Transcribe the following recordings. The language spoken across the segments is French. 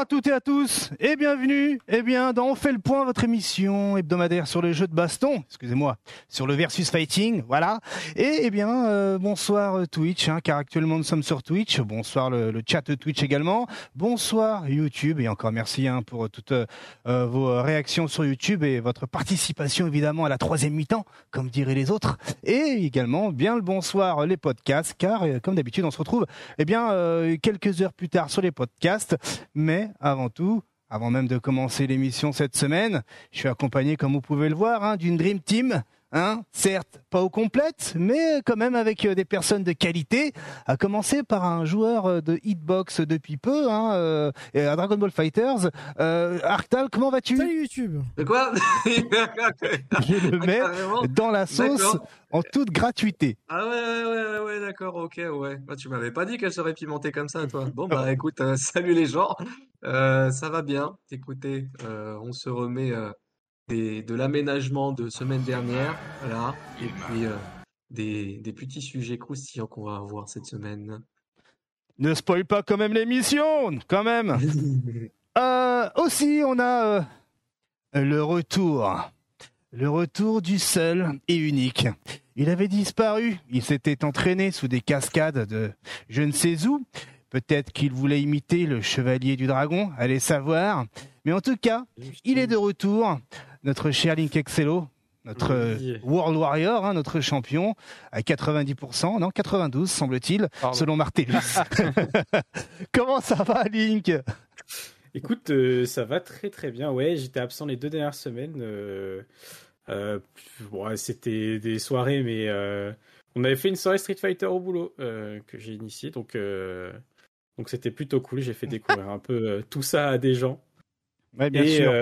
Bonjour à toutes et à tous et bienvenue eh bien dans On fait le point votre émission hebdomadaire sur les jeux de baston, excusez-moi, sur le versus fighting, voilà. Et eh bien euh, bonsoir euh, Twitch hein, car actuellement nous sommes sur Twitch. Bonsoir le, le chat Twitch également. Bonsoir YouTube et encore merci hein, pour toutes euh, vos réactions sur YouTube et votre participation évidemment à la troisième mi-temps comme diraient les autres et également bien le bonsoir les podcasts car comme d'habitude on se retrouve eh bien quelques heures plus tard sur les podcasts mais avant tout, avant même de commencer l'émission cette semaine, je suis accompagné, comme vous pouvez le voir, hein, d'une Dream Team. Hein, certes, pas au complète, mais quand même avec euh, des personnes de qualité. À commencer par un joueur euh, de hitbox depuis peu, hein, euh, à Dragon Ball Fighters. Euh, Arctal, comment vas-tu? Salut YouTube. De quoi? Je le mets dans la sauce en toute gratuité. Ah ouais, ouais, ouais, ouais, d'accord, ok, ouais. Bah, tu m'avais pas dit qu'elle serait pimentée comme ça, toi. Bon, bah écoute, salut les gens. ça va bien. Écoutez, on se remet de l'aménagement de semaine dernière, voilà, et puis euh, des, des, petits sujets croustillants qu'on va avoir cette semaine. Ne spoil pas quand même l'émission, quand même. euh, aussi, on a euh, le retour, le retour du seul et unique. Il avait disparu, il s'était entraîné sous des cascades de je ne sais où. Peut-être qu'il voulait imiter le chevalier du dragon, allez savoir. Mais en tout cas, il est de retour notre cher Link Excello, notre World Warrior, hein, notre champion, à 90%, non 92 semble-t-il, selon Martellus. Comment ça va Link? Écoute, euh, ça va très très bien. Ouais, j'étais absent les deux dernières semaines. Euh, euh, c'était des soirées, mais on avait fait une soirée Street Fighter au boulot que j'ai initié, donc donc c'était plutôt cool. J'ai fait découvrir un peu tout ça à des gens. Ouais, bien sûr.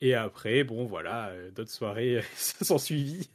Et après, bon, voilà, euh, d'autres soirées se sont suivies.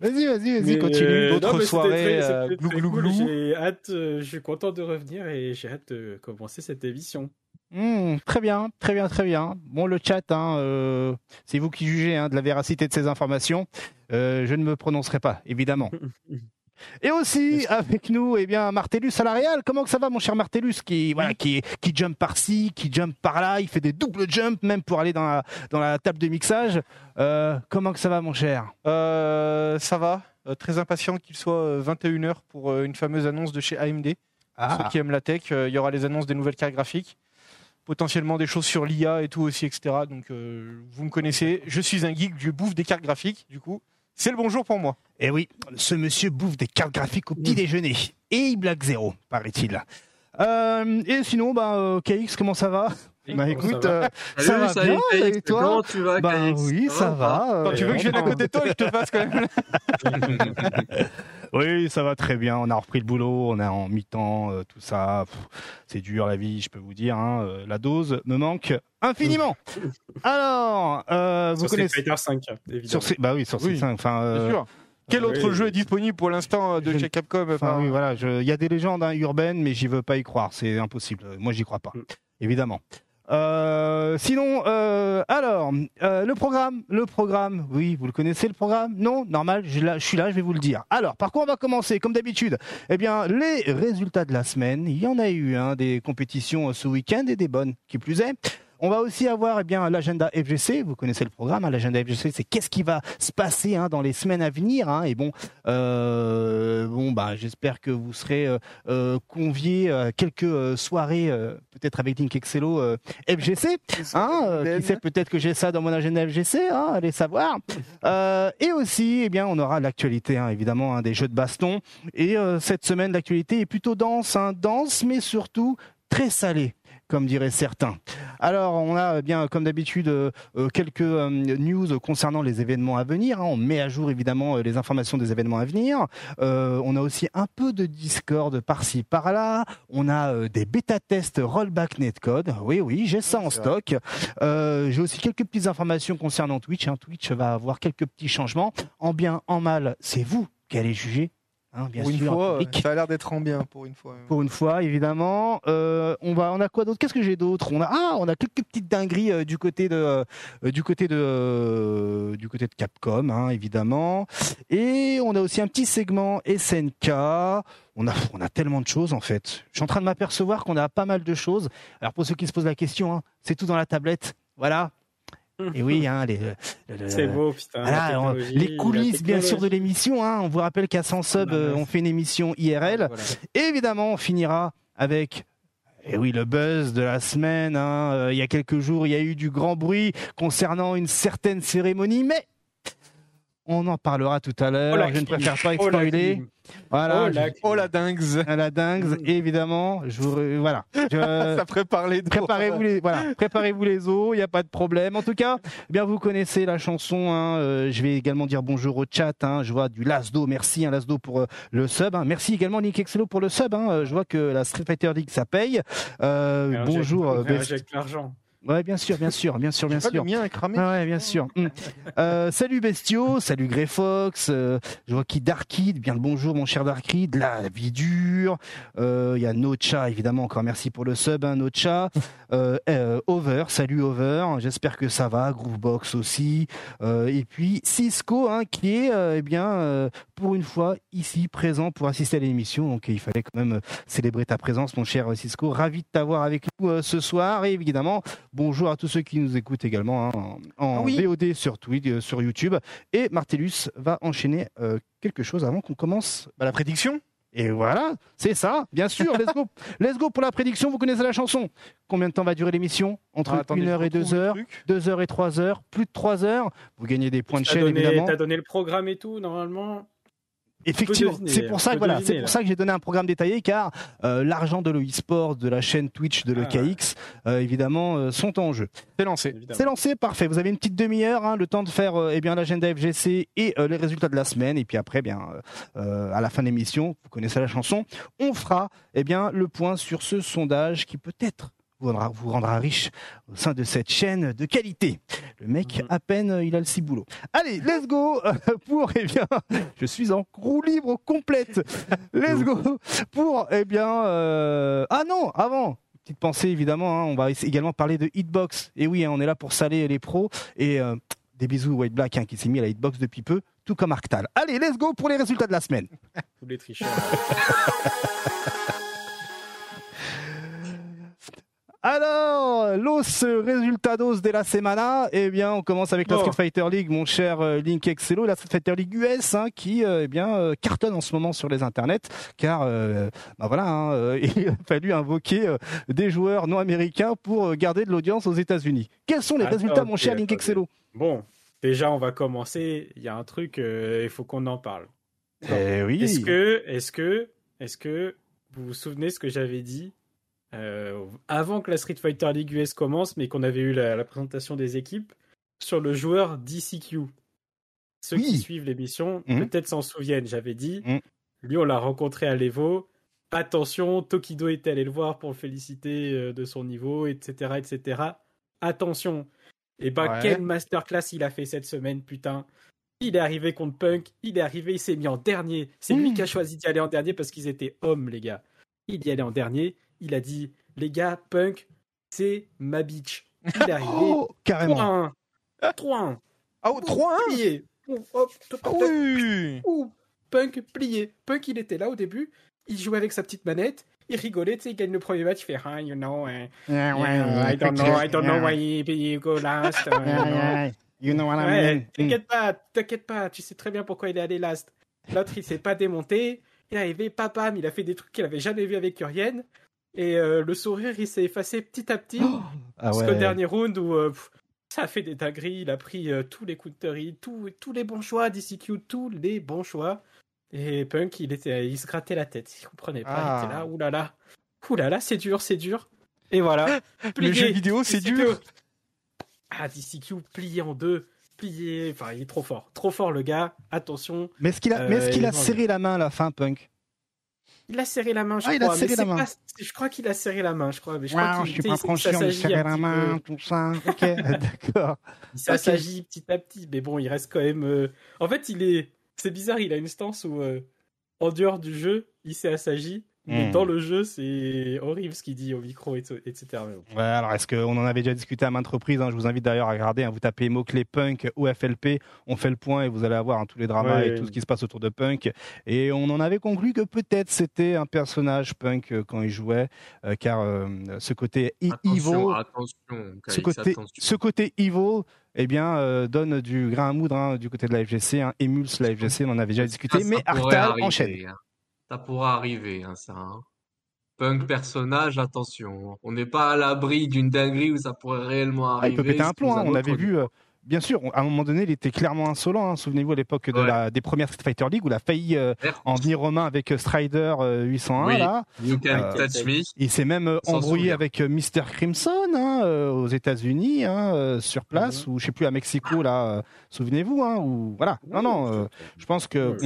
vas-y, vas-y, vas-y, continue. Euh, d'autres soirées, euh, glou, glou, glou. J'ai hâte, je suis content de revenir et j'ai hâte de commencer cette émission. Mmh, très bien, très bien, très bien. Bon, le chat, hein, c'est vous qui jugez hein, de la véracité de ces informations. je ne me prononcerai pas, évidemment. Et aussi avec nous, eh bien, Martellus salarial. Comment que ça va, mon cher Martellus, qui voilà, qui qui jump par-ci, qui jump par-là, il fait des doubles jumps même pour aller dans la dans la table de mixage. Euh, comment que ça va, mon cher? Euh, Ça va. Euh, très impatient qu'il soit 21 h pour une fameuse annonce de chez AMD. Ah. Ceux qui aiment la tech, il y aura les annonces des nouvelles cartes graphiques potentiellement des choses sur l'IA et tout aussi, etc. Donc, vous me connaissez, je suis un geek, je bouffe des cartes graphiques, du coup. C'est le bonjour pour moi. Eh oui, ce monsieur bouffe des cartes graphiques au petit déjeuner. Et il blague zéro, paraît-il. Euh, et sinon, bah, euh, KX, comment ça va? Bah écoute, euh, ça, va bien, et toi Comment tu vas, Bah oui, ça, va. tu veux que je vienne à côté de toi et que je te fasse quand même Oui, ça va très bien. On a repris le boulot, on est en mi-temps, tout ça. C'est dur la vie, je peux vous dire. Hein. La dose me manque infiniment. Alors, euh, vous connaissez Fighter 5, évidemment. Sur bah oui, sur c 5. Enfin, euh... sûr. Quel autre jeu est disponible pour l'instant euh, de chez Capcom enfin, oui, voilà, il y a des légendes hein, urbaines, mais j'y veux pas y croire. C'est impossible. Moi, j'y crois pas, mm. évidemment. Euh, sinon, euh, alors, euh, le programme, le programme, oui, vous le connaissez le programme Non Normal, je, suis là, je vais vous le dire. Alors, par quoi on va commencer Comme d'habitude, eh bien, les résultats de la semaine, il y en a eu hein, des compétitions ce week-end et des bonnes, qui plus est. On va aussi avoir eh bien l'agenda FGC. Vous connaissez le programme. Hein, l'agenda FGC, c'est qu'est-ce qui va se passer hein, dans les semaines à venir. Hein, et bon, euh, bon, bah, j'espère que vous serez euh, euh conviés à quelques euh, soirées, euh, peut-être avec Link Excello FGC. Hein, qui sait peut-être que j'ai ça dans mon agenda FGC. Hein, allez savoir. et aussi, eh bien, on aura l'actualité, hein, évidemment, hein, des jeux de baston. Et cette semaine, l'actualité est plutôt dense, hein, dense, mais surtout très salée comme diraient certains. Alors, on a eh bien, comme d'habitude, euh, euh, quelques euh, news concernant les événements à venir. Hein. On met à jour évidemment les informations des événements à venir. on a aussi un peu de Discord par-ci par-là. On a des bêta-tests rollback netcode. Oui, oui, j'ai ça en stock. j'ai aussi quelques petites informations concernant Twitch. Hein. Twitch va avoir quelques petits changements. En bien, en mal, c'est vous qui allez juger Hein, bien pour une fois, public. ça a l'air d'être en bien pour une fois. pour une fois, évidemment. Euh, on va, on a quoi d'autre? Qu'est-ce que j'ai d'autre? On a, ah, on a quelques petites dingueries euh, du côté de, euh, du côté de, euh, du côté de Capcom, hein, évidemment. Et on a aussi un petit segment SNK. On a, on a tellement de choses en fait. Je suis en train de m'apercevoir qu'on a pas mal de choses. Alors pour ceux qui se posent la question, hein, c'est tout dans la tablette. Voilà. Et oui, hein, les, le- le- C'est beau, putain. voilà, on- les coulisses bien sûr de l'émission. Hein. On vous rappelle qu'à 100 subs, Ah, euh, on fait une émission IRL. Voilà. Et évidemment, on finira avec. Et oui, le buzz de la semaine. hein. Euh, il y a quelques jours, il y a eu du grand bruit concernant une certaine cérémonie, mais on en parlera tout à l'heure. Oh, je ne préfère pas Oh, la spoiler. clim. Voilà. Oh, la je- Oh la dingue la dingue, évidemment. Je vous, re- voilà. Je- Ça prépare les dos. Préparez-vous les, voilà, préparez-vous les os, il n'y a pas de problème. En tout cas, eh bien vous connaissez la chanson. hein, euh, je vais également dire bonjour au chat. hein, je vois du Lasdo, merci hein, Lasdo pour euh, le sub. hein. Merci également Nick Excello pour le sub. hein, euh, je vois que la Street Fighter League ça paye. Euh, bonjour. euh, Best- l'argent. Ouais, bien sûr, bien sûr, bien sûr, bien Pas le sûr. mien est cramé. Ah ouais, bien sûr. Mm. Euh, salut Bestio, salut Greyfox, euh, je vois qui Darkid, bien le bonjour mon cher Darkid, la vie dure. Euh, Il y a Nocha, évidemment, encore merci pour le sub, hein, Nocha. Over, salut Over, j'espère que ça va, Groovebox aussi. Et puis Cisco, hein, qui est, eh bien, pour une fois ici présent pour assister à l'émission. Donc il fallait quand même célébrer ta présence, mon cher Cisco. Ravi de t'avoir avec nous ce soir et évidemment Bonjour à tous ceux qui nous écoutent également hein, en, Ah oui. VOD sur Twitch, euh, sur YouTube. Et Martellus va enchaîner euh, quelque chose avant qu'on commence. Bah, la prédiction Et voilà, c'est ça, bien sûr. Let's go, let's go pour la prédiction. Vous connaissez la chanson. Combien de temps va durer l'émission? Entre Ah, attendez, 1 heure je et 2 retrouve le heures, truc. 2 heures et 3 heures, plus de 3 heures. Vous gagnez des points de chaîne donné, évidemment. t'as donné le programme et tout, normalement. Effectivement, c'est pour ça que voilà, c'est pour ça que j'ai donné un programme détaillé car euh, l'argent de l'e-sport, de la chaîne Twitch de Ah, l'EKX, euh, évidemment, euh, sont en jeu. C'est lancé. C'est lancé, parfait. Vous avez une petite demi-heure, hein, le temps de faire eh bien l'agenda FGC et les résultats de la semaine. Et puis après, eh bien à la fin de l'émission, vous connaissez la chanson, on fera eh bien le point sur ce sondage qui peut-être vous rendra, vous rendra riche au sein de cette chaîne de qualité. Le mec, Mhm. à peine, il a le ciboulot. Allez, let's go euh, pour, eh bien, je suis en roue libre complète. Let's go pour, eh bien, euh, ah non, avant, petite pensée évidemment, hein, on va également parler de Hitbox. Et oui, hein, on est là pour saler les pros et euh, des bisous White Black hein, qui s'est mis à la Hitbox depuis peu, tout comme Arctal. Allez, let's go pour les résultats de la semaine. Tous les tricheurs. Alors, los resultados de la semana, eh bien, on commence avec la. Street Fighter League, mon cher euh, Link Excello, la Street Fighter League US, hein, qui, euh, eh bien, euh, cartonne en ce moment sur les internets, car, euh, bah voilà, hein, il a fallu invoquer des joueurs non américains pour garder de l'audience aux États-Unis. Quels sont les Attends, résultats, mon cher Link. Excello? Bon, déjà, on va commencer. Il y a un truc, euh, il faut qu'on en parle. Eh oui. Est-ce que, est-ce que, est-ce que vous vous souvenez ce que j'avais dit? Euh, avant que la Street Fighter League US commence, mais qu'on avait eu la, la présentation des équipes sur le joueur DCQ Ceux Oui. qui suivent l'émission Mhm. peut-être s'en souviennent. J'avais dit, Mhm. lui, on l'a rencontré à l'Evo. Attention, Tokido était allé le voir pour le féliciter euh, de son niveau, etc., etc. Attention. Et ben, Ouais. quelle masterclass il a fait cette semaine, putain. Il est arrivé contre Punk, il est arrivé, il s'est mis en dernier. C'est lui Mmh. qui a choisi d'y aller en dernier parce qu'ils étaient hommes, les gars. Il y allait en dernier, il a dit, les gars, Punk, c'est ma bitch. Il est arrivé, Oh, carrément. 3-1. 3-1. Ah, oh, 3-1 Plié. Hop, Punk plié. Punk, il était là au début, il jouait avec sa petite manette, il rigolait, tu sais, il gagne le premier match, il fait, ah, you know, uh, I don't know, I don't know why you, go last. uh, you know. What I Ouais, mean. t'inquiète pas, t'inquiète pas, tu sais très bien pourquoi il est allé last. L'autre, il s'est pas démonté, il est arrivé, papam, il a fait des trucs qu'il avait jamais vu avec Urien, et euh, le sourire, il s'est effacé petit à petit, Ah jusqu'au ouais. dernier round où euh, pff, ça a fait des dingueries, il a pris euh, tous les counteries, tous, tous les bons choix, DCQ, tous les bons choix. Et Punk, il, était, il se grattait la tête, il comprenait pas, Ah. il était là, oulala, oulala, c'est dur, c'est dur. Et voilà. Le jeu vidéo, c'est dur Ah, DCQ plié en deux, plié, enfin, il est trop fort, trop fort le gars, attention. Mais est-ce qu'il a, mais est-ce qu'il il a est serré la main à la fin, Punk? Il a serré la main, je Ah, il a crois. serré mais la c'est main. pas- je crois qu'il a serré la main, je crois. Mais je Ouais, crois je suis pas conscient de serrer la main, peu. tout ça. Ok, d'accord. Il s'assagit petit à petit, mais bon, il reste quand même. euh, En fait, il est. C'est bizarre, il a une stance où. euh, en dehors du jeu, il s'est assagi mais Hmm. dans le jeu, c'est horrible ce qu'il dit au micro, et- etc. Mais bon. Ouais, alors est-ce qu'on en avait déjà discuté à maintes reprises hein, Je vous invite d'ailleurs à regarder. hein, vous tapez mots-clés punk ou FLP, on fait le point et vous allez avoir hein, tous les dramas Ouais, et tout ce qui se passe autour de punk. Et on en avait conclu que peut-être c'était un personnage punk euh, quand il jouait, euh, car euh, ce côté Attention, evil, ce côté, ce côté evil, eh bien, euh, donne du grain à moudre hein, du côté de la FGC, hein, émulse la FGC, on en avait déjà discuté. Ça, mais Artal enchaîne. hein? Ça pourra arriver, hein, ça. hein. Punk personnage, attention. On n'est pas à l'abri d'une dinguerie où ça pourrait réellement Ah, arriver. il peut péter un plomb. hein, On avait vu, euh, bien sûr, on- à un moment donné, il était clairement insolent. hein. Souvenez-vous à l'époque de Ouais. la, des premières Street Fighter League où il a failli euh, en venir aux mains avec euh, Strider euh, 801. Oui. Là. You can touch me. Il s'est même embrouillé avec Mr. Crimson hein, aux États-Unis, hein, sur place, ou je sais plus à Mexico là. Souvenez-vous, hein, ou voilà. Non, non. je pense que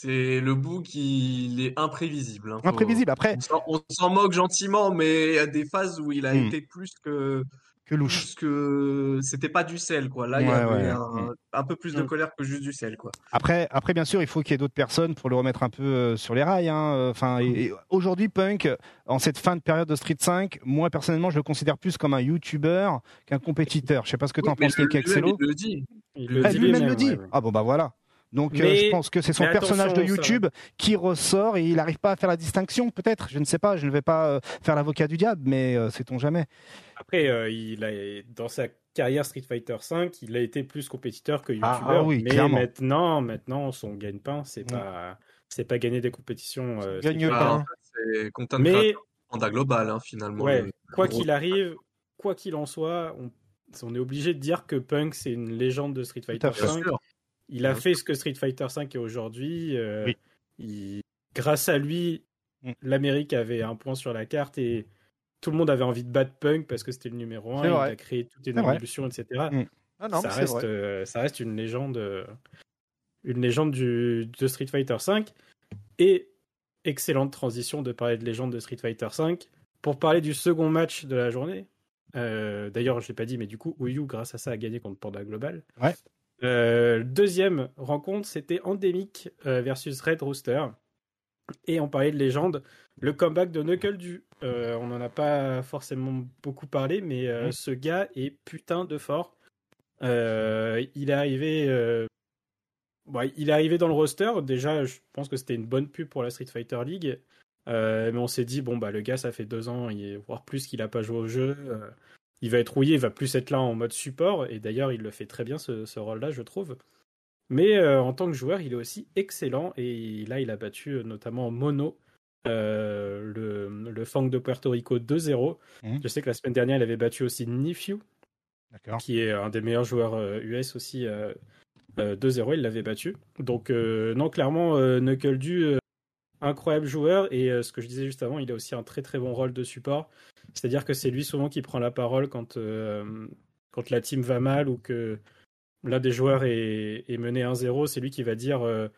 C'est le bout qui il est imprévisible. hein. Faut- imprévisible. Après, On s'en- moque gentiment, mais il y a des phases où il a Hmm. été plus que que louche. plus que c'était pas du sel quoi. Là, il y avait ouais. un, un peu plus de Hmm. colère que juste du sel quoi. Après, après, bien sûr, il faut qu'il y ait d'autres personnes pour le remettre un peu euh, sur les rails. hein. Euh, Enfin, et- aujourd'hui, Punk, en cette fin de période de Street 5, moi personnellement, je le considère plus comme un YouTuber qu'un compétiteur. Je sais pas ce que tu en Mais penses, le- Excello. il le dit. Il Ah, dit lui-même le dit. ouais, ouais. Ah bon, bah voilà. Donc, euh, je pense que c'est son personnage de ça- YouTube qui ressort et il n'arrive pas à faire la distinction, peut-être. Je ne sais pas. Je ne vais pas euh, faire l'avocat du diable, mais euh, sait-on jamais. Après, euh, il a, dans sa carrière Street Fighter V, il a été plus compétiteur que Ah, youtubeur. ah oui, mais clairement. maintenant, maintenant, son gagne-pain, c'est Mm. pas, c'est pas gagner des compétitions. euh, Gagne pas. Ah, c'est content de Mais Panda global hein, finalement. ouais, quoi qu'il arrive, quoi qu'il en soit, on, on est obligé de dire que Punk c'est une légende de Street Fighter V. Il a Bien fait ce que Street Fighter V est aujourd'hui. euh, Oui. il- grâce à lui, Mm. l'Amérique avait un point sur la carte et tout le monde avait envie de battre Punk parce que c'était le numéro 1. C'est Il a créé toute une révolution, etc. Mm. Ah non, ça, reste, vrai. euh, ça reste une légende, euh, une légende du, de Street Fighter V. Et excellente transition de parler de légende de Street Fighter V pour parler du second match de la journée. Euh, D'ailleurs, je l'ai pas dit, mais du coup, Oyu, grâce à ça, a gagné contre Panda Global. Ouais. Euh, deuxième rencontre, c'était Endemic euh, versus Red Rooster. Et on parlait de légende, le comeback de Knuckle Du. Euh, on n'en a pas forcément beaucoup parlé, mais euh, ce gars est putain de fort. Il est arrivé, il est arrivé dans le roster. Déjà, je pense que c'était une bonne pub pour la Street Fighter League. Mais on s'est dit, bon, bah, le gars, ça fait deux ans, voire plus qu'il a pas joué au jeu. Il va être rouillé, il va plus être là en mode support. Et d'ailleurs, il le fait très bien, ce, ce rôle-là, je trouve. Mais euh, en tant que joueur, il est aussi excellent. Et là, il a battu euh, notamment Mono, euh, le, le Fang de Puerto Rico 2-0. Mhm. Je sais que la semaine dernière, il avait battu aussi Nifiu, qui est un des meilleurs joueurs US aussi. euh, euh, 2-0, il l'avait battu. Donc, non, clairement, Knuckle Du, incroyable joueur. Et ce que je disais juste avant, il a aussi un très très bon rôle de support. C'est-à-dire que c'est lui souvent qui prend la parole quand, euh, quand la team va mal ou que l'un des joueurs est, est mené 1-0. C'est lui qui va dire, euh,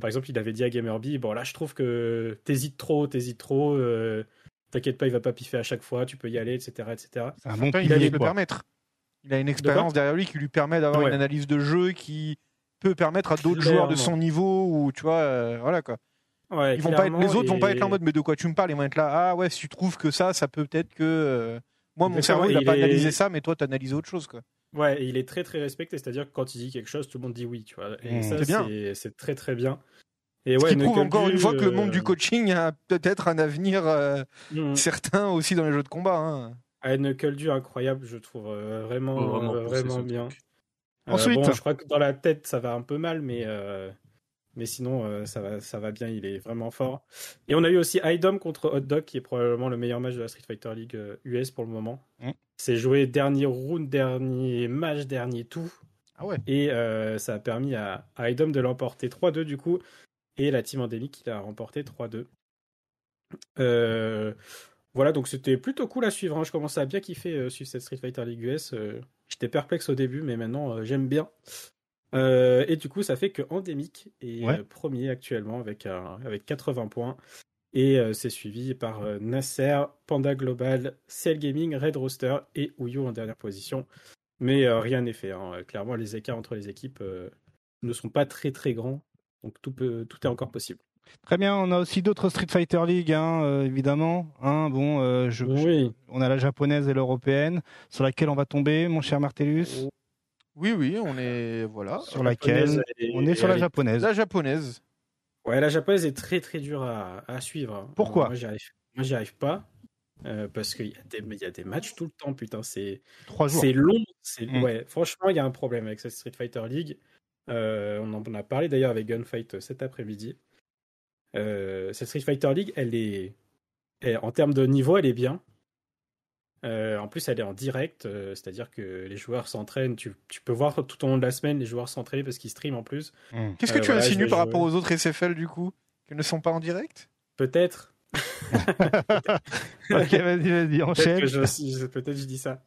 par exemple, il avait dit à Gamerby, bon là je trouve que t'hésites trop, t'hésites trop, euh, t'inquiète pas, il va pas piffer à chaque fois, tu peux y aller, etc. etc. C'est un bon il peut le quoi. permettre. Il a une expérience derrière lui qui lui permet d'avoir Ouais. une analyse de jeu qui peut permettre à d'autres joueurs de son niveau ou tu vois euh, voilà quoi. Ouais, Ils vont pas être, les autres vont pas être là en et- mode mais de quoi tu me parles? Ils vont être là ah ouais si tu trouves que ça ça peut peut-être que euh, moi mon cerveau il a il pas est- analysé ça mais toi t'as analysé autre chose quoi. Ouais, et il est très très respecté, c'est-à-dire que quand il dit quelque chose, tout le monde dit oui, tu vois. Et Mmh. ça, C'est bien. c'est c'est très très bien. Et Ce ouais, qui prouve encore Du, une fois que le monde euh, du coaching a peut-être un avenir euh, mmh. certain aussi dans les jeux de combat. hein. Ah, Knuckle Du, incroyable, je trouve euh, vraiment, vraiment euh, vraiment ce bien. Euh, Ensuite. bon, je crois que dans la tête, ça va un peu mal, mais, euh, mais sinon, euh, ça, va, ça va bien, il est vraiment fort. Et on a eu aussi Idom contre Hot Dog, qui est probablement le meilleur match de la Street Fighter League euh, US pour le moment. Mm. C'est joué dernier round, dernier match, dernier tout. Ah ouais. Et euh, ça a permis à, à Idom de l'emporter 3-2 du coup. Et la team endémique, il a remporté 3-2. Euh, voilà, donc c'était plutôt cool à suivre. hein. Je commençais à bien kiffer euh, suivre cette Street Fighter League US. euh, J'étais perplexe au début, mais maintenant euh, j'aime bien. Euh, et du coup, ça fait que Endemic est Ouais. euh, premier actuellement avec, un- avec 80 points. Et euh, c'est suivi par euh, Nasser, Panda Global, Cell Gaming, Red Roster et Uyu en dernière position. Mais rien n'est fait. hein. Clairement, les écarts entre les équipes ne sont pas très très grands. Donc tout, peut, tout est encore possible. Très bien, on a aussi d'autres Street Fighter League, hein, euh, évidemment. Hein, bon, euh, je, Oui. on a la japonaise et l'européenne, sur laquelle on va tomber, mon cher Martellus. Oui, oui, on est. Voilà. Sur laquelle est- On est sur la japonaise. La japonaise. Ouais, la japonaise est très très dure à, à suivre. hein. Pourquoi Moi, j'y arrive, moi, j'y arrive pas. euh, parce qu'il y, a des- il y a des matchs tout le temps, putain. C'est Trois jours. c'est long. c'est Mm. Ouais, franchement, il y a un problème avec cette Street Fighter League. Euh, on en a parlé d'ailleurs avec Gunfight euh, cet après-midi. Euh, cette Street Fighter League, elle est. elle- en termes de niveau, elle est bien. Euh, en plus, elle est en direct, euh, c'est-à-dire que les joueurs s'entraînent. Tu, tu peux voir tout au long de la semaine les joueurs s'entraîner parce qu'ils streament en plus. Hum. Qu'est-ce que Euh, tu voilà, insinues par jouer. rapport aux autres SFL du coup Qui ne sont pas en direct? Peut-être. ok, vas-y, vas-y, Peut-être enchaîne. que je, peut-être je dis ça.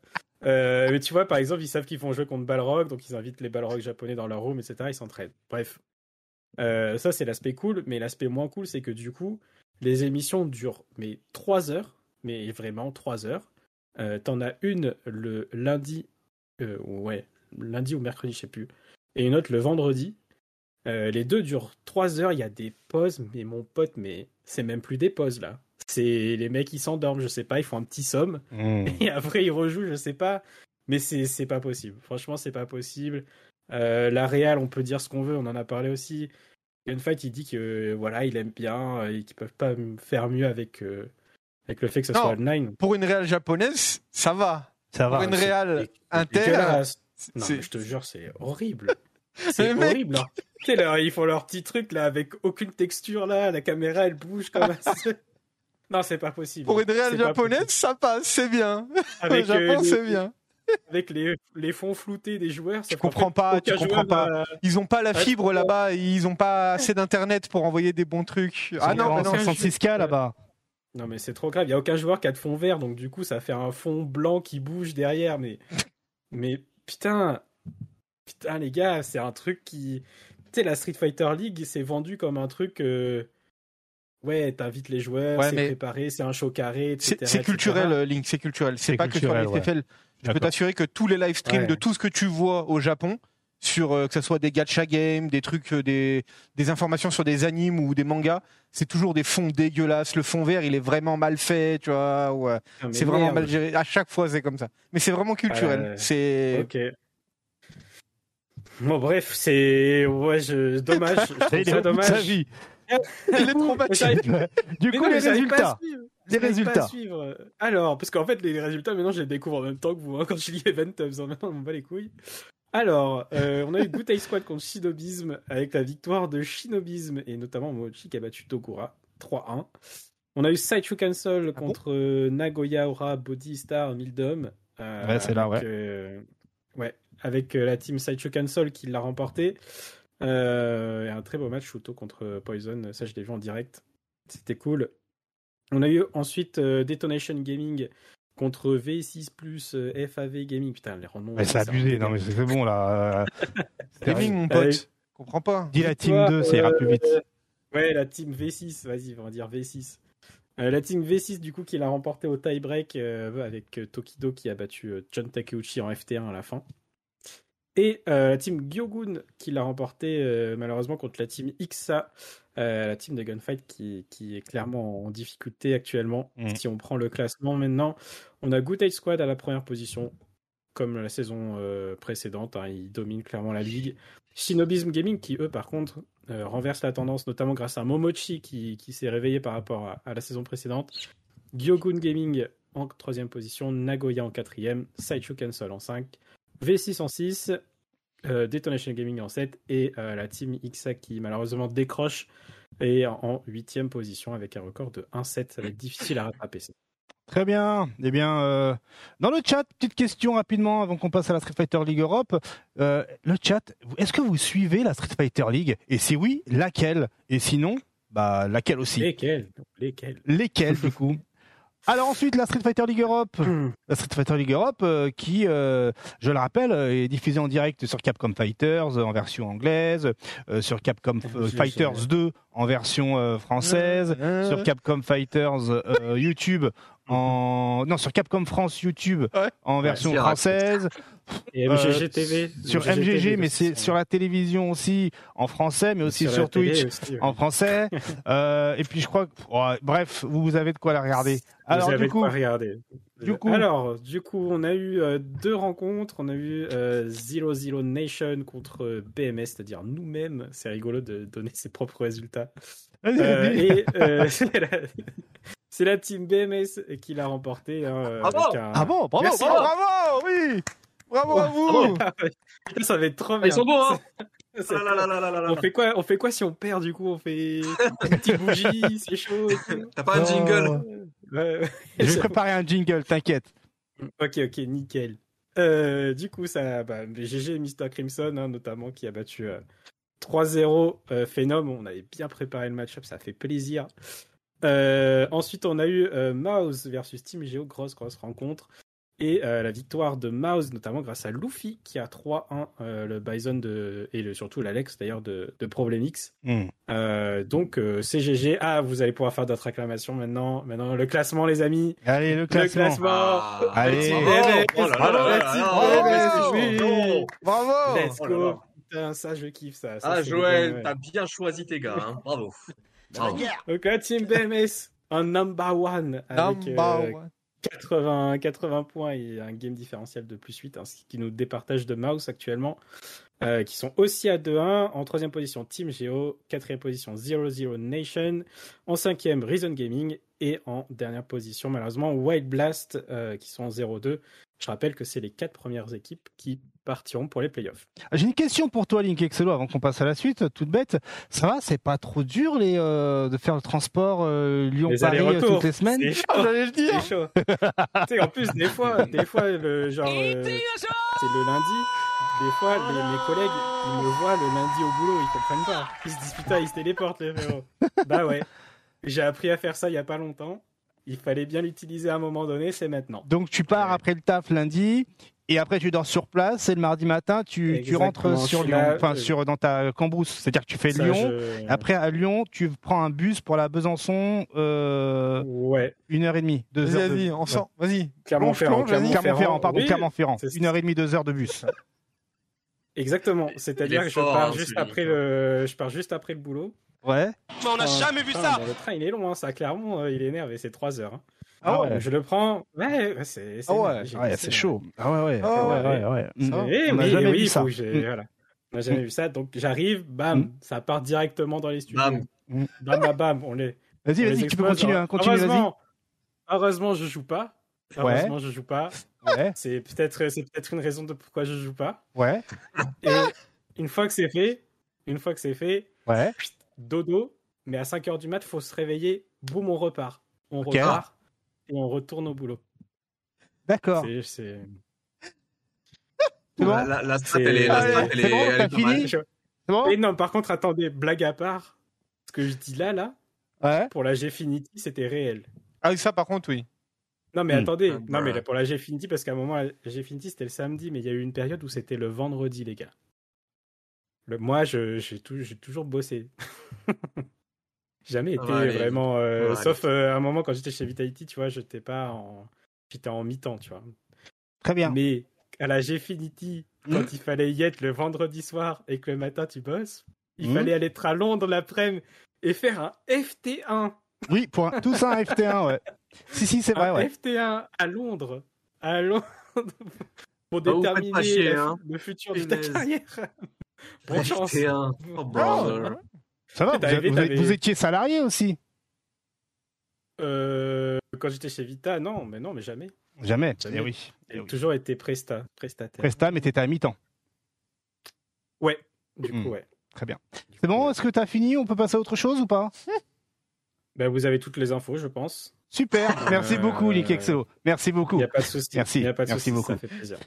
Euh, mais tu vois, par exemple, ils savent qu'ils vont jouer contre Balrog, donc ils invitent les Balrog japonais dans leur room, etc. Ils s'entraînent. Bref. Euh, ça, c'est l'aspect cool, mais l'aspect moins cool, c'est que du coup, les émissions durent mais 3 heures, mais vraiment 3 heures. Euh, T'en as une le lundi, euh, ouais, lundi ou mercredi, je sais plus, et une autre le vendredi. Euh, les deux durent 3 heures, il y a des pauses, mais mon pote, mais c'est même plus des pauses là. C'est les mecs qui s'endorment, je sais pas, ils font un petit somme Hum. et après ils rejouent, je sais pas. Mais c'est c'est pas possible. Franchement, c'est pas possible. La Real, on peut dire ce qu'on veut, on en a parlé aussi. Gunfight, il dit que voilà, il aime bien et qu'ils peuvent pas faire mieux avec, euh, avec le fait que ce Non. soit online. Pour une réelle japonaise, ça va. Ça Pour va. une réelle inter. Non, mais je te jure, c'est horrible. C'est horrible. hein. Tu sais, là, ils font leur petit truc là avec aucune texture là, la caméra elle bouge comme ça. Non, c'est pas possible. pour une réelle japonaise, ça passe, c'est bien. avec, Au Japon, euh, les- c'est bien. avec les, les fonds floutés des joueurs. Tu comprends pas, tu comprends pas. Ils ont pas la fibre là-bas, ils ont pas assez d'internet pour envoyer des bons trucs. Ah non, en mais non, 66K là-bas. Non mais c'est trop grave, il y a aucun joueur qui a de fond vert donc du coup ça fait un fond blanc qui bouge derrière mais mais putain putain les gars, c'est un truc qui tu sais la Street Fighter League c'est vendu comme un truc euh, ouais, t'invites les joueurs, Ouais, c'est mais- préparé, c'est un show carré etc., c'est etc.. culturel, euh, Link, c'est culturel. C'est pas que sur culturel, les ouais. SFL. Je peux t'assurer que tous les live streams Ouais. de tout ce que tu vois au Japon, sur euh, que ce soit des gacha games, des trucs, euh, des, des informations sur des animes ou des mangas, c'est toujours des fonds dégueulasses. Le fond vert, il est vraiment mal fait, tu vois. ouais. Non, mais C'est vraiment merde. mal géré. À chaque fois, c'est comme ça. Mais c'est vraiment culturel. Euh, C'est OK. Bon bref, c'est ouais, je dommage, je trouve ça dommage. vie. il est j'arrive- Du Mais coup, non, les mais j'arrive pas à résultats. suivre. Les résultats. suivre. Alors, parce qu'en fait, les résultats, maintenant, je les découvre en même temps que vous. hein, quand je lis Event Tubs, même temps, on me bat les couilles. Alors, euh, on a eu Bouteille Squad contre Shinobism avec la victoire de Shinobism et notamment Mochi qui a battu Tokura 3-1. On a eu Saichu Cancel Ah bon contre euh, Nagoya Ora Body Star Mildom. euh, Ouais, c'est là, ouais. euh, ouais, avec la team Saichu Cancel qui l'a remporté. Et un très beau match Shuto contre Poison. Ça, je l'ai vu en direct. C'était cool. On a eu ensuite euh, Detonation Gaming contre V6 plus euh, FAV Gaming. Putain, les rendements. Mais c'est abusé, non mais c'est bon là. C'est Gaming, mon pote. Comprends pas. Dis la team Victoire, 2, ça ira plus vite. euh, Ouais, la team V6, vas-y, on va dire V6. Euh, la team V6, du coup, qui l'a remporté au tie-break euh, avec euh, Tokido qui a battu euh, John Takeuchi en FT1 à la fin. Et euh, la team Gyogun qui l'a remporté euh, malheureusement contre la team Ixa, euh, la team de Gunfight qui, qui est clairement en difficulté actuellement. Mm. Si on prend le classement maintenant, on a Good Age Squad à la première position, comme la saison euh, précédente. hein, ils dominent clairement la ligue. Shinobism Gaming qui, eux, par contre, euh, renverse la tendance, notamment grâce à Momochi qui, qui s'est réveillé par rapport à, à la saison précédente. Gyogun Gaming en troisième position, Nagoya en quatrième, Saichu Cancel en 5, V6 en 6, euh, Detonation Gaming en 7 et euh, la team Ixa qui malheureusement décroche et en huitième position avec un record de 1-7. Ça va être difficile à rattraper. ça. Très bien. Eh bien, euh, dans le chat, petite question rapidement avant qu'on passe à la Street Fighter League Europe. Euh, le chat, est-ce que vous suivez la Street Fighter League? Et si oui, laquelle? Et sinon, bah laquelle aussi? Lesquels Lesquels Lesquelles du coup? Alors ensuite, la Street Fighter League Europe. La Street Fighter League Europe euh, qui, euh, je le rappelle, euh, est diffusée en direct sur Capcom Fighters euh, en version anglaise, euh, sur Capcom euh, Fighters j'ai- 2 en version euh, française, sur Capcom Fighters euh, YouTube en non sur Capcom France YouTube Ouais. en version française Et MGG TV. Sur MGG, mais c'est sur la télévision aussi, en français, mais aussi sur, Twitch, en français. et puis je crois que, bref, vous avez de quoi la regarder. Alors, du coup, regarder. Du coup, alors, du coup, on a eu deux rencontres. On a eu Zero Zero Nation contre BMS, c'est-à-dire nous-mêmes. C'est rigolo de donner ses propres résultats. et c'est la, team BMS qui l'a remporté. Hein, ah, bon? ah bon? Bravo, bravo, bravo, oui Bravo à vous Ça va être trop bien. Ils sont bons, hein on fait quoi On fait quoi si on perd du coup? On fait une petite bougie, c'est chaud. T'as pas un jingle? Je vais préparer un jingle, t'inquiète. Ok, ok, nickel. Euh, du coup, ça, bah, GG Mr Crimson hein, notamment qui a battu 3-0 euh, Phenom. On avait bien préparé le match-up, ça fait plaisir. Euh, ensuite, on a eu Mouse versus Team Geo, grosse grosse rencontre. Et la victoire de Mouse, notamment grâce à Luffy, qui a 3-1 le Bison de, et surtout l'Alex d'ailleurs de, de Problemix. Hmm. donc CGG. Ah, vous allez pouvoir faire d'autres acclamations maintenant. Maintenant, le classement, les amis. Allez, le classement. allez, bravo. Let's go. Putain, ça, je kiffe ça. ah, Joël, t'as bien choisi tes gars. Hein. Bravo. Bravo. Donc, Team BMS, un number one. Avec, number one 80, 80 points et un game différentiel de plus 8, hein, ce qui nous départage de Mouse actuellement, euh, qui sont aussi à 2-1. En troisième position, Team Geo. Quatrième position, 0-0 Nation. En cinquième, Reason Gaming. Et en dernière position, malheureusement, Wild Blast, euh, qui sont en 0-2. Je rappelle que c'est les quatre premières équipes qui partiront pour les playoffs. Ah, j'ai une question pour toi, Link Excelo, avant qu'on passe à la suite, toute bête. Ça va, c'est pas trop dur les, euh, de faire le transport euh, Lyon-Paris euh, toutes les semaines? Chaud, j'allais le dire. Chaud. en plus, des fois, des fois le genre, c'est le lundi. Des fois, les, mes collègues, ils me voient le lundi au boulot, ils comprennent pas. Ils se disent putain, ils se téléportent les frérots. bah ouais. J'ai appris à faire ça il y a pas longtemps. Il fallait bien l'utiliser à un moment donné, c'est maintenant. Donc tu pars après le taf lundi, et après, tu dors sur place et le mardi matin, tu, tu rentres sur Lyon, enfin euh, sur dans ta cambrousse. C'est-à-dire que tu fais Lyon. Après à Lyon, tu prends un bus pour la Besançon. Euh, ouais. Une heure et demie, deux heures. Vas-y, on sort. Vas-y. Clermont-Ferrand. Clermont-Ferrand, pardon, Clermont-Ferrand. Une heure et demie, deux heures de bus. Exactement. C'est-à-dire que je pars juste après le, je pars juste après le boulot. Ouais. Mais on n'a jamais vu ça. Le train, il est long, hein. ça. Clairement, euh, il est énervé. C'est trois heures. Hein. Ah ouais. Je le prends. Ouais, c'est. Ah ouais, c'est chaud. Ah ouais, ouais. Ah ouais, ouais. ouais. on n'a jamais vu ça. Voilà. On n'a jamais vu ça. Donc j'arrive, bam, mm. ça part directement dans les studios. Bam, mm. bam, bam, on les. Vas-y, vas-y, tu peux continuer. Hein, continue, heureusement, heureusement, je joue pas. Heureusement, je joue pas. Ouais. C'est peut-être, c'est peut-être une raison de pourquoi je joue pas. Ouais. Et une fois que c'est fait, une fois que c'est fait, ouais. dodo. Mais à 5 h du mat, faut se réveiller. Boum, on repart. On repart et on retourne au boulot. D'accord. C'est. Bon? La, la, strat, elle est, la elle est, bon, fini? Bon? Et non, par contre, attendez, blague à part. Ce que je dis là, là, ouais. pour la Gfinity, c'était réel. Ah oui, ça par contre, oui. Non, mais hmm. attendez, ah, non, mais pour la Gfinity, parce qu'à un moment, la Gfinity, c'était le samedi, mais il y a eu une période où c'était le vendredi, les gars. Le, moi, j'ai toujours bossé. Jamais été vraiment. Euh, sauf euh, à un moment quand j'étais chez Vitality, tu vois, j'étais pas en. J'étais en mi-temps, tu vois. Très bien. Mais à la Gfinity, quand hmm. il fallait y être le vendredi soir et que le matin tu bosses, il hmm. fallait aller être à Londres l'après-midi et faire un FT1. Oui, pour tout ça un FT1, ouais. Si, si, c'est vrai, un ouais. FT1 à Londres. À Londres. pour bah, déterminer hein. le futur de ta carrière. Bonne chance. FT1. Oh, ah, ça va, vous, étiez salarié aussi euh, Quand j'étais chez Vita, non, mais non, mais jamais. Jamais, jamais. Eh oui. J'ai eh toujours été presta, prestataire. Presta, mais t'étais à mi-temps. Ouais, du coup, hmm. ouais. Très bien. C'est bon, est-ce que t'as fini? On peut passer à autre chose ou pas? Ben, Vous avez toutes les infos, je pense. Super, merci beaucoup, Lick Merci beaucoup. Il n'y a pas de souci. Merci, a pas de merci beaucoup. Ça fait plaisir.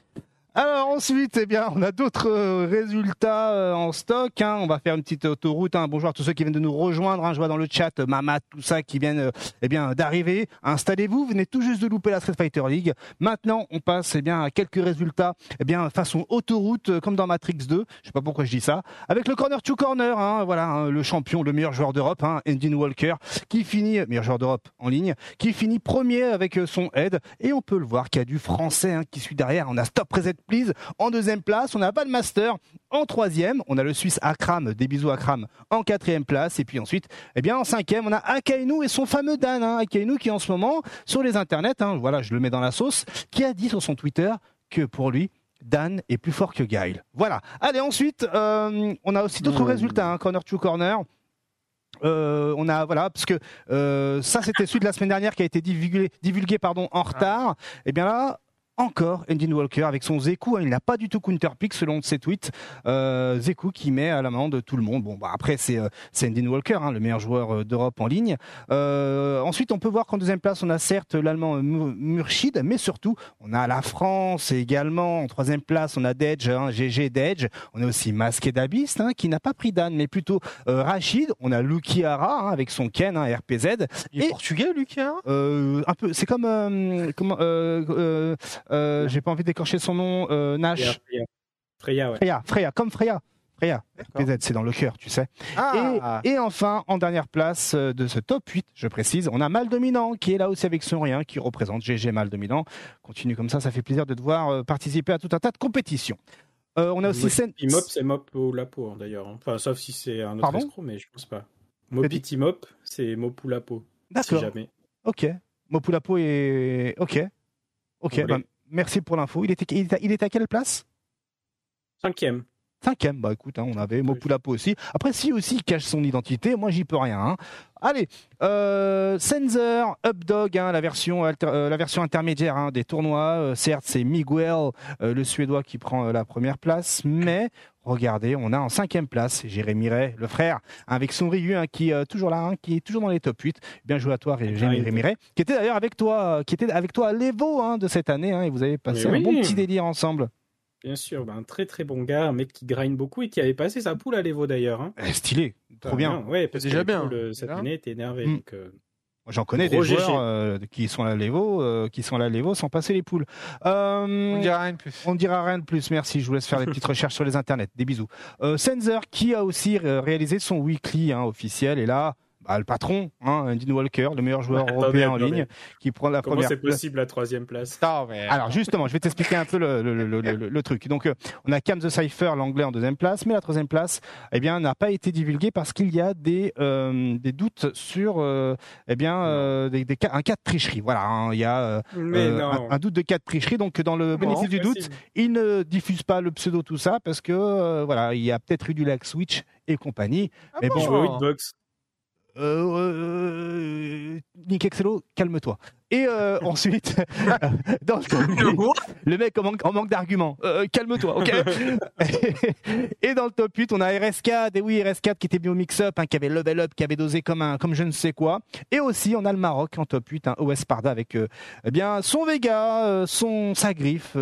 Alors ensuite, eh bien, on a d'autres euh, résultats euh, en stock. Hein. On va faire une petite autoroute. Hein. Bonjour à tous ceux qui viennent de nous rejoindre. Hein. Je vois dans le chat euh, Mamat, tout ça qui viennent eh bien d'arriver. Installez-vous. Vous venez tout juste de louper la Street Fighter League. Maintenant, on passe eh bien à quelques résultats eh bien façon autoroute comme dans Matrix 2. Je sais pas pourquoi je dis ça. Avec le corner to corner, hein, voilà, le champion, le meilleur joueur d'Europe, hein, Endin Walker, qui finit meilleur joueur d'Europe en ligne, qui finit premier avec son aide. Et on peut le voir qu'il y a du français qui suit derrière. On a Stop Reset Please en deuxième place. On a Master en troisième. On a le Suisse Akram, des bisous Akram, en quatrième place. Et puis ensuite, eh bien, en cinquième, on a Akainu et son fameux Dan. Hein. Akainu qui en ce moment, sur les internets, hein, voilà, je le mets dans la sauce, qui a dit sur son Twitter que pour lui, Dan est plus fort que Guile. Voilà. Allez, ensuite, euh, on a aussi d'autres mmh. résultats, hein, corner to corner. Euh, on a voilà parce que euh, ça c'était celui de la semaine dernière qui a été divulgué, divulgué pardon en retard. Et eh bien là, encore Endin Walker avec son Zeku. Hein, il n'a pas du tout counterpick selon ses tweets. Euh, Zeku qui met à l'amende tout le monde. Bon, bah après c'est euh, Endin Walker, hein, le meilleur joueur euh, d'Europe en ligne. Euh, ensuite, on peut voir qu'en deuxième place, on a certes l'allemand Murchid, mais surtout on a la France également. En troisième place, on a Dedge, hein, GG Dedge. On a aussi Masqué d'Abyss hein, qui n'a pas pris Dan, mais plutôt euh, Rachid. On a Lukiara hein, avec son Ken, hein, RPZ. Il est et, portugais, Lukiara Un peu. C'est comme comment euh, j'ai pas envie d'écorcher son nom, euh, Nash. Freya, ouais. Freya, Freya, comme Freya. Freya, PZ, c'est dans le cœur, tu sais. Ah. Et, enfin, en dernière place euh, de ce top 8, je précise, on a Mal Dominant qui est là aussi avec son rien, qui représente GG Mal Dominant. Continue comme ça, ça fait plaisir de devoir participer à tout un tas de compétitions. on a aussi Sen... Mop, c'est Mop ou Lapo hein, d'ailleurs. Hein. Enfin, sauf si c'est un autre escroc, mais je pense pas. Mopiti Mop, c'est Mop ou Lapo. D'accord. Si jamais. Ok. Mop ou Lapo est. Ok. Ok, merci pour l'info. Il était, il, était, à quelle place? Cinquième. Cinquième, bah écoute, hein, on avait Mopulapo aussi. Après, si aussi il cache son identité, moi j'y peux rien. Hein. Allez, euh, Sensor, Updog, hein, la, version euh, la version intermédiaire hein, des tournois. Euh, certes, c'est Miguel, euh, le Suédois, qui prend la première place, mais regardez, on a en cinquième place Jérémy Ray, le frère, avec son Ryu, qui est toujours là, qui est toujours dans les top 8. Bien joué à toi, Jérémy Ray, qui était d'ailleurs avec toi, qui était avec toi à l'Evo de cette année, et vous avez passé un bon petit délire ensemble. Bien sûr, bah, un très très bon gars, un mec qui grind beaucoup et qui avait passé sa poule à l'Evo d'ailleurs. Hein. Eh, stylé, trop bien. Ouais, parce déjà bien. cette année était énervé. Mm. Donc, euh, J'en connais des joueurs euh, qui sont à l'Evo, euh, qui sont à l'Evo sans passer les poules. on dira rien de plus. On dira rien de plus. Merci. Je vous laisse faire les petites recherches sur les internets. Des bisous. Sensor qui a aussi réalisé son weekly hein, officiel et là bah, le patron, hein, Dean Walker, le meilleur joueur européen en ligne, qui prend la Comment première. c'est possible la troisième place Alors justement, je vais t'expliquer un peu le, le, le, le truc. Donc, euh, on a Cam the Cipher, l'anglais en deuxième place, mais la troisième place, eh bien, n'a pas été divulguée parce qu'il y a des euh, des doutes sur, euh, eh bien, des, des, un cas de tricherie. Voilà, hein, il y a un, un, doute de cas de tricherie. Donc, dans le bénéfice du doute, il ne diffuse pas le pseudo tout ça parce que voilà, il y a peut-être eu du lag switch et compagnie. Ah mais bon, bon euh, Nick Excello, calme-toi. Et euh, ensuite, dans le, le mec en manque, en manque d'arguments. Euh, calme-toi, ok Et dans le top 8, on a RS4, et oui, RS4 qui était bien au mix-up, hein, qui avait level up, qui avait dosé comme un, comme je ne sais quoi. Et aussi, on a le Maroc en top 8, hein, OS Parda avec eh bien son Vega, son sa griffe,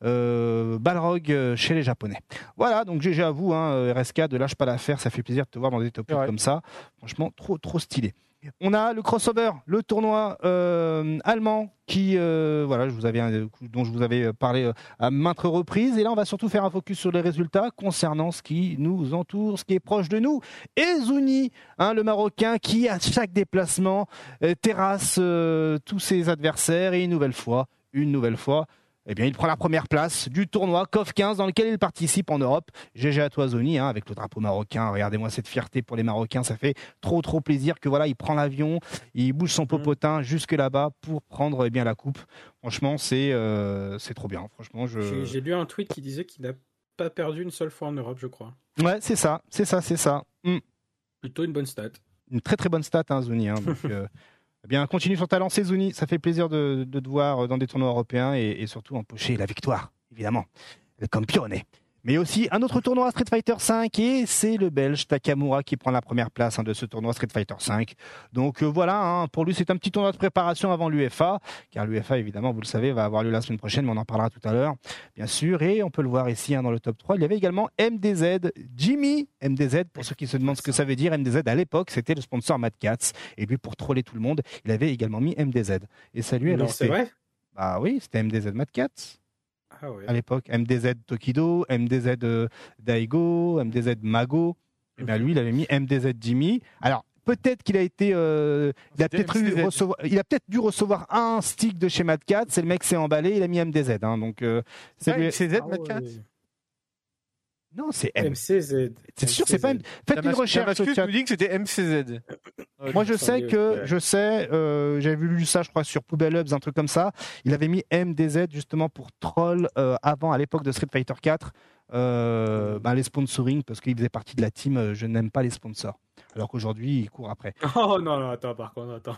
Balrog chez les Japonais. Voilà, donc GG à vous, hein, RS4, lâche pas l'affaire, ça fait plaisir de te voir dans des top 8 comme ça. Franchement, trop, trop stylé. On a le crossover, le tournoi euh, allemand qui, euh, voilà, avais, dont je vous avais parlé euh, à maintes reprises. Et là, on va surtout faire un focus sur les résultats concernant ce qui nous entoure, ce qui est proche de nous. Et Zouni, hein, le Marocain, qui à chaque déplacement terrasse tous ses adversaires et une nouvelle fois, une nouvelle fois, eh bien, il prend la première place du tournoi COF 15 dans lequel il participe en Europe. GG à Toisoni, hein, avec le drapeau marocain. Regardez-moi cette fierté pour les Marocains. Ça fait trop, trop plaisir que voilà, il prend l'avion, il bouge son mm. popotin jusque là-bas pour prendre eh bien la coupe. Franchement, c'est euh, c'est trop bien. Franchement, je... j'ai lu un tweet qui disait qu'il n'a pas perdu une seule fois en Europe, je crois. Ouais, c'est ça, c'est ça, c'est ça. Mm. Plutôt une bonne stat. Une très très bonne stat, hein, Zouni. Hein, donc, euh, eh bien, continue sur ta lancée, Zuni. Ça fait plaisir de, de te voir dans des tournois européens et, et surtout empocher la victoire, évidemment. Le campione. Mais aussi un autre tournoi Street Fighter 5 et c'est le Belge Takamura qui prend la première place hein, de ce tournoi Street Fighter 5. Donc euh, voilà, hein, pour lui c'est un petit tournoi de préparation avant l'UFA, car l'UFA évidemment vous le savez va avoir lieu la semaine prochaine, mais on en parlera tout à l'heure, bien sûr. Et on peut le voir ici hein, dans le top 3. Il y avait également MDZ, Jimmy MDZ pour ceux qui se demandent ce que ça veut dire. MDZ à l'époque c'était le sponsor Mad Cats et lui pour troller tout le monde, il avait également mis MDZ. Et ça lui est non, C'est vrai? Bah oui, c'était MDZ Mad Cats. Ah à l'époque. MDZ Tokido, MDZ euh, Daigo, MDZ Mago. Et eh bien lui, il avait mis MDZ Jimmy. Alors, peut-être qu'il a été, il a peut-être recevoir, il a peut-être dû recevoir un stick de chez Mad Cat. C'est le mec s'est emballé, il a mis MDZ. Hein, donc c'est MCZ Mad Cat? Non, c'est MCZ. C'est sûr, c'est pas. Faites une recherche. Tu nous dis que c'était MCZ. Moi, je sais que, je sais, euh, j'avais lu ça, je crois, sur Poubelle Hubs, un truc comme ça. Il avait mis MDZ justement pour troll euh, avant, à l'époque de Street Fighter 4, euh, bah, les sponsoring, parce qu'il faisait partie de la team Je n'aime pas les sponsors. Alors qu'aujourd'hui, il court après. Oh non, non, attends, par contre, attends.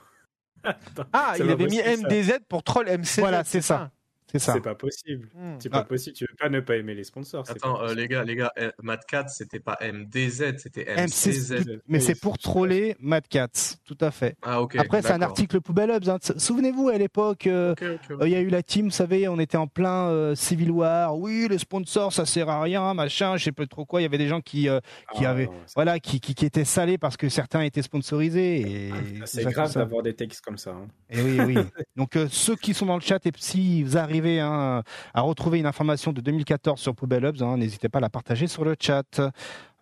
ah, il avait mis MDZ pour troll MCZ. Voilà, c'est ça. C'est ça. C'est pas possible. Hmm. C'est pas ah. possible. Tu veux pas ne pas aimer les sponsors. Attends, euh, les gars, les gars, eh, Mad Cats, c'était pas MDZ, c'était MCZ. Mais c'est pour troller Mad Cats, tout à fait. Ah. Après, c'est un article Poubelle Hubs. Hein. Souvenez-vous, à l'époque, euh, euh, il y a eu la team, vous savez, on était en plein Civil War. Oui, les sponsors, ça sert à rien, machin, je sais pas trop quoi. Il y avait des gens qui, qui ah, avaient, voilà, qui, qui, étaient salés parce que certains étaient sponsorisés. Et ah, c'est grave d'avoir des textes comme ça. Hein. Et oui, oui. Donc, ceux qui sont dans le chat, et si vous arrivez Hein, à retrouver une information de 2014 sur Poubelle Hubs, hein, n'hésitez pas à la partager sur le chat.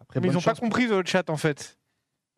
Après, Mais ils n'ont pas compris le chat en fait.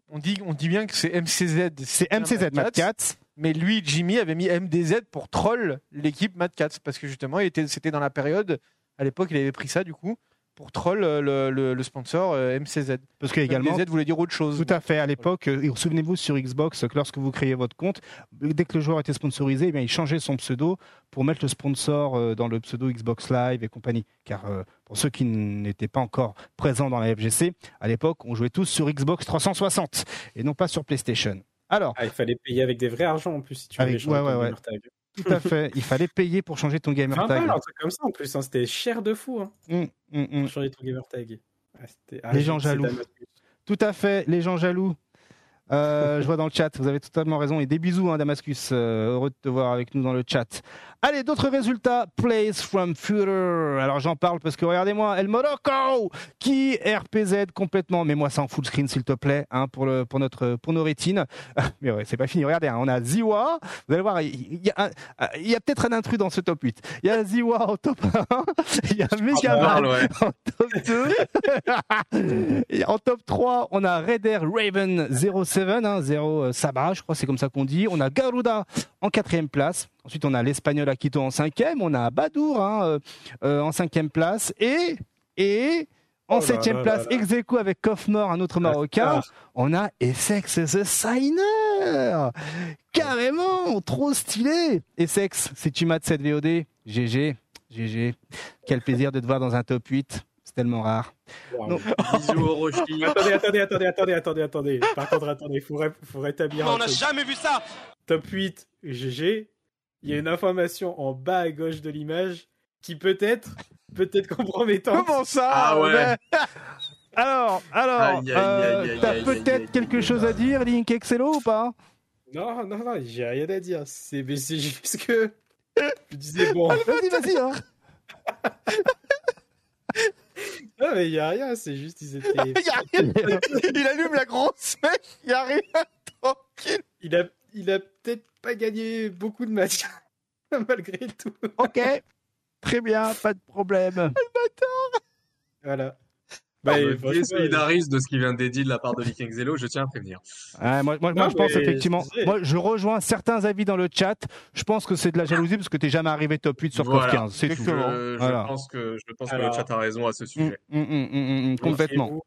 On dit, on dit bien que c'est MCZ. C'est MCZ Mad Cats. Mais lui, Jimmy, avait mis MDZ pour troll l'équipe Mad Cats. Parce que justement, c'était dans la période, à l'époque, il avait pris ça du coup pour troll euh, le, sponsor euh, MCZ. Parce que également, MCZ voulait dire autre chose. Tout à fait. À l'époque, euh, souvenez-vous sur Xbox, que lorsque vous créez votre compte, dès que le joueur était sponsorisé, eh bien, il changeait son pseudo pour mettre le sponsor dans le pseudo Xbox Live et compagnie. Car pour ceux qui n'étaient pas encore présents dans la FGC, à l'époque, on jouait tous sur Xbox 360 et non pas sur PlayStation. Alors, ah, il fallait payer avec des vrais argents en plus si tu voulais changer ouais, ouais, tout à fait. Il fallait payer pour changer ton gamer tag. comme ça en plus. Hein. C'était cher de fou. Hein, mmh, mmh, mmh. Pour changer ton gamer tag. Ah, ah, les gens jaloux. Tout à fait. Les gens jaloux. Euh, je vois dans le chat, vous avez totalement raison. Et des bisous, hein, Damascus. Euh, heureux de te voir avec nous dans le chat. Allez, d'autres résultats. Plays from Future. Alors j'en parle parce que regardez-moi, El Morocco qui RPZ complètement. Mets-moi ça en full screen s'il te plaît, hein, pour, le, pour, notre, pour nos rétines. Mais ouais, c'est pas fini. Regardez, hein, on a Ziwa. Vous allez voir, il y a, a peut-être un intrus dans ce top 8. Il y a Ziwa en top 1. Il y a Megaman ouais. en top 2. Et en top 3, on a Raider Raven 07, hein, 0 Sabah, je crois c'est comme ça qu'on dit. On a Garuda en quatrième place. Ensuite, on a l'Espagnol Akito en cinquième, on a Badour hein, euh, euh, en cinquième place et et en oh septième place, ex avec Kofmor, un autre Marocain, on a Essex The Signer. Carrément, trop stylé. Essex, si tu mates cette VOD, GG, GG. Quel plaisir de te voir dans un top 8. C'est tellement rare. Bisous au Rochi. attendez, attendez, attendez, attendez, attendez, attendez. Par contre, attendez, il faut, faut rétablir. on n'a jamais vu ça. Top 8, GG il y a une information en bas à gauche de l'image qui peut être peut-être compromettante. Comment ça Ah ouais. alors, alors, euh, t'as peut-être quelque chose à dire, Link Excello ou pas? Non, non, non, j'ai rien à dire. C'est, juste que je disais bon. vas-y, vas-y. Hein. Non mais il y a rien, c'est juste ils étaient. y a rien. il allume la grosse mec, il y a rien. Tranquille. Il a il a peut-être pas gagné beaucoup de matchs, malgré tout. Ok, très bien, pas de problème. Le bâtard Voilà. Bah, je solidarise de ce qui vient d'Eddie de la part de Viking Zelo, je tiens à prévenir. moi, moi, je pense effectivement, moi je rejoins certains avis dans le chat. Je pense que c'est de la jalousie parce que tu n'es jamais arrivé top 8 sur voilà. 15. C'est tout. Je, je, pense que, je pense que le chat a raison à ce sujet. Hum, hum, hum, complètement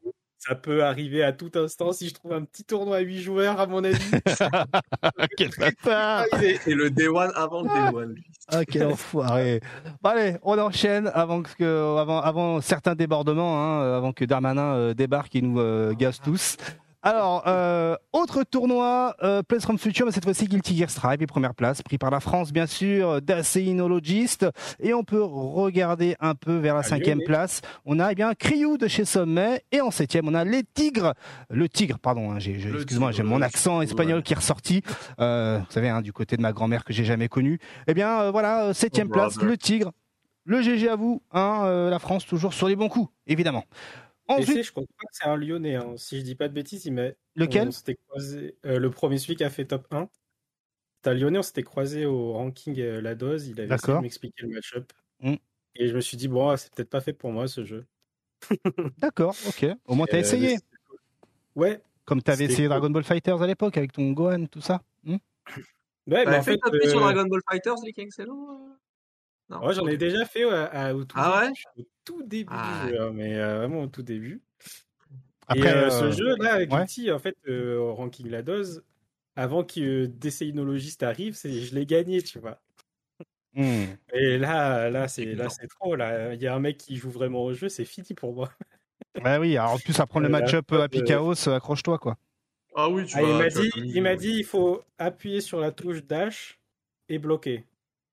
ça peut arriver à tout instant si je trouve un petit tournoi à 8 joueurs, à mon avis. quel bâtard Et le Day One avant le Day One, Ah, quel enfoiré bon, Allez, on enchaîne avant, que, avant, avant certains débordements, hein, avant que Darmanin euh, débarque et nous euh, gaze tous. Alors, euh, autre tournoi, euh, Place from Future, mais cette fois-ci Guilty Gear Strive, et première place, pris par la France, bien sûr, d'Aceinologist. Et on peut regarder un peu vers la cinquième place. On a eh bien Criou de chez Sommet, et en septième, on a les Tigres. Le Tigre, pardon, hein, excuse-moi, j'ai mon accent espagnol qui est ressorti. Euh, vous savez, hein, du côté de ma grand-mère que j'ai jamais connue. Eh bien, euh, voilà, septième oh, place, le Tigre. Le GG à vous, hein, euh, la France toujours sur les bons coups, évidemment. Ensuite... je crois que c'est un Lyonnais, hein. si je dis pas de bêtises, mais lequel croisé, euh, Le premier, celui qui a fait top 1. C'était un Lyonnais, on s'était croisé au ranking euh, La Dose, il avait essayé de m'expliquer le match-up. Mm. Et je me suis dit, bon, ah, c'est peut-être pas fait pour moi ce jeu. D'accord, ok. Au moins, t'as as euh, essayé. Ouais, Comme tu avais essayé Dragon Ball Fighters à l'époque avec ton Gohan, tout ça. Hmm ouais, mais en fait, fait sur Dragon Ball Fighters, les King non, ouais, j'en ai déjà fait au, tout ah début, ouais? Au tout début ah. du jeu, hein, mais vraiment au tout début. Après, ce jeu-là, Guilty, en fait, au ranking la dose, avant que Décéinologiste arrive, je l'ai gagné, tu vois. Mmh. Et là, là, c'est là, c'est trop. Là, il y a un mec qui joue vraiment au jeu, c'est fini pour moi. Bah oui, alors en plus, à prendre le match-up à Picchaos, accroche-toi, quoi. Ah oui, tu ah, Il m'a dit, il m'a dit, il faut appuyer sur la touche dash et bloquer.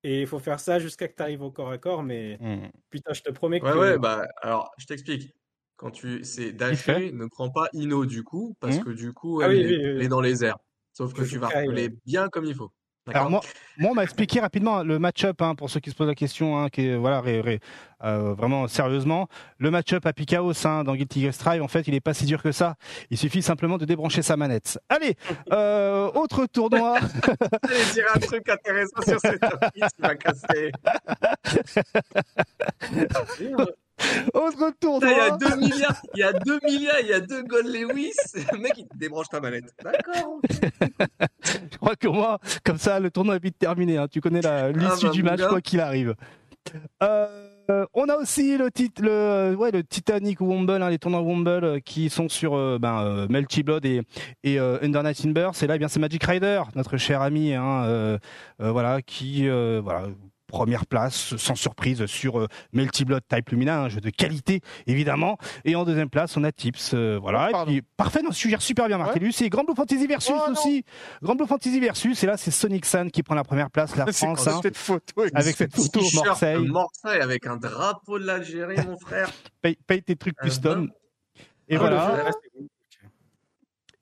Et il faut faire ça jusqu'à que tu arrives au corps à corps, mais mmh. putain, je te promets que. Ouais, ouais, bah, alors, je t'explique. Quand tu. C'est dasher, ne prends pas Ino du coup, parce mmh. que du coup, ah elle, est, dans les airs. Sauf que tu vas rouler bien comme il faut. Alors moi, moi, on m'a expliqué rapidement le match-up hein, pour ceux qui se posent la question, hein, qui voilà euh, vraiment sérieusement, le match-up à Picaos hein, dans Guilty Gear Strive, en fait, il est pas si dur que ça. Il suffit simplement de débrancher sa manette. Allez, euh, autre tournoi. Allez dire un truc intéressant sur cette qui va casser. Autre tour. Il y a 2 milliards, il y a 2 milliards, il y a 2 Gold Lewis. Le mec, il débranche ta manette. D'accord. Je crois que moi, comme ça, le tournoi est vite terminé. Hein. Tu connais l'issue ah, bah, du match, quoi qu'il arrive. Euh, on a aussi le, titre, le, ouais, le Titanic Womble, hein, les tournois Womble euh, qui sont sur euh, ben, Melty Blood et, et Under Night in Burst. Et là, eh bien, c'est Magic Rider, notre cher ami, hein, voilà, qui voilà, première place, sans surprise, sur euh, Melty Blood Type Lumina, un jeu de qualité, évidemment. Et en deuxième place, on a Tips. Euh, voilà. et puis, parfait, non, tu gères super bien, Martellus. Et Grand Blue Fantasy Versus oh, aussi. Grand Blue Fantasy Versus. Et là, c'est Sonic Sun qui prend la première place, la France. Hein, cette photo avec cette photo Marseille. Marseille avec un drapeau de l'Algérie, mon frère. paye, tes trucs custom. Et ah, voilà.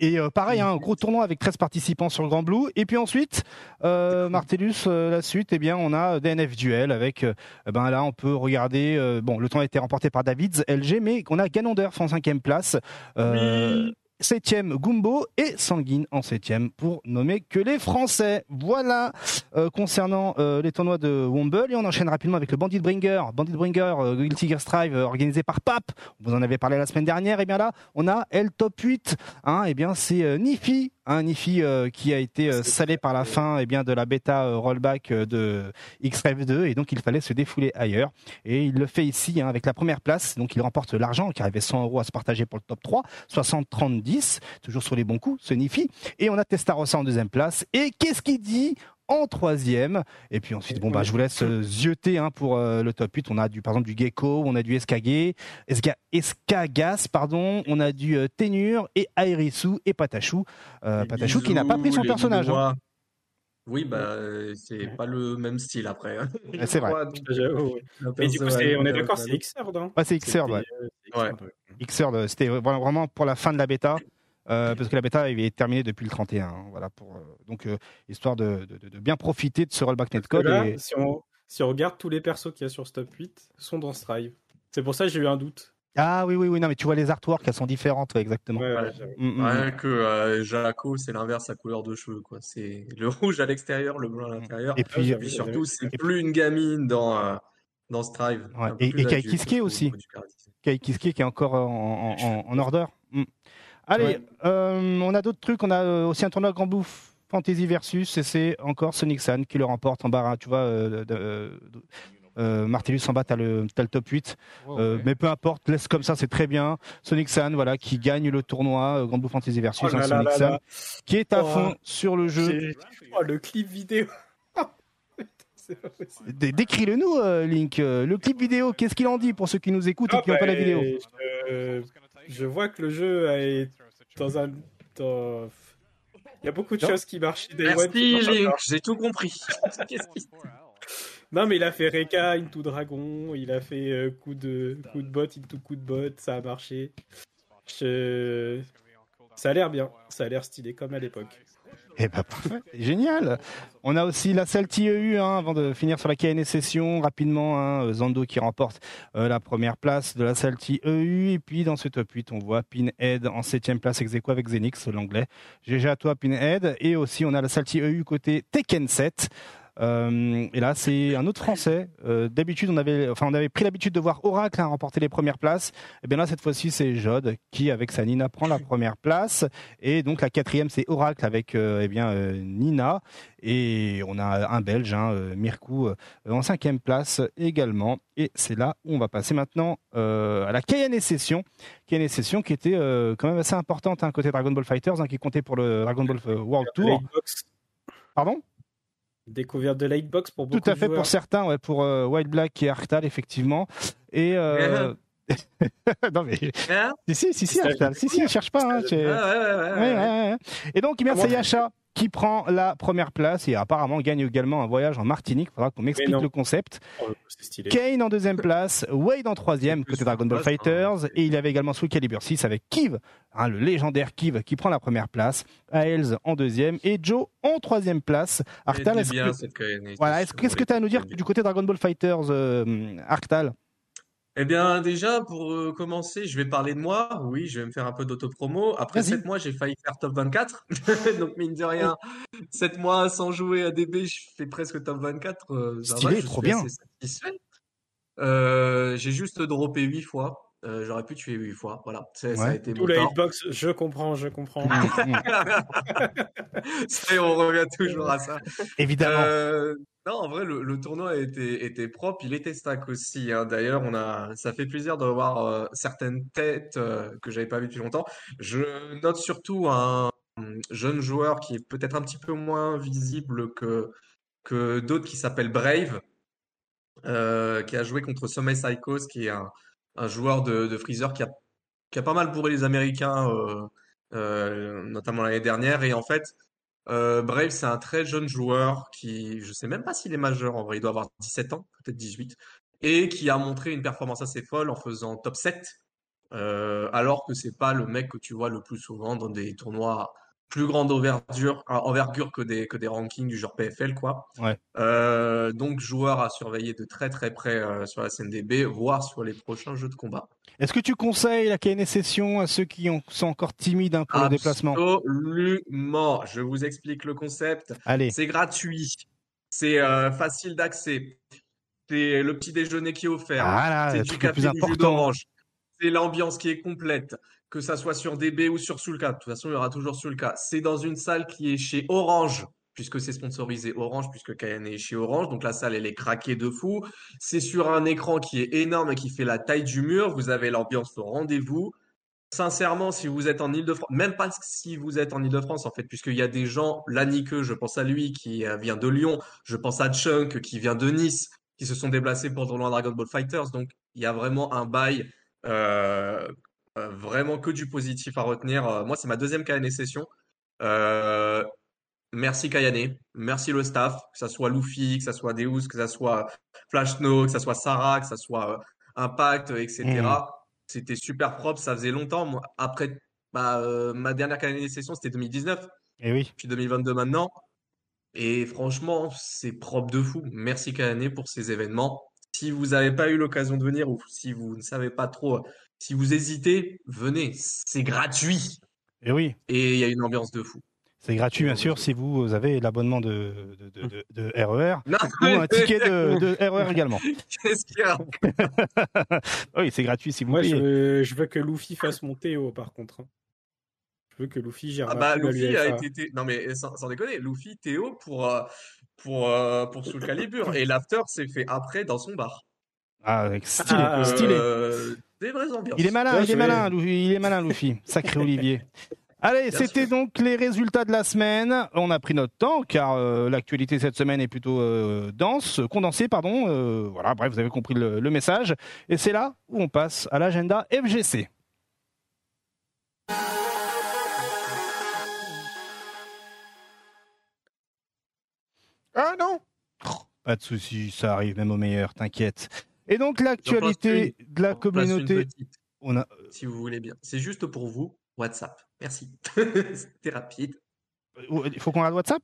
Et euh, pareil, un hein, gros tournoi avec 13 participants sur le Grand Blue. Et puis ensuite, euh, Martellus, euh, la suite, eh bien, on a DNF Duel avec, eh ben là, on peut regarder, bon, le temps a été remporté par Davids, LG, mais on a Ganondorf en cinquième place. Oui septième Gumbo et Sanguine en septième pour nommer que les Français. Voilà euh, concernant euh, les tournois de Womble et on enchaîne rapidement avec le Bandit Bringer. Bandit Bringer, euh, Guilty Strive organisé par PAP. Vous en avez parlé la semaine dernière. Et bien là, on a L Top 8. Hein, et bien c'est Nifi un IFI euh, qui a été euh, salé par la fin eh bien, de la bêta euh, rollback de XREV 2 et donc il fallait se défouler ailleurs. Et il le fait ici hein, avec la première place, donc il remporte l'argent qui arrivait 100 euros à se partager pour le top 3, 60-30-10, toujours sur les bons coups, ce Nifi. Et on a Testarossa en deuxième place. Et qu'est-ce qu'il dit en troisième. Et puis ensuite, bon, bah, je vous laisse euh, zioter hein, pour euh, le top 8. On a du, par exemple du Gecko, on a du Escagé, Escagas, pardon, on a du euh, Ténur et Airisu et Patachou. Patachou qui n'a pas pris son personnage. Hein. Oui, bah, c'est pas le même style après. Hein. C'est vrai. Mais du coup, on est d'accord, c'est Xrd. Hein c'est Xrd, ouais. Xrd, c'était vraiment pour la fin de la bêta. Euh, parce que la bêta est terminée depuis le 31. Hein, voilà, pour, euh, donc, euh, histoire de, bien profiter de ce rollback netcode. et... si, on, si, on, regarde tous les persos qu'il y a sur Stop 8, sont dans Strive. C'est pour ça que j'ai eu un doute. Ah oui, oui, oui, non, mais tu vois les artworks, elles sont différentes, exactement. Ouais, mm, mm, mm. que Jaco, c'est l'inverse sa couleur de cheveux, quoi. C'est le rouge à l'extérieur, le blanc à l'intérieur. Et puis, surtout, c'est plus une gamine dans, dans Strive. Et, et Kai Kiske aussi. Kai Kiske qui est encore en, en, en order. Allez, euh, on a d'autres trucs. On a euh, aussi un tournoi Grand Bouffe Fantasy Versus et c'est encore Sonic San qui le remporte en barre. Tu vois, euh, euh, Martellus en bas, t'as le, le top 8. Mais peu importe, laisse comme ça, c'est très bien. Sonic San, voilà, qui gagne le tournoi Grand Bouffe Fantasy Versus. Oh hein, Sonic San, qui est à oh. fond sur le jeu. Oh, le clip vidéo. Décris-le nous, Link. Le clip vidéo, qu'est-ce qu'il en dit pour ceux qui nous écoutent et qui n'ont pas la bah, vidéo? Je vois que le jeu est dans un. Il y a beaucoup de choses qui marchent. Merci Link, j'ai tout compris. non, mais il a fait Reka into Dragon, il a fait euh, coup, de, coup de bot into coup de bot, ça a marché. Ça a l'air bien, ça a l'air stylé comme à l'époque. Eh ben génial. On a aussi la Salty EU hein, avant de finir sur la KN session rapidement. Hein, Zando qui remporte euh, la première place de la Salty EU et puis dans ce top 8 on voit Pinhead en septième place ex avec Zenix l'anglais. GG à toi Pinhead et aussi on a la Salty EU côté Tekken 7. Euh, et là, c'est un autre Français. Euh, d'habitude, on avait, enfin, on avait pris l'habitude de voir Oracle hein, remporter les premières places. Et bien là, cette fois-ci, c'est Jod qui, avec sa Nina, prend la première place. Et donc la quatrième, c'est Oracle avec eh bien Nina. Et on a un Belge, hein, Mirkou, en cinquième place également. Et c'est là où on va passer maintenant à la Cayenne Session. Cayenne Session qui était quand même assez importante hein, côté Dragon Ball Fighters, hein, qui comptait pour le Dragon Ball World Tour. Pardon? Découverte de Lightbox pour beaucoup Tout à fait pour certains, ouais, pour euh, White Black et Arctal effectivement. Et euh... non mais hein? Si si si si Arctal, si si, cherche pas. Hein, ouais, ouais, ouais, et donc qui prend la première place et apparemment gagne également un voyage en Martinique. Il faudra qu'on m'explique le concept. Oh, Kane en deuxième place, Wade en troisième côté Dragon Ball Fighters et il y avait également Soul Calibur 6 avec Kiv, hein, le légendaire Kiv qui prend la première place, Aels en deuxième et Joe en troisième place. Arctal, est-ce que... voilà, est-ce qu'est-ce que tu as à nous dire du côté Dragon Ball Fighters, euh, Arctal? Eh bien, déjà, pour euh, commencer, je vais parler de moi. Oui, je vais me faire un peu d'autopromo. Après sept mois, j'ai failli faire top 24. Donc, mine de rien, sept mois sans jouer à DB, je fais presque top 24. Euh, Stylé, trop bien. Euh, j'ai juste droppé huit fois. J'aurais pu tuer huit fois. Voilà, ça, a été Tout la hitbox, je comprends, je comprends. on revient toujours à ça. Évidemment. Non, en vrai, le, tournoi était, était propre, il était stack aussi. Hein. D'ailleurs, on a, ça fait plaisir de voir euh, certaines têtes euh, que j'avais pas vues depuis longtemps. Je note surtout un jeune joueur qui est peut-être un petit peu moins visible que, que d'autres, qui s'appelle Brave, euh, qui a joué contre Sommet Psychos, qui est un, un joueur de, Freezer qui a, pas mal bourré les Américains, notamment l'année dernière. Et en fait, euh, Brave, c'est un très jeune joueur qui, je sais même pas s'il est majeur en vrai, il doit avoir 17 ans, peut-être 18, et qui a montré une performance assez folle en faisant top 7, euh, alors que c'est pas le mec que tu vois le plus souvent dans des tournois plus grande envergure, envergure que des, que des rankings du genre PFL, quoi. Ouais. Euh, donc, joueur à surveiller de très très près euh, sur la CNDB, voire sur les prochains jeux de combat. Est-ce que tu conseilles la KN Session à ceux qui sont encore timides hein, pour le déplacement? Absolument. Je vous explique le concept. Allez. C'est gratuit. C'est euh, facile d'accès. C'est le petit déjeuner qui est offert. c'est du café, du jus d'orange. C'est l'ambiance qui est complète que ça soit sur DB ou sur Soulka. De toute façon, il y aura toujours Soulka. C'est dans une salle qui est chez Orange, puisque c'est sponsorisé Orange, puisque Cayenne est chez Orange. Donc la salle, elle est craquée de fou. C'est sur un écran qui est énorme et qui fait la taille du mur. Vous avez l'ambiance au rendez-vous. Sincèrement, si vous êtes en Ile-de-France, même pas si vous êtes en Ile-de-France, en fait, puisqu'il y a des gens, Lanique, je pense à lui, qui euh, vient de Lyon, je pense à Chunk, qui vient de Nice, qui se sont déplacés pour tournoi Dragon Ball Fighters. Donc, il y a vraiment un bail euh, vraiment que du positif à retenir. Euh, moi, c'est ma deuxième Kayane session. Euh, merci Kayane, merci le staff, que ce soit Luffy, que ce soit Deus, que ce soit Flash Snow, que ce soit Sarah, que ce soit Impact, etc. Mm. C'était super propre, ça faisait longtemps. après bah, ma dernière Kayane session, c'était 2019. Et oui. Puis 2022 maintenant. Et franchement, c'est propre de fou. Merci Kayane pour ces événements. Si vous n'avez pas eu l'occasion de venir ou si vous ne savez pas trop si vous hésitez, venez, c'est gratuit. Et eh oui. Et il y a une ambiance de fou. C'est gratuit, bien sûr, si vous avez l'abonnement de, de, RER e ou un ticket de, RER e également. Qu'est-ce qu'il y a Oui, c'est gratuit si vous Moi, je veux, que Luffy fasse mon Théo, par contre. Hein. Je veux que Luffy gère. Ah bah, Luffy a été. Non, mais sans, déconner, Luffy, Théo pour, euh, pour, euh, pour Soul Calibur. Et l'after s'est fait après dans son bar. Ah, stylé. Ah, stylé. Euh, des vraies ambiances. Il est malin, il est malin, Luffy, il est malin, Luffy. Sacré Olivier. Allez, c'était donc les résultats de la semaine. On a pris notre temps car euh, l'actualité cette semaine est plutôt euh, dense, condensée, pardon. Euh, voilà, bref, vous avez compris le, le message. Et c'est là où on passe à l'agenda FGC. Ah non Pas de souci, ça arrive même au meilleur, t'inquiète. Et donc l'actualité de la communauté. On a... Si vous voulez bien. C'est juste pour vous, WhatsApp. Merci. C'était rapide. Euh, il faut qu'on ait WhatsApp?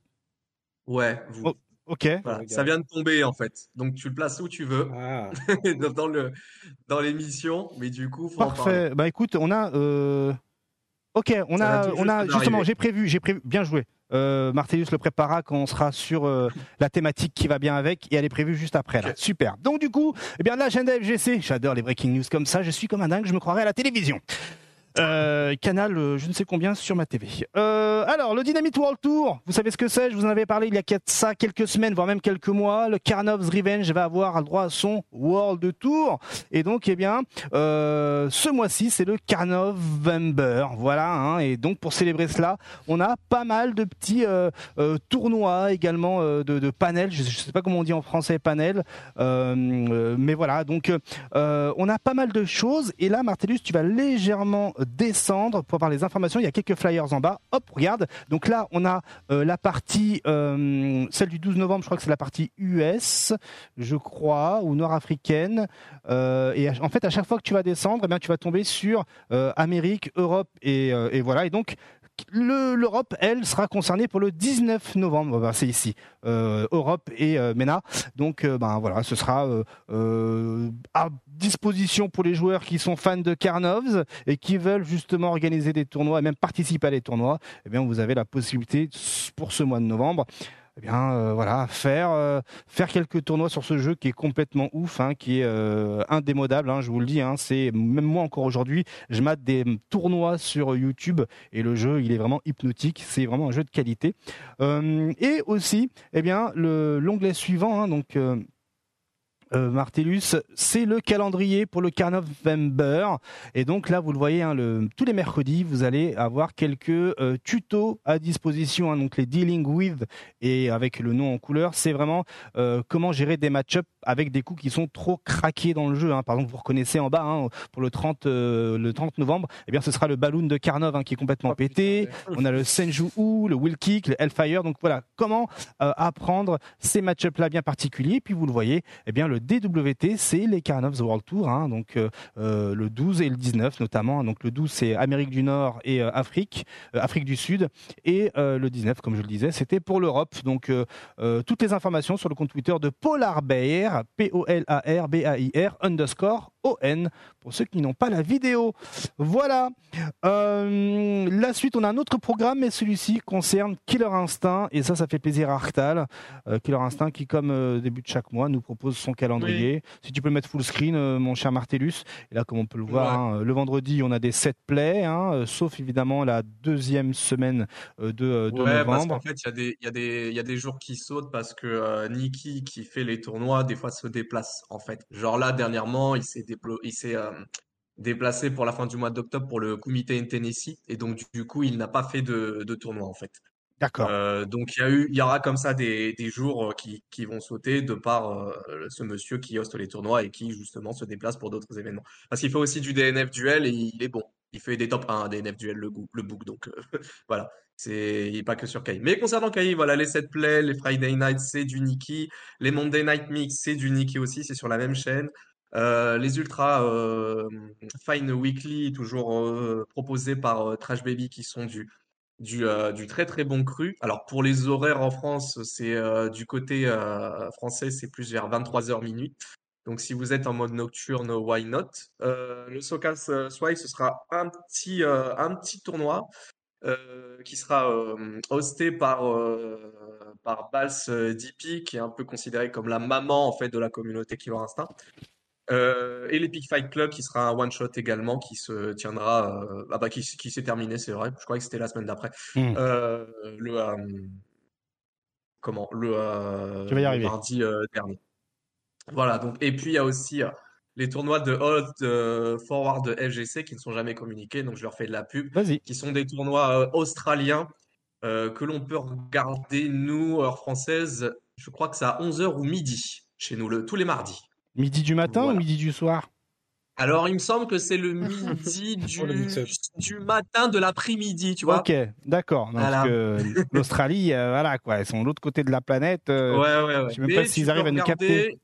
Ouais, vous. Oh, ok. Ça vient de tomber en fait. Donc tu le places où tu veux. Ah. dans le dans l'émission, mais du coup, faut Parfait. bah écoute, on a. Euh... Ok, on a, on a justement, j'ai prévu, j'ai prévu, bien joué. Euh, Martellus le préparera quand on sera sur euh, la thématique qui va bien avec et elle est prévue juste après. Là. Super. Donc du coup, eh bien l'agenda FGC, j'adore les breaking news comme ça, je suis comme un dingue, je me croirais à la télévision. Euh, canal, euh, je ne sais combien sur ma TV. Euh, alors, le Dynamite World Tour, vous savez ce que c'est Je vous en avais parlé il y a ça quelques semaines, voire même quelques mois. Le Carnov's Revenge va avoir droit à son World Tour. Et donc, eh bien, ce mois-ci, c'est le Carnovember. Voilà. Hein, et donc, pour célébrer cela, on a pas mal de petits tournois également de, de panels. Je ne sais pas comment on dit en français panel. mais voilà. Donc, on a pas mal de choses. Et là, Martellus, tu vas légèrement descendre pour avoir les informations. Il y a quelques flyers en bas. Hop, regarde. Donc là, on a euh, la partie, euh, celle du 12 novembre, je crois que c'est la partie US, je crois, ou nord-africaine. Euh, et en fait, à chaque fois que tu vas descendre, eh bien, tu vas tomber sur Amérique, Europe et, et voilà. Et donc, l'Europe, elle, sera concernée pour le 19 novembre. Ben, c'est ici, euh, Europe et euh, MENA. Donc, euh, ben voilà, ce sera à disposition pour les joueurs qui sont fans de Carnovs et qui veulent justement organiser des tournois et même participer à des tournois. Eh bien, vous avez la possibilité pour ce mois de novembre eh bien euh, voilà, faire euh, faire quelques tournois sur ce jeu qui est complètement ouf, hein, qui est euh, indémodable. Hein, je vous le dis, hein, c'est même moi encore aujourd'hui, je mate des tournois sur YouTube et le jeu il est vraiment hypnotique. C'est vraiment un jeu de qualité. et aussi, eh bien le l'onglet suivant, hein, donc euh, Martellus, c'est le calendrier pour le Carnovember. Et donc là, vous le voyez, hein, le, tous les mercredis, vous allez avoir quelques euh, tutos à disposition. Hein, donc les dealing with et avec le nom en couleur, c'est vraiment euh, comment gérer des match-ups avec des coups qui sont trop craqués dans le jeu. Hein. Par exemple, vous reconnaissez en bas pour le 30 le 30 novembre, eh bien ce sera le balloon de Carnov qui est complètement oh, pété. On a le Senju le Will Kick, le Hellfire. Donc voilà, comment apprendre ces match-ups là bien particuliers. Puis vous le voyez, eh bien le DWT, c'est les Carnov World Tour, hein, donc euh, euh, le 12 et le 19 notamment. Donc le 12 c'est Amérique du Nord et euh, Afrique, Afrique du Sud, et le 19, comme je le disais, c'était pour l'Europe. Donc toutes les informations sur le compte Twitter de Polar Bear, P-O-L-A-R-B-A-I-R underscore O-N pour ceux qui n'ont pas la vidéo. Voilà. la suite, on a un autre programme, mais celui-ci concerne Killer Instinct, et ça, ça fait plaisir à Arctal. Killer Instinct qui, comme début de chaque mois, nous propose son calendrier. Si tu peux le mettre full screen, euh, mon cher Martellus. Et là, comme on peut le voir, hein, le vendredi, on a des 7 plays, hein, euh, sauf évidemment la deuxième semaine euh, de, de ouais, novembre. Parce fait, il y, y, y, a des jours qui sautent parce que Niki, qui fait les tournois, des fois se déplace, en fait. Genre là, dernièrement, il s'est déplacé pour la fin du mois d'octobre pour le comité in Tennessee. Et donc, du coup, il n'a pas fait de, de tournoi, en fait. D'accord. Euh, donc il y a eu, il y aura comme ça des, des jours euh, qui, qui vont sauter de par euh, ce monsieur qui hoste les tournois et qui justement se déplace pour d'autres événements. Parce qu'il fait aussi du DNF duel et il est bon. Il fait des top 1 DNF duel le, le book donc voilà. C'est il est pas que sur Kai. Mais concernant Kai, voilà les set play, les Friday night c'est du Nikki, les Monday night mix c'est du Nikki aussi, c'est sur la même chaîne. Les Ultra Fine Weekly, toujours proposés par Trash Baby, qui sont du euh, très très bon cru. Alors pour les horaires en France, c'est euh, du côté euh, français, c'est plus vers 23h minuit. Donc si vous êtes en mode nocturne, why not? le Socas Swipe, ce sera un petit, un petit tournoi qui sera hosté par, par Bals DP, qui est un peu considéré comme la maman en fait de la communauté Killer Instinct. Euh, et l'Epic Fight Club qui sera un one shot également qui se tiendra euh, ah bah qui, qui s'est terminé c'est vrai. Je crois que c'était la semaine d'après. Hmm. euh, le euh, comment le, y mardi dernier. Voilà donc et puis il y a aussi les tournois de Hold Forward de FGC qui ne sont jamais communiqués donc je leur fais de la pub qui sont des tournois australiens que l'on peut regarder nous heure française. Je crois que c'est à 11h ou midi chez nous le, tous les mardis Midi du matin ou midi du soir? Alors, il me semble que c'est le midi du, matin de l'après-midi, tu vois. Ok, d'accord. Donc, l'Australie, euh, voilà, quoi. Ils sont de l'autre côté de la planète. Euh, ouais, ouais, ouais. Je sais même pas s'ils arrivent à nous capter.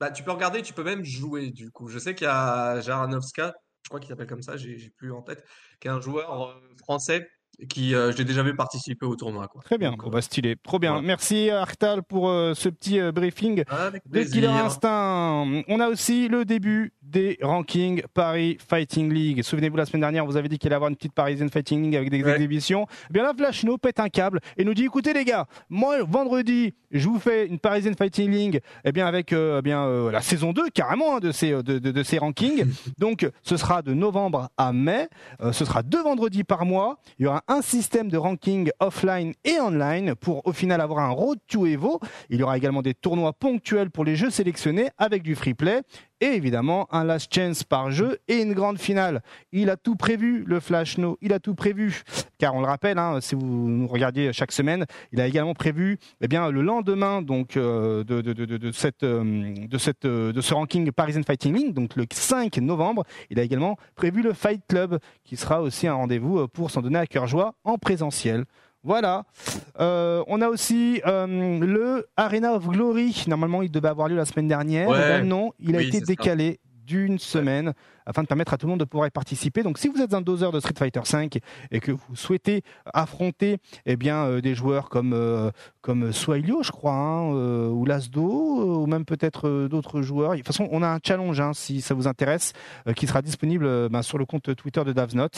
Bah, tu peux regarder, tu peux même jouer, du coup. Je sais qu'il y a Jaranovska, je crois qu'il s'appelle comme ça, j'ai plus en tête, qui est un joueur euh, français qui euh, j'ai déjà vu participer au tournoi. Quoi. Très bien, Donc, bon, euh, bah, stylé, trop bien. voilà. Merci Arctal pour euh, ce petit euh, briefing. Avec De Killer. Instinct. On a aussi le début des rankings Paris Fighting League. Souvenez-vous, la semaine dernière, on vous avait dit qu'il allait avoir une petite Parisienne Fighting League avec des Ouais. exhibitions. Eh bien là, Flashno pète un câble et nous dit écoutez les gars, moi vendredi, je vous fais une Parisienne Fighting League eh bien, avec euh, eh bien, euh, la saison 2 carrément hein, de, ces, de, de- de ces rankings. Donc ce sera de novembre à mai. Euh, ce sera deux vendredis par mois. Il y aura un système de ranking offline et online pour au final avoir un road to Evo. Il y aura également des tournois ponctuels pour les jeux sélectionnés avec du free play et évidemment un last chance par jeu et une grande finale. Il a tout prévu, le Flash No, il a tout prévu. Car on le rappelle, hein, si vous nous regardiez chaque semaine, il a également prévu eh bien, le lendemain donc, euh, de, de, de, de- cette, euh, de, cette, euh, de ce ranking Parisian Fighting League, donc le 5 novembre, il a également prévu le Fight Club qui sera aussi un rendez-vous pour s'en donner à cœur joie en présentiel. Voilà. Euh, on a aussi euh, le Arena of Glory. Normalement, il devait avoir lieu la semaine dernière. Ouais. Non, il a Oui, été décalé d'une semaine afin de permettre à tout le monde de pouvoir y participer. Donc, si vous êtes un doseur de Street Fighter V et que vous souhaitez affronter eh bien, euh, des joueurs comme, euh, comme Swailio, je crois, hein, euh, ou Lasdo, euh, ou même peut-être d'autres joueurs. De toute façon, on a un challenge, hein, si ça vous intéresse, qui sera disponible ben, sur le compte Twitter de Davsnot.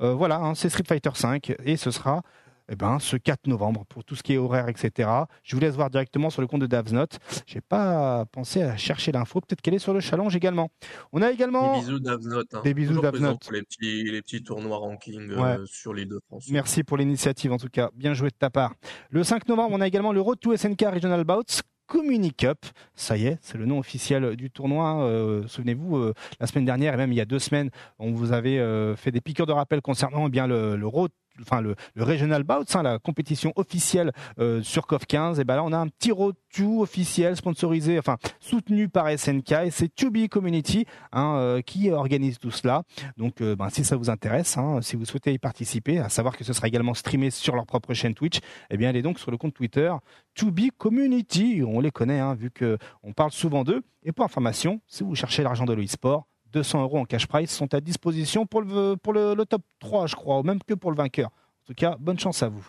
Euh, voilà, hein, c'est Street Fighter V et ce sera eh ben, ce 4 novembre pour tout ce qui est horaire, etc. Je vous laisse voir directement sur le compte de Davsnot. J'ai pas pensé à chercher l'info. Peut-être qu'elle est sur le challenge également. On a également. Des bisous Davsnot. Hein. Des bisous Toujours Davsnot. présent pour les petits, les petits tournois ranking euh, sur les deux France. Merci pour l'initiative en tout cas. Bien joué de ta part. Le 5 novembre, on a également le Road to SNK Regional Bouts. Community Cup, ça y est, c'est le nom officiel du tournoi. Euh, Souvenez-vous, euh, la semaine dernière et même il y a deux semaines, on vous avait euh, fait des piqûres de rappel concernant eh bien le, le Road, enfin le, le Regional Bouts, hein, la compétition officielle euh, sur CoF 15. Et ben là, on a un petit to officiel sponsorisé, enfin soutenu par SNK et c'est To Be Community hein, euh, qui organise tout cela. Donc, euh, ben, si ça vous intéresse, hein, si vous souhaitez y participer, à savoir que ce sera également streamé sur leur propre chaîne Twitch, eh bien, allez donc sur le compte Twitter To Be Community. On les connaît, hein, vu que on parle souvent d'eux. Et pour information, si vous cherchez l'argent de l'e-sport, 200 euros en cash prize sont à disposition pour le, pour le, top 3, je crois, ou même que pour le vainqueur. En tout cas, bonne chance à vous.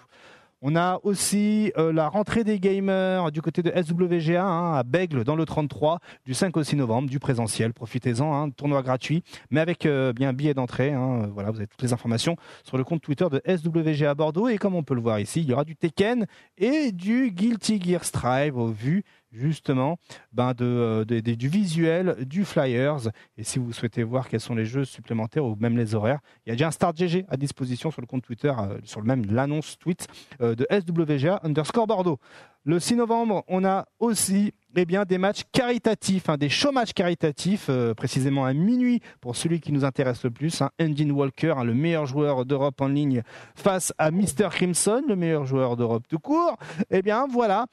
On a aussi euh, la rentrée des gamers du côté de SWGA hein, à Bègle dans le 33 du 5 au 6 novembre, du présentiel. Profitez-en, hein, tournoi gratuit, mais avec euh, bien billet d'entrée. hein. voilà, vous avez toutes les informations sur le compte Twitter de SWGA Bordeaux. Et comme on peut le voir ici, il y aura du Tekken et du Guilty Gear Strive au vu justement ben, de, euh, du visuel, du flyers. Et si vous souhaitez voir quels sont les jeux supplémentaires ou même les horaires, il y a déjà un Start GG à disposition sur le compte Twitter, euh, sur le même l'annonce tweet euh, de SWGA underscore Bordeaux. Le 6 novembre, on a aussi eh bien, des matchs caritatifs, hein, des matchs caritatifs, précisément à minuit pour celui qui nous intéresse le plus. Hein, Walker, hein, le meilleur joueur d'Europe en ligne, face à Mr. Crimson, le meilleur joueur d'Europe tout court. Eh bien, voilà.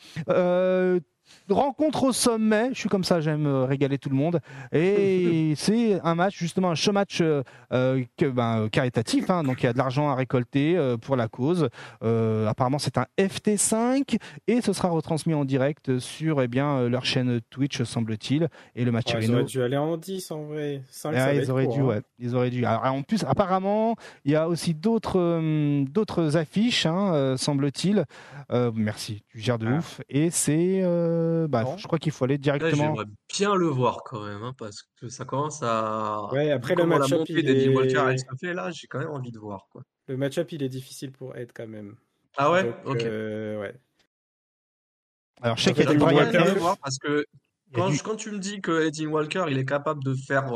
Rencontre au sommet, je suis comme ça, j'aime euh, régaler tout le monde. Et c'est un match, justement, un show match euh, euh, que- ben, caritatif, hein, donc il y a de l'argent à récolter euh, pour la cause. Euh, apparemment, c'est un FT5 et ce sera retransmis en direct sur eh bien, leur chaîne Twitch, semble-t-il. Et le match Ouais, ils auraient dû aller en 10 en vrai. 5, ah, ils auraient dû, ouais. Ils auraient dû. Alors, en plus, apparemment, il y a aussi d'autres euh, d'autres affiches, hein, euh, semble-t-il. Euh, merci, tu gères de Ah. ouf. Et c'est, euh, bah, je crois qu'il faut aller directement. j'aimerais bien le voir quand même, hein, parce que ça commence à. Ouais, après, le Comment match-up, il d'Eddie est- Walker, elle se fait là, j'ai quand même envie de voir. Quoi. Le match-up, il est difficile pour Ed quand même. Ah ouais? Donc, Ok. euh, ouais. Alors, je sais qu'il y a du Walker- parce que quand, du- quand tu me dis que Eddie Walker, il est capable de faire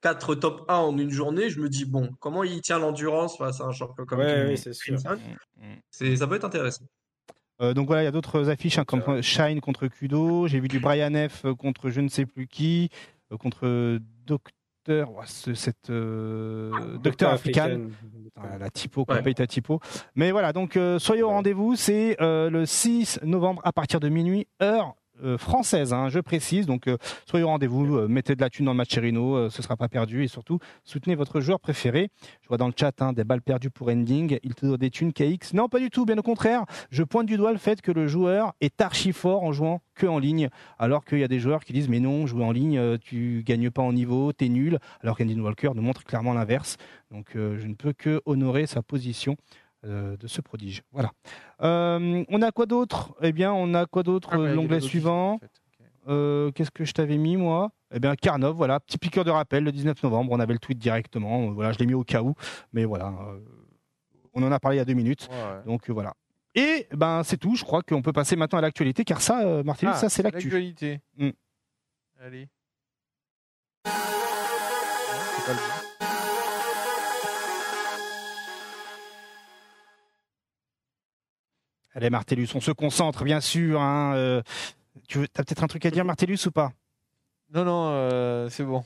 4 top 1 en une journée, je me dis, bon, comment il tient l'endurance face à un champion comme Ouais, oui, c'est sûr. Mm, mm. C'est- Ça peut être intéressant. Euh, donc voilà, il y a d'autres affiches hein, comme. Shine contre Kudo. J'ai vu du Brian F contre je ne sais plus qui, euh, contre Docteur, ouais, ce- cette euh, Docteur African. Voilà, la typo, Ouais. ta typo. Mais voilà, donc euh, soyez au rendez-vous. C'est euh, le 6 novembre à partir de minuit, heure euh, française, hein, je précise. Donc euh, soyez au rendez-vous, euh, mettez de la thune dans le euh, ce sera pas perdu. Et surtout, soutenez votre joueur préféré. Je vois dans le chat hein, des balles perdues pour Ending. Il te doit des thunes KX. Non, pas du tout, bien au contraire. Je pointe du doigt le fait que le joueur est archi fort en jouant que en ligne. Alors qu'il y a des joueurs qui disent mais non, jouer en ligne, euh, tu gagnes pas en niveau, t'es nul. Alors qu'Endin Walker nous montre clairement l'inverse. Donc euh, je ne peux que honorer sa position de ce prodige. Voilà. on a quoi d'autre? Eh bien, on a quoi d'autre ah, L'onglet suivant. Qu'est-ce que je t'avais mis, moi? Eh bien, Karnov, voilà, petit piqueur de rappel, le 19 novembre, on avait le tweet directement. Voilà, je l'ai mis au cas où, mais voilà. on en a parlé il y a deux minutes. Donc voilà. Et ben c'est tout, je crois qu'on peut passer maintenant à l'actualité, car ça, euh, Martin, ça c'est l'actu. L'actualité. Mm. Allez. Allez, Martellus, on se concentre, bien sûr. Hein, euh, tu as peut-être un truc à dire, Martellus, ou pas? Non, non, euh, c'est bon.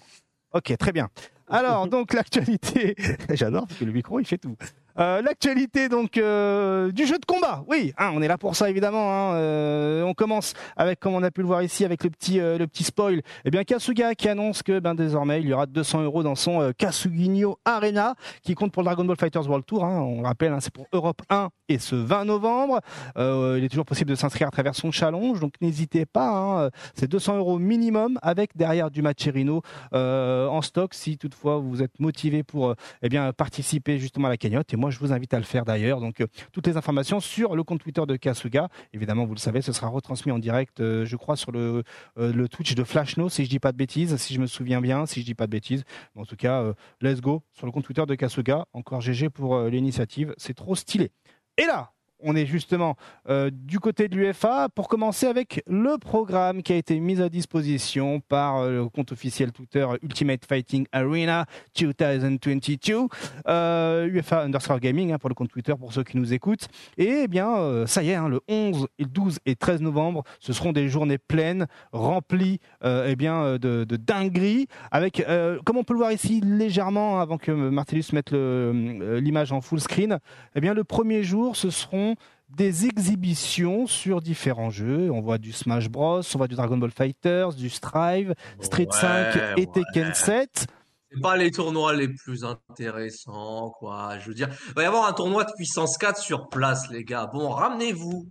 Ok, très bien. Alors, donc l'actualité, j'adore parce que le micro il fait tout. Euh, l'actualité donc euh, du jeu de combat. Oui, hein, on est là pour ça évidemment. Hein. Euh, on commence avec, comme on a pu le voir ici, avec le petit le petit spoil. Eh bien, Kasuga qui annonce que ben désormais il y aura 200 euros dans son Kasuginyo Arena qui compte pour le Dragon Ball Fighters World Tour. Hein. On rappelle, c'est pour Europe 1 et ce 20 novembre. il est toujours possible de s'inscrire à travers son challenge, donc n'hésitez pas. C'est 200 euros minimum avec derrière du Macherino en stock si toutefois vous êtes motivé pour eh bien participer justement à la cagnotte. Moi, je vous invite à le faire d'ailleurs. Donc, euh, toutes les informations sur le compte Twitter de Kasuga. Évidemment, vous le savez, ce sera retransmis en direct, euh, je crois, sur le, euh, le Twitch de Flashno, si je dis pas de bêtises, si je me souviens bien, si je dis pas de bêtises. en tout cas, let's go sur le compte Twitter de Kasuga. Encore GG pour l'initiative. C'est trop stylé. Et là, on est justement euh, du côté de l'UFA pour commencer avec le programme qui a été mis à disposition par euh, le compte officiel Twitter Ultimate Fighting Arena 2022, euh, UFA underscore gaming hein, pour le compte Twitter pour ceux qui nous écoutent. Et eh bien, euh, ça y est, hein, le 11, et 12 et 13 novembre, ce seront des journées pleines, remplies eh bien, de, dingueries, avec, comme on peut le voir ici légèrement, avant que Martellus mette l'image en full screen, eh bien, le premier jour, ce seront des exhibitions sur différents jeux. On voit du Smash Bros, on voit du Dragon Ball Fighters, du Strive, Street 5 et Tekken 7 c'est pas les tournois les plus intéressants, quoi. Je veux dire, il va y avoir un tournoi de puissance 4 sur place, les gars. Bon, ramenez-vous.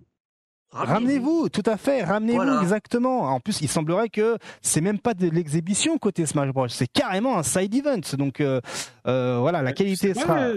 Ramenez-vous, tout à fait, ramenez-vous exactement. En plus, il semblerait que c'est même pas de l'exhibition côté Smash Bros, c'est carrément un side event. Donc euh, euh, voilà, la qualité sera.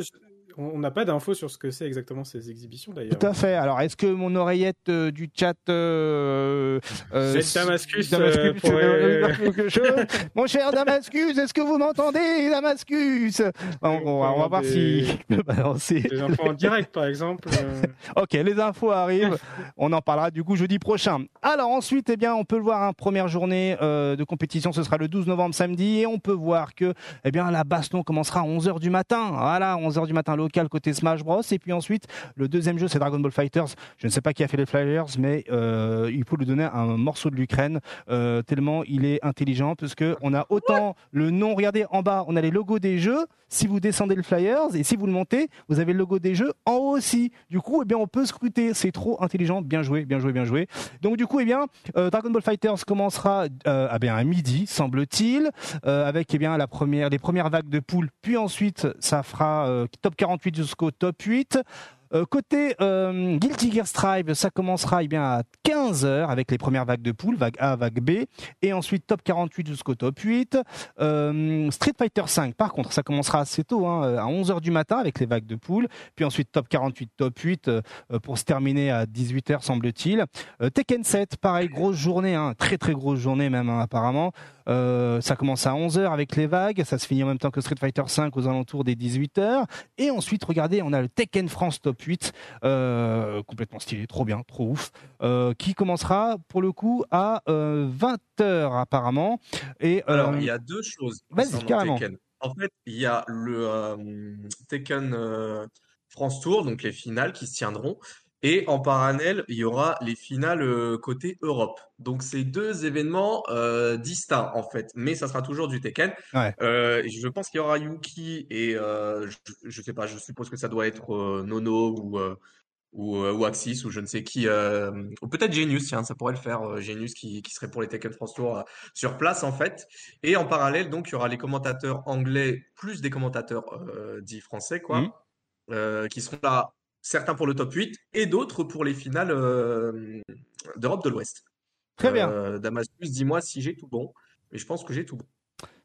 On n'a pas d'infos sur ce que c'est exactement ces exhibitions d'ailleurs. Tout à fait. Alors, est-ce que mon oreillette euh, du chat. Euh, euh, c'est Damascus. Damascus euh, mon cher Damascus, est-ce que vous m'entendez, Damascus? On, va, voir si je peux balancer. Les infos en direct, par exemple. ok, les infos arrivent. On en parlera du coup jeudi prochain. Alors, ensuite, eh bien, on peut le voir, hein, première journée de compétition, ce sera le 12 novembre samedi. Et on peut voir que eh bien, la baston commencera à 11h du matin. Voilà, 11h du matin côté Smash Bros. Et puis ensuite, le deuxième jeu, c'est Dragon Ball Fighters. Je ne sais pas qui a fait les Flyers, mais euh, il faut lui donner un morceau de l'Ukraine, euh, tellement il est intelligent, parce que on a autant le nom, regardez en bas, on a les logos des jeux. Si vous descendez le Flyers et si vous le montez, vous avez le logo des jeux en haut aussi. Du coup, eh bien, on peut scruter. C'est trop intelligent. Bien joué, bien joué, bien joué. Donc, du coup, eh bien, euh, Dragon Ball Fighters commencera à, bien, à midi, semble-t-il, avec eh bien, la première, les premières vagues de poules. Puis ensuite, ça fera top 40 jusqu'au top 8. Euh, côté euh, Guilty Gear Strive, ça commencera eh bien, à 15h avec les premières vagues de poule, vague A, vague B, et ensuite top 48 jusqu'au top 8. Euh, Street Fighter 5, par contre, ça commencera assez tôt, hein, à 11h du matin avec les vagues de poule, puis ensuite top 48, top 8 pour se terminer à 18h semble-t-il. Tekken 7, pareil, grosse journée, hein, très très grosse journée même hein, apparemment. Ça commence à 11h avec les vagues, ça se finit en même temps que Street Fighter 5 aux alentours des 18h. Et ensuite, regardez, on a le Tekken France top 8, euh, complètement stylé, trop bien, trop ouf, euh, qui commencera pour le coup à 20h euh, apparemment. Et, Alors, il y a deux choses. Vas-y, carrément. En fait, il y a le Tekken France Tour, donc les finales qui se tiendront. Et en parallèle, il y aura les finales euh, côté Europe. Donc c'est deux événements euh, distincts en fait, mais ça sera toujours du Tekken. Euh, je pense qu'il y aura Yuki et je, je sais pas, je suppose que ça doit être Nono ou ou, Axis ou je ne sais qui, ou peut-être Genius, tiens, ça pourrait le faire, Genius qui, qui serait pour les Tekken France Tour sur place en fait. Et en parallèle, donc il y aura les commentateurs anglais plus des commentateurs dits français quoi, mmh. qui seront là certains pour le top 8 et d'autres pour les finales euh, d'Europe de l'Ouest. Très bien. Euh, Damascus, dis-moi si j'ai tout bon, mais je pense que j'ai tout bon.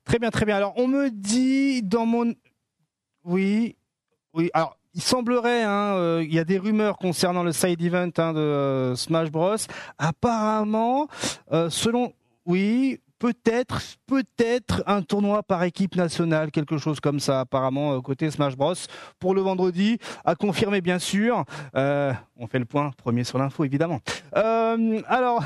Très bien, très bien. Alors, on me dit dans mon. Oui, oui. Alors, il semblerait, hein, il y a des rumeurs concernant le side event hein, de Smash Bros. Apparemment, selon oui, peut-être, peut-être un tournoi par équipe nationale, quelque chose comme ça, apparemment euh, côté Smash Bros. Pour le vendredi, à confirmer bien sûr. Euh, on fait le point, premier sur l'info évidemment. Euh, alors,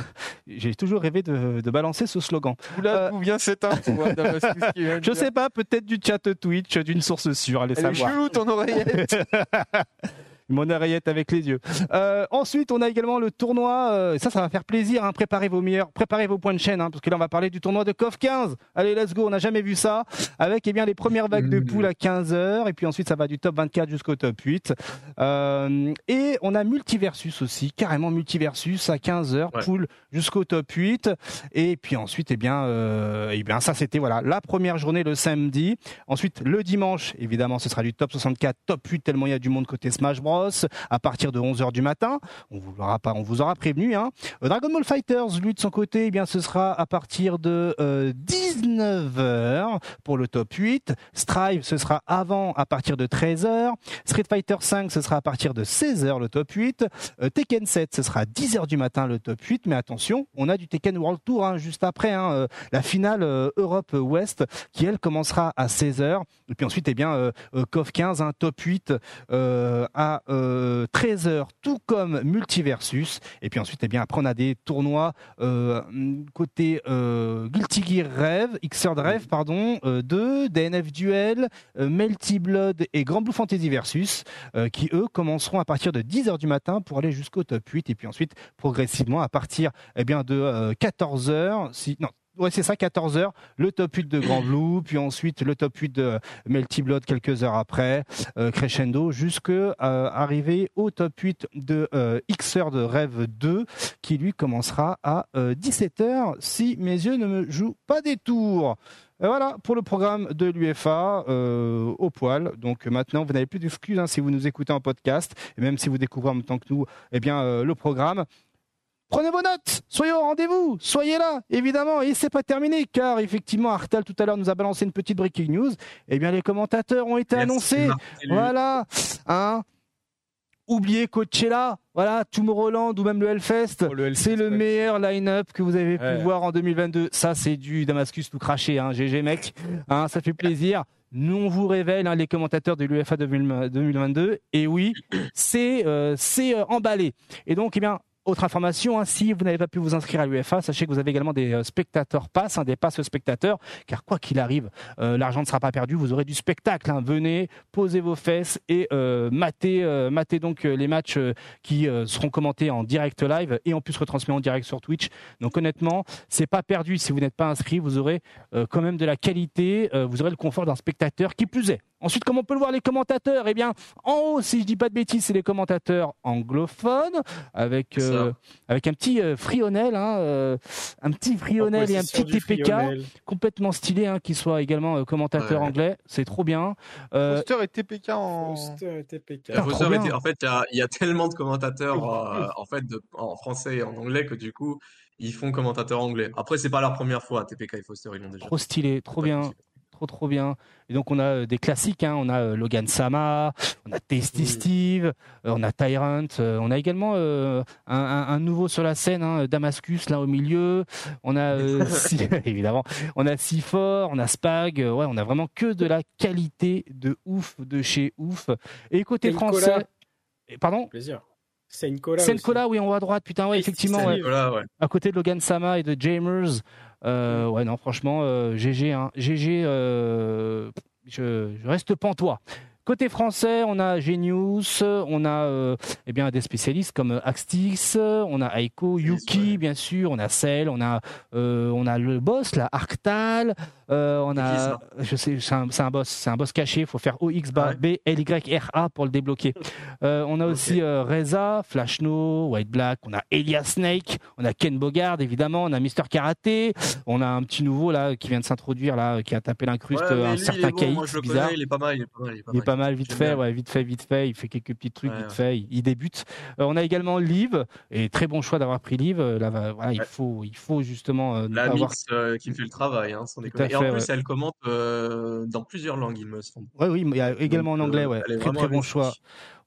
j'ai toujours rêvé de, balancer ce slogan. D'où vient cet info Je sais pas, peut-être du chat Twitch, d'une source sûre. Allez Elle savoir. Est ton oreillette. mon oreillette avec les yeux. Euh, ensuite, on a également le tournoi. Euh, ça, ça va faire plaisir. Hein, préparez vos meilleurs, préparez vos points de chaîne, hein, parce que là, on va parler du tournoi de KOF 15. Allez, let's go. On n'a jamais vu ça. Avec eh bien les premières vagues de mmh. poules à 15 h et puis ensuite, ça va du top 24 jusqu'au top 8. Euh, et on a multiversus aussi, carrément multiversus à 15 h poule jusqu'au top 8. Et puis ensuite, eh bien, eh bien, ça, c'était voilà la première journée le samedi. Ensuite, le dimanche, évidemment, ce sera du top 64, top 8 tellement il y a du monde côté Smash Bros à partir de 11h du matin. On vous aura pas, on vous aura prévenu. Hein. Euh, Dragon Ball Fighters, lui de son côté, eh bien ce sera à partir de 19h euh, pour le top 8. Strive, ce sera avant à partir de 13h. Street Fighter 5, ce sera à partir de 16h le top 8. Euh, Tekken 7, ce sera à 10h du matin le top 8. Mais attention, on a du Tekken World Tour hein, juste après hein, la finale Europe Ouest qui elle commencera à 16h. Et puis ensuite, eh bien, KOF 15, un top 8 à 13 euh, h tout comme Multiversus. Et puis ensuite, eh bien, après, on a des tournois euh, côté euh, Guilty Gear Rêve, Xrd Rêve, pardon, 2, DNF Duel, Melty Blood et Grand Blue Fantasy Versus, qui eux commenceront à partir de 10h du matin pour aller jusqu'au top 8. Et puis ensuite, progressivement, à partir eh bien, de 14h, si, non, Ouais, c'est ça, 14 heures. Le top 8 de Grand Blue, puis ensuite le top 8 de Melty Blood quelques heures après, euh, crescendo, jusque euh, arriver au top 8 de euh, Xer de Rêve 2, qui lui commencera à 17 heures, si mes yeux ne me jouent pas des tours. voilà pour le programme de l'UFA au poil. Donc maintenant, vous n'avez plus d'excuses hein, si vous nous écoutez en podcast, et même si vous découvrez en même temps que nous, eh bien le programme. Prenez vos notes, soyez au rendez-vous, soyez là, évidemment, et c'est pas terminé, car effectivement, Artal tout à l'heure nous a balancé une petite breaking news. Eh bien, les commentateurs ont été annoncés. Voilà, hein. Oubliez Coachella, voilà, Tomorrowland ou même le Hellfest, oh, c'est le meilleur line-up que vous avez pu voir en 2022. Ça, c'est du Damascus tout craché, hein, GG mec, hein, ça fait plaisir. Nous, on vous révèle hein, les commentateurs de l'UFA 2022. Et oui, c'est euh, c'est euh, emballé. Et donc, eh bien, autre information, hein, si vous n'avez pas pu vous inscrire à l'UFA, sachez que vous avez également des euh, spectateurs pass, hein, des passes spectateurs, car quoi qu'il arrive, euh, l'argent ne sera pas perdu, vous aurez du spectacle. Hein. Venez, posez vos fesses et euh, matez, matez donc les matchs qui seront commentés en direct live et en plus retransmis en direct sur Twitch. Donc honnêtement, c'est pas perdu si vous n'êtes pas inscrit, vous aurez quand même de la qualité, vous aurez le confort d'un spectateur qui plus est. Ensuite, comme on peut le voir, les commentateurs, eh bien, en haut, si je dis pas de bêtises, c'est les commentateurs anglophones avec euh, avec un petit euh, Frionel, hein, euh, un petit Frionel et un petit TPK complètement stylé, hein, qui soit également commentateur anglais. C'est trop bien. Foster et TPK en. TPK. en fait, il y, a tellement de commentateurs en fait en français et en anglais que du coup ils font commentateur anglais. Après, c'est pas leur première fois, TPK et Foster, ils l'ont déjà. Trop stylé, trop bien trop trop bien. Et donc on a euh, des classiques, hein. on a euh, Logan Sama, on a Tasty Steve, euh, on a Tyrant, on a également un, nouveau sur la scène, hein, Damascus là au milieu, on a évidemment, on a Sifor, on a Spag, ouais, on a vraiment que de la qualité de ouf de chez ouf. Et côté français, pardon? Plaisir. Senkola, oui, en haut à droite, putain, ouais, effectivement. À côté de Logan Sama et de Jamers, euh, ouais, non, franchement, GG, euh, hein. GG, euh, je, je, reste pantois. Côté français, on a Genius, on a eh bien des spécialistes comme Axtix, on a Aiko, Yuki bien sûr, on a Cell, on a on a le boss là, Arctal, euh, on a je sais c'est un, un, boss, c'est un boss caché, il faut faire OX B L Y R A pour le débloquer. on a aussi Reza, Flashno, White Black, on a Elias Snake, on a Ken Bogard évidemment, on a Mister Karaté, on a un petit nouveau là qui vient de s'introduire là qui a tapé l'incruste un certain KX bizarre. il est pas mal, il est pas mal, il est pas pas mal, vite fait, ouais, vite fait, vite fait. Il fait quelques petits trucs, vite fait. Il, débute. Euh, on a également Liv, et très bon choix d'avoir pris Liv. Là, voilà, il faut, il faut justement. Euh, La mix qui fait le travail, hein, Et en plus, elle commente dans plusieurs langues, il me semble. Oui, oui, il y a également en anglais, ouais. Très, très bon choix.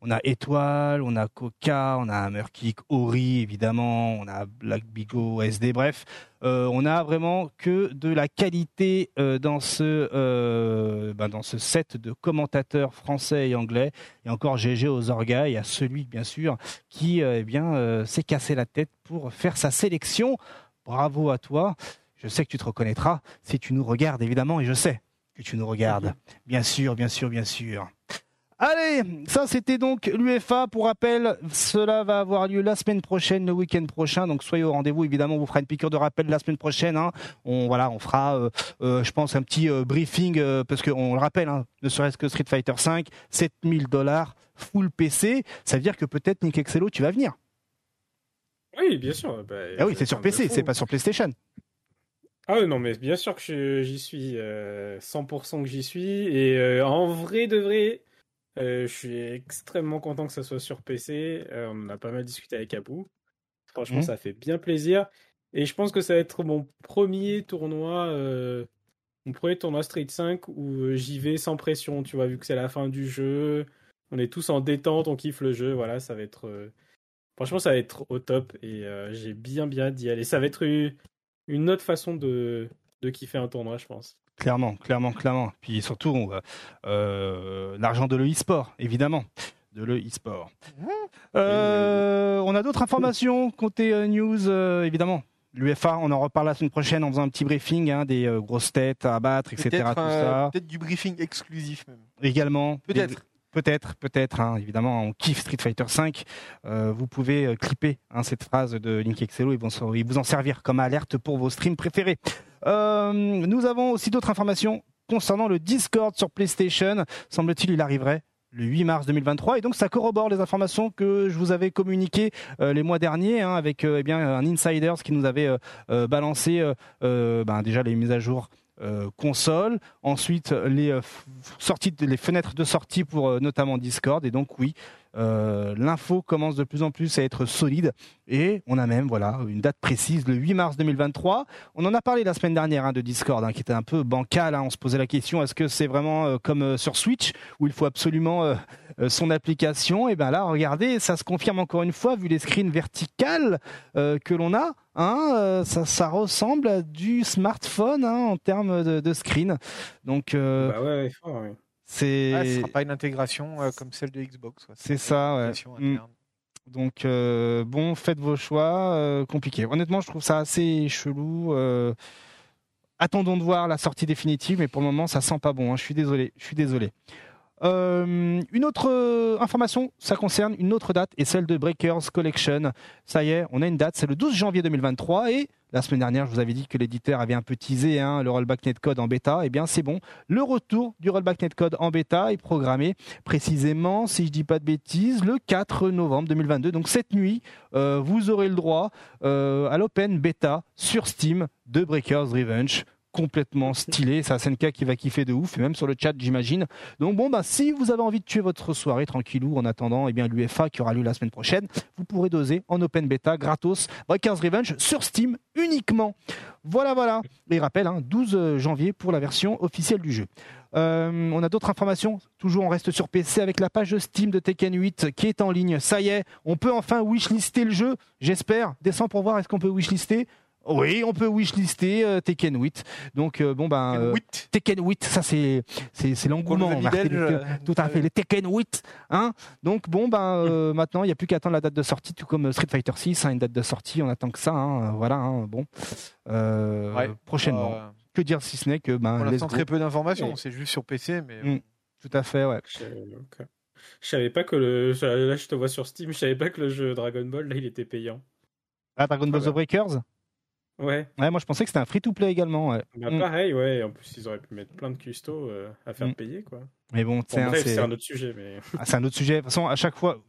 On a Étoile, on a Coca, on a Hammerkick, Ori évidemment, on a Black Bigo, SD, bref. Euh, on a vraiment que de la qualité euh, dans, ce, euh, ben, dans ce set de commentateurs français et anglais. Et encore GG aux orgas et à celui, bien sûr, qui eh bien s'est cassé la tête pour faire sa sélection. Bravo à toi. Je sais que tu te reconnaîtras si tu nous regardes, évidemment, et je sais que tu nous regardes. Bien sûr, bien sûr, bien sûr. Allez, ça c'était donc l'UFA. Pour rappel, cela va avoir lieu la semaine prochaine, le week-end prochain. Donc soyez au rendez-vous. Évidemment, on vous fera une piqûre de rappel la semaine prochaine. Hein. On voilà, on fera, euh, euh, je pense, un petit euh, briefing parce qu'on le rappelle, hein, ne serait-ce que Street Fighter 5, 7000 dollars, full PC. Ça veut dire que peut-être Nick Excello, tu vas venir. Oui, bien sûr. Bah, ah oui, c'est sur PC, c'est pas sur PlayStation. Ah non, mais bien sûr que j'y suis, 100% que j'y suis. Et en vrai de vrai, euh, je suis extrêmement content que ça soit sur PC. Euh, on en a pas mal discuté avec Abu. Franchement, mmh. ça fait bien plaisir. Et je pense que ça va être mon premier tournoi, euh, mon premier tournoi Street 5 où j'y vais sans pression. Tu vois, vu que c'est la fin du jeu, on est tous en détente, on kiffe le jeu. Voilà, ça va être. Franchement, ça va être au top. Et j'ai bien, bien d'y aller. Ça va être une autre façon de, de kiffer un tournoi, je pense. Clairement, clairement, clairement. Puis surtout, euh, l'argent de l'e-sport, évidemment. De l'e-sport. Euh, on a d'autres informations côté euh, news, évidemment. L'UFA, on en reparle la semaine prochaine en faisant un petit briefing, hein, des grosses têtes à abattre, etc. Peut-être du briefing exclusif même. Également. Peut-être. Peut-être, peut-être, hein, évidemment, on kiffe Street Fighter V. vous pouvez clipper hein, cette phrase de Link Excello et vous en servir comme alerte pour vos streams préférés. Euh, nous avons aussi d'autres informations concernant le Discord sur PlayStation. Semble-t-il, il arriverait le 8 mars 2023 et donc ça corrobore les informations que je vous avais communiquées euh, les mois derniers hein, avec euh, eh un insider qui nous avait balancé ben, déjà les mises à jour console, ensuite les sorties, les fenêtres de sortie pour notamment Discord. Et donc oui, euh, l'info commence de plus en plus à être solide et on a même voilà une date précise, le 8 mars 2023. On en a parlé la semaine dernière hein, de Discord, hein, qui était un peu bancal. Hein. On se posait la question est-ce que c'est vraiment euh, comme euh, sur Switch où il faut absolument son application? Et bien là, regardez, ça se confirme encore une fois vu les screens verticales que l'on a. ça, ressemble à du smartphone en termes de, screen. Donc, bah ouais, ouais. C'est. ne sera pas une intégration euh, comme celle de Xbox. C'est ça, ouais. Mm. Donc euh, bon, faites vos choix. Euh, compliqué. Honnêtement, je trouve ça assez chelou. attendons de voir la sortie définitive, mais pour le moment, ça sent pas bon. Hein. Je suis désolé. Je suis désolé. une autre information, ça concerne une autre date et celle de Breakers Collection. Ça y est, on a une date, c'est le 12 janvier 2023 et la semaine dernière, je vous avais dit que l'éditeur avait un peu teasé hein, le rollback netcode en bêta. Eh bien, c'est bon. Le retour du rollback netcode en bêta est programmé précisément, si je dis pas de bêtises, le 4 novembre 2022. Donc cette nuit, euh, vous aurez le droit euh, à l'open bêta sur Steam de Breakers Revenge complètement stylé. C'est SNK qui va kiffer de ouf, et même sur le chat, j'imagine. Donc bon, bah, si vous avez envie de tuer votre soirée tranquillou en attendant eh bien, l'UFA qui aura lieu la semaine prochaine, vous pourrez doser en open beta gratos Breakers Revenge sur Steam uniquement. Voilà, voilà. Et rappel, 12 hein, janvier pour la version officielle du jeu. Euh, on a d'autres informations? Toujours, on reste sur PC avec la page Steam de Tekken 8 qui est en ligne. Ça y est, on peut enfin wishlister le jeu. J'espère. Descends pour voir est-ce qu'on peut wishlister? Oui, on peut wishlister euh, Tekken 8. Donc euh, bon ben euh, Tekken 8, ça c'est c'est l'engouement. tout à fait, les Tekken 8, hein. Donc bon ben maintenant il n'y a plus qu'à attendre la date de sortie, tout comme Street Fighter 6, hein, une date de sortie, on attend que ça. Hein, voilà, hein, bon. prochainement. que dire si ce n'est que ben. Pour l'instant très peu d'informations, c'est juste sur PC, mais. Mm, tout à fait, ouais. Je savais pas que le là je te vois sur Steam, je savais pas que le jeu Dragon Ball là il était payant. Ah Dragon Ball The Breakers? Ouais. Ouais, moi je pensais que c'était un free-to-play également. Bah, mm. Pareil, ouais. En plus, ils auraient pu mettre plein de custos euh, à faire mm. payer, quoi. Mais bon, c'est un autre sujet. Mais... Ah, c'est un autre sujet. De toute façon, à chaque fois,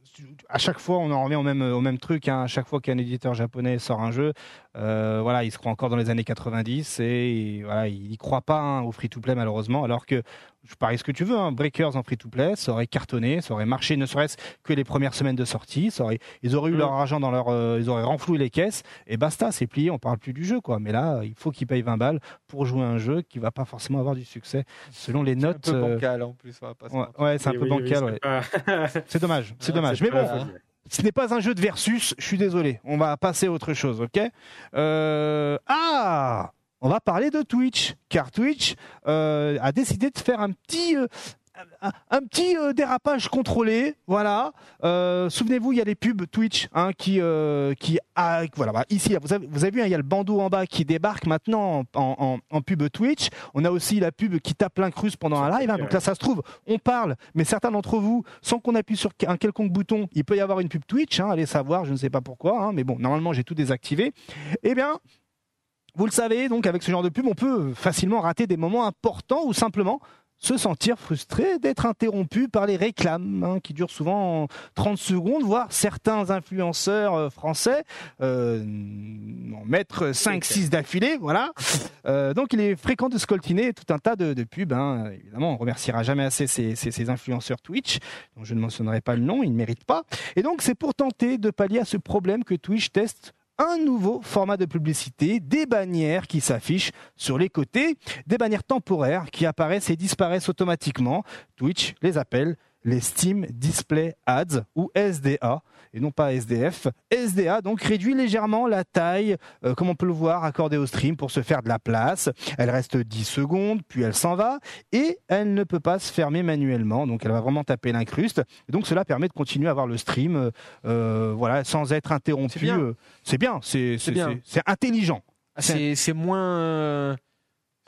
à chaque fois, on en revient au même, au même truc. Hein. À chaque fois qu'un éditeur japonais sort un jeu, euh, voilà, il se croit encore dans les années 90 et voilà, il n'y croit pas hein, au free-to-play malheureusement. Alors que je parie ce que tu veux, hein, Breakers en free-to-play, ça aurait cartonné, ça aurait marché, ne serait-ce que les premières semaines de sortie. ils auraient eu mm. leur argent dans leur, euh, ils auraient renfloué les caisses et basta, c'est plié. On parle plus du jeu, quoi. Mais là, il faut qu'ils payent 20 balles pour jouer un jeu qui va pas forcément avoir du succès selon les notes. Un peu euh, bancal en plus. Ouais, c'est un peu bancal. c'est dommage, c'est dommage. Mais bon. Ce n'est pas un jeu de versus, je suis désolé. On va passer à autre chose, ok? Euh... Ah on va parler de Twitch, car Twitch euh, a décidé de faire un petit, euh, un, petit euh, dérapage contrôlé. Voilà. Souvenez-vous, il y a les pubs Twitch hein, qui, qui voilà. Bah, ici, vous avez, vous avez vu, hein, il y a le bandeau en bas qui débarque maintenant en, en, pub Twitch. On a aussi la pub qui tape l'incruste pendant un live. Hein. donc là, ça se trouve, on parle, mais certains d'entre vous, sans qu'on appuie sur un quelconque bouton, il peut y avoir une pub Twitch. allez savoir, je ne sais pas pourquoi, mais bon, normalement, j'ai tout désactivé. Eh bien, vous le savez, donc avec ce genre de pub, on peut facilement rater des moments importants ou simplement se sentir frustré d'être interrompu par les réclames hein, qui durent souvent 30 secondes, voire certains influenceurs euh, français euh, en mettre 5-6 d'affilée. Voilà. Euh, donc il est fréquent de scoltiner tout un tas de, pubs. Hein. Évidemment, on remerciera jamais assez ces, ces, influenceurs Twitch, dont je ne mentionnerai pas le nom, ils ne méritent pas. Et donc c'est pour tenter de pallier à ce problème que Twitch teste un nouveau format de publicité, des bannières qui s'affichent sur les côtés, des bannières temporaires qui apparaissent et disparaissent automatiquement. Twitch les appelle les Steam Display Ads ou SDA et non pas SDF. SDA donc réduit légèrement la taille, euh, comme on peut le voir, accordée au stream pour se faire de la place. Elle reste 10 secondes, puis elle s'en va et elle ne peut pas se fermer manuellement. Donc elle va vraiment taper l'incruste. Donc cela permet de continuer à voir le stream, euh, euh, voilà, sans être interrompu. C'est bien, c'est intelligent. C'est moins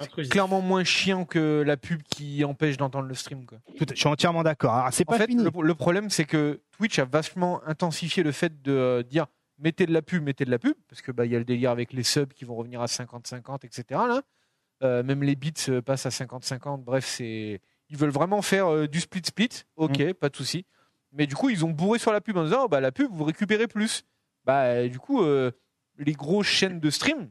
clairement moins chiant que la pub qui empêche d'entendre le stream. Quoi. je suis entièrement d'accord. Ah, c'est pas fait, fini. Le, problème, c'est que Twitch a vachement intensifié le fait de euh, dire mettez de la pub, mettez de la pub, parce que bah il y a le délire avec les subs qui vont revenir à 50-50, etc. Là. Euh, même les bits euh, passent à 50-50. Bref, c'est ils veulent vraiment faire du split split. Ok, mm. pas de souci. Mais du coup, ils ont bourré sur la pub en disant oh, bah la pub vous récupérez plus. Bah du coup, les grosses chaînes de stream,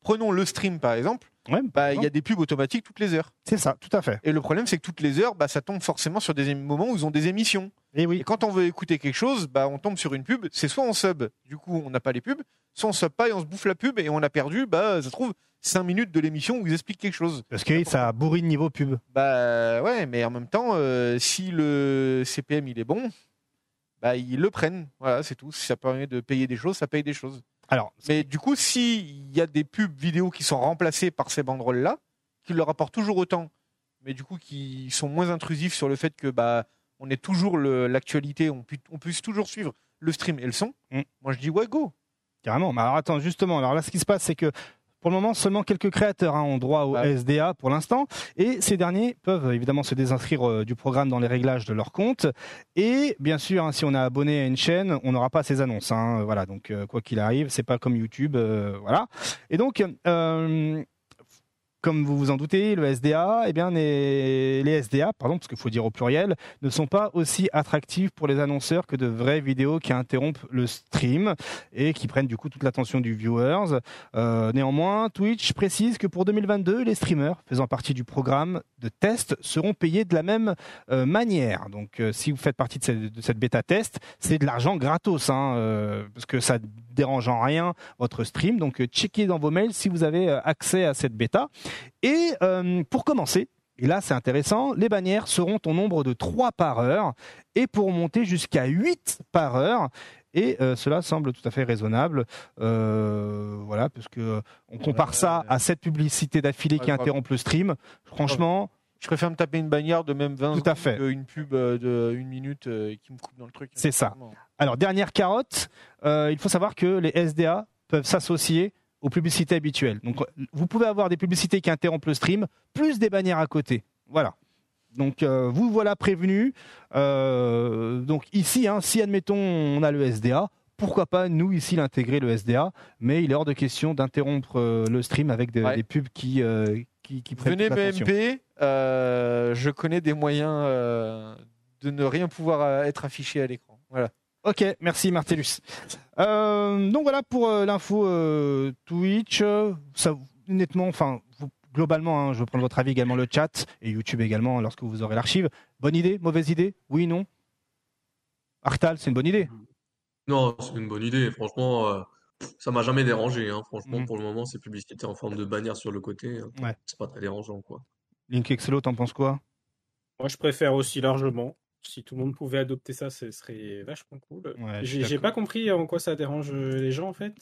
prenons le stream par exemple bah, il y a des pubs automatiques toutes les heures. C'est ça, tout à fait. Et le problème, c'est que toutes les heures, bah, ça tombe forcément sur des moments où ils ont des émissions. Et, oui. et quand on veut écouter quelque chose, bah, on tombe sur une pub. C'est soit on sub, du coup, on n'a pas les pubs, soit on sub pas et on se bouffe la pub et on a perdu, bah, ça se trouve, 5 minutes de l'émission où ils expliquent quelque chose. Parce que ça bourrine niveau pub. Bah ouais, mais en même temps, euh, si le CPM il est bon, bah ils le prennent. Voilà, c'est tout. Si ça permet de payer des choses, ça paye des choses. Alors, mais du coup, s'il y a des pubs vidéo qui sont remplacées par ces banderoles-là, qui leur apportent toujours autant, mais du coup qui sont moins intrusifs sur le fait que bah on ait toujours l'actualité, on, on, puisse toujours suivre le stream et le son. Mm. Moi, je dis ouais, go. Carrément. Mais alors attends, justement, alors là, ce qui se passe, c'est que pour le moment, seulement quelques créateurs hein, ont droit au SDA pour l'instant, et ces derniers peuvent évidemment se désinscrire euh, du programme dans les réglages de leur compte. Et bien sûr, hein, si on est abonné à une chaîne, on n'aura pas ces annonces. Hein. voilà, donc euh, quoi qu'il arrive, c'est pas comme YouTube, euh, voilà. Et donc, comme vous vous en doutez, le SDA, eh bien, les, SDA, pardon, parce qu'il faut dire au pluriel, ne sont pas aussi attractifs pour les annonceurs que de vraies vidéos qui interrompent le stream et qui prennent du coup toute l'attention du viewers. Euh, néanmoins, Twitch précise que pour 2022, les streamers faisant partie du programme de test seront payés de la même euh, manière. Donc, euh, si vous faites partie de cette, bêta test, c'est de l'argent gratos, hein, parce que ça dérange en rien votre stream. Donc, checkez dans vos mails si vous avez accès à cette bêta. Et euh, pour commencer, et là c'est intéressant, les bannières seront au nombre de 3 par heure et pourront monter jusqu'à 8 par heure. Et euh, cela semble tout à fait raisonnable, euh, voilà, parce que on compare ça à cette publicité d'affilée qui interrompt le stream. Franchement, je préfère me taper une bannière de même 20 tout à fait. une pub de une minute qui me coupe dans le truc. C'est ça. Alors dernière carotte, il faut savoir que les SDA peuvent s'associer aux publicités habituelles. Donc, vous pouvez avoir des publicités qui interrompent le stream, plus des bannières à côté. Voilà. Donc, euh, vous voilà prévenu. Euh, donc, ici, hein, si admettons on a le SDA, pourquoi pas nous ici l'intégrer le SDA, mais il est hors de question d'interrompre euh, le stream avec des pubs qui qui, qui Venez BMP, je connais des moyens de ne rien pouvoir être affiché à l'écran. Voilà. Ok, merci Martellus. donc voilà pour l'info Twitch. Ça, nettement, enfin, globalement, hein, je veux prendre votre avis également le chat et YouTube également lorsque vous aurez l'archive. Bonne idée, mauvaise idée, oui, non? Arctal, c'est une bonne idée? Non, c'est une bonne idée. Franchement, ça m'a jamais dérangé, hein. Franchement, mmh. pour le moment, ces publicités en forme de bannière sur le côté, hein, ouais. c'est pas très dérangeant, quoi. Link Excello, t'en penses quoi? Moi, je préfère aussi largement. Si tout le monde pouvait adopter ça, ce serait vachement cool. J'ai pas compris en quoi ça dérange euh, les gens, en fait.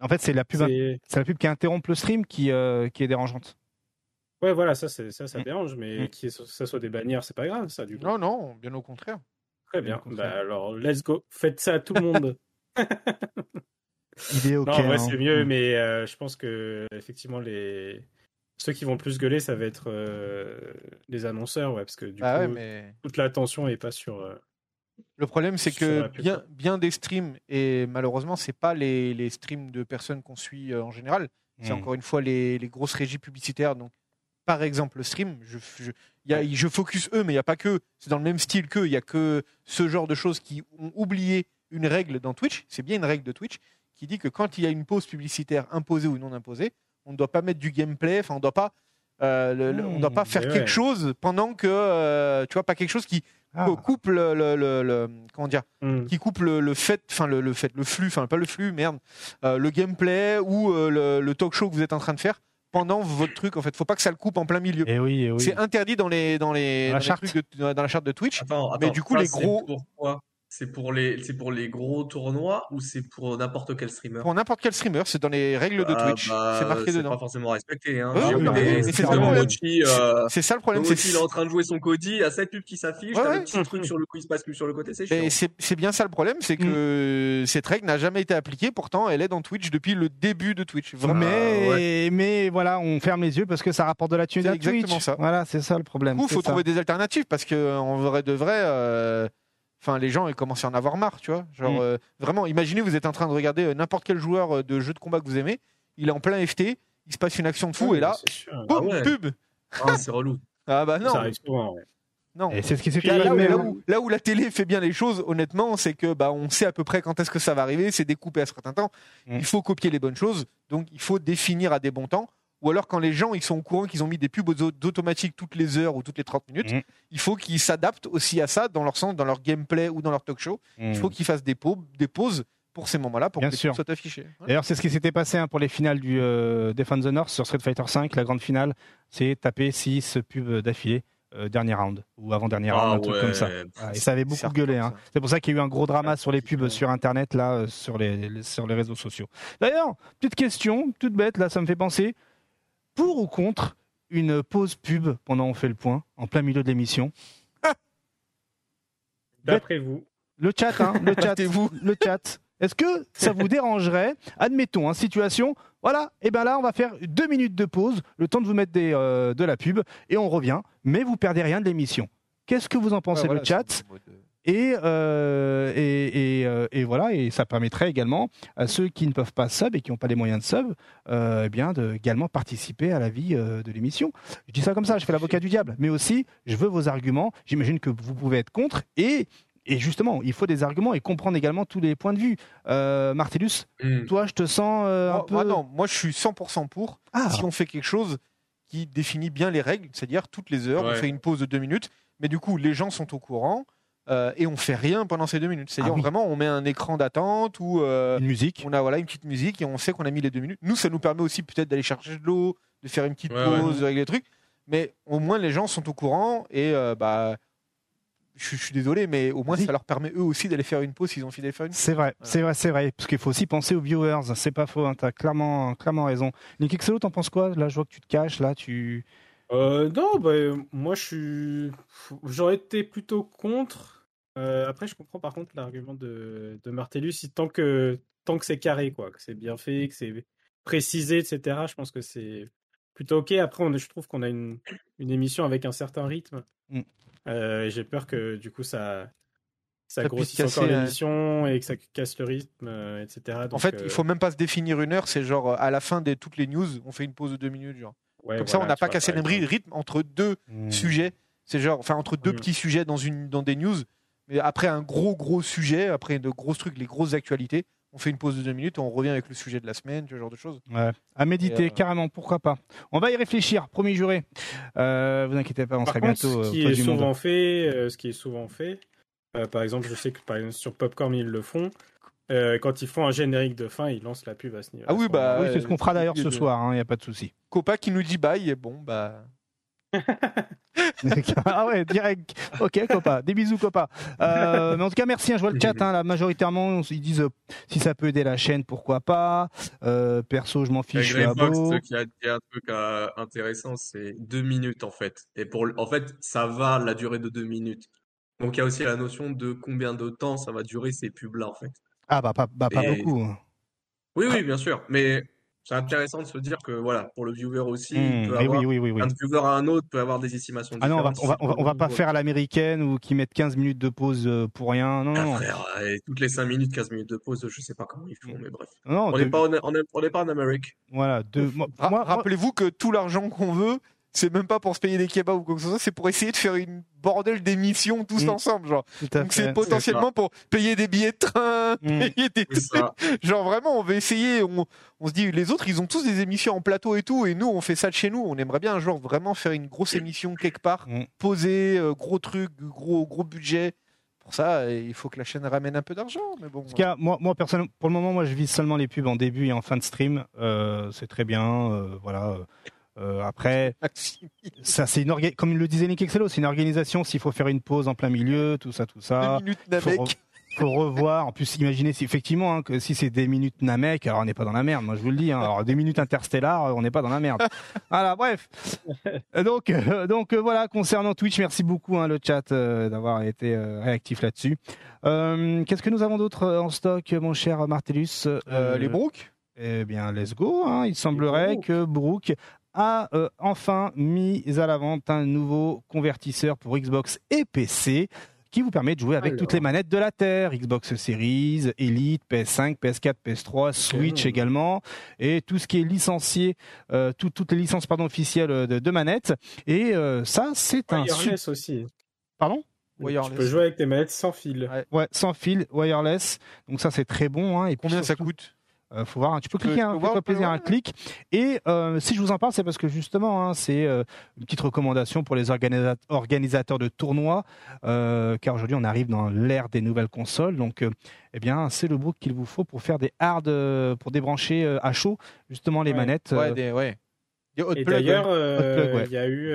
En fait, c'est la pub, c'est la pub qui interrompt le stream qui, euh, qui est dérangeante. Ouais, voilà, ça, ça, ça mmh. dérange, mais que mmh. ça soit des bannières, c'est pas grave, ça, du coup. Non, non, bien au contraire. Très bien. Bah, alors, let's go. Faites ça à tout le monde. Idée ok. Non, en vrai, c'est mieux, mm. mais euh, je pense que effectivement les ceux qui vont plus gueuler, ça va être euh, les annonceurs, ouais, parce que du ah coup, toute l'attention est pas sur. Euh, le problème, c'est que bien, bien des streams, et malheureusement, c'est pas les, les, streams de personnes qu'on suit en général. C'est mm. encore une fois les, les, grosses régies publicitaires. Donc, par exemple, le stream, je, je, y a, je focus eux, mais il n'y a pas que. C'est dans le même style qu'eux. Il n'y a que ce genre de choses qui ont oublié une règle dans Twitch. C'est bien une règle de Twitch qui dit que quand il y a une pause publicitaire imposée ou non imposée, on ne doit pas mettre du gameplay, enfin on doit pas, euh, on doit pas mmh, faire quelque chose pendant que, euh, tu vois, pas quelque chose qui ah. coupe le, le, comment dire, mmh. qui coupe le, fait, enfin le, fait, le flux, enfin pas le flux, merde, euh, le gameplay ou le, talk show que vous êtes en train de faire pendant votre truc en fait faut pas que ça le coupe en plein milieu et eh oui, et eh oui. c'est interdit dans les dans les, dans, la charte. de, dans la charte de Twitch mais du coup les gros c'est pour les, c'est pour les gros tournois ou c'est pour n'importe quel streamer? Pour n'importe quel streamer, c'est dans les règles de ah, Twitch. Bah, c'est marqué dedans. pas forcément respecté. Hein. c'est ça le problème. C'est il est en train de jouer son Cody, il y a cette pub qui s'affiche, ouais, le petit truc sur le coup, il se passe plus sur le côté, c'est chiant. C'est bien ça le problème, c'est que mm. cette règle n'a jamais été appliquée. Pourtant, elle est dans Twitch depuis le début de Twitch. Mais, mais voilà, on ferme les yeux parce que ça rapporte de la thune à Twitch. Exactement ça. Voilà, c'est ça le problème. Il faut trouver des alternatives parce que en vrai de vrai. Enfin, les gens ils commencent à en avoir marre, tu vois. Genre, mm. euh, vraiment, imaginez, vous êtes en train de regarder euh, n'importe quel joueur euh, de jeu de combat que vous aimez, il est en plein FT, il se passe une action de fou, et là, boum, ah pub ah, C'est relou. Ah bah non. Ça arrive souvent, Non. c'est ce qui s'est là, là, où, là, où, la télé fait bien les choses, honnêtement, c'est que bah on sait à peu près quand est-ce que ça va arriver, c'est découpé à certains temps. Mm. Il faut copier les bonnes choses, donc il faut définir à des bons temps ou alors quand les gens ils sont au courant qu'ils ont mis des pubs automatiques toutes les heures ou toutes les 30 minutes, mm. il faut qu'ils s'adaptent aussi à ça dans leur sens, dans leur gameplay ou dans leur talk show. Il faut mm. qu'ils fassent des, pauses, pour ces moments-là pour que les soient affichés. D'ailleurs, c'est ce qui s'était passé hein, pour les finales du euh, Defend the North sur Street Fighter V, la grande finale, c'est taper 6 pubs d'affilée. Euh, dernier round ou avant dernier round, un ah truc comme ça. et ça avait beaucoup gueulé. Hein. C'est pour ça qu'il y a eu un gros drama sur les pubs sur Internet, là, euh, sur les, sur les réseaux sociaux. D'ailleurs, petite question, toute bête, là, ça me fait penser pour ou contre une pause pub pendant On fait le point, en plein milieu de l'émission D'après vous. Le chat, hein, le chat, vous. le chat. Est-ce que ça vous dérangerait Admettons, hein, situation, voilà, et bien là, on va faire deux minutes de pause, le temps de vous mettre des, euh, de la pub, et on revient, mais vous perdez rien de l'émission. Qu'est-ce que vous en pensez, le chat et, euh, euh, et, voilà, et ça permettrait également à ceux qui ne peuvent pas sub et qui n'ont pas les moyens de sub, euh, eh bien de également participer à la vie de l'émission. Je dis ça comme ça, je fais l'avocat du diable, mais aussi je veux vos arguments. J'imagine que vous pouvez être contre et et justement, il faut des arguments et comprendre également tous les points de vue. Martellus, hmm. toi, je te sens un peu. Moi, non, moi, je suis 100% pour. Ah. Si on fait quelque chose qui définit bien les règles, c'est-à-dire toutes les heures, on fait une pause de deux minutes, mais du coup, les gens sont au courant. Euh, et on fait rien pendant ces deux minutes. C'est-à-dire ah vraiment, on met un écran d'attente ou euh, une musique. On a voilà une petite musique et on sait qu'on a mis les deux minutes. Nous, ça nous permet aussi peut-être d'aller chercher de l'eau, de faire une petite pause, de régler les trucs. Mais au moins, les gens sont au courant et euh, bah. Je, suis désolé, mais au moins ça leur permet eux aussi d'aller faire une pause s'ils ont envie d'aller faire une pause. C'est vrai, c'est vrai, c'est vrai. Parce qu'il faut aussi penser aux viewers. C'est pas faux. Hein, T'as clairement, clairement raison. Nick Exelo, t'en penses quoi? Là, je vois que tu te caches. Là, tu. Non, bah, moi, je suis. J'aurais été plutôt contre euh, après, je comprends par contre l'argument de, de Martellus. Tant que, tant que c'est carré, quoi, que c'est bien fait, que c'est précisé, etc., je pense que c'est plutôt OK. Après, on, je trouve qu'on a une, une, émission avec un certain rythme. Mm. Euh, j'ai peur que du coup, ça, ça, grossisse encore l'émission et que ça casse le rythme, euh, etc. en fait, il faut même pas se définir une heure. C'est genre à la fin de toutes les news, on fait une pause de deux minutes. Genre. Comme ça, on n'a pas cassé le rythme entre deux hmm. sujets. C'est genre, enfin, entre deux hmm. petits sujets dans, une, dans des news. Mais après un gros, gros sujet, après de gros trucs, les grosses actualités, on fait une pause de deux minutes, on revient avec le sujet de la semaine, ce genre de choses. Ouais. À méditer, euh, carrément, pourquoi pas. On va y réfléchir, promis juré. Euh, vous inquiétez pas, on sera bientôt. Ce qui, est souvent fait, ce qui est souvent fait, par exemple, je sais que par exemple, sur Popcorn, ils le font. Euh, quand ils font un générique de fin, ils lancent la pub à ce niveau. Ah oui, bah, c'est ce qu'on fera d'ailleurs ce soir, il hein, n'y a pas de souci. Copa qui nous dit bye, et bon, bah. ah ouais, direct. Ok, Copa. Des bisous, Copa. Euh, mais en tout cas, merci. Hein, je vois le chat. Hein, là, majoritairement, ils disent euh, si ça peut aider la chaîne, pourquoi pas. perso, je m'en fiche. Je Box qui a dit un truc intéressant, c'est deux minutes en fait. Et pour, en fait, ça va la durée de deux minutes. Donc il y a aussi la notion de combien de temps ça va durer ces pubs-là en fait. Ah bah pas, bah, pas beaucoup. Oui, oui, bien sûr. Mais c'est intéressant de se dire que voilà, pour le viewer aussi, mmh, peut avoir, oui, oui, oui, un viewer à un autre peut avoir des estimations Ah non, on va, on va, on va, pas faire à l'américaine ou qui mettent 15 minutes de pause euh, pour rien. Non, non. Ah, toutes les 5 minutes, 15 minutes de pause, je sais pas comment ils font, mais bref. Non, on n'est pas, on est, pas en Amérique. Voilà. De... Rappelez-vous que tout l'argent qu'on veut, c'est même pas pour se payer des kebabs ou quoi que ce soit, c'est pour essayer de faire une bordel d'émissions tous mm. ensemble, genre. Donc c'est potentiellement pour payer des billets de train, mm. payer des Genre vraiment, on veut essayer, on, on, se dit, les autres, ils ont tous des émissions en plateau et tout, et nous, on fait ça de chez nous. On aimerait bien un jour vraiment faire une grosse émission quelque part, mm. poser, euh, gros truc, gros, gros budget. Pour ça, il faut que la chaîne ramène un peu d'argent. Mais bon. cas, moi, moi personnellement, pour le moment, moi, je vise seulement les pubs en début et en fin de stream. Euh, c'est très bien, euh, voilà. Euh, après, ça c'est une comme le disait Nick Excello, c'est une organisation. S'il faut faire une pause en plein milieu, tout ça, tout ça. Il faut, faut, revoir. En plus, imaginez si effectivement hein, que si c'est des minutes Namek, alors on n'est pas dans la merde. Moi, je vous le dis. Hein. alors des minutes Interstellar, on n'est pas dans la merde. voilà, bref. Donc, euh, donc euh, voilà. Concernant Twitch, merci beaucoup hein, le chat d'avoir été réactif là-dessus. Qu'est-ce que nous avons d'autre en stock, mon cher Martellus Les Brooks eh bien, let's go. Il semblerait que Brooke a euh, enfin mis à la vente un nouveau convertisseur pour Xbox et PC qui vous permet de jouer avec toutes les manettes de la Terre, Xbox Series, Elite, PS5, PS4, PS3, Switch également, et tout ce qui est licencié, euh, toutes les licences pardon, officielles de, manettes. Et euh, ça, c'est un... Wireless aussi. Pardon? Wireless. Tu peux jouer avec tes manettes sans fil. Ouais, sans fil, wireless. Donc ça, c'est très bon. Hein. Et Combien ça coûte? Euh, faut voir, tu peux cliquer, un, hein, plaisir, un clic. Et euh, si je vous en parle, c'est parce que justement, hein, c'est euh, une petite recommandation pour les organisateurs de tournois, car aujourd'hui on arrive dans l'ère des nouvelles consoles. Donc, eh bien, c'est le brook qu'il vous faut pour faire des hard, pour débrancher à chaud justement les manettes. Ouais, des, ouais. Et d'ailleurs, il y a eu.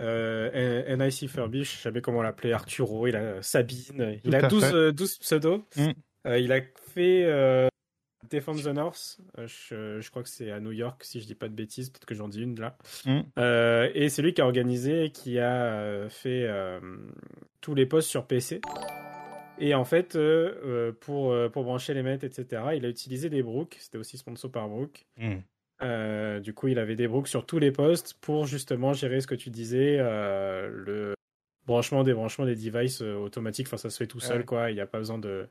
Euh, NIC Furby, je sais jamais comment l'appeler, Arturo, il a Sabine, il a 12, 12 pseudos. Mm. Euh, il a fait euh, Defend the North, euh, je, crois que c'est à New York, si je dis pas de bêtises, peut-être que j'en dis une là. Mm. et c'est lui qui a organisé, qui a fait tous les postes sur PC. Et en fait, pour, pour brancher les manettes, etc., il a utilisé des brooks. C'était aussi sponsor par Brook. Mm. du coup, il avait des brooks sur tous les postes pour justement gérer ce que tu disais, le branchement, débranchement des devices automatiques. Enfin, ça se fait tout seul, quoi. Il n'y a pas besoin de,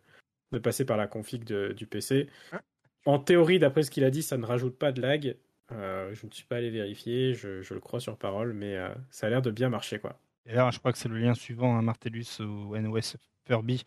de passer par la config du PC. Ah. En théorie, d'après ce qu'il a dit, ça ne rajoute pas de lag. Euh, je ne suis pas allé vérifier, je, le crois sur parole, mais euh, ça a l'air de bien marcher. Quoi. Et là, je crois que c'est le lien suivant, hein, Martellus ou NOS Furby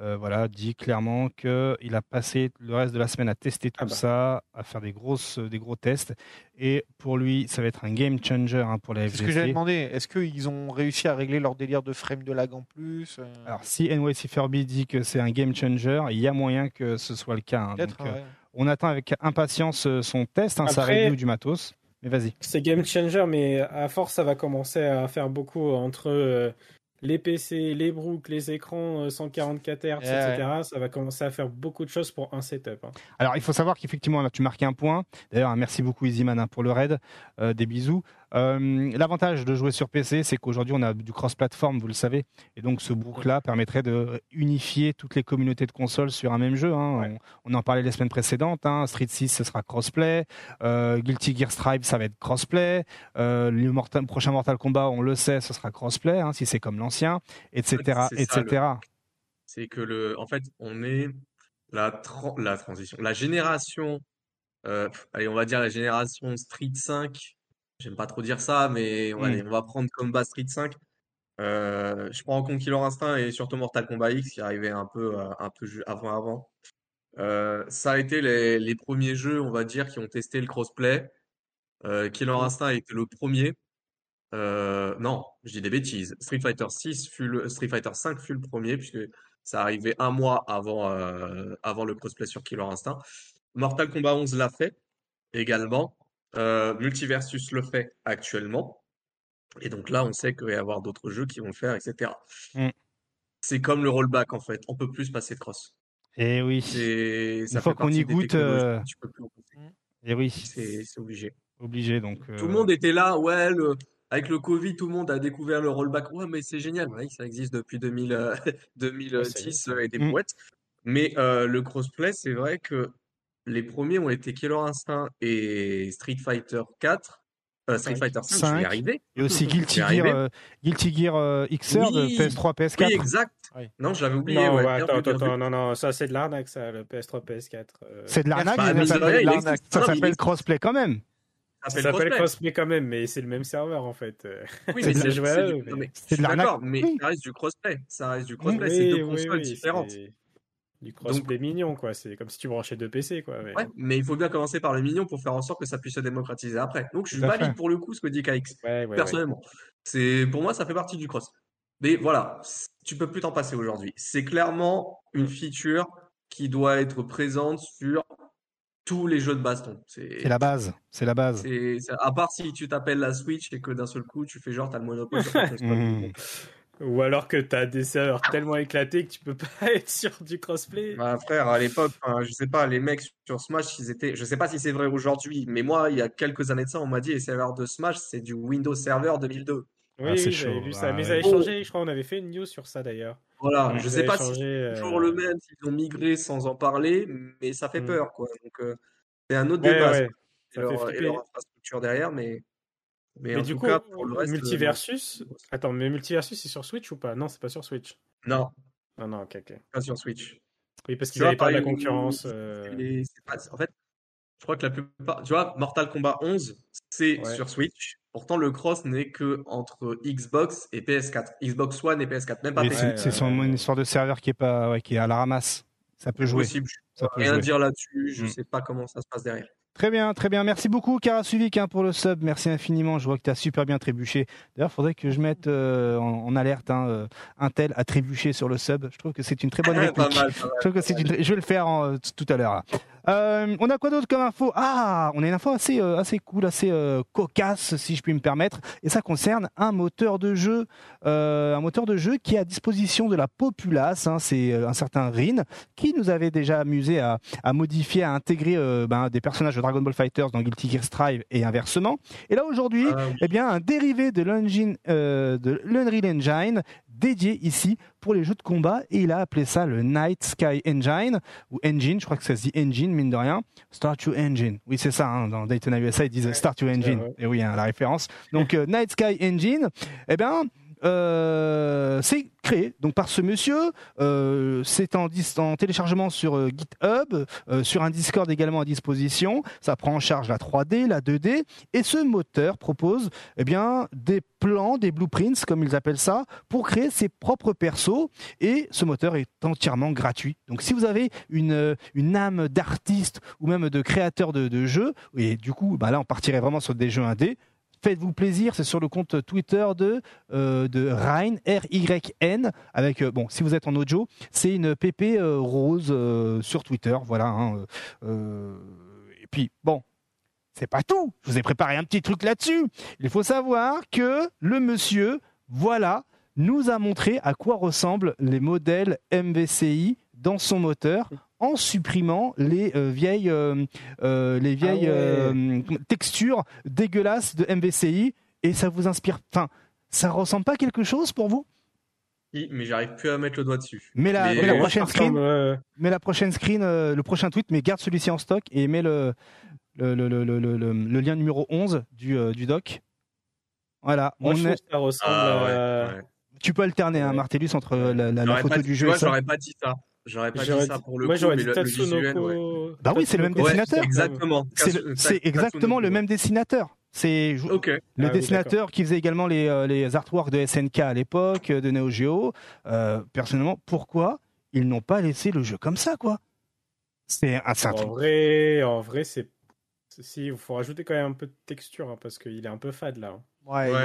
euh, voilà, dit clairement qu'il a passé le reste de la semaine à tester tout ah bah. ça, à faire des, grosses, des gros tests. Et pour lui, ça va être un game changer hein, pour la FGC. C'est ce que j'avais demandé. Est-ce qu'ils ont réussi à régler leur délire de frame de lag en plus euh? Alors, si NYC Furby dit que c'est un game changer, il y a moyen que ce soit le cas. Hein. Euh, on attend avec impatience son test, hein, sa review du matos. Mais vas-y. C'est game changer, mais à force, ça va commencer à faire beaucoup entre les PC, les brooks, les écrans 144 Hz, etc. Ça va commencer à faire beaucoup de choses pour un setup. Hein. Alors, il faut savoir qu'effectivement, là, tu marques un point. D'ailleurs, merci beaucoup Easyman hein, pour le raid. Euh, des bisous. Euh, l'avantage de jouer sur PC, c'est qu'aujourd'hui on a du cross-platform, vous le savez, et donc ce book-là permettrait de unifier toutes les communautés de consoles sur un même jeu. Hein. On, en parlait les semaines précédentes. Hein. Street 6, ce sera crossplay. Euh, Guilty Gear Strive, ça va être crossplay. Euh, le prochain Mortal Kombat, on le sait, ce sera crossplay, hein, si c'est comme l'ancien, etc., etc. C'est que le, en fait, on est la, la transition, la génération allez, on va dire la génération Street 5. J'aime pas trop dire ça, mais on, hmm. on va prendre comme base Street 5. je prends en compte Killer Instinct et surtout Mortal Kombat X qui arrivait un peu, un peu avant avant. ça a été les, les, premiers jeux, on va dire, qui ont testé le crossplay. Killer hmm. Instinct a été le premier. Euh, non, je dis des bêtises. Street Fighter 6 fut le, Street Fighter 5 fut le premier puisque ça arrivait un mois avant, euh, avant le crossplay sur Killer Instinct. Mortal Kombat 11 l'a fait également. Euh, Multiversus le fait actuellement. Et donc là, on sait qu'il va y avoir d'autres jeux qui vont le faire, etc. Mm. C'est comme le rollback en fait. On peut plus se passer de cross. Et eh oui. Une fois qu'on y goûte. Euh... Et eh oui. C'est obligé. Obligé donc. Tout le monde était là, ouais, le, avec le Covid, tout le monde a découvert le rollback. Ouais, mais c'est génial. ça existe depuis 2000, 2010 euh, et des boîtes. Mais euh, le crossplay, c'est vrai que les premiers ont été Killer Instinct et Street Fighter 4. Euh, Street Fighter 5, je vais y arriver. Et aussi Guilty Gear, Guilty Gear XR de PS3, PS4. Oui, exact. Non, je l'avais oublié. Non, attends, attends, non, non, ça c'est de l'arnaque, ça, le PS3, PS4. C'est de l'arnaque, bah, ça s'appelle crossplay quand même. Ça s'appelle crossplay quand même, mais c'est le même serveur en fait. Oui, mais c'est C'est de D'accord, mais ça reste du crossplay. Ça reste du crossplay. c'est deux consoles différentes. Du crossplay mignon, quoi. C'est comme si tu branchais deux PC, quoi. Mais... Ouais, mais il faut bien commencer par le mignon pour faire en sorte que ça puisse se démocratiser après. Donc je valide pour le coup ce que dit KX. personnellement. C'est pour moi, ça fait partie du cross. Mais voilà, tu peux plus t'en passer aujourd'hui. C'est clairement une feature qui doit être présente sur tous les jeux de baston. C'est la base. C'est la base. à part si tu t'appelles la Switch et que d'un seul coup tu fais genre t'as le monopole. Ou alors que t'as des serveurs tellement éclatés que tu peux pas être sur du crossplay. Bah frère, à l'époque, je sais pas, les mecs sur Smash, ils étaient, je sais pas si c'est vrai aujourd'hui, mais moi, il y a quelques années de ça, on m'a dit les serveurs de Smash, c'est du Windows Server 2002. Oui, ah, j'avais vu ça. mais ils avaient changé, je crois, on avait fait une news sur ça d'ailleurs. Voilà, je sais pas si c'est toujours euh, le même, s'ils ont migré sans en parler, mais ça fait mm. peur, quoi. Donc, euh, c'est un autre débat. Ouais, ça leur, fait leur infrastructure derrière, mais. Mais, en du tout coup, cas, pour le reste, Multiversus. Attends, mais Multiversus, c'est sur Switch ou pas? Non, c'est pas sur Switch. Non. Non, non, ok, ok. Pas sur Switch. Oui, parce qu'ils n'avaient pas de la concurrence. Euh. en fait, je crois que la plupart. Tu vois, Mortal Kombat 11, c'est sur Switch. Pourtant, le cross n'est que entre Xbox et PS4. Xbox One et PS4, même pas PS4. C'est une histoire de serveur qui est, pas, ouais, qui est à la ramasse. Ça peut jouer. Possible. Ça peut rien dire là-dessus. Je ne mm. sais pas comment ça se passe derrière. Très bien, très bien. Merci beaucoup, Karasuvik, hein, pour le sub. Merci infiniment. Je vois que tu as super bien trébuché. D'ailleurs, il faudrait que je mette euh, en, alerte hein, euh, un tel à trébucher sur le sub. Je trouve que c'est une très bonne réplique. je, trouve que je vais le faire euh, tout à l'heure. Euh, on a quoi d'autre comme info? Ah, on a une info assez, euh, assez cool, assez euh, cocasse, si je puis me permettre. Et ça concerne un moteur de jeu, un moteur de jeu qui est à disposition de la populace. Hein, c'est un certain Rin qui nous avait déjà amusé à, modifier, à intégrer ben, des personnages de Dragon Ball Fighters dans Guilty Gear Strive et inversement. Et là aujourd'hui, ah eh bien, un dérivé de l'Unreal Engine dédié ici pour les jeux de combat et il a appelé ça le Night Sky Engine ou Engine, je crois que ça se dit Engine mine de rien. Start Your Engine, oui c'est ça, hein, dans Daytona USA ils disent Start Your Engine, et oui hein, la référence. Donc euh, Night Sky Engine, eh bien euh, c'est créé donc par ce monsieur. Euh, c'est en, en, téléchargement sur euh, GitHub, sur un Discord également à disposition. Ça prend en charge la 3D, la 2D, et ce moteur propose eh bien des plans, des blueprints comme ils appellent ça, pour créer ses propres persos. Et ce moteur est entièrement gratuit. Donc si vous avez une, une âme d'artiste ou même de créateur de, de jeux, et du coup bah là on partirait vraiment sur des jeux indés Faites-vous plaisir, c'est sur le compte Twitter de, euh, de R-Y-N, avec, euh, bon, si vous êtes en audio, c'est une PP euh, rose sur Twitter, voilà. Hein, et puis, bon, c'est pas tout, je vous ai préparé un petit truc là-dessus. Il faut savoir que le monsieur, voilà, nous a montré à quoi ressemblent les modèles MVCI dans son moteur en supprimant les euh, vieilles, euh, euh, les vieilles ah textures dégueulasses de MVCI et ça vous inspire. Enfin, ça ressemble pas à quelque chose pour vous? Oui, mais j'arrive plus à mettre le doigt dessus. Mais la, la prochaine screen, mais la prochaine screen, le prochain tweet, mais garde celui-ci en stock et mets le, le, le, le lien numéro 11 du, du doc. Voilà. Moi, je est... ça ressemble ah, Tu peux alterner, un hein, Martellus, entre la, la, photo du jeu. Vois, j'aurais pas dit ça. J'aurais pas dit ça pour le Moi, coup, j'aurais mais dit le, visuel, ouais. Bah oui, c'est le même dessinateur. exactement. C'est exactement le même dessinateur. C'est le Ah oui, dessinateur qui faisait également les, euh, les artworks de SNK à l'époque, euh, de Neo Geo. Euh, personnellement, pourquoi ils n'ont pas laissé le jeu comme ça, quoi? C'est un, un En vrai, en vrai, c'est. Si, il faut rajouter quand même un peu de texture hein, parce qu'il est un peu fade là. hein. Ouais, Ouais,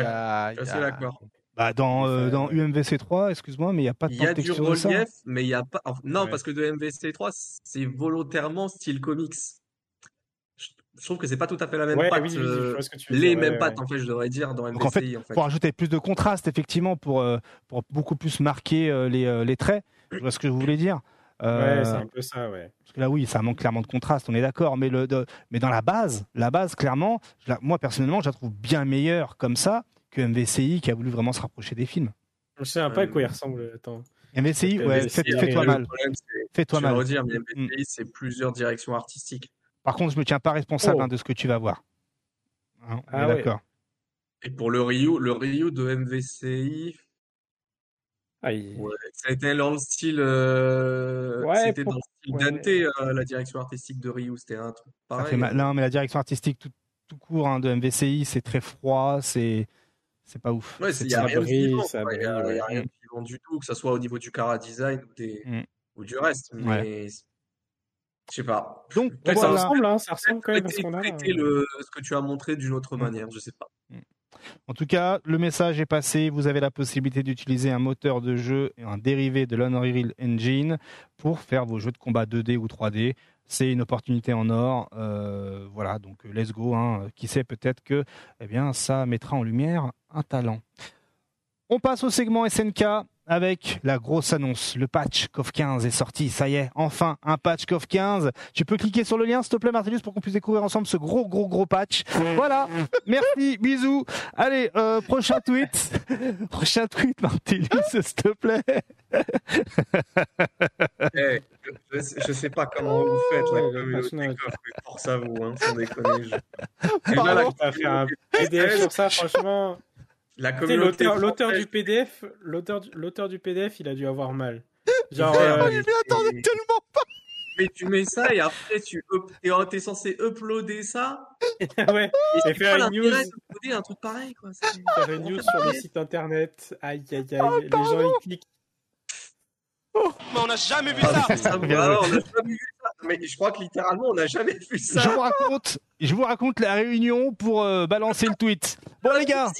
il y d'accord. Bah, dans, euh, Ouais. dans UMVC 3, excuse-moi, mais il n'y a pas de Il y a du relief, mais il y a pas. enfin, non, Ouais. parce que de MVC3, c'est volontairement style comics. Je, je trouve que c'est pas tout à fait la même Ouais, patte. oui, oui, oui, je euh, les mêmes ouais, pattes, ouais. en fait, je devrais dire, dans Donc en fait, MVCI, en fait. pour ajouter plus de contraste, effectivement, pour, euh, pour beaucoup plus marquer euh, les, euh, les traits, je vois ce que vous voulez dire. Euh, Ouais, c'est un peu ça, ouais. Parce que là, oui, ça manque clairement de contraste, on est d'accord. Mais, le, de- mais dans la base, la base, clairement, je la- moi personnellement, je la trouve bien meilleure comme ça que MVCI qui a voulu vraiment se rapprocher des films. Je sais pas à Euh, quoi il ressemble. Attends. MVCI, ouais, fais-toi mal. Fais-toi mal. redire, mais MVCI, c'est plusieurs directions artistiques. Par contre, je me tiens pas responsable Oh. hein, de ce que tu vas voir. Hein, Ah ouais. d'accord. Et pour le Ryu, le Ryu de MVCI, ouais, ça a été dans le style, euh, Ouais, c'était pour- dans le style ouais. Dante, euh, la direction artistique de Ryu, c'était un truc Ça pareil. fait mal. Non, mais la direction artistique tout, tout court hein, de MVCI, c'est très froid, c'est c'est pas ouf. Ouais, C'est- il y a rien de vivant, ça quoi. Il y a, brille, il y a ouais. rien de vivant du tout, que ce soit au niveau du cara design ou, des, Mm. ou du reste. Mais je sais pas. Donc, ça ressemble, hein, ça ressemble quand même à ce qu'on a. traiter le, ce que tu as montré d'une autre Mm. manière, je sais pas. En tout cas, le message est passé. Vous avez la possibilité d'utiliser un moteur de jeu et un dérivé de l'Unreal Engine pour faire vos jeux de combat 2D ou 3D. C'est une opportunité en or. Euh, voilà, donc euh, let's go. hein. Qui sait, peut-être que eh bien, ça mettra en lumière un talent. On passe au segment SNK avec la grosse annonce. Le patch CoF 15 est sorti. Ça y est, enfin un patch CoF 15. Tu peux cliquer sur le lien, s'il te plaît, Martellus, pour qu'on puisse découvrir ensemble ce gros, gros, gros patch. Voilà. Merci. Bisous. Allez, euh, prochain tweet. prochain tweet, Martellus, s'il te plaît. Eh, je, sais- je sais pas comment vous faites la communauté mais force à vous, hein, sans déconner. je- Et Pardon. là, va faire un PDF sur ça, franchement. La communauté L'auteur du PDF, l'auteur du- l'auteur du PDF, il a dû avoir mal. Genre, euh, attendais tellement Mais tu mets ça et après tu up- t'es t'es censé uploader ça ouais, et c'est faire quoi une l'intérêt news. un truc pareil quoi? C'est- faire une news sur le site internet. Aïe, aïe, aïe. Oh, les gens, ils cliquent. Mais on n'a jamais vu Ah, ça mais ça, Bien voilà, joué. on n'a jamais vu ça. Mais je crois que littéralement, on n'a jamais vu Je ça. vous raconte, je vous raconte la réunion pour euh, balancer le tweet. Bon les gars,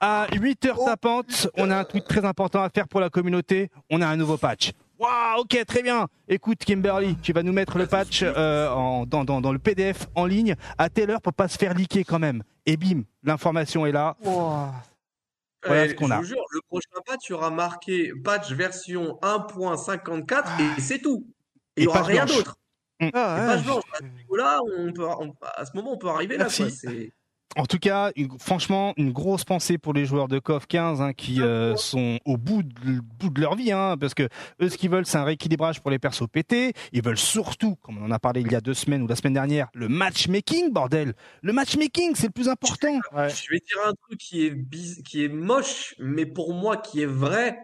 à 8 heures tapantes, on a un tweet très important à faire pour la communauté. On a un nouveau patch. Waouh, ok, très bien. Écoute Kimberly, tu vas nous mettre le patch euh, en- dans, dans- dans le PDF en ligne à telle heure pour pas se faire liquer quand même. Et bim, l'information est là. Voilà Eh, ce qu'on je a. vous jure, le prochain patch, aura marqué patch version 1.54 et c'est tout. Et il n'y aura rien d'autre. Ah, ouais. blanche. À ce niveau-là, on peut, on- à ce moment, on peut arriver là. Quoi. En tout cas, une- franchement, une grosse pensée pour les joueurs de KOF 15 hein, qui euh, sont au bout de, bout de leur vie, hein, parce que eux, ce qu'ils veulent, c'est un rééquilibrage pour les persos pétés. Ils veulent surtout, comme on en a parlé il y a deux semaines ou la semaine dernière, le matchmaking, bordel. Le matchmaking, c'est le plus important. Ouais. Je vais dire un truc qui est, biz- qui est moche, mais pour moi qui est vrai.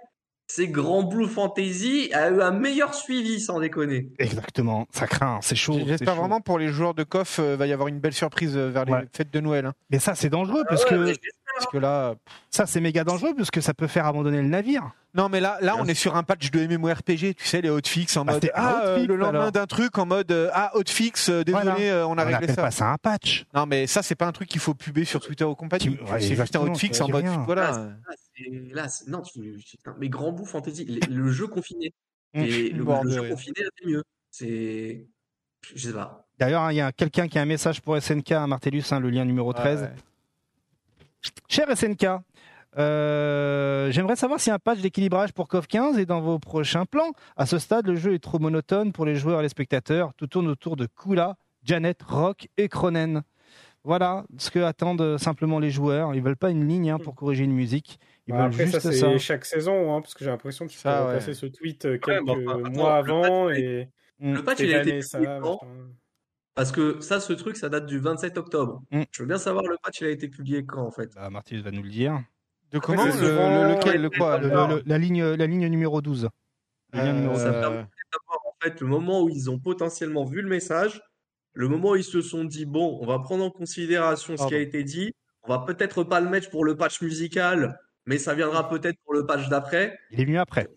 C'est Grand Blue Fantasy a eu un meilleur suivi, sans déconner. Exactement, ça craint, c'est chaud. J'espère vraiment pour les joueurs de KOF, euh, va y avoir une belle surprise euh, vers les Ouais. fêtes de Noël. hein. Mais ça, c'est dangereux, parce Ah ouais, que Parce que là, ça, c'est méga dangereux, parce que ça peut faire abandonner le navire. non mais là, là, on est sur un patch de MMORPG, tu sais, les hotfix en Bah, mode ah euh, le lendemain d'un truc en mode euh, ah hotfix, euh, désolé, Voilà. euh, on a On réglé ça. pas ça un patch. Non mais ça c'est pas un truc qu'il faut puber sur Twitter ou compagnie. Ouais, c'est juste un hotfix en mode rien. voilà. Là, c'est- là, c'est- non, tu, putain, mais Grand Blue Fantasy, le, le jeu confiné. Et le, jeu rire. confiné était mieux. C'est. Je sais pas. D'ailleurs, hein, il y a quelqu'un qui a un message pour SNK, à Martellus, hein, le lien numéro 13. Ouais, ouais. Cher SNK, euh, j'aimerais savoir si un patch d'équilibrage pour KOF 15 est dans vos prochains plans. À ce stade, le jeu est trop monotone pour les joueurs et les spectateurs. Tout tourne autour de Kula, Janet, Rock et Cronen. Voilà ce que attendent simplement les joueurs. Ils veulent pas une ligne hein, pour corriger une musique. Ils Bah, veulent après, juste ça, ça. c'est chaque saison, hein, parce que j'ai l'impression que tu Ça, peux ouais. passer ce tweet euh, quelques bon, enfin, attends, mois le avant patch, et Mm. Le patch, il a été ça. Parce que ça, ce truc, ça date du 27 octobre. Mm. Je veux bien savoir le patch, il a été publié quand, en fait? Bah, Martellus va nous le dire. De comment le, le- lequel le quoi Le- le- le- le- la, ligne, la ligne numéro 12. Le lien Euh, numéro Ça 12. me permet d'avoir fait, le moment où ils ont potentiellement vu le message, le moment où ils se sont dit, bon, on va prendre en considération ce qui a été dit, on va peut-être pas le mettre pour le patch musical, mais ça viendra peut-être pour le patch d'après. Il est venu après.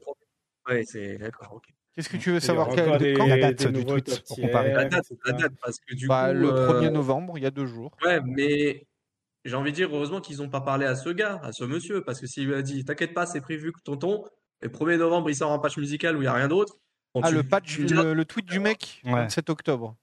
Ouais, c'est d'accord, ok. Qu'est-ce que tu veux savoir aura quel- encore de des- quand La date du tweet, pour comparer. La date, la date, parce que du Bah, coup, Le euh, 1er novembre, il y a deux jours. Ouais, mais j'ai envie de dire, heureusement qu'ils n'ont pas parlé à ce gars, à ce monsieur, parce que s'il lui a dit, t'inquiète pas, c'est prévu que tonton, et 1er novembre, il sort un patch musical où il n'y a rien d'autre. Bon, Ah, tu- le patch, le, le tweet du mec, Ouais. 27 octobre.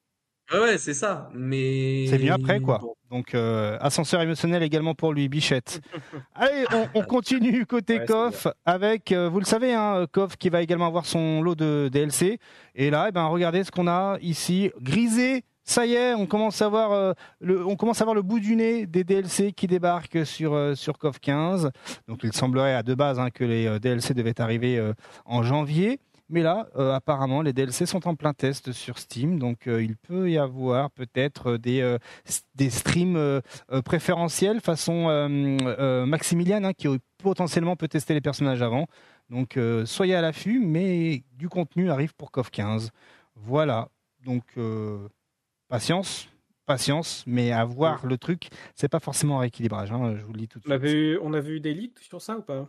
Ouais, ouais, c'est ça, mais. C'est mieux après, quoi. Bon. Donc, euh, ascenseur émotionnel également pour lui, Bichette. Allez, on, on continue côté Ouais, c'est KOF avec, euh, vous le savez, hein, KOF qui va également avoir son lot de DLC. Et là, eh ben, regardez ce qu'on a ici. Grisé, ça y est, on commence à voir, euh, le, on commence à voir le bout du nez des DLC qui débarquent sur, euh, sur KOF 15. Donc, il semblerait à deux bases hein, que les euh, DLC devaient arriver euh, en janvier. Mais là, euh, apparemment, les DLC sont en plein test sur Steam, donc euh, il peut y avoir peut-être euh, des, euh, des streams préférentiels façon Maximilian, hein, qui potentiellement peut tester les personnages avant. Donc soyez à l'affût, mais du contenu arrive pour KOF 15. Voilà, donc patience, patience, mais à voir le truc, c'est pas forcément un rééquilibrage, hein, je vous le dis tout de On suite. avait, eu, on avait eu des leaks sur ça ou pas?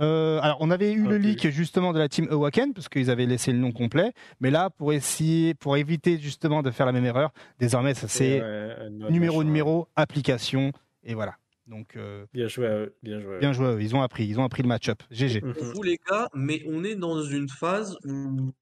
Euh, alors, on avait eu le leak justement de la team Awaken, parce qu'ils avaient laissé le nom complet. Mais là, pour essayer, pour éviter justement de faire la même erreur, désormais, ça c'est Ouais, autre numéro, machin. numéro, application, et voilà. Donc, euh, Bien joué, à eux, bien joué. à eux. bien joué, à eux. ils ont appris, ils ont appris le match-up. GG. vous les gars, mais on est dans une phase où.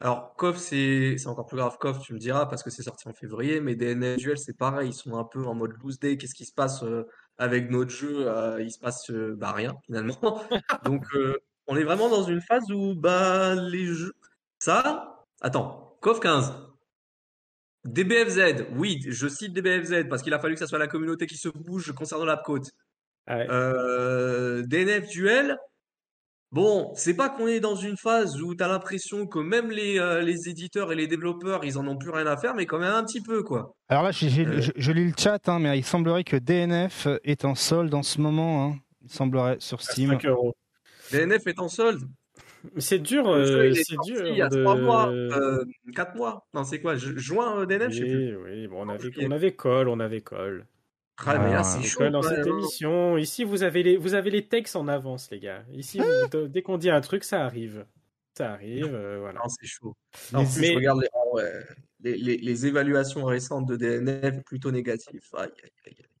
Alors, KOF, c'est c'est encore plus grave. KOF, tu me diras, parce que c'est sorti en février, mais DNF Duel, c'est pareil. Ils sont un peu en mode loose day. Qu'est-ce qui se passe euh, avec notre jeu? Euh, il se passe euh, bah, rien, finalement. Donc, euh, on est vraiment dans une phase où bah, les jeux. Ça, attends, KOF 15. DBFZ, oui, je cite DBFZ parce qu'il a fallu que ça soit la communauté qui se bouge concernant la côte. Ah ouais. Euh, DNF Duel, bon, c'est pas qu'on est dans une phase où t'as l'impression que même les, euh, les éditeurs et les développeurs, ils en ont plus rien à faire, mais quand même un petit peu, quoi. Alors là, j'ai- j'ai- Euh. je, je lis le chat, hein, mais il semblerait que DNF est en solde en ce moment. hein. Il semblerait sur À Steam. 5 euros. DNF est en solde. Mais c'est dur, euh, c'est dur il y a de... trois mois, euh, quatre mois. Non, c'est quoi? ju- Juin, euh, DNF, je sais plus. Oui, oui, bon, on avait, on avait call, on avait call. Ah, mais là, Ah, c'est chaud, dans cette émission. Ici, vous avez les, vous avez les textes en avance, les gars. Ici, vous- dès qu'on dit un truc, ça arrive. Ça arrive, euh, voilà. Non, c'est chaud. Non, si mais- je regarde les, ah les, les- les évaluations récentes de DNF, plutôt négatives.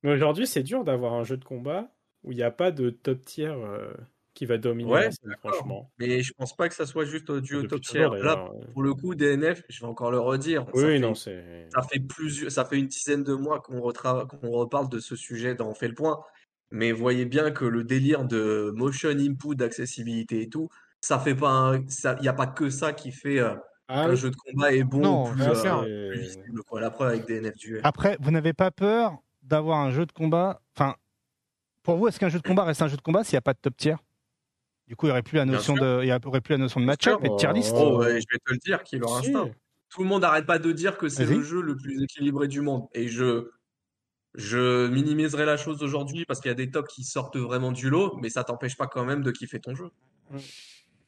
Mais aujourd'hui, c'est dur d'avoir un jeu de combat où il n'y a pas de top tier euh, qui va dominer Ouais, la scène, franchement. Mais je pense pas que ça soit juste au Depuis top tier. Là, pour le coup, DNF, je vais encore le redire. ça Oui, fait- non, c'est. Ça fait plusieurs, ça fait une dizaine de mois qu'on retra- qu'on reparle de ce sujet dans On fait le point. Mais voyez bien que le délire de motion input, d'accessibilité et tout, ça fait pas un- ça, il n'y a pas que ça qui fait euh, Ah, oui. jeu de combat est bon Non, ou plus, bien euh, plus visible, quoi. La preuve avec DNF Duel. Après, vous n'avez pas peur d'avoir un jeu de combat? Enfin, pour vous, est-ce qu'un jeu de combat reste un jeu de combat s'il n'y a pas de top tier? Du coup, il n'y aurait plus la notion de, il y aurait plus la notion de match-up et de tier list. Oh, ouais, je vais te le dire, Si. instinct. Tout le monde n'arrête pas de dire que c'est le jeu le plus équilibré du monde. Et je, je minimiserai la chose aujourd'hui parce qu'il y a des tops qui sortent vraiment du lot, mais ça t'empêche pas quand même de kiffer ton jeu.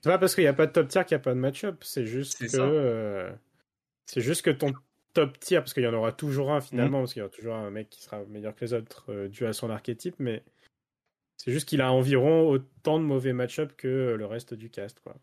C'est pas parce qu'il n'y a pas de top tier qu'il n'y a pas de match-up. C'est juste que. euh, C'est juste que ton top tier, parce qu'il y en aura toujours un Mmh. finalement, parce qu'il y aura toujours un mec qui sera meilleur que les autres euh, dû à son archétype, mais c'est juste qu'il a environ autant de mauvais match-up que le reste du cast, quoi.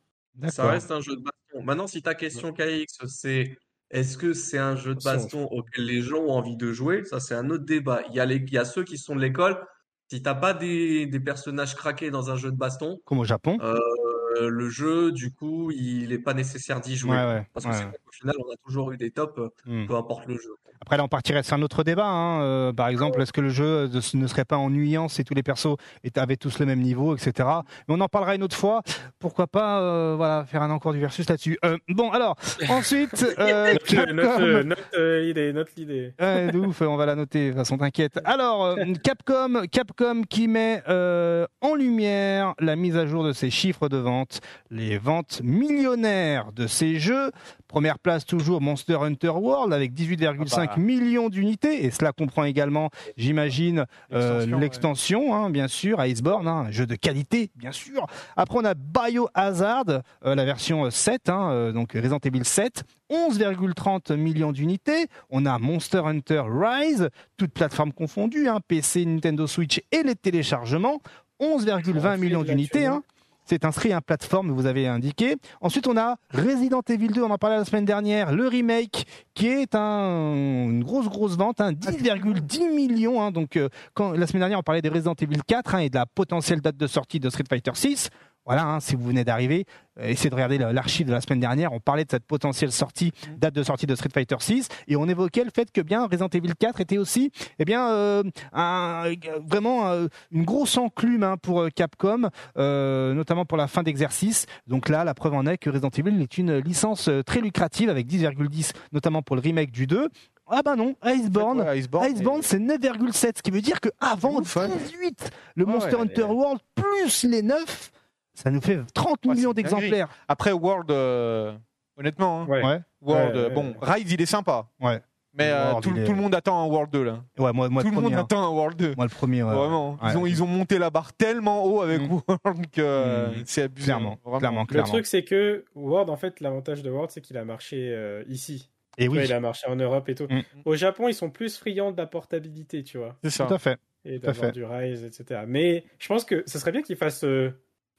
Ça reste un jeu de baston. Maintenant, si ta question, KX, c'est est-ce que c'est un jeu de baston auquel les gens ont envie de jouer? Ça, c'est un autre débat. Il y a les, il y a ceux qui sont de l'école. Si t'as pas des, des personnages craqués dans un jeu de baston, Comme au Japon. euh, le jeu, du coup, il est pas nécessaire d'y jouer. Ouais, ouais, Parce que ouais. c'est vrai qu'au final, on a toujours eu des tops, euh, Hmm. peu importe le jeu. Après, là, on partirait sur un autre débat. hein. Euh, par exemple, est-ce que le jeu euh, ne serait pas ennuyant si tous les persos avaient tous le même niveau, etc. Mais on en parlera une autre fois. Pourquoi pas euh, voilà, faire un encore du versus là-dessus. Euh, bon, alors, ensuite, euh, Note, Capcom. note, l'idée, note l'idée. Ouais, de ouf, on va la noter, de toute façon, t'inquiète. Alors, euh, Capcom, Capcom qui met euh, en lumière la mise à jour de ses chiffres de vente, les ventes millionnaires de ses jeux. Première place toujours Monster Hunter World avec 18,5 2,5 millions d'unités, et cela comprend également, j'imagine, euh, L'extension, hein, bien sûr, Iceborne, hein, un jeu de qualité, bien sûr. Après, on a Biohazard, euh, la version 7, hein, euh, donc Resident Evil 7, 11,30 millions d'unités. On a Monster Hunter Rise, toutes plateformes confondues, PC, Nintendo Switch et les téléchargements, 11,20 On millions d'unités. Hein. C'est inscrit à plateforme, vous avez indiqué. Ensuite, on a Resident Evil 2, on en parlait la semaine dernière, le remake, qui est un, une grosse, grosse vente, hein, 10,10 millions. hein. donc, euh, quand, la semaine dernière, on parlait de Resident Evil 4 hein, et de la potentielle date de sortie de Street Fighter 6. Voilà, hein, si vous venez d'arriver, euh, essayez de regarder l'archive de la semaine dernière. On parlait de cette potentielle sortie, date de sortie de Street Fighter 6, et on évoquait le fait que bien Resident Evil 4 était aussi, eh bien, euh, un- vraiment euh, une grosse enclume hein, pour Capcom, euh, notamment pour la fin d'exercice. Donc là, la preuve en est que Resident Evil est une licence très lucrative avec 10,10, notamment pour le remake du 2. Ah bah non, Iceborne. Ouais, Iceborne, Iceborne, et- c'est 9,7, ce qui veut dire que avant Ouf, hein. 18, le Ouais, Monster ouais, Hunter World plus les 9, ça nous fait 30 Ouais, millions d'exemplaires. Après World, euh, honnêtement, hein, Ouais. Ouais. World, Ouais, euh, ouais, bon, ouais. Rise il est sympa. Ouais. Mais euh, World, tout, il est- tout le monde attend un World 2 là. Ouais, moi, moi tout le le monde hein. attend un World 2. Moi le premier, ouais. Vraiment. Ils, Ouais. ont, ils ont monté la barre tellement haut avec Mm. World que Mm. c'est abusé. Clairement, clairement, Le clairement. truc, c'est que Word, en fait, l'avantage de Word, c'est qu'il a marché euh, ici. Et Tu vois, oui, il a marché en Europe et tout. Mm. Au Japon, ils sont plus friands de la portabilité, tu vois, C'est ça. tout à fait. et Tout à d'avoir fait. du Rise, etc. Mais je pense que ce serait bien qu'ils fassent euh,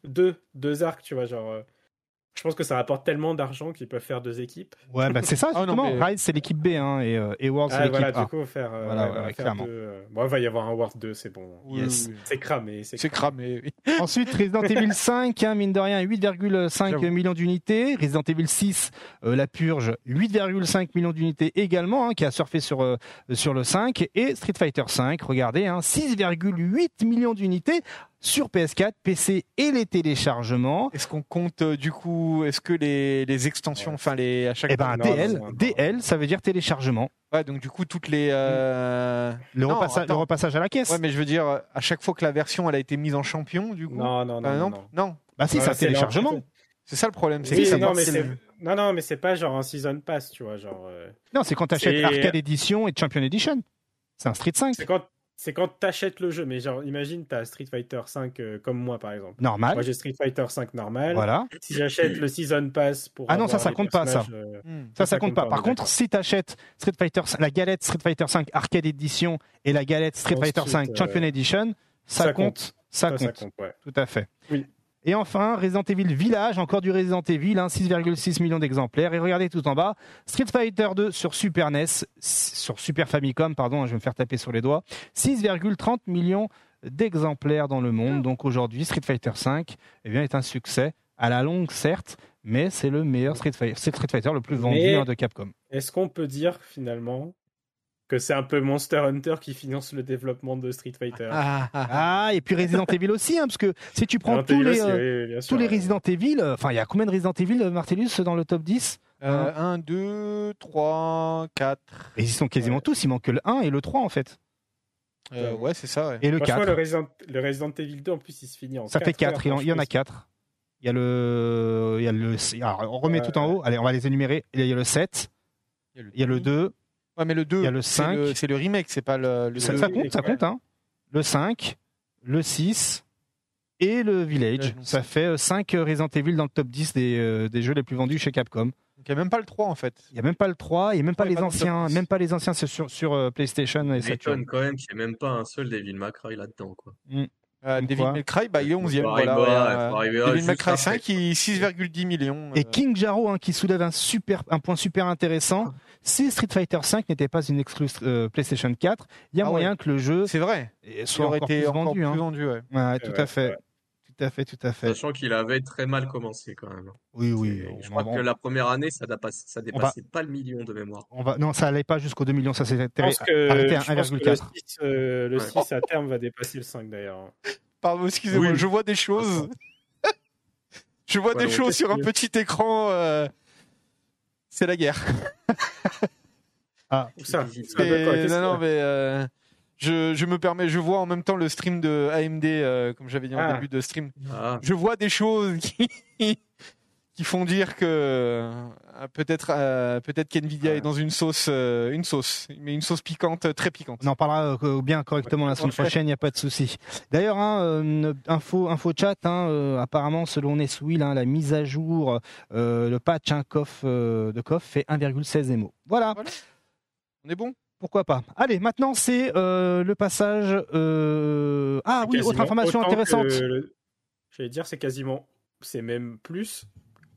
deux, deux arcs, tu vois, genre. euh, je pense que ça rapporte tellement d'argent qu'ils peuvent faire deux équipes. Ouais, bah c'est ça, Ah non, justement. mais- Rise, c'est l'équipe B, hein, et, euh, et World, c'est Ah, l'équipe voilà, A. du coup, faire. euh, Voilà, ouais, voilà, ouais, faire clairement. deux, euh, Bon, il va y avoir un Word 2, c'est bon. Yes. oui, oui. C'est cramé. C'est C'est cramé. oui. Ensuite, Resident Evil 5, hein, mine de rien, 8,5 J'avoue. millions d'unités. Resident Evil 6, euh, La Purge, 8,5 millions d'unités également, hein, qui a surfé sur, euh, sur le 5. Et Street Fighter 5, regardez, hein, 6,8 millions d'unités sur PS4, PC et les téléchargements. Est-ce qu'on compte euh, du coup, est-ce que les, les extensions, Ouais. enfin les à chaque Eh ben, DL, non, non. DL, ça veut dire téléchargement. ouais, donc du coup toutes les euh, Le, Non, repassa- attends. le repassage à la caisse. Ouais, mais je veux dire à chaque fois que la version elle a été mise en champion du coup. Non, non, non. par non, exemple, non. Bah si, Ouais, c'est un c'est leur- téléchargement. C'est ça le problème, c'est Oui, que ça non, mais c'est non, non, mais c'est pas genre un season pass, tu vois, genre. euh, Non, c'est quand tu achètes C'est- Arcade Edition et Champion Edition. C'est un Street 5. C'est quand c'est quand t'achètes le jeu, mais genre imagine t'as Street Fighter 5 comme moi par exemple. Normal. Moi j'ai Street Fighter 5 normal. Voilà. Si j'achète le season pass pour Ah non, ça, ça compte pas, ça. euh, Hmm. Ça, ça compte pas. Par contre, si tu achètes Street Fighter, la galette Street Fighter 5 Arcade Edition et la galette Street Ensuite, Fighter 5 euh, Champion Edition, ça, ça compte. compte. Ça, ça, compte. ça compte, ouais. Tout à fait. Oui. Et enfin, Resident Evil Village, encore du Resident Evil, hein, 6,6 millions d'exemplaires. Et regardez tout en bas, Street Fighter 2 sur Super NES, sur Super Famicom, pardon, je vais me faire taper sur les doigts, 6,30 millions d'exemplaires dans le monde. Donc aujourd'hui, Street Fighter 5 eh bien, est un succès, à la longue certes, mais c'est le meilleur Street Fighter, c'est le Street Fighter le plus vendu Mais- hein, de Capcom. Est-ce qu'on peut dire finalement que c'est un peu Monster Hunter qui finance le développement de Street Fighter Ah, ah, ah. Ah, et puis Resident Evil aussi, hein, parce que si tu prends Resident tous Evil les, aussi, euh, oui, bien tous sûr, les ouais. Resident Evil, euh, enfin, il y a combien de Resident Evil, euh, Martellus, dans le top 10 Euh, 1, 2, 3, 4. Et Ils sont quasiment Ouais. tous, il manque que le 1 et le 3 en fait. Euh, ouais, c'est ça. Ouais. Et le Moi, je 4. crois le Resident, le Resident Evil 2 en plus il se finit en Ça fait 4, heures, il, en- il y en a fais 4. Il y a le. Il y a le alors, on remet Ouais, tout en haut. Allez, on va les énumérer. Il y a le 7, il y a le 2. Ouais, mais le 2, il y a le c'est 5. le- c'est le remake, c'est pas le. le Ça, ça compte, ça ouais. compte, hein. Le 5, le 6 et le Village. Village, Ça fait 5 Resident Evil dans le top 10 des, euh, des jeux les plus vendus chez Capcom. Il n'y a même pas le 3 en fait. Il n'y a même pas le 3, il n'y a même pas Ouais, les pas le anciens, 10. même pas les anciens c'est sur, sur euh, PlayStation et Il Saturn. quand même qu'il n'y ait même pas un seul Devil May Cry là-dedans. Quoi. Euh, May Cry, bah, il est 11e. Faut Voilà, arriver ouais, euh, Cry après. 5, il 6,10 millions. Et euh, King Jarro, hein, qui soulève un, super, un point super intéressant, si Street Fighter 5 n'était pas une exclus euh, PlayStation 4, il y a Ah ouais. moyen que le jeu C'est vrai. euh, Il soit aurait encore été plus encore vendu. plus hein. vendu. Ouais. Ouais, tout Ouais, à fait. ouais. Tout à fait, tout à fait. Sachant qu'il avait très mal commencé quand même. Oui, oui. Je crois va- que la première année, ça dépassait, ça dépassait pas le million de mémoire. on va... Non, ça allait pas jusqu'au 2 millions, ça que, arrêté à je pense que le 1,4. 6, euh, le Ouais. 6 à terme va dépasser le 5 d'ailleurs. Pardon, excusez-moi, Oui. je vois des choses. je vois Ouais, des choses sur un petit écran. euh, C'est la guerre. Ah, ça, Et- non, mais euh, je, je me permets, je vois en même temps le stream de AMD, euh, comme j'avais dit en Ah. début de stream. Ah, Je vois des choses qui, qui font dire que euh, peut-être euh, peut-être qu'Nvidia est dans une sauce euh, une sauce mais une sauce piquante très piquante. On en parlera euh, bien correctement la semaine prochaine, il n'y a pas de souci. D'ailleurs, hein, euh, info info chat, hein, euh, apparemment selon Neswill, hein, la mise à jour, euh, le patch hein, COF, euh, de COF fait 1,16 MO. Voilà. Voilà. On est bon? Pourquoi pas? Allez, maintenant c'est euh, le passage. euh, Ah oui, autre information intéressante. le- J'allais dire, c'est quasiment, c'est même plus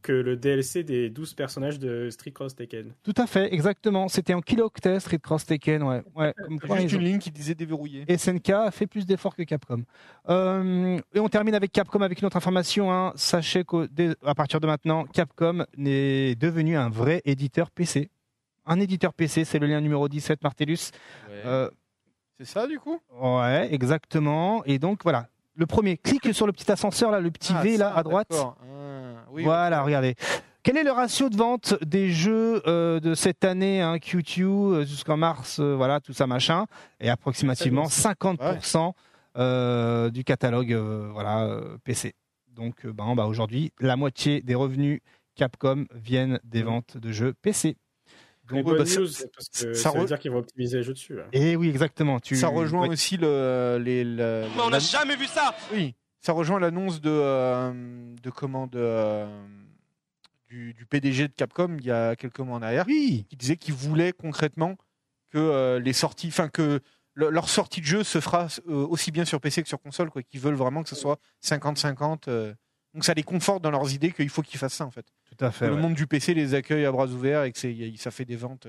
que le DLC des 12 personnages de Street Cross Tekken. Tout à fait, exactement. C'était en kilooctet Street Cross Tekken, ouais. ouais comme quoi, Juste ont- une ligne qui disait déverrouillé. SNK a fait plus d'efforts que Capcom. Euh, et on termine avec Capcom avec une autre information. hein. Sachez qu'à partir de maintenant, Capcom est devenu un vrai éditeur PC. Un éditeur PC, c'est le lien numéro 17, Martellus. Euh, C'est ça du coup? ouais, exactement. Et donc voilà, le premier, clique sur le petit ascenseur là, le petit Ah, V là ça, à droite. Ah, oui, voilà, regardez. Quel est le ratio de vente des jeux euh, de cette année, hein, Q2 euh, jusqu'en mars, euh, voilà, tout ça machin, et approximativement 50% euh, du catalogue, euh, voilà, euh, PC. Donc, ben, bah, aujourd'hui, la moitié des revenus Capcom viennent des ventes de jeux PC. Donc, bonne bah, ça- news, parce que ça ça, veut re- dire qu'ils vont optimiser les jeux dessus. Et oui, exactement. Tu... Ça rejoint ouais. aussi le, les, le- Mais on la- n'a jamais vu ça oui, ça rejoint l'annonce de euh, de comment de, euh, du, du PDG de Capcom il y a quelques mois en arrière, Oui, qui disait qu'il voulait concrètement que euh, les sorties, enfin que le- leur sortie de jeu se fera aussi bien sur PC que sur console, quoi. Qu'ils veulent vraiment que ce soit 50-50. euh. donc ça les conforte dans leurs idées qu'il faut qu'ils fassent ça en fait. tout à fait. le ouais. monde du PC les accueille à bras ouverts et que ça fait des ventes,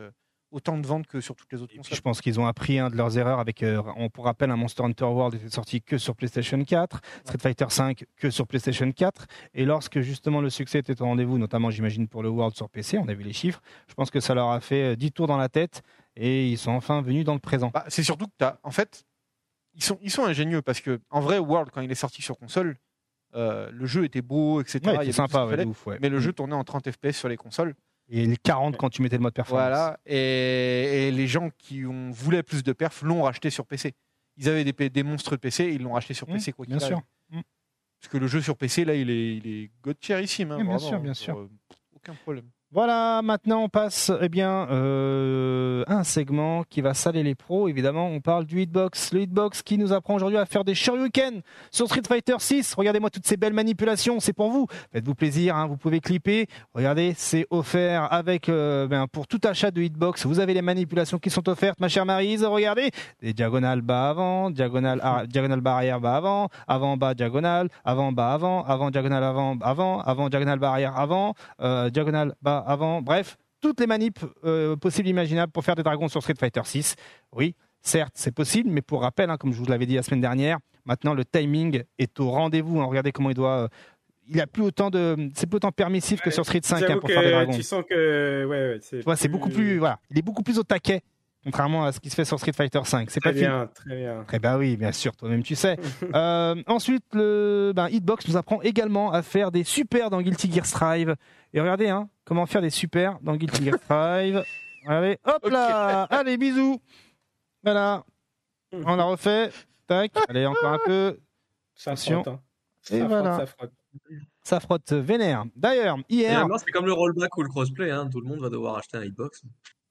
autant de ventes que sur toutes les autres consoles. je pense qu'ils ont appris un de leurs erreurs avec, euh, on pour rappel, un Monster Hunter World était sorti que sur PlayStation 4, Street Fighter 5 que sur PlayStation 4, et lorsque justement le succès était au rendez-vous, notamment j'imagine pour le World sur PC, on a vu les chiffres, je pense que ça leur a fait euh, 10 tours dans la tête, et ils sont enfin venus dans le présent. Bah, c'est surtout que t'as, en fait, ils sont, ils sont ingénieux parce que en vrai, World quand il est sorti sur console, euh, le jeu était beau, etc. Ouais, Il ce sympa, ouais, fallait, ouf, ouais. mais le Mm. jeu tournait en 30 FPS sur les consoles. Et les 40 quand tu mettais le mode performance. Voilà, et, et les gens qui ont, voulaient plus de perf l'ont racheté sur PC. Ils avaient des, des monstres de PC, ils l'ont racheté sur Mm, PC quoi qu'il bien sûr. arrive. Mm. Parce que le jeu sur PC là, il est, il est god hein, Oui, bien sûr, bien hein, sûr. euh, aucun problème. Voilà, maintenant on passe eh bien euh, à un segment qui va saler les pros. Évidemment, on parle du hitbox. Le hitbox qui nous apprend aujourd'hui à faire des shoryuken sur Street Fighter 6. Regardez-moi toutes ces belles manipulations, c'est pour vous. Faites-vous plaisir, hein, vous pouvez clipper. Regardez, c'est offert avec euh, ben, pour tout achat de hitbox. Vous avez les manipulations qui sont offertes, ma chère Marise. Regardez, des diagonales bas avant, diagonale diagonale bas arrière bas avant, avant bas diagonale, avant bas avant, avant diagonale avant avant, avant diagonale bas arrière avant, euh, diagonale bas avant, bref, toutes les manips euh, possibles et imaginables pour faire des dragons sur Street Fighter 6. Oui, certes, c'est possible, mais pour rappel, hein, comme je vous l'avais dit la semaine dernière, maintenant le timing est au rendez-vous. hein. Regardez comment il doit. euh, il a plus autant de, c'est plus autant permissif que sur Street 5 hein, pour faire des dragons. tu sens que ouais, ouais, c'est beaucoup plus, voilà, il est beaucoup plus au taquet, contrairement à ce qui se fait sur Street Fighter 5. C'est très pas fini. bien, très bien. Eh ben oui, bien sûr, toi-même tu sais. Euh, ensuite, le ben, Hitbox nous apprend également à faire des super dans Guilty Gear Strive. Et regardez, hein, comment faire des super dans Guilty Gear Strive. Allez, hop là Allez, bisous Voilà, on l'a refait. Tac, allez, encore un peu. Ça Attention. frotte. hein. Et Ça voilà. frotte, ça frotte. Ça frotte vénère. D'ailleurs, hier, c'est comme le rollback ou le crossplay, hein. Tout le monde va devoir acheter un hitbox.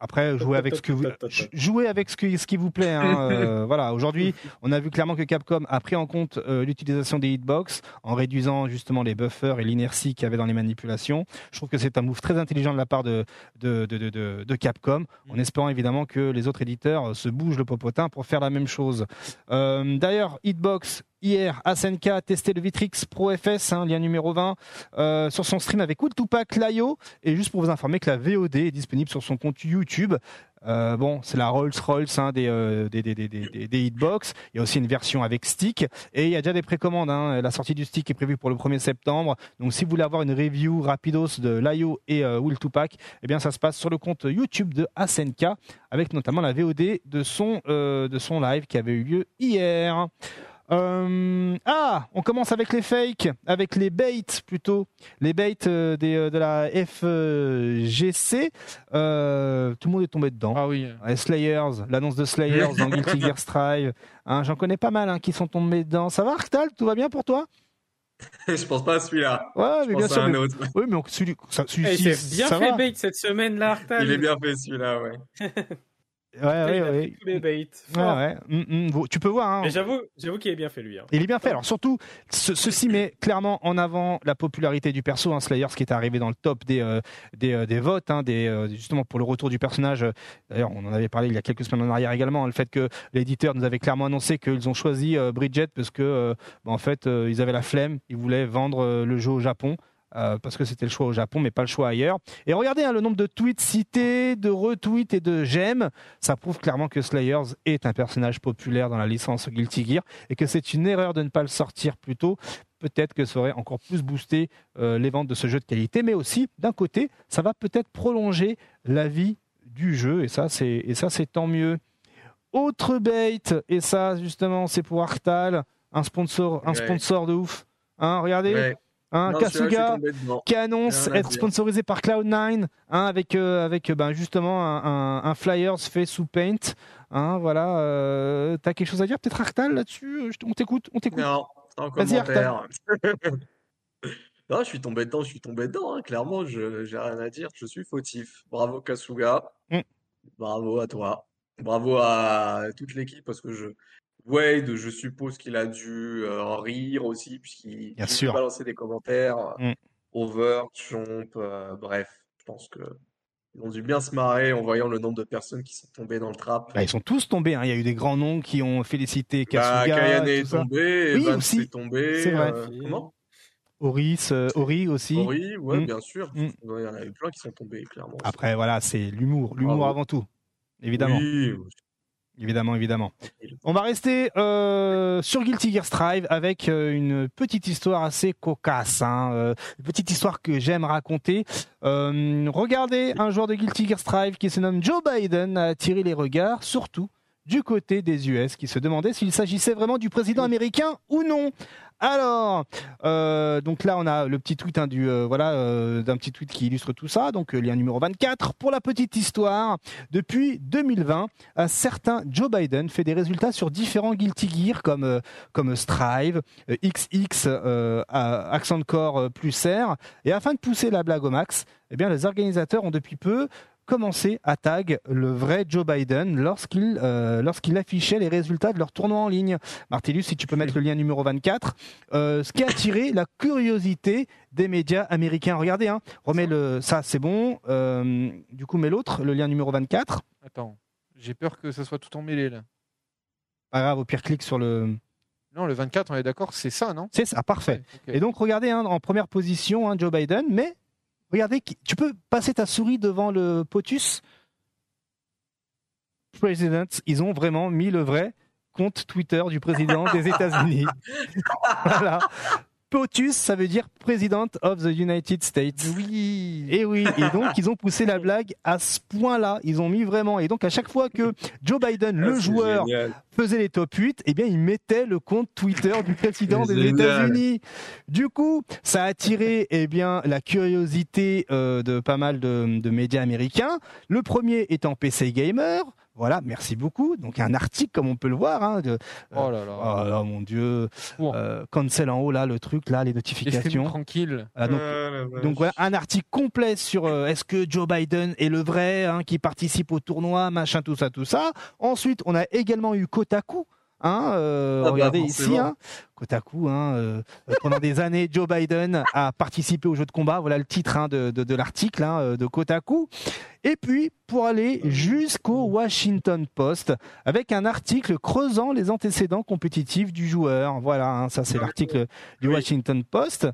Après, jouez avec ce que vous jouez avec ce, que- ce qui vous plaît. hein, euh, voilà. Aujourd'hui, on a vu clairement que Capcom a pris en compte euh, l'utilisation des hitbox en réduisant justement les buffers et l'inertie qu'il y avait dans les manipulations. Je trouve que c'est un move très intelligent de la part de de, de, de, Capcom, en espérant évidemment que les autres éditeurs se bougent le popotin pour faire la même chose. Euh, D'ailleurs, hitbox. Hier, SNK a testé le Vitrix Pro FS, hein, lien numéro 20, euh, sur son stream avec Will Tupac Layo. Et juste pour vous informer que la VOD est disponible sur son compte YouTube. Euh, bon, c'est la Rolls-Royce hein, des, euh, des, des, des, hitbox. Il y a aussi une version avec stick. Et il y a déjà des précommandes. Hein. La sortie du stick est prévue pour le 1er septembre. Donc si vous voulez avoir une review rapidos de Layo et euh, Tupac, eh bien ça se passe sur le compte YouTube de SNK, avec notamment la VOD de son, euh, de son live qui avait eu lieu hier. Euh, ah, on commence avec les fakes, avec les baits plutôt, les baits euh, des, euh, de la FGC. Euh, tout le monde est tombé dedans. Ah oui. Ouais, Slayers, l'annonce de Slayers dans Guilty Gear Strive. Hein, J'en connais pas mal hein, qui sont tombés dedans. Ça va, Arctal Tout va bien pour toi? Je pense pas à celui-là. Ouais, Je mais pense bien sûr. à un mais- autre. Oui, mais on- celui, ça, Eh, celui-ci, bien ça fait va. bait cette semaine là, Artal. Il est bien fait celui-là, ouais. Ouais, ouais, ouais. tous les baits. Ouais, Fort. ouais. Mm, mm. Tu peux voir. hein. Mais j'avoue, j'avoue qu'il est bien fait lui. hein. Il est bien fait. Alors surtout, ce- ceci met clairement en avant la popularité du perso. Hein, Slayer, ce qui est arrivé dans le top des euh, des, euh, des votes, hein, des, euh, justement pour le retour du personnage. D'ailleurs, on en avait parlé il y a quelques semaines en arrière également. le fait que l'éditeur nous avait clairement annoncé qu'ils ont choisi Bridget parce que, bah, en fait, ils avaient la flemme. Ils voulaient vendre le jeu au Japon. Euh, parce que c'était le choix au Japon, mais pas le choix ailleurs. Et regardez hein, le nombre de tweets cités, de retweets et de j'aime. Ça prouve clairement que Slayers est un personnage populaire dans la licence Guilty Gear et que c'est une erreur de ne pas le sortir plus tôt. Peut-être que ça aurait encore plus boosté euh, les ventes de ce jeu de qualité, mais aussi, d'un côté, ça va peut-être prolonger la vie du jeu, et ça, c'est, et ça, c'est tant mieux. Autre bait, et ça, justement, c'est pour Arctal, un sponsor, un Ouais. sponsor de ouf. Hein, regardez, Ouais. Hein, Non, Kasuga, qui annonce être sponsorisé par Cloud9 hein, avec euh, avec euh, ben, justement un, un- un flyers fait sous Paint hein, voilà euh, t'as quelque chose à dire peut-être Arctal là-dessus Euh, on t'écoute on t'écoute Non, Vas-y, commentaire. non, je suis tombé dedans, je suis tombé dedans. hein. Clairement, je j'ai rien à dire. Je suis fautif. Bravo Kasuga. Mm. Bravo à toi. Bravo à toute l'équipe parce que je Wade, je suppose qu'il a dû euh, en rire aussi puisqu'il Bien il sûr. balançait des commentaires. Mm. Over, Chomp, euh, bref, je pense que ils ont dû bien se marrer en voyant le nombre de personnes qui sont tombées dans le trap. Bah, ils sont tous tombés hein. il y a eu des grands noms qui ont félicité Bah, Kasuga Kayane tout est tombé, Oui, Evans aussi. est tombé. C'est vrai. euh, comment? Oris euh, Ori aussi Oui, ouais, Mm. bien sûr. Mm. Il y en a eu plein qui sont tombés, clairement. après voilà c'est l'humour l'humour Bravo. avant tout évidemment Oui, Évidemment, évidemment. On va rester euh, sur Guilty Gear Strive avec euh, une petite histoire assez cocasse. Hein, euh, une petite histoire que j'aime raconter. Euh, regardez, un joueur de Guilty Gear Strive qui se nomme Joe Biden a attiré les regards, surtout du côté des US, qui se demandaient s'il s'agissait vraiment du président américain ou non. Alors, euh, donc là, on a le petit tweet hein, du euh, voilà euh, d'un petit tweet qui illustre tout ça. Donc lien numéro 24 pour la petite histoire. Depuis 2020, un certain Joe Biden fait des résultats sur différents Guilty Gear comme comme Strive, XX, Accent Core plus R. Et afin de pousser la blague au max, eh bien les organisateurs ont depuis peu commencé à tag le vrai Joe Biden lorsqu'il euh, lorsqu'il affichait les résultats de leur tournoi en ligne. Martellus, si tu peux mettre le lien numéro 24, euh, ce qui a attiré la curiosité des médias américains. Regardez, hein, remets le, ça c'est bon. Euh, du coup, mets l'autre, le lien numéro 24. Attends, j'ai peur que ça soit tout emmêlé là. Pas grave, au pire clique sur le. Non, le 24, on est d'accord, c'est ça, non? C'est ça, parfait. Ouais. Et donc, regardez, hein, en première position, hein, Joe Biden, mais regardez, tu peux passer ta souris devant le POTUS President, ils ont vraiment mis le vrai compte Twitter du président des États-Unis. voilà. POTUS, ça veut dire President of the United States. Oui. Et oui, et donc ils ont poussé la blague à ce point-là. Ils ont mis vraiment. Et donc à chaque fois que Joe Biden, le Ah, joueur, génial. faisait les top 8, eh bien, il mettait le compte Twitter du président des. États-Unis. Du coup, ça a attiré eh bien, la curiosité euh, de pas mal de, de médias américains. Le premier étant PC Gamer. Voilà, merci beaucoup. Donc, un article, comme on peut le voir. Hein, de, Oh là là. oh là, mon Dieu. Bon. Euh, cancel en haut, là, le truc, là, les notifications. tranquille. Ah, donc, Ah, donc voilà, un article complet sur euh, est-ce que Joe Biden est le vrai, hein, qui participe au tournoi, machin, tout ça, tout ça. Ensuite, on a également eu Kotaku. Hein, euh, Ah bah, regardez ici, hein, Kotaku. Hein, euh, pendant des années, Joe Biden a participé au jeu de combat. Voilà le titre hein, de, de, de l'article hein, euh, de Kotaku. Et puis, pour aller jusqu'au Washington Post, avec un article creusant les antécédents compétitifs du joueur. Voilà, ça c'est l'article du. Washington Post.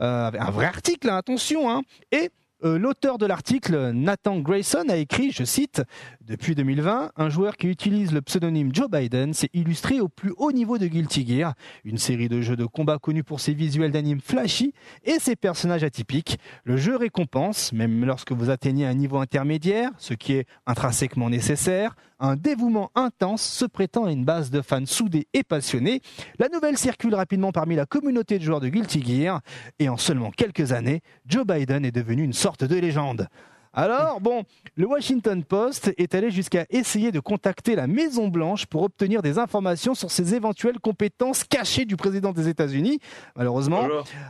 Euh, un vrai article, attention. Et euh, l'auteur de l'article, Nathan Grayson, a écrit, je cite, Depuis 2020, un joueur qui utilise le pseudonyme Joe Biden s'est illustré au plus haut niveau de Guilty Gear, une série de jeux de combat connus pour ses visuels d'anime flashy et ses personnages atypiques. Le jeu récompense, même lorsque vous atteignez un niveau intermédiaire, ce qui est intrinsèquement nécessaire, un dévouement intense se prêtant à une base de fans soudés et passionnés. La nouvelle circule rapidement parmi la communauté de joueurs de Guilty Gear et en seulement quelques années, Joe Biden est devenu une sorte de légende. Alors, bon, le Washington Post est allé jusqu'à essayer de contacter la Maison Blanche pour obtenir des informations sur ses éventuelles compétences cachées du président des États-Unis.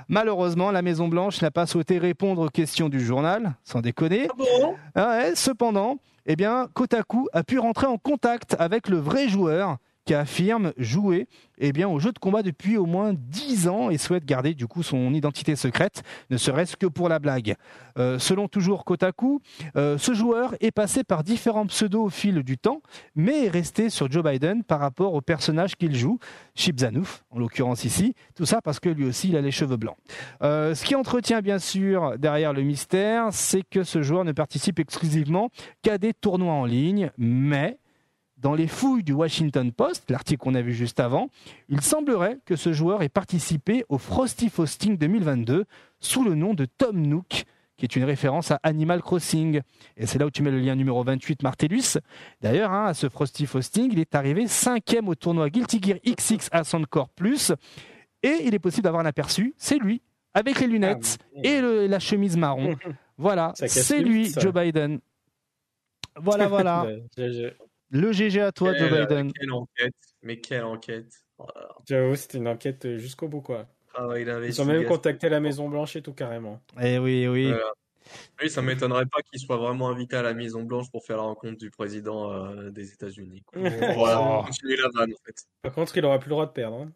Malheureusement, la Maison Blanche n'a pas souhaité répondre aux questions du journal, sans déconner. ah bon? Ah ouais, cependant, eh bien, Kotaku a pu rentrer en contact avec le vrai joueur qui affirme jouer eh bien, au jeu de combat depuis au moins 10 ans et souhaite garder du coup son identité secrète, ne serait-ce que pour la blague. Euh, selon toujours Kotaku, euh, ce joueur est passé par différents pseudos au fil du temps, mais est resté sur Joe Biden par rapport au personnage qu'il joue, Chip Zanouf, en l'occurrence ici. Tout ça parce que lui aussi, il a les cheveux blancs. Euh, ce qui entretient bien sûr derrière le mystère, c'est que ce joueur ne participe exclusivement qu'à des tournois en ligne, mais dans les fouilles du Washington Post, l'article qu'on a vu juste avant, il semblerait que ce joueur ait participé au Frosty Fausting 2022 sous le nom de Tom Nook, qui est une référence à Animal Crossing. Et c'est là où tu mets le lien numéro 28, Martellus. D'ailleurs, hein, à ce Frosty Fausting, il est arrivé cinquième au tournoi Guilty Gear XX Ascent Core Plus. Et il est possible d'avoir un aperçu, c'est lui, avec les lunettes et le- la chemise marron. Voilà, c'est lui, ça. Joe Biden. Voilà, voilà. Le GG à toi, Joe Quelle- Biden. Quelle enquête, mais quelle enquête. Oh là là, J'avoue, c'était une enquête jusqu'au bout, quoi. travail Ils ont même contacté la Maison Blanche et tout, carrément. Eh oui, oui. Voilà. Oui, ça m'étonnerait pas qu'il soit vraiment invité à la Maison Blanche pour faire la rencontre du président euh, des États-Unis. Voilà, continuer la vanne en fait. Par contre, il aura plus le droit de perdre. hein.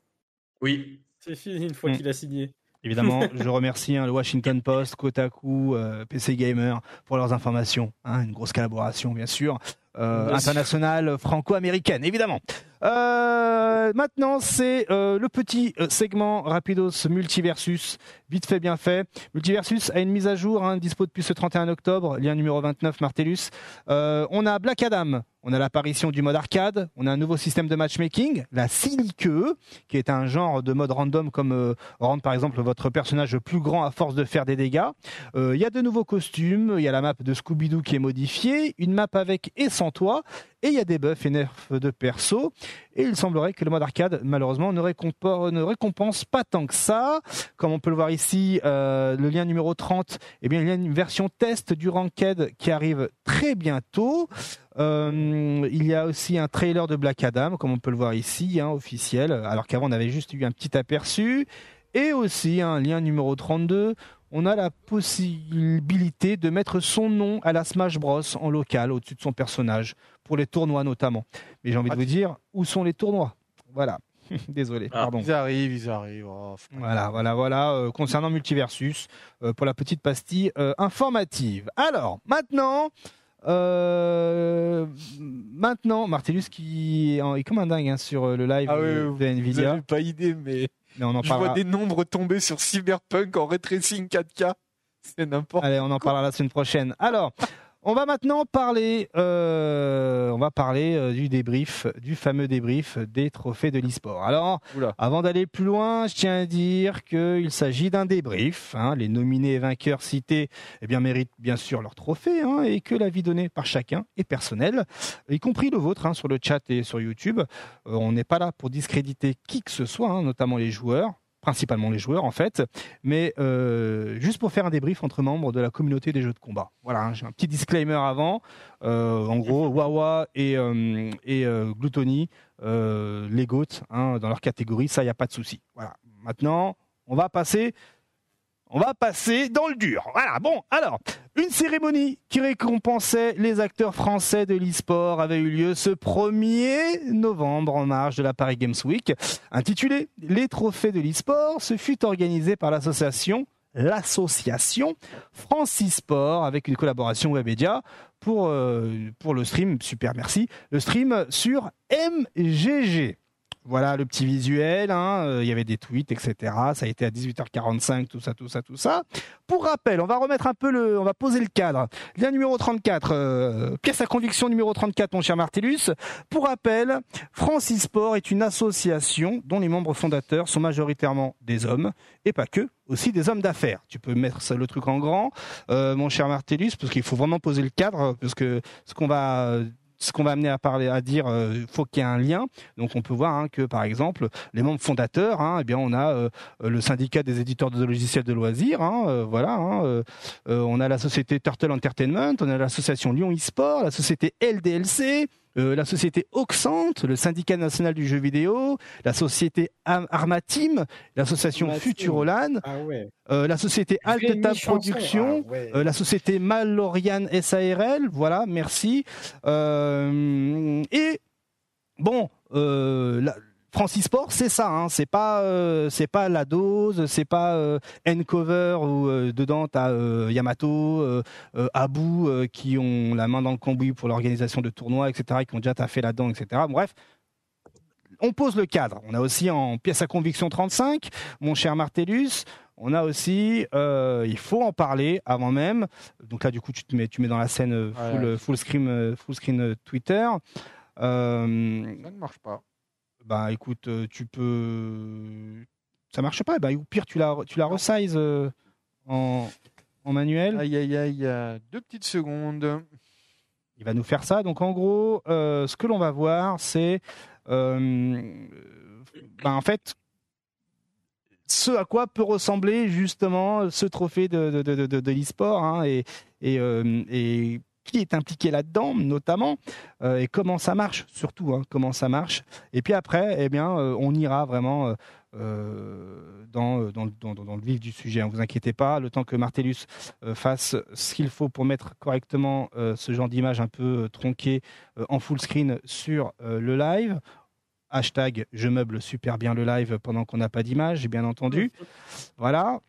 Oui, C'est fini une fois Mm. qu'il a signé. Évidemment, je remercie hein, le Washington Post, Kotaku, euh, PC Gamer pour leurs informations. hein, une grosse collaboration, bien sûr. Euh, internationale, franco-américaine, évidemment. Euh, maintenant, c'est euh, le petit euh, segment Rapidos Multiversus. Vite fait, bien fait. Multiversus a une mise à jour, hein, dispo depuis ce 31 octobre, lien numéro 29, Martellus. Euh, on a Black Adam, on a l'apparition du mode arcade, on a un nouveau système de matchmaking, la Silique, qui est un genre de mode random comme euh, rendre par exemple votre personnage plus grand à force de faire des dégâts. Euh, Il y a de nouveaux costumes, il y a la map de Scooby-Doo qui est modifiée, une map avec et sans toit, et il y a des buffs et nerfs de perso. Et il semblerait que le mode arcade, malheureusement, ne, récompense, pas tant que ça. Comme on peut le voir ici, euh, le lien numéro 30, eh bien, il y a une version test du Ranked qui arrive très bientôt. Euh, il y a aussi un trailer de Black Adam, comme on peut le voir ici, hein, officiel, alors qu'avant on avait juste eu un petit aperçu. Et aussi un lien numéro 32, on a la possibilité de mettre son nom à la Smash Bros en local au-dessus de son personnage, pour les tournois notamment. Mais j'ai envie de vous dire, où sont les tournois? Voilà. Désolé, Ah. pardon. Ils arrivent, ils arrivent. Oh, Voilà, voilà, voilà. euh, concernant Multiversus, euh, pour la petite pastille euh, informative. Alors, maintenant, maintenant, Martellus qui est, comme un dingue hein, sur le live Ah oui, oui, de Nvidia. pas idée, mais Mais on en je vois parlera. des nombres tomber sur Cyberpunk en ray tracing 4K. C'est n'importe Allez, on en parlera la semaine prochaine. Alors, on va maintenant parler, euh, on va parler euh, du débrief, du fameux débrief des trophées de l'e-sport. Alors, Oula. avant d'aller plus loin, je tiens à dire qu'il s'agit d'un débrief. hein. Les nominés et vainqueurs cités eh bien, méritent bien sûr leur trophée hein, et que l'avis donné par chacun est personnel, y compris le vôtre hein, sur le chat et sur YouTube. Euh, on n'est pas là pour discréditer qui que ce soit, notamment les joueurs principalement les joueurs en fait, mais euh, juste pour faire un débrief entre membres de la communauté des jeux de combat. Voilà, hein, j'ai un petit disclaimer avant. Euh, en gros, Wawa et, euh, euh, Gluttony, les GOAT, hein, dans leur catégorie, ça, il n'y a pas de souci. Voilà. Maintenant, on va passer... On va passer dans le dur. Voilà, bon, alors, une cérémonie qui récompensait les acteurs français de l'e-sport avait eu lieu ce 1er novembre en marge de la Paris Games Week. Intitulée Les trophées de l'e-sport, ce fut organisé par l'association l'association Francis Sport avec une collaboration Webedia pour, euh, pour le stream, super merci, le stream sur MGG. Voilà le petit visuel, hein, euh, il y avait des tweets, etc. Ça a été à 18h45, tout ça, tout ça, tout ça. Pour rappel, on va remettre un peu le, on va poser le cadre. Lien numéro 34, euh, pièce à conviction numéro 34, mon cher Martellus. Pour rappel, Francis Sport est une association dont les membres fondateurs sont majoritairement des hommes, et pas que, aussi des hommes d'affaires. Tu peux mettre le truc en grand, euh, mon cher Martellus, parce qu'il faut vraiment poser le cadre, parce que ce qu'on va ce qu'on va amener à parler, à dire, il faut qu'il y ait un lien. Donc on peut voir hein, que par exemple les membres fondateurs, hein, eh bien on a le syndicat des éditeurs de logiciels de loisirs, hein, voilà, on a la société Turtle Entertainment, on a l'association Lyon eSport, la société LDLC, euh, la société Oxante, le syndicat national du jeu vidéo, la société Armatim, l'association Futurolan, ah euh, la société Altetab Production, ah euh, la société Malorian SARL, voilà, merci. et bon, la, Francis Sport, c'est ça, hein, c'est pas euh, c'est pas la dose, c'est pas euh, N-Cover où euh, dedans t'as Yamato, Abu qui ont la main dans le cambouis pour l'organisation de tournois, etc., qui ont déjà taffé là-dedans, etc. Bref, on pose le cadre. On a aussi en pièce à conviction 35, mon cher Martellus. On a aussi, il faut en parler avant même. Donc là, du coup, tu te mets, tu mets dans la scène full, full screen, full screen Twitter. Ça ne marche pas bah écoute, euh, tu peux. Ça marche pas, bah, ou pire, tu la, tu la resize euh, en, en manuel. Aïe aïe aïe, deux petites secondes. Il va nous faire ça. Donc en gros, euh, ce que l'on va voir, c'est bah, en fait ce à quoi peut ressembler justement ce trophée de, de, de, de, l'e-sport hein, et, et, et qui est impliqué là-dedans, notamment, euh, et comment ça marche, surtout, hein, comment ça marche. Et puis après, eh bien, euh, on ira vraiment euh, dans, dans, dans, le vif du sujet. Ne hein, vous inquiétez pas, le temps que Martellus fasse ce qu'il faut pour mettre correctement ce genre d'image un peu tronquée en full screen sur le live. Hashtag je meuble super bien le live pendant qu'on n'a pas d'image, bien entendu. Voilà.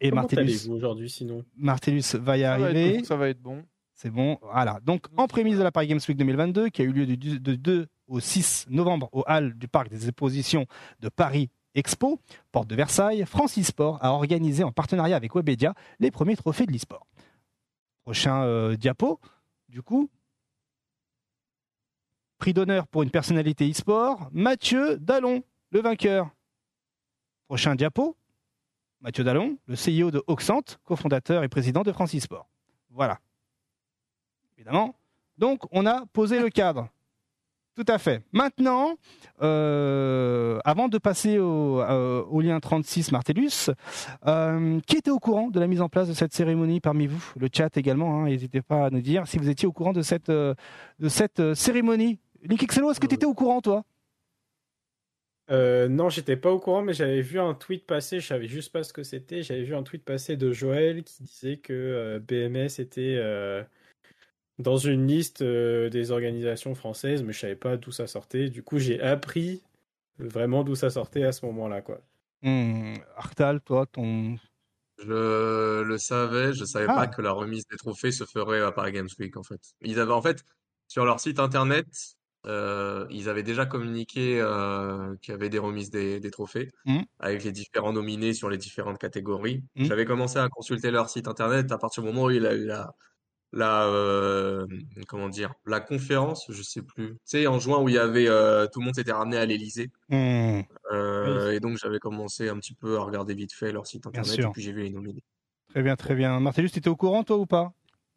Et Comment Martellus aujourd'hui sinon? Martellus va y arriver. ça va être bon. C'est bon, voilà. Donc, en prémisse de la Paris Games Week 2022, qui a eu lieu du 2 au 6 novembre au hall du parc des expositions de Paris Expo, porte de Versailles, Francis Sport a organisé en partenariat avec Webedia les premiers trophées de l'e-sport. Prochain euh, diapo, du coup. Prix d'honneur pour une personnalité e-sport, Mathieu Dallon, le vainqueur. Prochain diapo, Mathieu Dallon, le CEO de Oxant, cofondateur et président de Francis Sport. Voilà évidemment. Donc, on a posé le cadre. Tout à fait. Maintenant, euh, avant de passer au, euh, lien 36 Martellus, euh, qui était au courant de la mise en place de cette cérémonie parmi vous? Le chat également, hein, n'hésitez pas à nous dire si vous étiez au courant de cette, de cette cérémonie. Est-ce que tu étais au courant, toi? Non, j'étais pas au courant, mais j'avais vu un tweet passer, je savais juste pas ce que c'était. J'avais vu un tweet passer de Joël qui disait que BMS était dans une liste euh, des organisations françaises, mais je savais pas d'où ça sortait. Du coup, j'ai appris vraiment d'où ça sortait à ce moment-là, quoi. Hmm, Artal, toi, ton. Je le savais, je savais pas ah. que la remise des trophées se ferait à Paris Games Week, en fait. Ils avaient, en fait, sur leur site internet, euh, ils avaient déjà communiqué euh, qu'il y avait des remises des, trophées hmm. avec les différents nominés sur les différentes catégories. Hmm. J'avais commencé à consulter leur site internet à partir du moment où il a eu la, la euh, comment dire la conférence je sais plus. Tu sais en juin où il y avait euh, tout le monde s'était ramené à l'Elysée mmh. euh, et donc j'avais commencé un petit peu à regarder vite fait leur site internet et puis j'ai vu les nominés très bien très bien. Martellus tu étais au courant toi ou pas?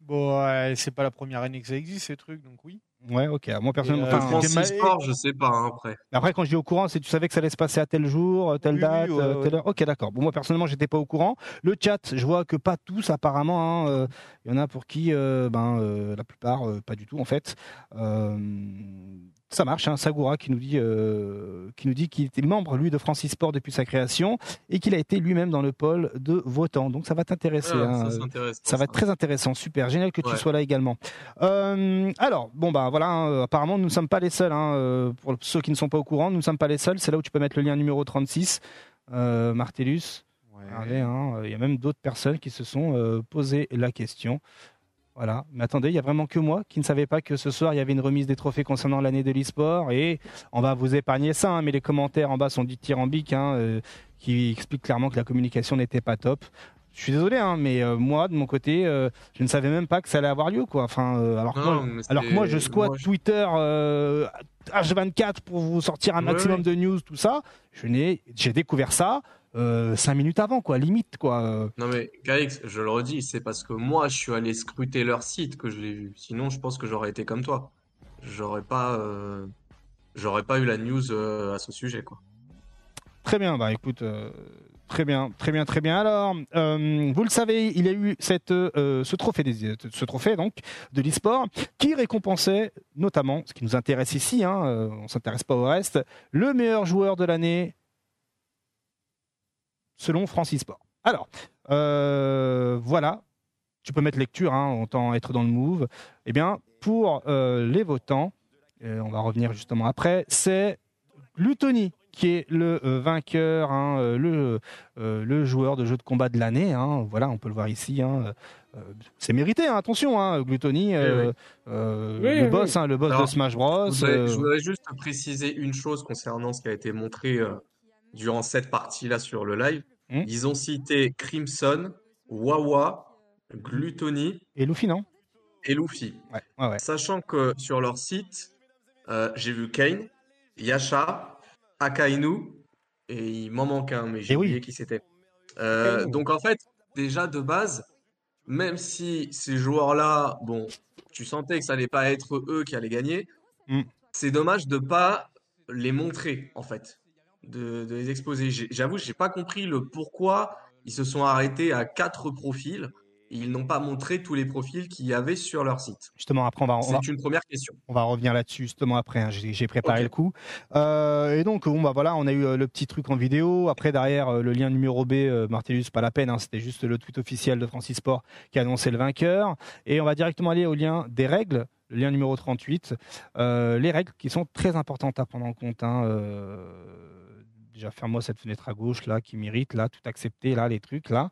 Bon c'est pas la première année que ça existe ces trucs donc oui Ouais, ok. Moi, personnellement, euh, enfin, sport, je sais pas hein, après. Après, quand je dis au courant, c'est tu savais que ça allait se passer à tel jour, telle date, telle heure. Ok, d'accord. Bon, moi, personnellement, j'étais pas au courant. Le chat, je vois que pas tous, apparemment. Hein, euh, il y en a pour qui, euh, ben, la plupart, pas du tout, en fait ça marche, hein, Sagura qui nous dit euh, qui nous dit qu'il était membre lui de Francis Sport depuis sa création et qu'il a été lui-même dans le pôle de Votant. Donc ça va t'intéresser. Ah, ça, hein. ça, va être très intéressant, super, génial que tu sois là également. Euh, alors bon bah voilà, hein, apparemment nous ne sommes pas les seuls. Euh, pour ceux qui ne sont pas au courant, nous ne sommes pas les seuls. C'est là où tu peux mettre le lien numéro 36, Martellus. il y a même d'autres personnes qui se sont posé la question. Voilà. Mais attendez, il y a vraiment que moi qui ne savais pas que ce soir il y avait une remise des trophées concernant l'année de l'e-sport et on va vous épargner ça. Hein, mais les commentaires en bas sont dithyrambiques, hein, euh, qui expliquent clairement que la communication n'était pas top. Je suis désolé, hein, mais euh, moi de mon côté, euh, je ne savais même pas que ça allait avoir lieu, quoi. Enfin, alors, que moi, alors moi, je squatte Twitter H24 pour vous sortir un maximum de news, tout ça. Je n'ai, j'ai découvert ça euh, cinq minutes avant, quoi, limite, quoi. Non mais KX, je le redis, c'est parce que moi je suis allé scruter leur site que je l'ai vu. Sinon, je pense que j'aurais été comme toi. j'aurais pas, euh, j'aurais pas eu la news euh, à ce sujet, quoi. Très bien, bah écoute, très bien, très bien, très bien. Alors, euh, vous le savez, il y a eu cette, euh, ce trophée, des- ce trophée donc de l'e-sport qui récompensait notamment, ce qui nous intéresse ici, hein, on s'intéresse pas au reste, le meilleur joueur de l'année selon France e-sport. Alors, euh, voilà, tu peux mettre lecture, hein, autant être dans le move. Eh bien, pour euh, les votants, euh, on va revenir justement après, c'est Glutoni qui est le euh, vainqueur, hein, le, le joueur de jeu de combat de l'année. hein. voilà, on peut le voir ici. c'est mérité, attention, Glutoni, Oui, le boss, le boss Alors, de Smash Bros. Je voudrais, je voudrais juste préciser une chose concernant ce qui a été montré durant cette partie-là sur le live. Hmm. Ils ont cité Crimson, Wawa, Gluttony Et Luffy, non? et Luffy. ouais, ouais, ouais. Sachant que sur leur site, euh, j'ai vu Kane, Yasha, Akainu, et il m'en manque un, mais j'ai oui. oublié qui c'était. Euh, donc en fait, déjà de base, même si ces joueurs-là, bon, tu sentais que ça allait pas être eux qui allaient gagner, Mm. c'est dommage de pas les montrer, en fait, de, de les exposer. J'avoue, j'ai pas compris le pourquoi ils se sont arrêtés à quatre profils et ils n'ont pas montré tous les profils qu'il y avait sur leur site. Justement, après, on va, C'est une première question. On va revenir là-dessus justement après. hein. J'ai préparé le coup. Euh, et donc, bon, bah voilà, on a eu euh, le petit truc en vidéo. Après, derrière, euh, le lien numéro B, euh, Martellus, pas la peine. hein. C'était juste le tweet officiel de Francis Sport qui annonçait le vainqueur. Et on va directement aller au lien des règles. Le lien numéro 38. Euh, les règles qui sont très importantes à prendre en compte. hein. Déjà, ferme-moi cette fenêtre à gauche là qui mérite. Là, tout accepter. Là, les trucs là.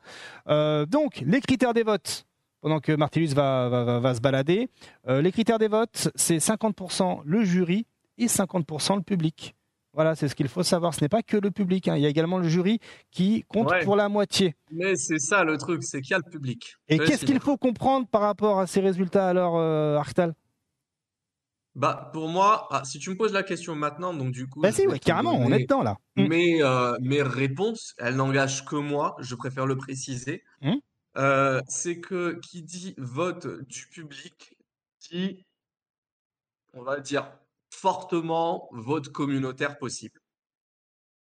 Euh, donc, les critères des votes. Pendant que Martellus va, va, va- se balader. Euh, les critères des votes, c'est 50% le jury et 50% le public. Voilà, c'est ce qu'il faut savoir. Ce n'est pas que le public. hein. Il y a également le jury qui compte Ouais. pour la moitié. Mais c'est ça le truc, c'est qu'il y a le public. Et qu'est-ce qu'il faut comprendre par rapport à ces résultats alors, euh, Arctal Bah, pour moi, ah, si tu me poses la question maintenant, donc du coup, Bah si, ouais, carrément, on est dedans là. Mm. Mes, euh, mes réponses, elles n'engagent que moi, je préfère le préciser. Hmm. Euh, c'est que qui dit vote du public dit, on va dire, fortement vote communautaire possible.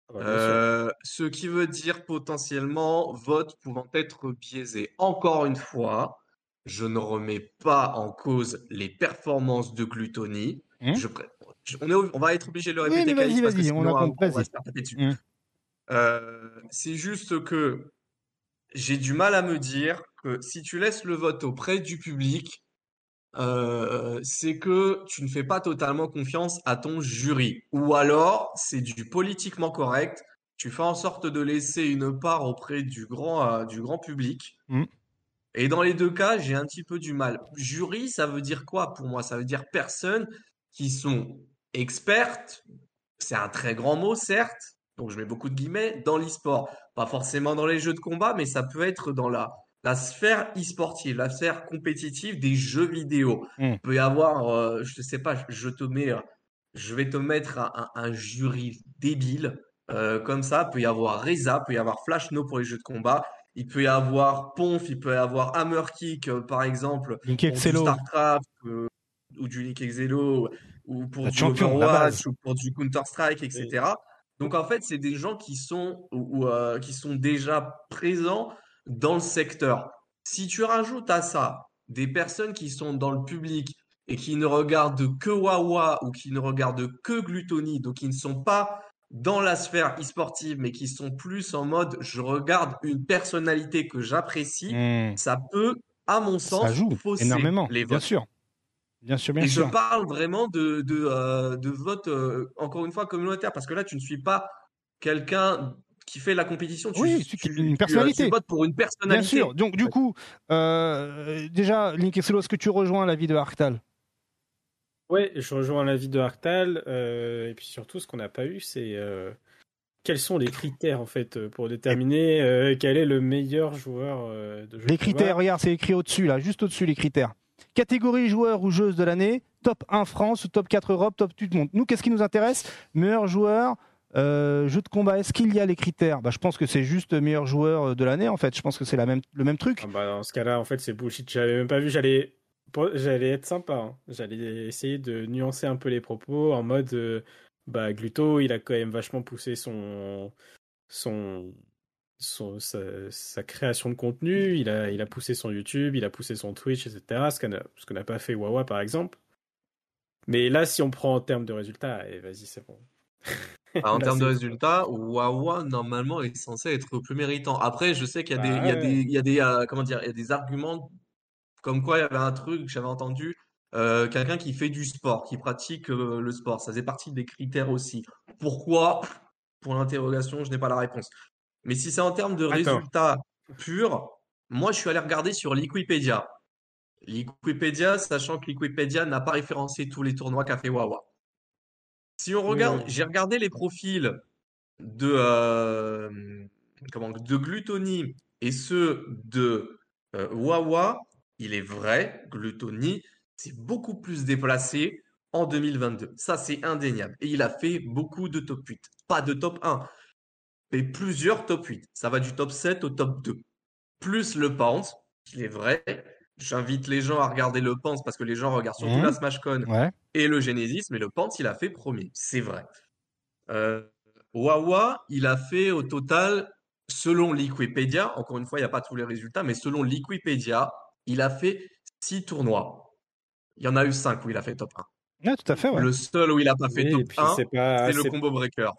Ah bah. Euh, ce qui veut dire potentiellement vote pouvant être biaisé. Encore une fois, je ne remets pas en cause les performances de. Je pré- je- on, est ob- on va être obligé de le répéter, parce que on on va se faire taper dessus. Euh, c'est juste que j'ai du mal à me dire que si tu laisses le vote auprès du public, euh, c'est que tu ne fais pas totalement confiance à ton jury. Ou alors, c'est du politiquement correct. Tu fais en sorte de laisser une part auprès du grand, euh, du grand public. Mm. Et dans les deux cas, j'ai un petit peu du mal. Jury, ça veut dire quoi pour moi? Ça veut dire personnes qui sont expertes. C'est un très grand mot, certes. Donc, je mets beaucoup de guillemets dans l'e-sport. Pas forcément dans les jeux de combat, mais ça peut être dans la, la sphère e-sportive, la sphère compétitive des jeux vidéo. Mm. Il peut y avoir, euh, je sais pas, je te mets, euh, je vais te mettre un jury débile, euh, comme ça. Il peut y avoir Reza, il peut y avoir Flash No pour les jeux de combat. Il peut y avoir Ponf, il peut y avoir Hammer Kick, euh, par exemple, Link Excello. StarCraft, euh, ou du Link Exelo, ou pour La du champion, Overwatch, ou pour du Counter-Strike, etc. Donc en fait, c'est des gens qui sont, ou, ou, euh, qui sont déjà présents dans le secteur. Si tu rajoutes à ça des personnes qui sont dans le public et qui ne regardent que Wawa ou qui ne regardent que Gluttony, donc qui ne sont pas dans la sphère e-sportive, mais qui sont plus en mode je regarde une personnalité que j'apprécie, Mm. ça peut, à mon Ça sens, joue fausser énormément, les bien votes. sûr. Bien sûr, bien Et je sûr. parle vraiment de, de, euh, de vote, euh, encore une fois, communautaire, parce que là, tu ne suis pas quelqu'un qui fait la compétition, tu, Oui, tu, une personnalité. tu votes pour une Bien personnalité. sûr. Donc, du coup, euh, déjà, Link Excello, est-ce que tu rejoins l'avis de Arctal Ouais, je rejoins l'avis de Arctal. euh, et puis surtout, ce qu'on n'a pas eu, c'est euh, quels sont les critères en fait euh, pour déterminer euh, quel est le meilleur joueur de jeu Les de critères, combat. regarde, c'est écrit au-dessus, là, juste au-dessus, les critères. Catégorie joueur ou joueuse de l'année, top 1 France, top 4 Europe, top 8 monde. Nous, qu'est-ce qui nous intéresse? Meilleur joueur, euh, jeu de combat, est-ce qu'il y a les critères? Bah, Je pense que c'est juste meilleur joueur de l'année, en fait. Je pense que c'est la même, le même truc. Ah bah, dans ce cas-là, en fait, c'est bullshit. J'avais même pas vu. J'allais J'allais être sympa. Hein. J'allais essayer de nuancer un peu les propos en mode euh, bah Gluto, il a quand même vachement poussé son son, son sa, création de contenu. Il a il a poussé son YouTube, il a poussé son Twitch, etc. Ce qu'on n'a pas fait Wawa par exemple. Mais là, si on prend en termes de résultats, et eh, vas-y, c'est bon. Bah, en termes de résultats, Wawa normalement est censé être plus méritant. Après, je sais qu'il y a des, il y a bah des, il y a des, euh, comment dire, il y a des arguments comme quoi il y avait un truc que j'avais entendu, euh, quelqu'un qui fait du sport, qui pratique euh, le sport, ça faisait partie des critères aussi. Pourquoi? Pour l'interrogation, je n'ai pas la réponse. Mais si c'est en termes de résultats purs, moi je suis allé regarder sur Liquipedia. Liquipedia, sachant que Liquipedia n'a pas référencé tous les tournois qu'a fait Wawa. Si on regarde, j'ai regardé les profils de, euh, comment, de Gluttony et ceux de Wawa, il est vrai, Gluttony s'est beaucoup plus déplacé en 2022. Ça, c'est indéniable. Et il a fait beaucoup de top 8. Pas de top 1, mais plusieurs top 8. Ça va du top 7 au top 2. Plus le Pound, il est vrai. J'invite les gens à regarder le parce que les gens regardent surtout la SmashCon et le Genesis, mais le Pants, il a fait premier. C'est vrai. Euh, Wawa, il a fait au total, selon Liquipedia, encore une fois, il n'y a pas tous les résultats, mais selon Liquipedia, il a fait six tournois. Il y en a eu cinq où il a fait top 1. tout à fait. Le seul où il n'a pas fait top 1, c'est le combo breaker.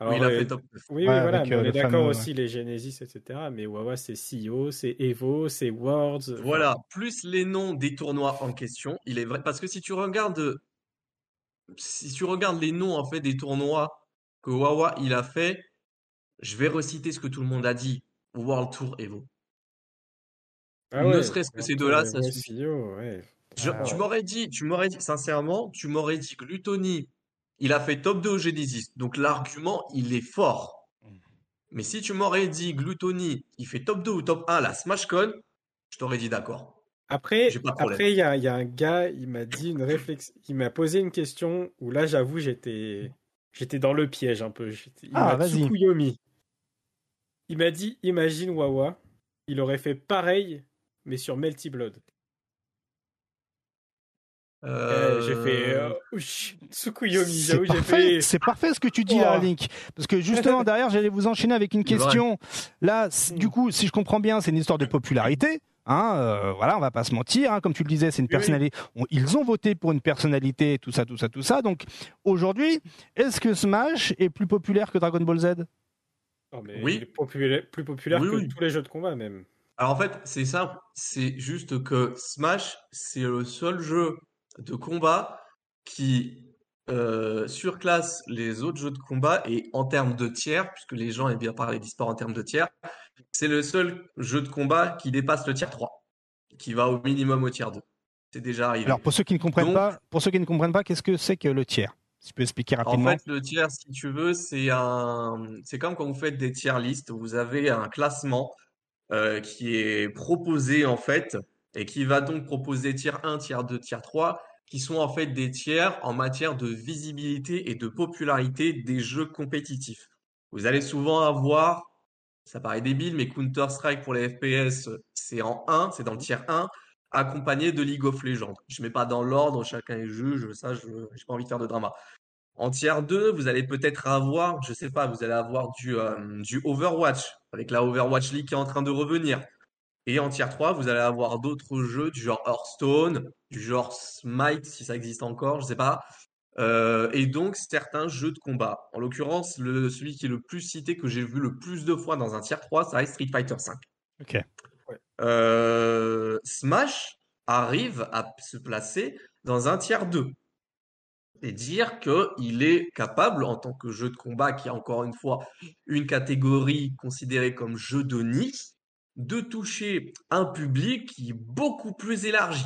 oui, il a fait top Oui, voilà, on est d'accord aussi, les Genesis, etc. Mais Wawa, c'est CEO, c'est Evo, c'est Worlds. Voilà, plus les noms des tournois en question. Il est vrai, parce que si tu regardes, si tu regardes les noms, en fait, des tournois que Wawa, il a fait, je vais reciter ce que tout le monde a dit. World Tour Evo. Ah ne serait-ce que ces deux-là, ça suffit. Ah tu m'aurais dit, tu m'aurais dit, sincèrement, tu m'aurais dit que Lutoni, il a fait top 2 au Genesis. Donc l'argument, il est fort. Mm. Mais si tu m'aurais dit Gluttony, il fait top 2 ou top 1 à la SmashCon, je t'aurais dit d'accord. Après, après il y a, y a, un gars, il m'a dit une réflexion, il m'a posé une question où là, j'avoue, j'étais, j'étais dans le piège un peu. Il ah, m'a Il m'a dit, imagine Wawa, il aurait fait pareil mais sur Melty Blood. Euh, j'ai fait euh, Tsukuyomi, j'avoue, j'ai fait. C'est parfait ce que tu dis là, Link. Parce que justement, derrière, j'allais vous enchaîner avec une question. Là, du coup, si je comprends bien, c'est une histoire de popularité. Hein, euh, voilà, on va pas se mentir. Hein, comme tu le disais, c'est une personnalité. ils ont voté pour une personnalité, tout ça, tout ça, tout ça. Donc aujourd'hui, est-ce que Smash est plus populaire que Dragon Ball Z? Oui. plus populaire que tous les jeux de combat même. Alors en fait, c'est simple, c'est juste que Smash, c'est le seul jeu de combat qui euh, surclasse les autres jeux de combat et en termes de tiers, puisque les gens aiment bien parler d'e-sport en termes de tiers, c'est le seul jeu de combat qui dépasse le tiers 3, qui va au minimum au tiers 2. C'est déjà arrivé. Alors pour ceux qui ne comprennent pas, pour ceux qui ne comprennent pas, qu'est-ce que c'est que le tiers? Tu peux expliquer rapidement. En fait, le tiers, si tu veux, c'est un, c'est comme quand vous faites des tiers listes. Vous avez un classement euh, qui est proposé en fait et qui va donc proposer tiers 1, tiers 2, tiers 3 qui sont en fait des tiers en matière de visibilité et de popularité des jeux compétitifs. Vous allez souvent avoir, ça paraît débile, mais Counter-Strike pour les FPS, c'est en 1, c'est dans le tiers 1, accompagné de League of Legends. Je mets pas dans l'ordre, chacun est juge, ça, je n'ai pas envie de faire de drama. En tiers 2, vous allez peut-être avoir, je sais pas, vous allez avoir du, euh, du Overwatch, avec la Overwatch League qui est en train de revenir. Et en tiers 3, vous allez avoir d'autres jeux du genre Hearthstone, du genre Smite, si ça existe encore, je sais pas. Euh, et donc certains jeux de combat. En l'occurrence, le, celui qui est le plus cité, que j'ai vu le plus de fois dans un tiers 3, ça Street Fighter 5. Ok. Euh, Smash arrive à se placer dans un tiers 2 et dire qu'il est capable, en tant que jeu de combat, qui est encore une fois une catégorie considérée comme jeu de niche, de toucher un public qui est beaucoup plus élargi.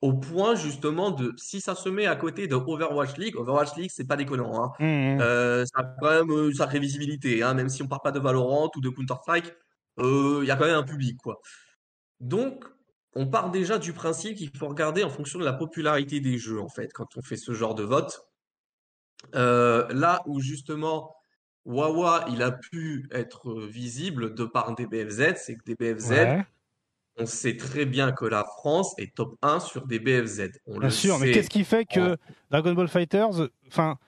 Au point justement de, si ça se met à côté de Overwatch League, Overwatch League, c'est pas déconnant. Hein. Mmh, mmh. Euh, ça a quand même une sacrée visibilité, hein, même si on parle pas de Valorant ou de Counter-Strike, euh, il y a quand même un public. quoi. Donc, on part déjà du principe qu'il faut regarder en fonction de la popularité des jeux, en fait, quand on fait ce genre de vote. Euh, là où justement Wawa, il a pu être visible de par des BFZ, c'est que des BFZ, on sait très bien que la France est top 1 sur des BFZ. On Bien le sûr, mais qu'est-ce qui fait que Dragon Ball Fighters, enfin,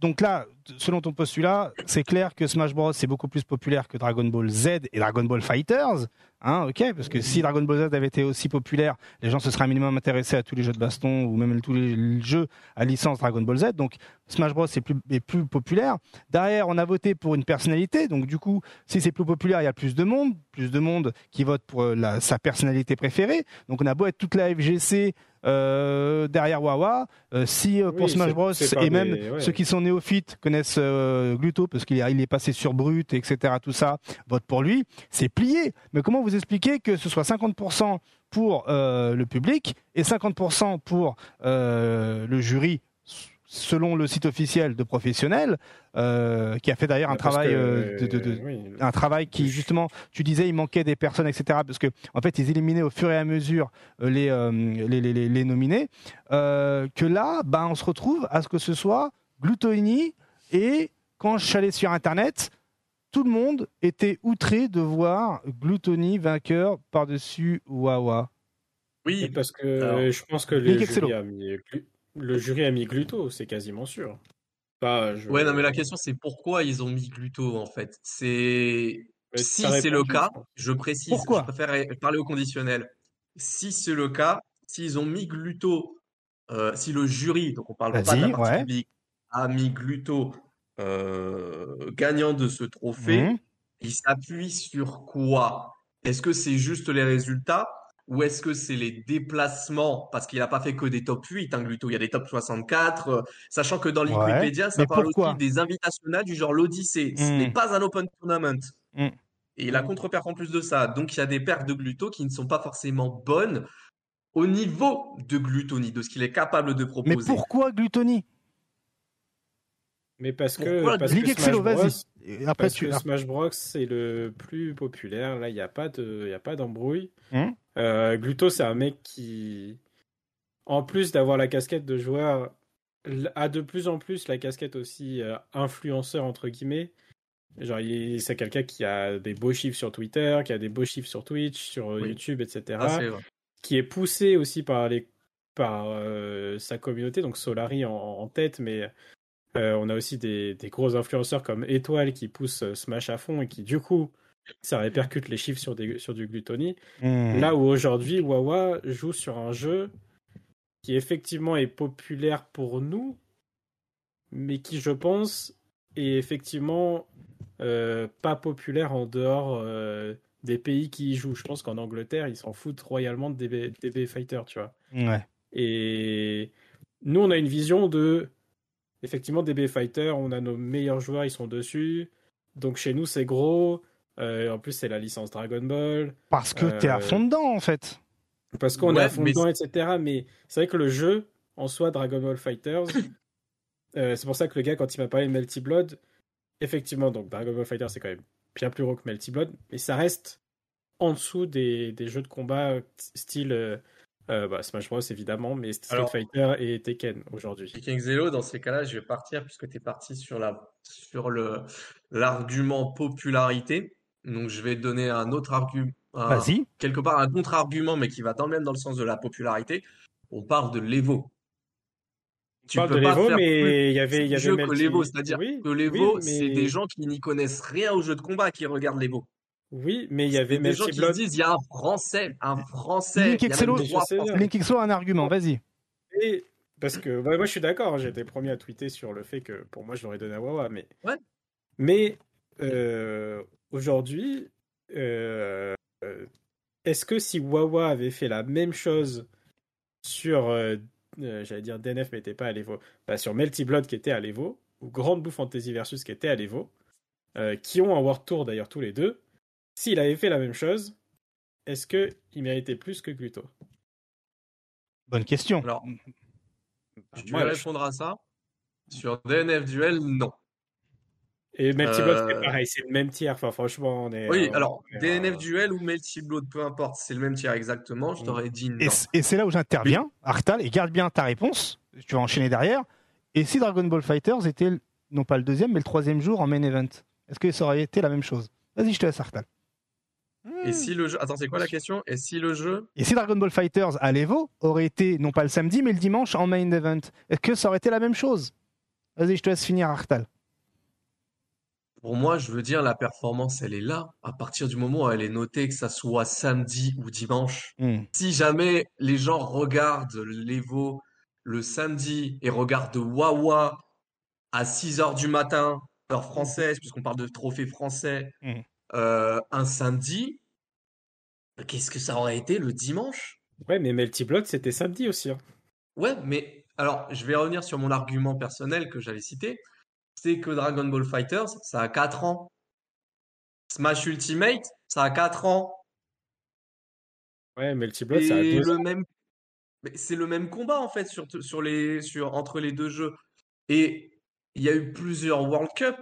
donc là, selon ton postulat, c'est clair que Smash Bros c'est beaucoup plus populaire que Dragon Ball Z et Dragon Ball Fighters, hein, ok, parce que si Dragon Ball Z avait été aussi populaire, les gens se seraient un minimum intéressés à tous les jeux de baston ou même tous les jeux à licence Dragon Ball Z, donc Smash Bros est plus, est plus populaire. Derrière, on a voté pour une personnalité, donc du coup, si c'est plus populaire, il y a plus de monde, plus de monde qui vote pour euh, la- sa personnalité préférée. Donc on a beau être toute la FGC euh, derrière Wawa, euh, si euh, pour Oui, Smash Bros et même des- ouais. ceux qui sont néophytes connaissent euh, Gluto parce qu'il est, il est passé sur Brut, etc. Tout ça, vote pour lui, c'est plié. Mais comment vous expliquez que ce soit 50% pour euh, le public et 50% pour euh, le jury selon le site officiel de professionnels, euh, qui a fait d'ailleurs un Parce travail que, euh, de- de- de, oui, un travail qui justement, tu disais, il manquait des personnes, etc. Parce que en fait, ils éliminaient au fur et à mesure les, euh, les, les, les- les nominés. Que là, ben, on se retrouve à ce que ce soit Gluttony et quand je suis allé sur Internet, tout le monde était outré de voir Gluttony vainqueur par-dessus Wawa. Et Oui, parce que Alors, je pense que le jury, a mis, le jury a mis Gluto, c'est quasiment sûr. Je- ouais, non, mais la question c'est pourquoi ils ont mis Gluto en fait? C'est si c'est le cas, je précise, Pourquoi? je préfère parler au conditionnel. Si c'est le cas, s'ils ont mis Gluto, euh, si le jury, donc on parle pas de la partie ouais. publique, a mis Gluto euh, gagnant de ce trophée, Mhm. il s'appuie sur quoi? Est-ce que c'est juste les résultats ou est-ce que c'est les déplacements? Parce qu'il n'a pas fait que des top 8, hein, Gluto. Il y a des top 64, euh, sachant que dans Ouais. l'Wikipédia, ça Mais parle aussi des invitationals du genre l'Odyssée. Ce Hmm. n'est pas un open tournament. Hmm. Et il a contre-perf en plus de ça. Donc il y a des perfs de Gluto qui ne sont pas forcément bonnes au niveau de Glutoni, de ce qu'il est capable de Mais proposer. pourquoi Gluttony Mais parce que, parce que Smash Bros, Après, parce tu. que Smash Bros c'est le plus populaire. Là, il n'y a pas de, il y a pas d'embrouille. Hum. Euh, Gluto, c'est un mec qui, en plus d'avoir la casquette de joueur, a de plus en plus la casquette aussi euh, influenceur entre guillemets. Genre, c'est quelqu'un qui a des beaux chiffres sur Twitter, qui a des beaux chiffres sur Twitch, sur euh, Oui. YouTube, etc. Ah, qui est poussé aussi par les par euh, sa communauté, donc Solari en, en tête, mais euh, on a aussi des, des gros influenceurs comme Étoile qui poussent euh, Smash à fond et qui du coup ça répercute les chiffres sur, des, sur du Gluttony. Hmm. Là où aujourd'hui Wawa joue sur un jeu qui effectivement est populaire pour nous, mais qui je pense est effectivement euh, pas populaire en dehors euh, des pays qui y jouent. Je pense qu'en Angleterre, ils s'en foutent royalement de DB, DB Fighter, tu vois. Ouais. Et nous, on a une vision de. Effectivement, DB Fighter, on a nos meilleurs joueurs, ils sont dessus. Donc chez nous, c'est gros. Euh, en plus, c'est la licence Dragon Ball. Parce que t'es à Euh, fond dedans, en fait. Parce qu'on Ouais, est à fond mais dedans, etc. Mais c'est vrai que le jeu, en soi, Dragon Ball Fighters, euh, c'est pour ça que le gars, quand il m'a parlé de Melty Blood, effectivement, donc Dragon Ball Fighter, c'est quand même bien plus gros que Melty Blood, mais ça reste en dessous des, des jeux de combat style euh, bah, Smash Bros, évidemment, mais Street Alors- Fighter et Tekken aujourd'hui. King Zero, dans ces cas-là, je vais partir puisque tu es parti sur la sur le l'argument popularité. Donc je vais donner un autre argument, Vas-y. quelque part un contre-argument, mais qui va le même dans le sens de la popularité. On parle de l'Evo. Tu parles de l'Evo, mais il y avait, il y avait jeu que l'Evo, c'est-à-dire Oui, que l'Evo, oui, c'est des gens qui n'y connaissent rien aux jeux de combat qui regardent l'Evo. Oui, mais il y avait des gens Melty qui disent il y a un Français, un Français, Link il y a même Excello, a un argument, vas-y. Et- parce que bah, moi je suis d'accord, hein, j'ai été premier à tweeter sur le fait que pour moi je l'aurais donné à Wawa, mais Ouais. mais euh, aujourd'hui, euh, euh, est-ce que si Wawa avait fait la même chose sur, euh, j'allais dire DNF mais n'était pas à l'Evo, bah, sur Melty Blood qui était à l'Evo ou Grande Bouffe Fantasy Versus qui était à l'Evo, euh, qui ont un World Tour d'ailleurs tous les deux, s'il avait fait la même chose, est-ce que il méritait plus que Gluto? Bonne question. Alors, veux je- répondre à ça? Sur DNF Duel, non. Et Melty Blood, Euh, c'est pareil, c'est le même tiers. Enfin, franchement, on est. Oui, on alors, est, DNF euh, Duel ou Melty Blood, peu importe, c'est le même tiers exactement, je Mm. t'aurais dit Et, non. et c'est là où j'interviens, Artal, et garde bien ta réponse. Tu vas enchaîner derrière. Et si Dragon Ball Fighters était, non pas le deuxième, mais le troisième jour en main event Est-ce que ça aurait été la même chose? Vas-y, je te laisse, Artal. Et si le jeu. Attends, c'est quoi la question? Et si le jeu. Et si Dragon Ball Fighters à l'Evo aurait été non pas le samedi mais le dimanche en main event, est-ce que ça aurait été la même chose? Vas-y, je te laisse finir, Artal. Pour moi, je veux dire, la performance, elle est là. À partir du moment où elle est notée, que ça soit samedi ou dimanche. Hmm. Si jamais les gens regardent l'Evo le samedi et regardent Wawa à 6 heures du matin, heure française, puisqu'on parle de trophée français, Mhm. Euh, un samedi, qu'est-ce que ça aurait été le dimanche? Ouais, mais Melty Blood, c'était samedi aussi. hein. Ouais, mais alors, je vais revenir sur mon argument personnel que j'avais cité. C'est que Dragon Ball Fighters, ça a 4 ans. Smash Ultimate, ça a 4 ans. Ouais, Melty Blood, ça a Et deux le ans. même, mais c'est le même combat en fait sur, sur les, sur, entre les deux jeux. Et il y a eu plusieurs World Cup.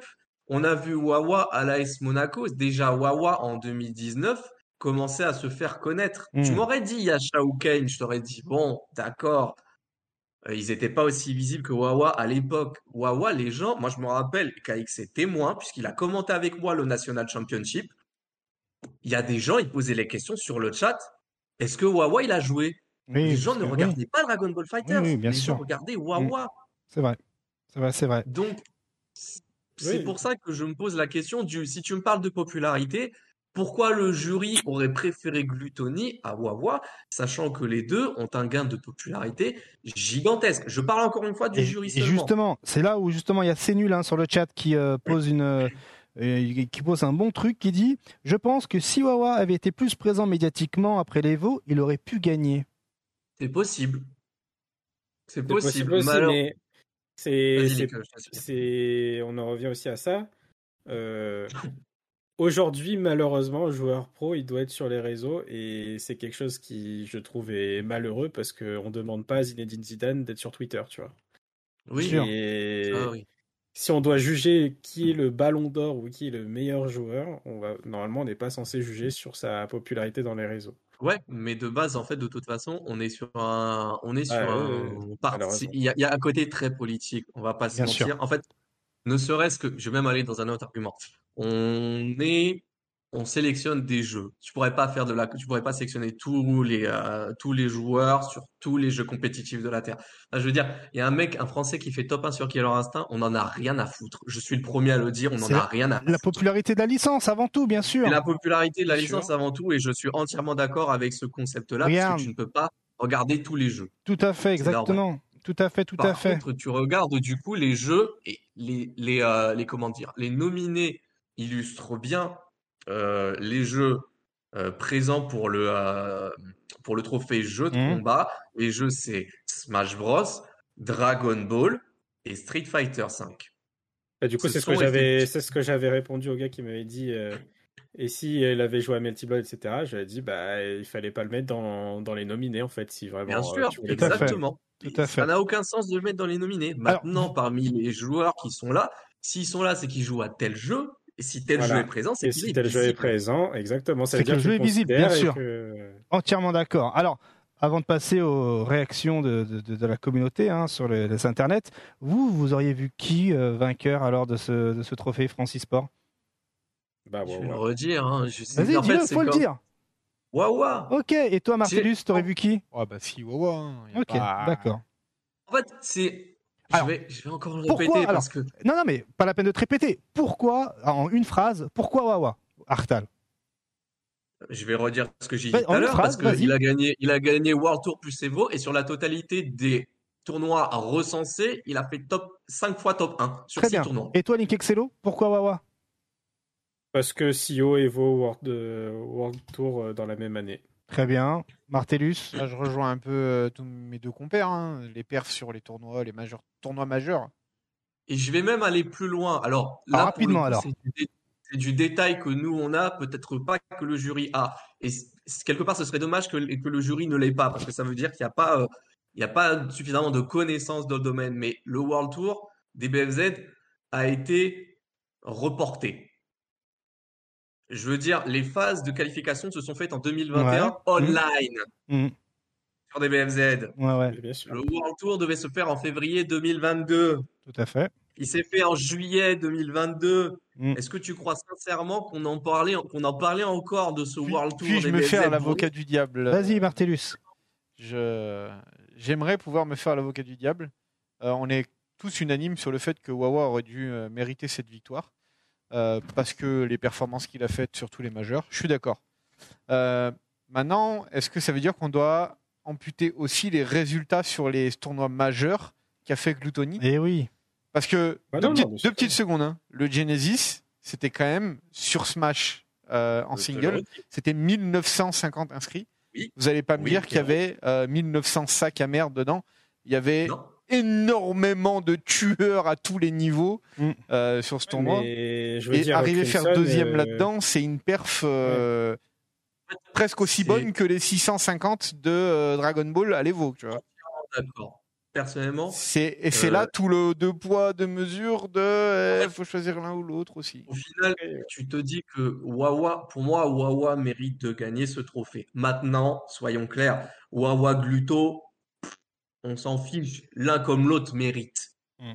On a vu Wawa à l'AS Monaco. Déjà, Wawa en 2019 commençait à se faire connaître. Tu Mm. m'aurais dit, il y a Shao Kahn, je t'aurais dit, bon, d'accord. Euh, Ils n'étaient pas aussi visibles que Wawa à l'époque. Wawa, les gens, moi je me rappelle qu'avec ses témoins, puisqu'il a commenté avec moi le National Championship, il y a des gens, ils posaient les questions sur le chat. Est-ce que Wawa, il a joué? Oui, Les gens ne regardaient oui, pas Dragon Ball Fighters. oui, bien les sûr. gens regardaient Wawa. c'est vrai. C'est vrai, c'est vrai. Donc, c'est Oui. pour ça que je me pose la question du, si tu me parles de popularité, pourquoi le jury aurait préféré Gluttony à Wawa, sachant que les deux ont un gain de popularité gigantesque? Je parle encore une fois du Et, jury et seulement. justement, c'est là où justement il y a C'est nul hein, sur le chat qui euh, pose une euh, qui pose un bon truc qui dit Je pense que si Wawa avait été plus présent médiatiquement après l'Evo, il aurait pu gagner. C'est possible. C'est C'est possible. possible aussi, Malheur- mais c'est, on en revient aussi à ça. Euh, aujourd'hui, malheureusement, le joueur pro, il doit être sur les réseaux et c'est quelque chose qui, je trouve, est malheureux parce qu'on ne demande pas à Zinedine Zidane d'être sur Twitter, tu vois. Oui. Et ah oui. si on doit juger qui est le ballon d'or ou qui est le meilleur joueur, on va, normalement, on n'est pas censé juger sur sa popularité dans les réseaux. Ouais, mais de base, en fait, de toute façon, on est sur un, on est sur Ouais, un ouais, parti- malheureusement. Il y a, il y a un côté très politique. On va pas se Bien mentir. En fait, ne serait-ce que, je vais même aller dans un autre argument. On est, on sélectionne des jeux. Tu pourrais pas faire de la, tu pourrais pas sélectionner tous les, euh, tous les joueurs sur tous les jeux compétitifs de la Terre. Enfin, je veux dire, il y a un mec, un Français qui fait top 1 sur Killer Instinct. On en a rien à foutre. Je suis le premier à le dire. On en C'est a rien à La popularité de la licence avant tout, bien sûr. et la popularité de la Bien licence sûr. avant tout, et je suis entièrement d'accord avec ce concept-là, parce que tu ne peux pas regarder tous les jeux. Tout à fait, exactement. Tout à fait, tout à Par fait. contre, tu regardes du coup les jeux et les, les, euh, les comment dire, les nominés illustrent bien les jeux euh, présents pour le, euh, pour le trophée jeu de Mhm. combat. Les jeux, c'est Smash Bros, Dragon Ball et Street Fighter V. Bah, du coup, Ce c'est ce que j'avais, effectivement- c'est ce que j'avais répondu au gars qui m'avait dit. euh, et si elle avait joué à Melty Blood, etc. Je lui ai dit, bah, il fallait pas le mettre dans, dans les nominés en fait, si vraiment. Bien euh, sûr, exactement. Tout à fait. Ça n'a aucun sens de le mettre dans les nominés. Maintenant, parmi les joueurs qui sont là, s'ils sont là, c'est qu'ils jouent à tel jeu. Et si tel Voilà. jeu est présent, c'est qu'il si est tel jeu est visible. présent, exactement. Ça C'est veut dire que le jeu est visible, bien sûr. que- Entièrement d'accord. Alors, avant de passer aux réactions de, de- de- de la communauté hein, sur les, les internets, vous, vous auriez vu qui euh, vainqueur alors de ce, de ce trophée Francis Sport? Bah, Je ouais, vais le redire. Hein. Je sais- Vas-y, dis-le, c'est faut le dire. Wawa. Ok, et toi, Marcellus, t'aurais vu qui? Ah bah si, Wawa. hein, Ok, pas- d'accord. En fait, c'est. Je Alors, vais, je vais encore le pourquoi, répéter alors, parce que Non, non, mais pas la peine de te répéter. Pourquoi, en une phrase, pourquoi Wawa Artal? Je vais redire ce que j'ai dit tout en à une l'heure phrase, parce qu'il a gagné, il a gagné World Tour plus Evo et sur la totalité des tournois recensés, il a fait top 5 fois top 1 sur Très 6 bien. tournois. Et toi, Nick Excello, pourquoi Wawa? Parce que CEO et Evo World, euh, World Tour euh, dans la même année. Très bien. Martellus Là, je rejoins un peu euh, tous mes deux compères, hein, les perfs sur les tournois, les majeurs, tournois majeurs. Et je vais même aller plus loin. Alors, Ah, là, rapidement, coup, alors. c'est du, dé- c'est du détail que nous, on a, peut-être pas que le jury a. Et quelque part, ce serait dommage que, que le jury ne l'ait pas, parce que ça veut dire qu'il n'y a pas, euh, il y a pas suffisamment de connaissances dans le domaine. Mais le World Tour des BFZ a été reporté. Je veux dire, les phases de qualification se sont faites en 2021 Ouais. online Hmm, sur des BFZ. Ouais, ouais, Bien sûr. Le World Tour devait se faire en février 2022. tout à fait. Il s'est fait en juillet 2022. Mm. Est-ce que tu crois sincèrement qu'on en parlait, qu'on en parlait encore de ce Puis- World Tour Puis-je me faire l'avocat du diable? Vas-y, Martellus. Je j'aimerais pouvoir me faire l'avocat du diable. Euh, on est tous unanimes sur le fait que Wawa aurait dû euh, mériter cette victoire euh, parce que les performances qu'il a faites sur tous les majeurs. Je suis d'accord. Euh, maintenant, est-ce que ça veut dire qu'on doit amputer aussi les résultats sur les tournois majeurs qu'a fait Gluttony? Eh oui. Parce que Bah deux, non, petites, non, mais deux c'est petites secondes. hein. Le Genesis, c'était quand même sur Smash euh, en single, c'était 1950 inscrits. Oui. Vous allez pas me Oui, dire qu'il y avait euh, 1900 sacs à merde dedans. Il y avait Non. Énormément de tueurs à tous les niveaux Mm. euh, sur ce tournoi. Mais je veux Et dire, arriver à faire deuxième euh, là-dedans, c'est une perf euh, presque aussi bonne que les 650 de euh, Dragon Ball à l'Evo. Tu vois. D'accord. Personnellement, C'est, et c'est là tout le deux poids, deux mesures de. Il faut choisir l'un ou l'autre aussi. au final, tu te dis que Wawa, pour moi, Wawa mérite de gagner ce trophée. Maintenant, soyons clairs, Wawa Gluto, on s'en fiche. L'un comme l'autre mérite. Mm.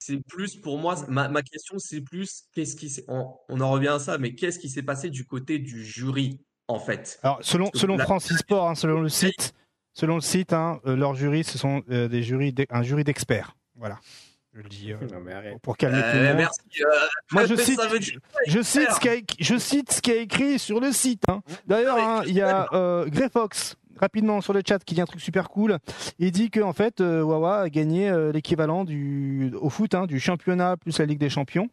C'est plus pour moi, ma, ma question, c'est plus qu'est-ce qui s'est, on, on en revient à ça, mais qu'est-ce qui s'est passé du côté du jury, en fait? Alors, selon, selon la- Francis Sport, hein, selon le site, selon le site, hein, euh, leurs jurys, ce sont euh, des jurys, un jury d'experts. Voilà. Je le dis euh, Non, pour calmer tout le monde. merci. euh, Moi, je cite, ça veut dire- je cite ce qui a, éc- je cite ce qui est écrit sur le site. hein. D'ailleurs, hein, il y a euh, Grey Fox rapidement sur le chat qui dit un truc super cool. Il dit que en fait, euh, Wawa a gagné euh, l'équivalent du au foot hein, du championnat plus la Ligue des Champions.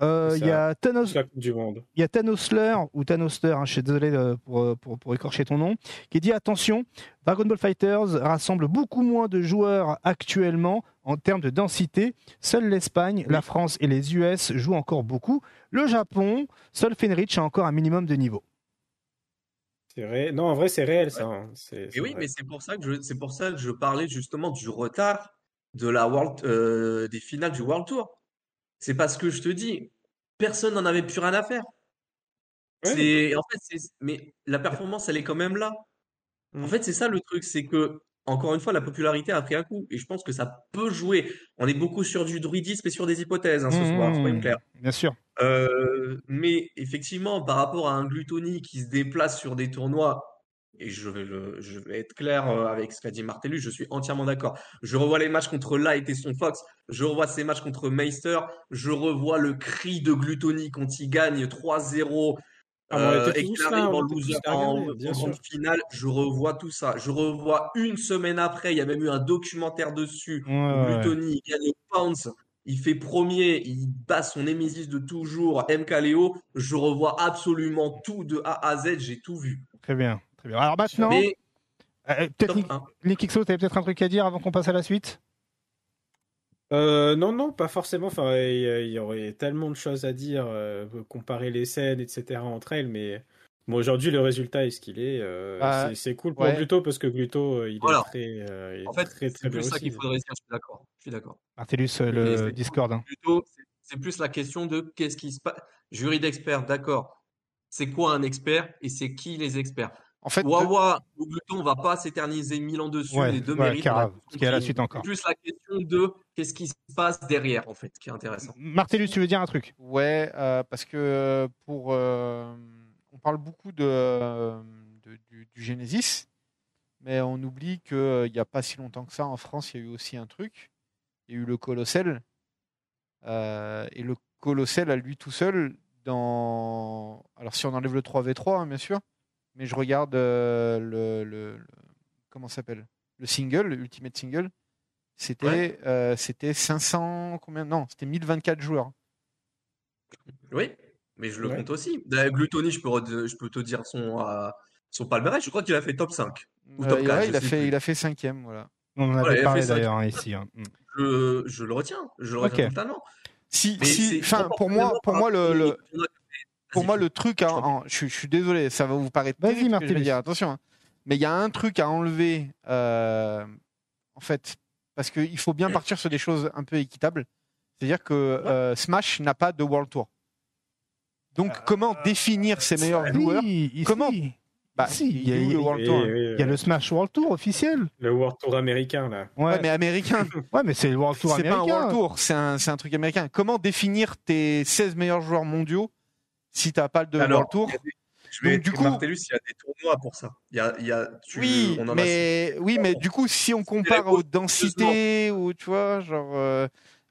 Euh, Il y a Thanos, C'est la Coupe du Monde. il y a Thanosler ou Thanosler, hein, je suis désolé pour, pour, pour écorcher ton nom, qui dit attention, Dragon Ball Fighters rassemble beaucoup moins de joueurs actuellement en termes de densité. Seule l'Espagne, la France et les US jouent encore beaucoup. Le Japon, seul Fenrich a encore un minimum de niveau. Non, en vrai, c'est réel, ça. hein. Et oui, vrai. mais c'est pour ça que je, pour ça que je parlais justement du retard de la World, euh, des finales du World Tour. C'est parce que je te dis, personne n'en avait plus rien à faire. Ouais. C'est, en fait, c'est, mais la performance, elle est quand même là. En Mm. fait, c'est ça le truc, c'est que, encore une fois, la popularité a pris un coup. Et je pense que ça peut jouer. On est beaucoup sur du druidisme et sur des hypothèses, hein, ce soir, Mmh, soyons clairs. Bien sûr. Euh, mais effectivement, par rapport à un Gluttony qui se déplace sur des tournois, et je vais, le- je vais être clair euh, avec ce qu'a dit Martellus, je suis entièrement d'accord. Je revois les matchs contre Light et son Fox, je revois ces matchs contre Meister, je revois le cri de Gluttony quand il gagne 3-0 Ah, euh, et qu'il arrive en loser, en, finale. Je revois tout ça. Je revois une semaine après, il y a même eu un documentaire dessus. Ouais, ouais, ouais. Gluttony, il gagne au il fait premier, il bat son némésis de toujours, MKLeo. Je revois absolument tout de A à Z, j'ai tout vu. Très bien. Très bien. Alors maintenant, Mais euh, peut-être Nick, 1. Nick XO, t'avais peut-être un truc à dire avant qu'on passe à la suite? Euh, non, non, pas forcément. Enfin, il y, aurait tellement de choses à dire, euh, comparer les scènes, etc. entre elles, mais bon, aujourd'hui, le résultat est ce qu'il est. euh, Bah, c'est- c'est cool pour ouais. Gluto parce que Gluto, euh, il Voilà. est très, euh, il est En fait, très, c'est très plus ça qu'il faudrait dire, je suis d'accord. Je suis d'accord. Le c'est- Discord. hein. C'est plus la question de qu'est-ce qui se passe. Jury d'experts, d'accord. C'est quoi un expert et c'est qui les experts? En fait, Wawa ou Gluton, on va pas s'éterniser mille ans dessus, Ouais, les deux ouais, méritent. parce qu'il y a la suite encore. Plus la question de qu'est-ce qui se passe derrière, en fait, qui est intéressant. Martellus, tu veux dire un truc? Ouais, euh, parce que euh, pour, euh, on parle beaucoup de, euh, de- du, du Genesis, mais on oublie qu'il n'y a pas si longtemps que ça en France, il y a eu aussi un truc. Il y a eu le Colossel. Euh, et le Colossel à lui tout seul, dans. Alors si on enlève le 3v3, hein, bien sûr, mais je regarde euh, le, le- le- Comment s'appelle? Le single, le Ultimate Single. C'était Ouais. euh, c'était 500. Combien? Non, c'était 1024 joueurs. Oui, mais je le Ouais. compte aussi. D'ailleurs, Gluttony, je peux, je peux te dire son, euh, son palmarès. Je crois qu'il a fait top 5. Ou Euh, top ouais, 4, je il, a fait, plus. il a fait cinquième, voilà. On en avait parlé d'ailleurs ici. hein. Mm. Je, je le retiens. Je le retiens Ok. totalement. Si, si, enfin, pour moi, pour moi, le, le- pour moi, le truc, en- je, je suis désolé, ça va vous paraître Vas-y, terrible que je vais Martellus. dire, attention, hein. mais il y a un truc à enlever, euh, en fait, parce qu'il faut bien partir sur des choses un peu équitables. C'est-à-dire que euh, Smash n'a pas de World Tour. Donc, comment définir ses meilleurs joueurs Si, ici. Comment Bah, Si, il y a il y a- eu le World Tour. Oui, oui, Il y a le Smash World Tour officiel. Le World Tour américain, là. Ouais, Ouais, mais américain. Ouais, mais c'est le World Tour C'est pas un américain. World Tour, c'est un, c'est un truc américain. Comment définir tes 16 meilleurs joueurs mondiaux si t'as pas de Alors, World Tour des- Je vais Donc, du coup- Martellus, il y a des tournois pour ça. Il y a, il y a, tu- Oui, on en a mais oui, mais du coup, si on compare aux densités ou tu vois, genre, euh,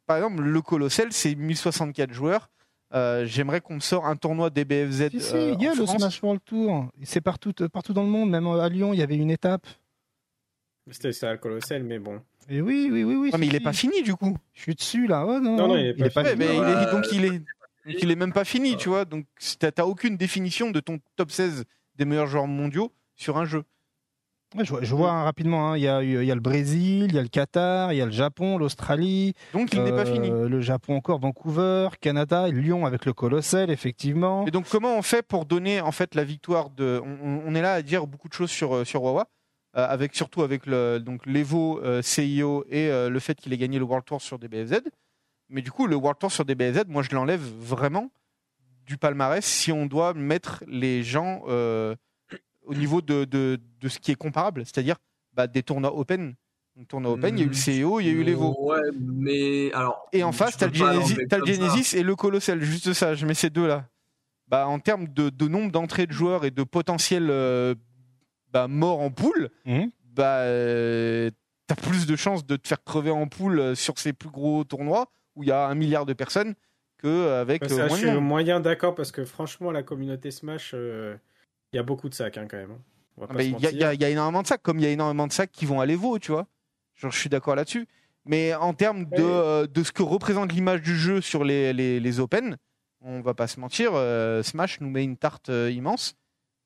par exemple, le Colossal, c'est 1064 joueurs. Euh, J'aimerais qu'on me sorte un tournoi DBFZ. Si, si, euh, il y a en le France. Smash World Tour. C'est partout, euh, partout dans le monde, même à Lyon, il y avait une étape. C'était ça, le Colossal, mais bon. Et oui, oui, oui, oui. Ouais, mais il est si. pas fini du coup. Je suis dessus là. Oh, non, Non, non, il est pas Ouais, fini. mais il est, donc il est, il est même pas fini, tu vois. Donc t'as aucune définition de ton top 16 des meilleurs joueurs mondiaux sur un jeu. Ouais, je, vois- je vois hein, rapidement, hein, il y, a, il y a le Brésil, il y a le Qatar, il y a le Japon, l'Australie, Donc il n'est pas euh, fini. le Japon encore, Vancouver, Canada, Lyon avec le Colossal, effectivement. Et donc comment on fait pour donner en fait la victoire de on, est là à dire beaucoup de choses sur euh, sur Wawa euh, avec surtout avec le donc l'Evo euh, CIO et le fait qu'il ait gagné le World Tour sur DBFZ. Mais du coup le World Tour sur DBFZ, moi je l'enlève vraiment du palmarès si on doit mettre les gens euh, au niveau de, de, de ce qui est comparable, c'est-à-dire bah, des tournois open. Donc tournoi open, il y a eu le CIO, il y a eu l'Evo. Ouais, mais alors. Et en face, tu t'as le Genesis, t'as le et le Colossal, juste ça, je mets ces deux-là. Bah, en termes de, de nombre d'entrées de joueurs et de potentiel euh, bah, mort en poule, Mhm. bah, euh, t'as plus de chances de te faire crever en poule euh, sur ces plus gros tournois où il y a un milliard de personnes qu'avec Ça, euh, je moins de suis monde. moyen d'accord parce que franchement, la communauté Smash, euh, il y a beaucoup de sacs hein, quand même. hein. Se Il y, a- y y énormément de sacs, comme il y a énormément de sacs qui vont à l'Evo, tu vois. Genre, je suis d'accord là-dessus. Mais en termes de, euh, de ce que représente l'image du jeu sur les, les, les Open, on va pas se mentir, euh, Smash nous met une tarte euh, immense.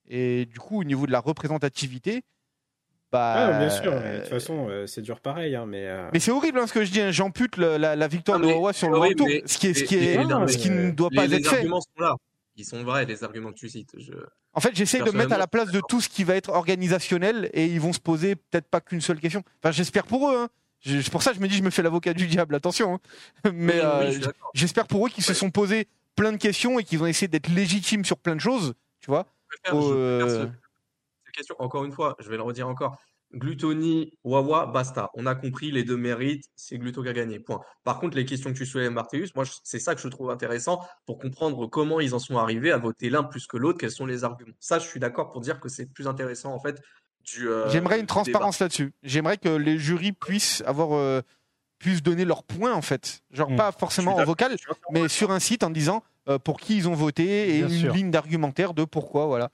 Et du coup, au niveau de la représentativité, bah. Ah, bien sûr, mais de euh, toute façon, euh, c'est dur pareil. hein, mais, euh, Mais c'est horrible hein, ce que je dis, hein. j'ampute la, la victoire Ah, de Wawa sur le World horrible, Tour, mais ce qui, est, ce les- qui, est, les- non, ce qui ne doit Les, pas les être fait. arguments sont là. Ils sont vrais, les arguments que tu cites. Je... En fait, j'essaie de mettre à la place de tout ce qui va être organisationnel et ils vont se poser peut-être pas qu'une seule question. Enfin, j'espère pour eux. Hein. Je- pour ça que je me dis, je me fais l'avocat du diable, attention. hein. Mais Oui, euh, j'espère pour eux qu'ils se sont posés plein de questions et qu'ils ont essayé d'être légitimes sur plein de choses, tu vois. Je préfère- je Euh, préfère ce- cette question. Encore une fois, je vais le redire encore. Gluttony, Wawa, basta. On a compris, les deux mérites, c'est Gluto qui a gagné. Point. Par contre, les questions que tu soulèves, Martellus, moi, c'est ça que je trouve intéressant pour comprendre comment ils en sont arrivés à voter l'un plus que l'autre, quels sont les arguments. Ça, je suis d'accord pour dire que c'est plus intéressant, en fait, du. euh, J'aimerais une transparence là-dessus. J'aimerais que les jurys puissent avoir euh, puissent donner leurs points en fait. Genre Mm. pas forcément en vocal, mais sur un site en disant euh, pour qui ils ont voté et Bien une sûr. ligne d'argumentaire de pourquoi, voilà.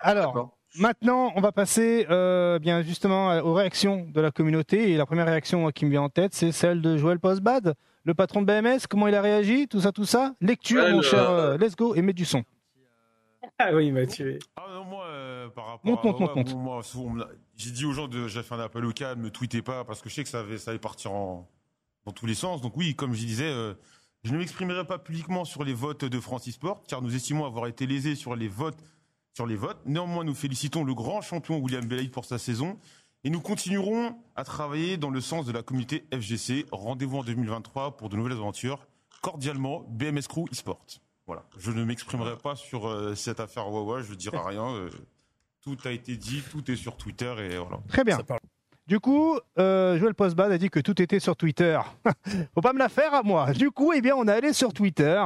Alors. Maintenant, on va passer euh, bien justement euh, aux réactions de la communauté. Et la première réaction qui me vient en tête, c'est celle de Joël Postbad, le patron de BMS. Comment il a réagi Tout ça, tout ça? Lecture, mon cher. euh, let's go et mets du son. Ah oui, il m'a tué. Ah non, moi, euh, par rapport Monte, à monte, monte, moi, souvent, j'ai dit aux gens, de, j'ai fait un appel au calme, ne tweetez pas, parce que je sais que ça, avait, ça allait partir en, dans tous les sens. Donc oui, comme je disais, euh, je ne m'exprimerai pas publiquement sur les votes de Francis Sport, car nous estimons avoir été lésés sur les votes. Sur les votes. Néanmoins, nous félicitons le grand champion William Belaïd pour sa saison. Et nous continuerons à travailler dans le sens de la communauté FGC. Rendez-vous en 2023 pour de nouvelles aventures. Cordialement, BMS Crew eSport. Voilà. Je ne m'exprimerai pas sur euh, cette affaire Wawa, je ne dirai rien. euh, tout a été dit, tout est sur Twitter et voilà. Très bien. Du coup, euh, Joël Postbad a dit que tout était sur Twitter. Faut pas me la faire à moi. Du coup, eh bien, on est allé sur Twitter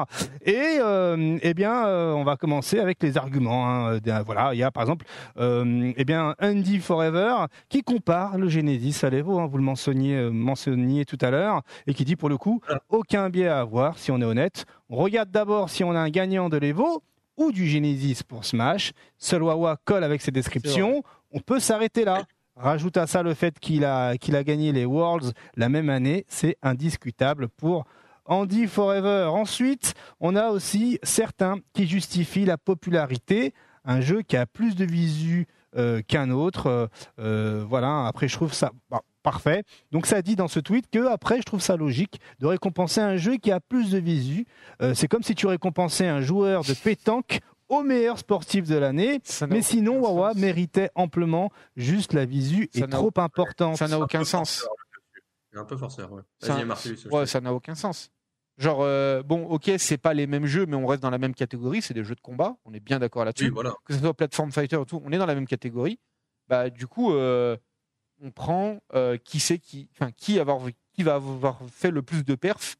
et euh, eh bien, euh, on va commencer avec les arguments. hein. Euh, Voilà, il y a par exemple, euh, eh bien, Andy Forever qui compare le Genesis à l'Evo. hein, vous le mentionniez, euh, mentionniez tout à l'heure et qui dit pour le coup, aucun biais à avoir si on est honnête. On regarde d'abord si on a un gagnant de l'Evo ou du Genesis pour Smash. Seul Wawa colle avec ses descriptions. On peut s'arrêter là. Rajoute à ça le fait qu'il a, qu'il a gagné les Worlds la même année, c'est indiscutable pour Andy Forever. Ensuite, on a aussi certains qui justifient la popularité, un jeu qui a plus de visu euh, qu'un autre. Euh, euh, voilà, après je trouve ça bah, parfait. Donc ça dit dans ce tweet que après je trouve ça logique de récompenser un jeu qui a plus de visu. C'est comme si tu récompensais un joueur de pétanque au meilleur sportif de l'année. Mais sinon, Wawa sens. méritait amplement. Juste la visu Ça est trop importante. Ça n'a aucun sens. C'est un peu forceur, ouais. Ça- Ouais, n'a aucun sens. Genre, euh, bon, ok, c'est pas les mêmes jeux, mais on reste dans la même catégorie, c'est des jeux de combat, on est bien d'accord là-dessus. Oui, voilà. Que ce soit Platform Fighter ou tout, on est dans la même catégorie. Bah, du coup, euh, on prend euh, qui c'est qui, enfin, qui, avoir, qui va avoir fait le plus de perfs,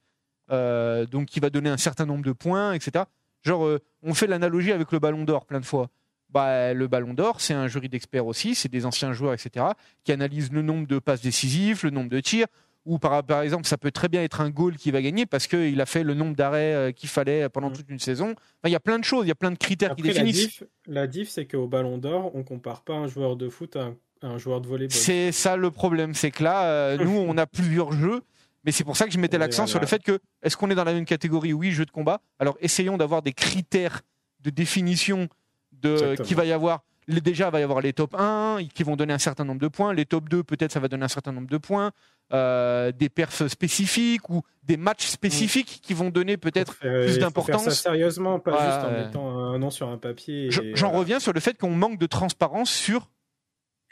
euh, donc qui va donner un certain nombre de points, etc. Genre, euh, on fait l'analogie avec le Ballon d'Or plein de fois. Bah, le Ballon d'Or, c'est un jury d'experts aussi, c'est des anciens joueurs, etc., qui analysent le nombre de passes décisives, le nombre de tirs, ou par, par exemple, ça peut très bien être un goal qui va gagner parce qu'il a fait le nombre d'arrêts euh, qu'il fallait pendant Mm. toute une saison. Enfin, il y a plein de choses, il y a plein de critères qui la définissent. diff, la diff, c'est qu'au Ballon d'Or, on compare pas un joueur de foot à un, à un joueur de volleyball. C'est ça le problème, c'est que là, euh, nous, on a plusieurs jeux, mais c'est pour ça que je mettais Et l'accent sur le fait que, est-ce qu'on est dans la même catégorie Oui, jeu de combat? Alors, essayons d'avoir des critères de définition de qui va y avoir. Les- Déjà, il va y avoir les top 1 qui vont donner un certain nombre de points. Les top 2, peut-être, ça va donner un certain nombre de points. Euh, des perfs spécifiques ou des matchs spécifiques qui vont donner peut-être faire- plus ça d'importance. sérieusement, pas juste en mettant un nom sur un papier. J'en reviens sur le fait qu'on manque de transparence sur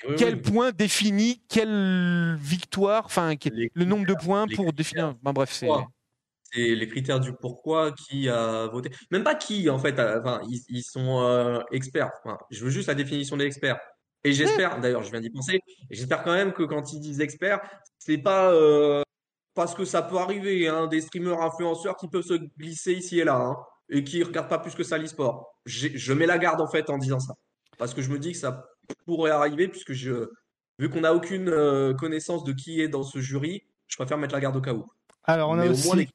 Oui, quel oui. point définit quelle victoire, enfin le nombre de points pour définir. Ben, bref, c'est. C'est les critères du pourquoi, qui a voté. Même pas qui, en fait. a- Enfin, ils, ils sont euh, experts. Enfin, je veux juste la définition des experts. Et j'espère, d'ailleurs, je viens d'y penser, j'espère quand même que quand ils disent experts, c'est pas euh, parce que ça peut arriver, hein, des streamers influenceurs qui peuvent se glisser ici et là, hein, et qui regardent pas plus que ça l'e-sport. Je mets la garde, en fait, en disant ça. Parce que je me dis que ça pourrait arriver, puisque je, vu qu'on n'a aucune euh, connaissance de qui est dans ce jury, je préfère mettre la garde au cas où. Alors, on a Mais aussi. les.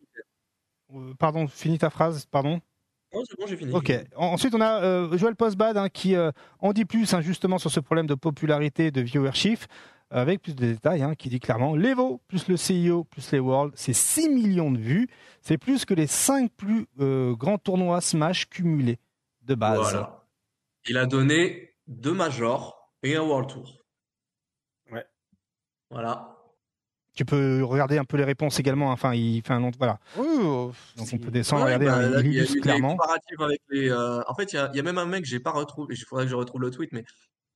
Euh, Pardon, finis ta phrase, pardon. Non, c'est bon, j'ai fini. Ok. En- Ensuite, on a euh, Joël Postbad hein, qui euh, en dit plus hein, justement sur ce problème de popularité, de viewership, avec plus de détails, hein, qui dit clairement l'Evo plus le CIO plus les Worlds, c'est 6 millions de vues. C'est plus que les 5 plus grands tournois Smash cumulés de base. Voilà. Il a donné deux majors et un World Tour. Ouais. Voilà. Tu peux regarder un peu les réponses également. hein. Enfin, il fait un long. Voilà. Euh, Donc on peut descendre, Ouais, regarder. bah, là, il y a clairement. comparatifs avec les. euh, En fait, il y a, il y a même un mec, j'ai pas retrouvé, il faudrait que je retrouve le tweet, mais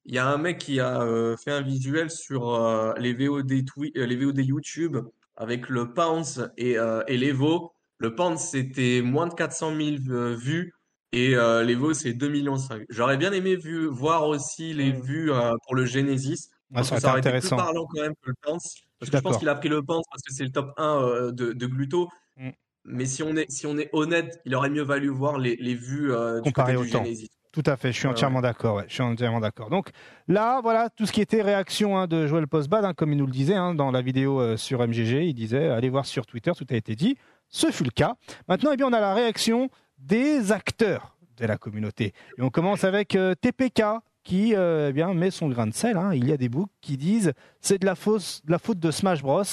il y a un mec qui a euh, fait un visuel sur euh, les VOD twi- euh, les VOD YouTube avec le Pounce et, euh, et l'Evo. Le Pounce, c'était moins de 400 000 euh, vues et euh, l'Evo, c'est 2 millions 5. J'aurais bien aimé vu, voir aussi les vues euh, pour le Genesis. Parce ça ça aurait été plus intéressant. parlant quand même que le suis Parce que je pense qu'il a pris le Pounce parce que c'est le top 1 euh, de, de Gluto. Mm. Mais si on est, si on est honnête, il aurait mieux valu voir les, les vues euh, du Comparé côté au du temps. Genesis. Tout à fait, je suis entièrement d'accord. ouais, je suis entièrement d'accord. Donc là, voilà tout ce qui était réaction hein, de Joël Postbad, hein, comme il nous le disait hein, dans la vidéo sur MGG. Il disait allez voir sur Twitter, tout a été dit. Ce fut le cas. Maintenant, eh bien, on a la réaction des acteurs de la communauté. Et on commence avec euh, TPK qui euh, eh bien, met son grain de sel. hein. Il y a des books qui disent c'est de la, fausse, de la faute de Smash Bros.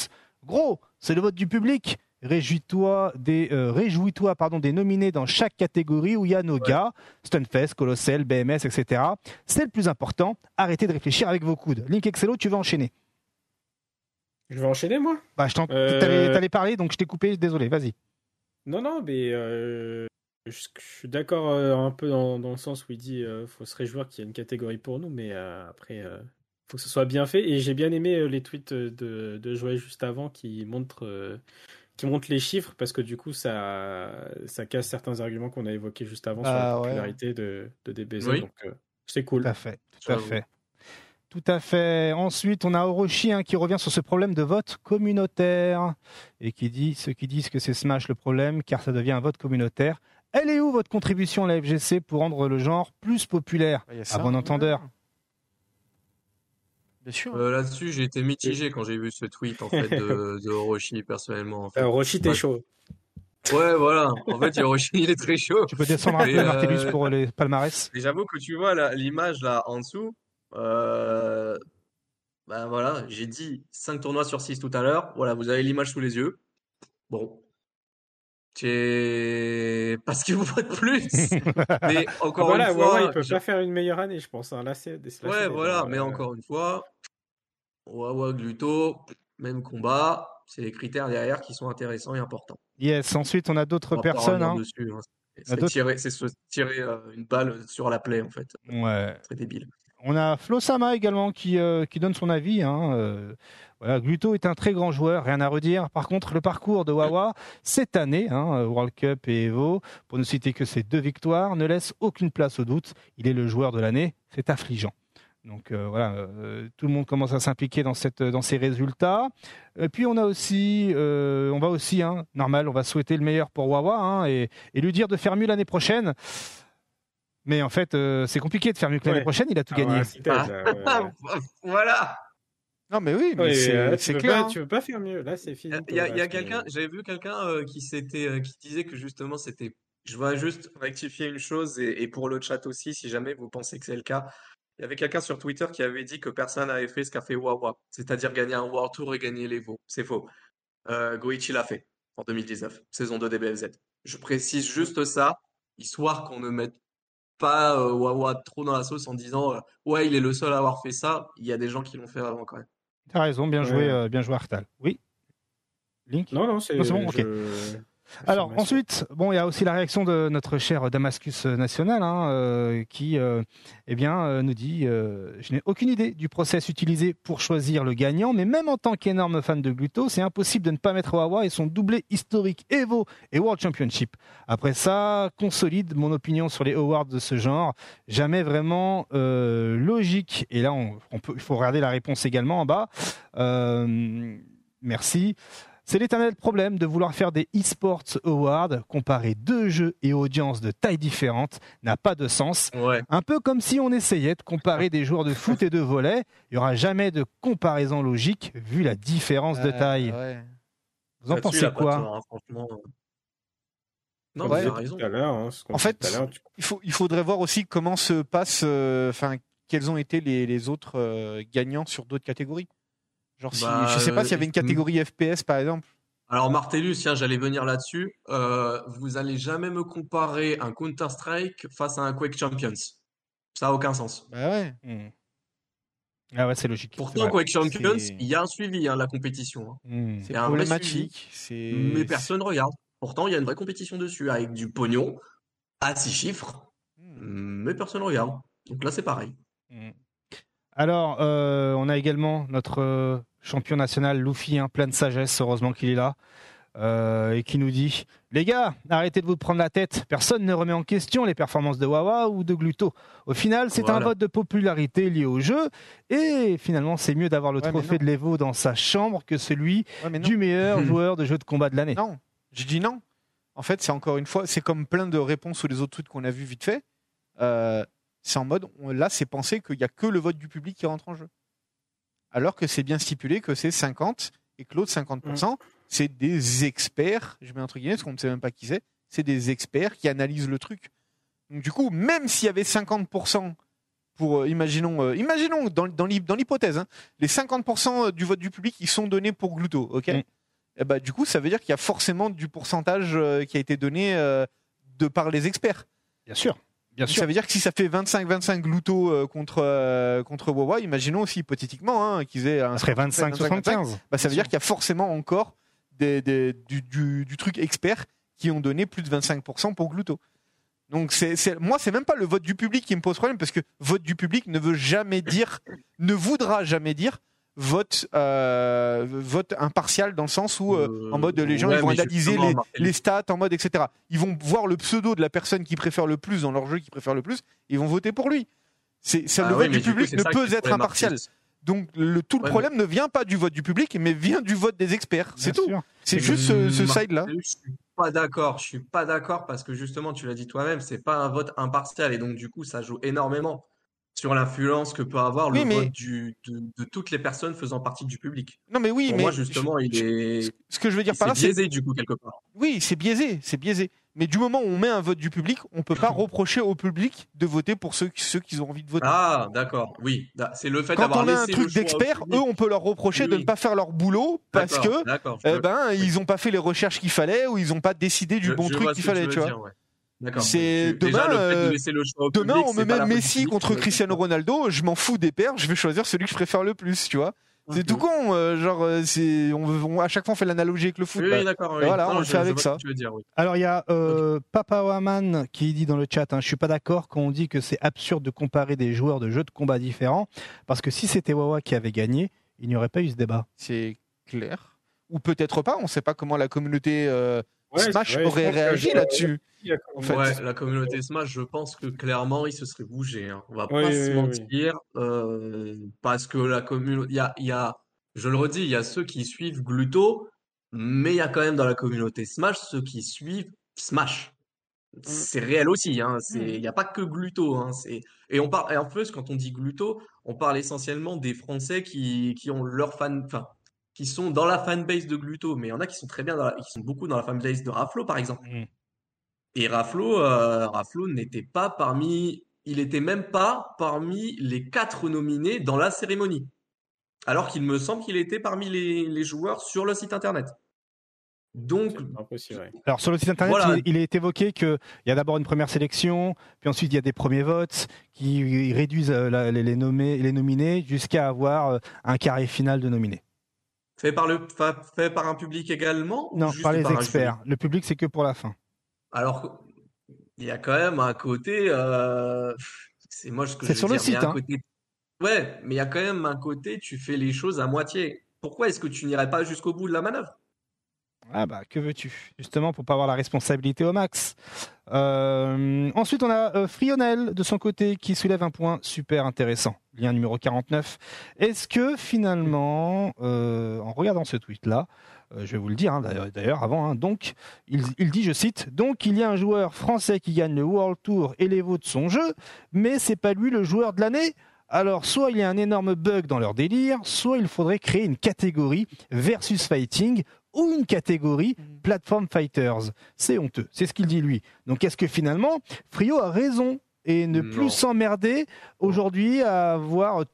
Gros, c'est le vote du public. Réjouis-toi des, euh, réjouis-toi, pardon, des nominés dans chaque catégorie où il y a nos gars, Stunfest, Colossal, BMS, etc. C'est le plus important. Arrêtez de réfléchir avec vos coudes. Link Excello, tu vas enchaîner. Je vais enchaîner, moi? Bah, je T'allais, t'allais parler, donc je t'ai coupé. Désolé, vas-y. Non, non, mais euh, je, suis d'accord euh, un peu dans, dans le sens où il dit euh, faut se réjouir qu'il y ait une catégorie pour nous, mais euh, après, euh, faut que ce soit bien fait. Et j'ai bien aimé euh, les tweets de, de Joël juste avant qui montrent, euh, qui montrent les chiffres parce que du coup, ça, ça casse certains arguments qu'on a évoqués juste avant sur Ah, la ouais. popularité de, de DBZ. Oui. Donc, euh, c'est cool. Tout à fait. Tout à J'avoue. fait. Tout à fait. Ensuite, on a Orochi hein, qui revient sur ce problème de vote communautaire et qui dit ceux qui disent que c'est Smash le problème car ça devient un vote communautaire. Elle est où votre contribution à la FGC pour rendre le genre plus populaire il y a À ça. bon entendeur? Bien sûr. Euh, Là-dessus, j'ai été mitigé quand j'ai vu ce tweet en fait de, de Orochi personnellement. En fait. Euh, Roshi, t'es Ouais. chaud. Ouais, voilà. En fait, Orochi, il est très chaud. Tu peux descendre un peu, euh, Martellus, pour les palmarès? Et j'avoue que tu vois l'image là en dessous. Euh, ben voilà, j'ai dit 5 tournois sur 6 tout à l'heure. Voilà, vous avez l'image sous les yeux. Bon. C'est parce qu'il vous faut de plus. Mais encore voilà, une fois, il peut je- pas faire une meilleure année, je pense. hein. Là, c'est, Ouais, voilà, mais euh, encore une fois, Wawa Gluto, même combat, c'est les critères derrière qui sont intéressants et importants. Yes. Ensuite, on a d'autres personnes. hein. hein. C'est d'autres- tirer, c'est se tirer euh, une balle sur la plaie en fait. Ouais. C'est débile. On a Flo Sama également qui, euh, qui donne son avis. Hein, euh, voilà, Gluto est un très grand joueur, rien à redire. Par contre, le parcours de Wawa cette année, hein, World Cup et Evo, pour ne citer que ces deux victoires, ne laisse aucune place au doute. Il est le joueur de l'année, c'est affligeant. Donc euh, voilà, euh, tout le monde commence à s'impliquer dans cette dans ces résultats. Et puis on a aussi, euh, on va aussi, hein, normal, on va souhaiter le meilleur pour Wawa hein, et, et lui dire de faire mieux l'année prochaine. Mais en fait, euh, c'est compliqué de faire mieux que l'année Ouais. prochaine. Il a tout Ah, gagné. ouais, ouais. Voilà. Non, mais oui, mais Ouais, c'est peux clair. pas- hein. Tu peux pas faire mieux. Là, c'est fini. Il y a, quelqu'un, j'avais vu quelqu'un euh, qui euh, disait que justement c'était. Je voudrais juste rectifier une chose et, et pour le chat aussi, si jamais vous pensez que c'est le cas. Il y avait quelqu'un sur Twitter qui avait dit que personne n'avait fait ce qu'a fait Wawa, c'est-à-dire gagner un World Tour et gagner l'Evo. C'est faux. Euh, Goichi l'a fait en 2019, saison 2 des BFZ. Je précise juste ça, histoire qu'on ne mette pas euh, Wawa trop dans la sauce en disant euh, ouais, il est le seul à avoir fait ça. Il y a des gens qui l'ont fait avant quand même. T'as raison, bien joué, euh, bien joué Artal. Oui. Link? Non, non, c'est Non, c'est bon, ok. Alors ensuite, bon, il y a aussi la réaction de notre cher Damascus National, hein, euh, qui, euh, eh bien, euh, nous dit euh, Je n'ai aucune idée du process utilisé pour choisir le gagnant, mais même en tant qu'énorme fan de Gluto, c'est impossible de ne pas mettre Wawa et son doublé historique Evo et World Championship. Après ça, consolide mon opinion sur les awards de ce genre. Jamais vraiment euh, logique. Et là, on, on peut, il faut regarder la réponse également en bas. Euh, merci. C'est l'éternel problème de vouloir faire des eSports Awards, comparer deux jeux et audiences de taille différentes n'a pas de sens. Ouais. Un peu comme si on essayait de comparer des joueurs de foot et de volley. Il n'y aura jamais de comparaison logique vu la différence de Euh, taille. ouais. Vous en pensez quoi? hein, franchement. Non, Ouais. raison. hein, En fait, tout à l'heure, tu- Il, faut, il faudrait voir aussi comment se passe, euh, enfin, quels ont été les, les autres euh, gagnants sur d'autres catégories. Genre, si, Bah, je sais pas s'il y avait une euh, catégorie FPS par exemple. Alors Martellus, tiens, j'allais venir là-dessus. Euh, vous allez jamais me comparer un Counter-Strike face à un Quake Champions. Ça a aucun sens. Bah ouais. Hmm. Ah ouais, c'est logique. Pourtant. Quake Champions, il y a un suivi hein, la compétition. hein. Hmm. C'est problématique. Mais personne regarde. Pourtant, il y a une vraie compétition dessus avec du pognon à six chiffres, Hmm. mais personne regarde. Donc là, c'est pareil. Mm. Alors, euh, on a également notre euh, champion national, Luffy, hein, plein de sagesse, heureusement qu'il est là, euh, et qui nous dit Les gars, arrêtez de vous prendre la tête, personne ne remet en question les performances de Wawa ou de Gluto. Au final, c'est un vote de popularité lié au jeu, et finalement, c'est mieux d'avoir le Ouais, trophée de l'Evo dans sa chambre que celui Ouais, du meilleur Mhm. joueur de jeu de combat de l'année. Non, je dis non. En fait, c'est encore une fois, c'est comme plein de réponses ou les autres trucs qu'on a vu vite fait. Euh, c'est en mode, on- là, c'est pensé qu'il n'y a que le vote du public qui rentre en jeu. Alors que c'est bien stipulé que c'est 50 et que l'autre 50%, c'est des experts, je mets entre guillemets, parce qu'on ne sait même pas qui c'est, c'est des experts qui analysent le truc. Donc, du coup, même s'il y avait 50% pour, euh, imaginons, euh, imaginons dans, dans l'hy- dans l'hypothèse, hein, les 50% du vote du public, ils sont donnés pour Gluto, ok? Mm. Ben, du coup, ça veut dire qu'il y a forcément du pourcentage euh, qui a été donné euh, de par les experts. Bien sûr, bien Donc, sûr. ça veut dire que si ça fait 25-25 Gluto euh, contre, euh, contre Wawa, imaginons aussi hypothétiquement hein, qu'ils aient un Ça serait score qui fait 25-75. bah, ça veut dire qu'il y a forcément encore des, des- du, du- du truc expert qui ont donné plus de 25% pour Gluto. Donc c'est, c'est- moi, c'est même pas le vote du public qui me pose problème parce que vote du public ne veut jamais dire, ne voudra jamais dire vote, euh, vote impartial dans le sens où euh, en mode les gens ouais, ils vont analyser les, stats en mode etc. Ils vont voir le pseudo de la personne qui préfère le plus dans leur jeu, qui préfère le plus, ils vont voter pour lui. C'est, Ah le oui, vote du coup, public ne peut être impartial. Donc le, tout le Ouais, problème ne vient pas du vote du public, mais vient du vote des experts. C'est tout. C'est juste ce, ce Marcel, side-là. Je suis pas d'accord. Je suis pas d'accord parce que justement, tu l'as dit toi-même, c'est pas un vote impartial et donc du coup, ça joue énormément sur l'influence que peut avoir Oui, le mais- vote du, de, de toutes les personnes faisant partie du public. Non mais oui, Pour mais moi, justement, il est, ce que je veux dire par là, c'est biaisé du coup quelque part. oui, c'est biaisé, c'est biaisé. Mais du moment où on met un vote du public, on peut pas reprocher au public de voter pour ceux, ceux qu'ils ont envie de voter. Ah, d'accord. Oui, Da- c'est le fait Quand d'avoir on a un truc d'expert, eux, on peut leur reprocher de ne pas faire leur boulot parce que eh vois- ben ils ont pas fait les recherches qu'il fallait ou ils ont pas décidé du je- bon je truc qu'il fallait, tu vois. dire, ouais. C'est demain, le fait de laisser le choix au Demain, public, on me met Messi contre Cristiano Ronaldo, je m'en fous des pairs, je vais choisir celui que je préfère le plus, tu vois. C'est tout con, euh, genre euh, c'est on, on- à chaque fois on fait l'analogie avec le foot. Oui, bah, oui, d'accord. oui. voilà, Non, on le je- fait avec ça. ce que tu veux dire, oui. Alors il y a euh, Papa Waman qui dit dans le chat, hein, je suis pas d'accord quand on dit que c'est absurde de comparer des joueurs de jeux de combat différents, parce que si c'était Wawa qui avait gagné, il n'y aurait pas eu ce débat. C'est clair. Ou peut-être pas, on sait pas comment la communauté euh, Ouais, Smash je aurait réagi là-dessus. En fait. Ouais, la communauté Smash, je pense que clairement, il se serait bougé. Hein. On va Oui, pas oui, se oui, mentir, euh, parce que la communauté, il y a, il y a, je le redis, il y a ceux qui suivent Gluto, mais il y a quand même dans la communauté Smash ceux qui suivent Smash. C'est réel aussi, hein. C'est, il n'y a pas que Gluto, hein. Et on parle, et en plus, quand on dit Gluto, on parle essentiellement des Français qui, qui ont leur fan, enfin, qui sont dans la fanbase de Gluto, mais il y en a qui sont très bien dans la, qui sont beaucoup dans la fanbase de Raflo, par exemple. Mm. Et Raflo, euh, Raflo n'était pas parmi, il était même pas parmi les quatre nominés dans la cérémonie. Alors qu'il me semble qu'il était parmi les, les joueurs sur le site internet. Donc, impossible. Alors sur le site internet, Voilà. il, il est évoqué qu'il y a d'abord une première sélection, puis ensuite il y a des premiers votes qui réduisent euh, la- les, les nommés, les nominés jusqu'à avoir euh, un carré final de nominés. Fait par le, fa- fait par un public également Non, juste par les par experts. Le public, c'est que pour la fin. Alors, il y a quand même un côté, euh, c'est moche ce que C'est je sur veux le site, hein. côté, ouais, mais il y a quand même un côté, tu fais les choses à moitié. Pourquoi est-ce que tu n'irais pas jusqu'au bout de la manœuvre? Ah bah que veux-tu? Justement pour pas avoir la responsabilité au max. Euh, ensuite on a euh, Frionel de son côté qui soulève un point super intéressant. Lien numéro 49. Est-ce que finalement, euh, en regardant ce tweet là, je vais vous le dire hein, d'ailleurs- avant, hein, donc il, dit, je cite, donc il y a un joueur français qui gagne le World Tour et les veaux de son jeu, mais c'est pas lui le joueur de l'année. Alors, soit il y a un énorme bug dans leur délire, soit il faudrait créer une catégorie versus fighting ou une catégorie platform fighters. C'est honteux, c'est ce qu'il dit lui. Donc est-ce que finalement, Frio a raison et ne Non. plus s'emmerder aujourd'hui à avoir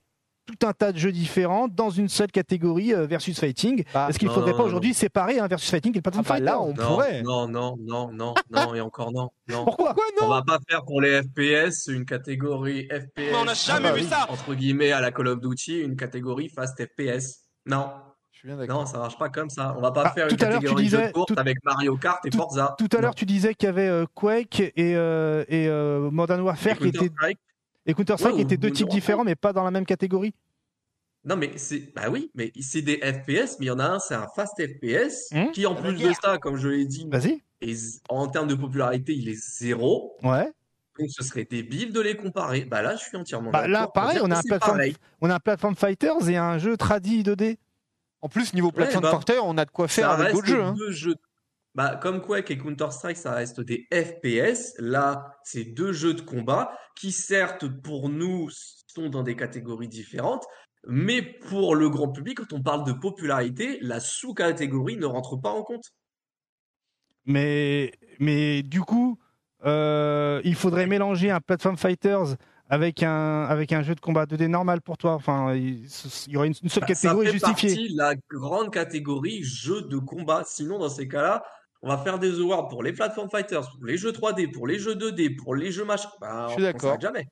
tout un tas de jeux différents dans une seule catégorie euh, versus fighting? Bah, Est-ce qu'il ne non, faudrait non, pas non. aujourd'hui séparer un versus fighting et le platform Ah bah là, on Non, pourrait. non, non, non, non, non, et encore non, non. Pourquoi? On va pas faire pour les FPS une catégorie FPS. Mais on n'a jamais euh, vu ça. Entre guillemets à la Call of Duty, une catégorie fast FPS. Non, suis bien d'accord. non, ça marche pas comme ça. On va pas Ah, faire tout une catégorie disais- de course tout- avec Mario Kart et tout- Forza. Tout à l'heure, tu disais qu'il y avait euh, Quake et, euh, et euh, Modern Warfare qui étaient, et Ouais, qui ou- étaient deux types différents mais pas dans la même catégorie. Non, mais c'est, bah oui, mais c'est des FPS, mais il y en a un, c'est un fast FPS, Hum, qui en plus de ça, comme je l'ai dit, z- en termes de popularité, il est zéro. Ouais. Donc ce serait débile de les comparer. Bah là, je suis entièrement Bah, là, pareil, Dire on a un plateforme-. On a un platform fighters et un jeu tradi 2D. En plus, niveau plateforme bah, porteur, on a de quoi faire Ça avec reste d'autres jeux. hein. deux jeux. Bah, comme Quake et Counter-Strike, ça reste des FPS. Là, c'est deux jeux de combat qui, certes, pour nous, sont dans des catégories différentes. Mais pour le grand public, quand on parle de popularité, la sous-catégorie ne rentre pas en compte. Mais, mais du coup, euh, il faudrait mélanger un platform fighters avec un, avec un jeu de combat 2D normal pour toi. Enfin, il, il y aurait une, une seule Bah, catégorie ça fait justifiée. partie la grande catégorie jeux de combat. Sinon, dans ces cas-là, on va faire des awards pour les platform fighters, pour les jeux 3D, pour les jeux 2D, pour les jeux machin. Bah, Je suis d'accord. jamais.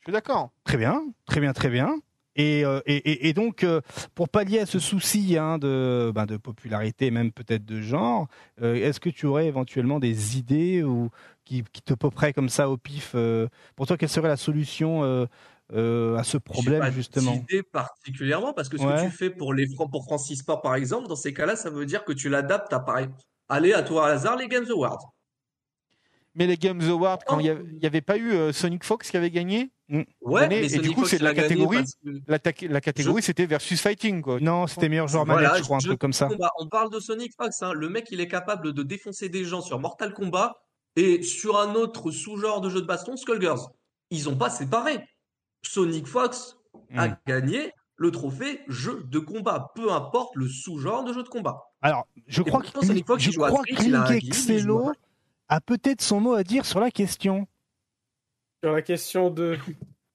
Je suis d'accord. Très bien, très bien, très bien. Et, euh, et, et- et donc, euh, pour pallier à ce souci hein, de, ben, de popularité, même peut-être de genre, euh, est-ce que tu aurais éventuellement des idées ou qui, qui te poperaient comme ça au pif euh, Pour toi, quelle serait la solution euh, euh, à ce problème pas justement d'idée particulièrement parce que ce Ouais. que tu fais pour les Fran- pour Francis Sport par exemple, dans ces cas-là, ça veut dire que tu l'adaptes à pareil. Allez, à toi à hasard les Games Awards. Mais les Games Awards, quand Oh. il n'y avait pas eu euh, Sonic Fox qui avait gagné, Ouais, L'année- mais et Sonic du coup, c'est de la catégorie la, catégorie c'était versus fighting quoi. Non, c'était meilleur joueur Voilà, manette, je crois, un truc comme ça. combat. On parle de Sonic Fox, hein. Le mec, il est capable de défoncer des gens sur Mortal Kombat et sur un autre sous-genre de jeu de baston, Skullgirls. Ils ont pas séparé. Sonic Fox a Hmm. gagné le trophée jeu de combat, peu importe le sous-genre de jeu de combat. Alors, je crois que, Sonic Fox, je crois que a Excello a peut-être son mot à dire sur la question. Sur la question de.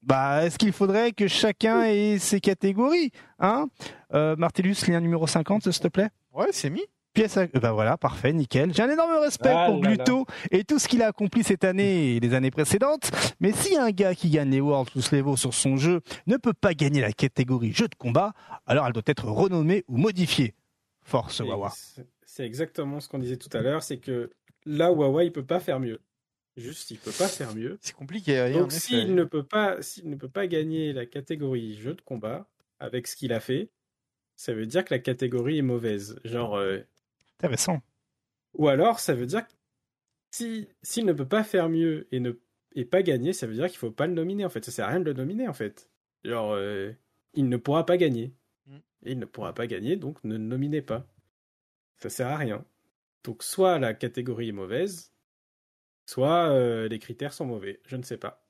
Bah, est-ce qu'il faudrait que chacun ait ses catégories hein? Euh, Martellus, lien numéro 50, s'il te plaît Ouais, c'est mis. Pièce à... Bah voilà, parfait, nickel. J'ai un énorme respect Ah pour Gluto et tout ce qu'il a accompli cette année et les années précédentes. Mais si un gars qui gagne les Worlds plus Level sur son jeu ne peut pas gagner la catégorie jeu de combat, alors elle doit être renommée ou modifiée. Force Wawa. c'est- exactement ce qu'on disait tout à l'heure, c'est que là, Huawei, il peut pas faire mieux. Juste, il peut pas faire mieux. C'est compliqué. Donc, s'il ne peut pas, s'il ne peut pas gagner la catégorie jeu de combat avec ce qu'il a fait, ça veut dire que la catégorie est mauvaise. Genre, euh, Intéressant. ou alors, ça veut dire que si s'il ne peut pas faire mieux et ne et pas gagner, ça veut dire qu'il faut pas le nominer. En fait, ça sert à rien de le nominer. En fait, genre, euh, il ne pourra pas gagner. Mm. Et il ne pourra pas gagner, donc ne le nominez pas. Ça sert à rien. Donc, soit la catégorie est mauvaise, soit euh, les critères sont mauvais. Je ne sais pas.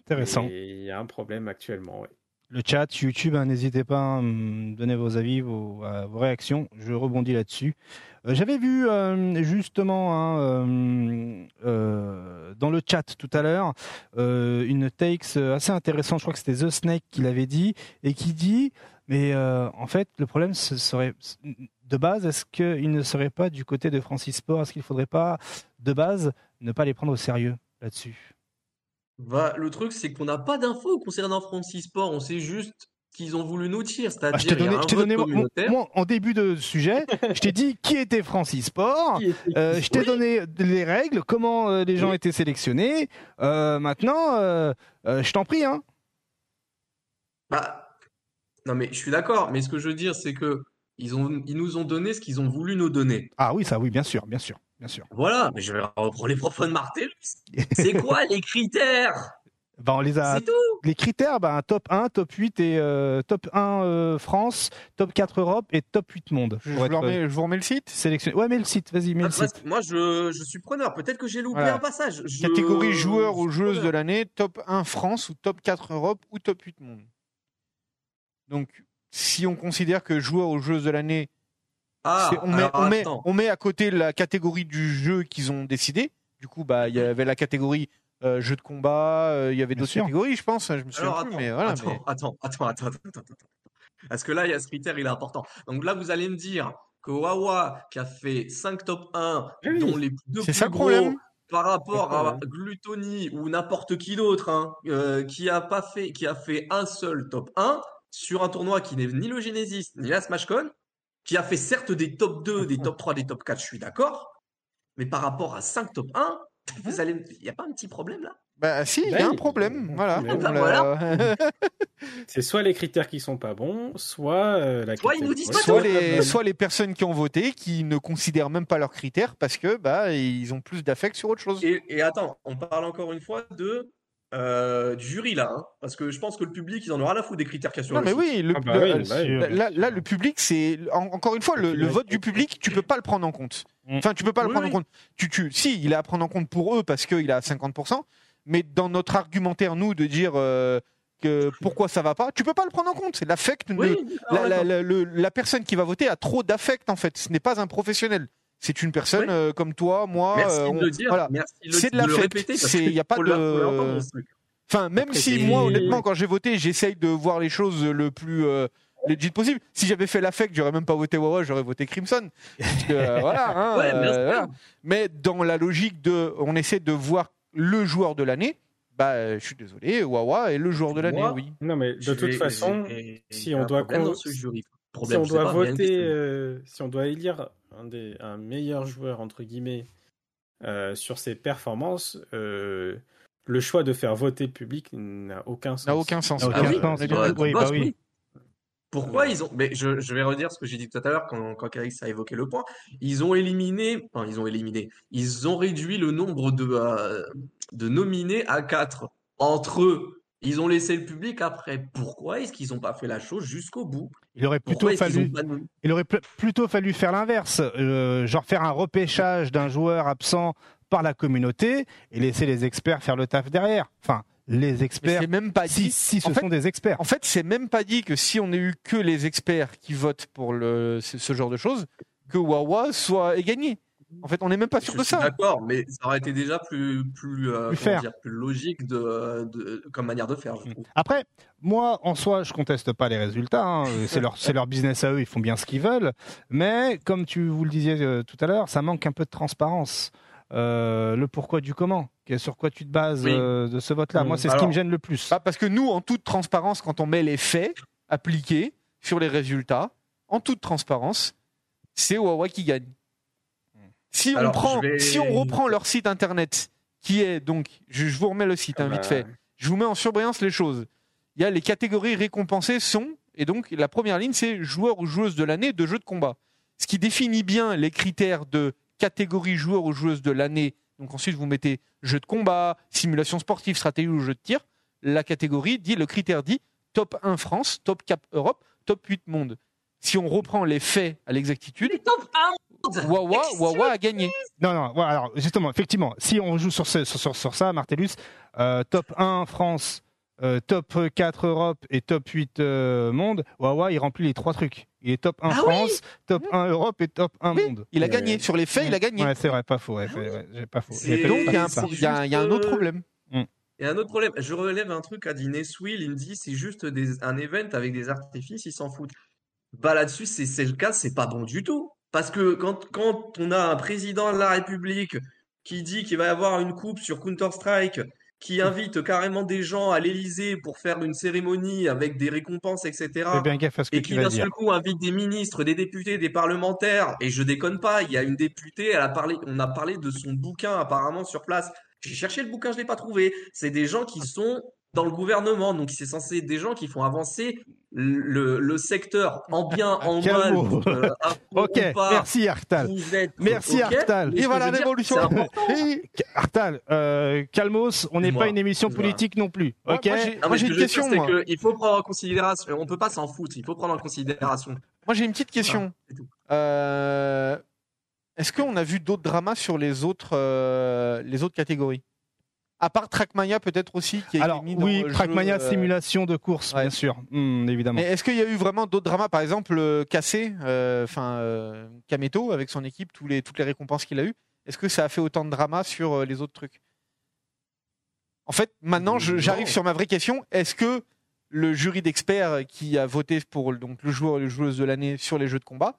Intéressant. Il y a un problème actuellement. ouais. Le chat, YouTube, hein, n'hésitez pas à me donner vos avis, vos, euh, vos réactions. Je rebondis là-dessus. Euh, J'avais vu euh, justement hein, dans le chat tout à l'heure une takes assez intéressante. Je crois que c'était The Snake qui l'avait dit et qui dit mais en fait le problème ce serait de base est-ce qu'il ne serait pas du côté de Francis Sport? Est-ce qu'il ne faudrait pas de base ne pas les prendre au sérieux là-dessus? Bah, le truc, c'est qu'on n'a pas d'infos concernant Francis Sport. On sait juste qu'ils ont voulu nous tirer. Ah, je t'ai C'est-à-dire, il y donné, a un je t'ai donné moi, en début de sujet, je t'ai dit qui était Francis Sport. Euh, je t'ai Oui. donné les règles, comment euh, les gens Oui. étaient sélectionnés. Euh, maintenant, je t'en prie. Hein. Bah, non, mais je suis d'accord. Mais ce que je veux dire, c'est que ils ont, ils nous ont donné ce qu'ils ont voulu nous donner. Ah oui, ça, oui, bien sûr, bien sûr, bien sûr. Voilà. Mais je vais reprendre les propos de Martellus. C'est quoi les critères? Bah, on les a. C'est tout. Les critères, un top 1, top 8 et euh, top 1 euh, France, top 4 Europe et top 8 monde. Je, vous remets, je vous remets le site? euh, sélectionné. Ouais, mets le site, vas-y, mets Ah, le site. moi, je, je suis preneur. Peut-être que j'ai loupé Voilà. un passage. Je- Catégorie joueur ou joueuse de l'année, top 1 France ou top 4 Europe ou top 8 monde. Donc, si on considère que joueur ou joueuse de l'année, Ah, c'est- on, met, alors, on, met, attends. on met à côté la catégorie du jeu qu'ils ont décidé. Du coup, bah, il y avait la catégorie euh, jeu de combat, euh, il y avait Bien d'autres sûr. catégories, je pense. Je me souviens Alors, plus, attends, mais voilà. attends, mais- attends, attends, attends, attends, attends. Parce que là, il y a ce critère, il est important. Donc là, vous allez me dire que Wawa, qui a fait 5 top 1, Oui. dont les deux C'est plus ça gros problème. par rapport à problème. Gluttony ou n'importe qui d'autre, hein, euh, qui a pas fait, qui a fait un seul top 1 sur un tournoi qui n'est ni le Genesis ni la SmashCon, qui a fait certes des top 2, des top 3, des top 4, je suis d'accord, mais par rapport à 5 top 1, vous allez, me- il n'y a pas un petit problème là? Bah, si, il y Ben, a un il- problème. Voilà. Ben, on bah, C'est soit les critères qui sont pas bons, soit euh, la Soit ils nous disent pas soit, tout. les, soit les personnes qui ont voté qui ne considèrent même pas leurs critères parce que bah ils ont plus d'affect sur autre chose. Et, et attends, on parle encore une fois de euh, du jury là, hein, parce que je pense que le public, ils en auront rien à foutre des critères qu'il y a sur Non le mais site. oui, le, Ah bah le- oui, euh, bah oui. sûr. là, là, le public c'est en- encore une fois le, le vote du public tu peux pas le prendre en compte. Mm. Enfin tu peux pas le Oui, prendre oui. en compte. Tu, tu, si il est à prendre en compte pour eux parce qu'il a 50%, mais dans notre argumentaire nous de dire euh, que pourquoi ça va pas, tu peux pas le prendre en compte. C'est l'affect. la, la- la- la personne qui va voter a trop d'affect en fait. Ce n'est pas un professionnel. C'est une personne euh, comme toi, moi. Merci euh, de on- le dire, voilà. merci de, C'est de de le l'affect, répéter, parce c'est- qu'il y a pas de- le-. Enfin, même Après, si moi, honnêtement, quand j'ai voté, j'essaye de voir les choses le plus euh, legit possible. Si j'avais fait l'affect, j'aurais même pas voté Wawa, j'aurais voté Crimson. Que, euh, voilà, hein, Ouais, euh, voilà. Mais dans la logique de, on essaie de voir le joueur de l'année. Bah, je suis désolé, Wawa est le joueur de l'année, oui. Non, mais de Je toute vais- façon, si il on doit con- ce jury. Si on doit pas, voter, euh, si on doit élire un, des, un meilleur joueur entre guillemets euh, sur ses performances, euh, le choix de faire voter le public n'a aucun sens. N'a aucun sens. Ah, Ah oui. Oui, bah oui. Pourquoi ils ont. Mais je, je vais redire ce que j'ai dit tout à l'heure quand, quand Calix a évoqué le point. Ils ont éliminé. Enfin, ils ont éliminé. Ils ont réduit le nombre de, euh, de nominés à 4 entre eux. Ils ont laissé le public après. Pourquoi est-ce qu'ils n'ont pas fait la chose jusqu'au bout? Il aurait plutôt Pourquoi fallu. Il aurait plutôt faire l'inverse, euh, genre faire un repêchage d'un joueur absent par la communauté et laisser les experts faire le taf derrière. Enfin, les experts, c'est même pas si, dit. si ce En fait- sont des experts. En fait, c'est même pas dit que si on n'a eu que les experts qui votent pour le, ce, ce genre de choses, que Wawa soit gagné. En fait, on n'est même pas sûr Je de suis ça. d'accord, mais ça aurait été déjà plus, plus, euh, Plus comment fair. dire, plus logique de, de- comme manière de faire, je trouve. Après, moi, en soi, je conteste pas les résultats. hein. C'est leur, c'est leur business à eux, ils font bien ce qu'ils veulent. Mais comme tu vous le disiez euh, tout à l'heure, ça manque un peu de transparence. Euh, le pourquoi du comment. Sur quoi tu te bases Oui. euh, de ce vote-là? Mm. Moi, c'est ce qui me gêne le plus. Bah, parce que nous, en toute transparence, quand on met les faits appliqués sur les résultats, en toute transparence, c'est Huawei qui gagne. Si on, Alors, prend, je vais- si on reprend leur site internet, qui est donc, je, je vous remets le site hein, Ah vite bah, fait, je vous mets en surbrillance les choses. Il y a les catégories récompensées sont, et donc la première ligne, c'est joueur ou joueuse de l'année de jeu de combat. Ce qui définit bien les critères de catégorie joueur ou joueuse de l'année. Donc ensuite, vous mettez jeu de combat, simulation sportive, stratégie ou jeu de tir. La catégorie dit, le critère dit top 1 France, top 4 Europe, top 8 monde. Si on reprend les faits à l'exactitude, Wawa, Wawa a gagné. Non, non, voilà, alors justement, effectivement, si on joue sur, ce- sur, sur, sur ça, Martellus, euh, top 1 France, euh, top 4 Europe et top 8 euh, monde, Wawa, il remplit les trois trucs. Il est top 1 Ah oui France, top 1 Europe et top 1 Oui, monde. Il a gagné. Sur les faits, il a gagné. Ouais, c'est vrai, pas faux. Ouais, c'est vrai, j'ai pas faux. C'est- pas Donc il y, a un ça. pro- il y a un- il y a un autre problème. Et un autre problème, je relève un truc à Dîner Swill, il me dit c'est juste des, un event avec des artifices, ils s'en foutent. Bah là-dessus, c'est c'est le cas, c'est pas bon du tout. Parce que quand, quand on a un président de la République qui dit qu'il va y avoir une coupe sur Counter-Strike, qui invite carrément des gens à l'Élysée pour faire une cérémonie avec des récompenses, etc. Bien gaffe à ce que et qui d'un seul coup invite des ministres, des députés, des parlementaires, et je déconne pas, il y a une députée, elle a parlé, on a parlé de son bouquin apparemment sur place. J'ai cherché le bouquin, je l'ai pas trouvé. C'est des gens qui sont dans le gouvernement, donc c'est censé être des gens qui font avancer le, le secteur en bien, en mal, euh, Ok, ou pas. merci Artal. Merci, ok, Artal. Et voilà l'évolution. Artal, euh, calmos, on n'est pas une émission politique non plus. Moi- Ok moi, j'ai- moi, une dire, question. c'est moi. que il faut prendre en considération, on peut pas s'en foutre, il faut prendre en considération. Moi, j'ai une petite question. Euh, Est-ce qu'on a vu d'autres dramas sur les autres, euh, les autres catégories? À part Trackmania, peut-être aussi, qui a Alors, été mis dans oui, le Trackmania, jeu, euh, simulation de course, ouais. bien sûr, Hmm, évidemment. Mais est-ce qu'il y a eu vraiment d'autres dramas Par exemple, euh, Cassé, euh, enfin euh, Kameto, avec son équipe, tous les, toutes les récompenses qu'il a eues? Est-ce que ça a fait autant de drama sur les autres trucs? En fait, maintenant, je- j'arrive sur ma vraie question. Est-ce que le jury d'experts qui a voté pour donc, le joueur et le joueuse de l'année sur les jeux de combat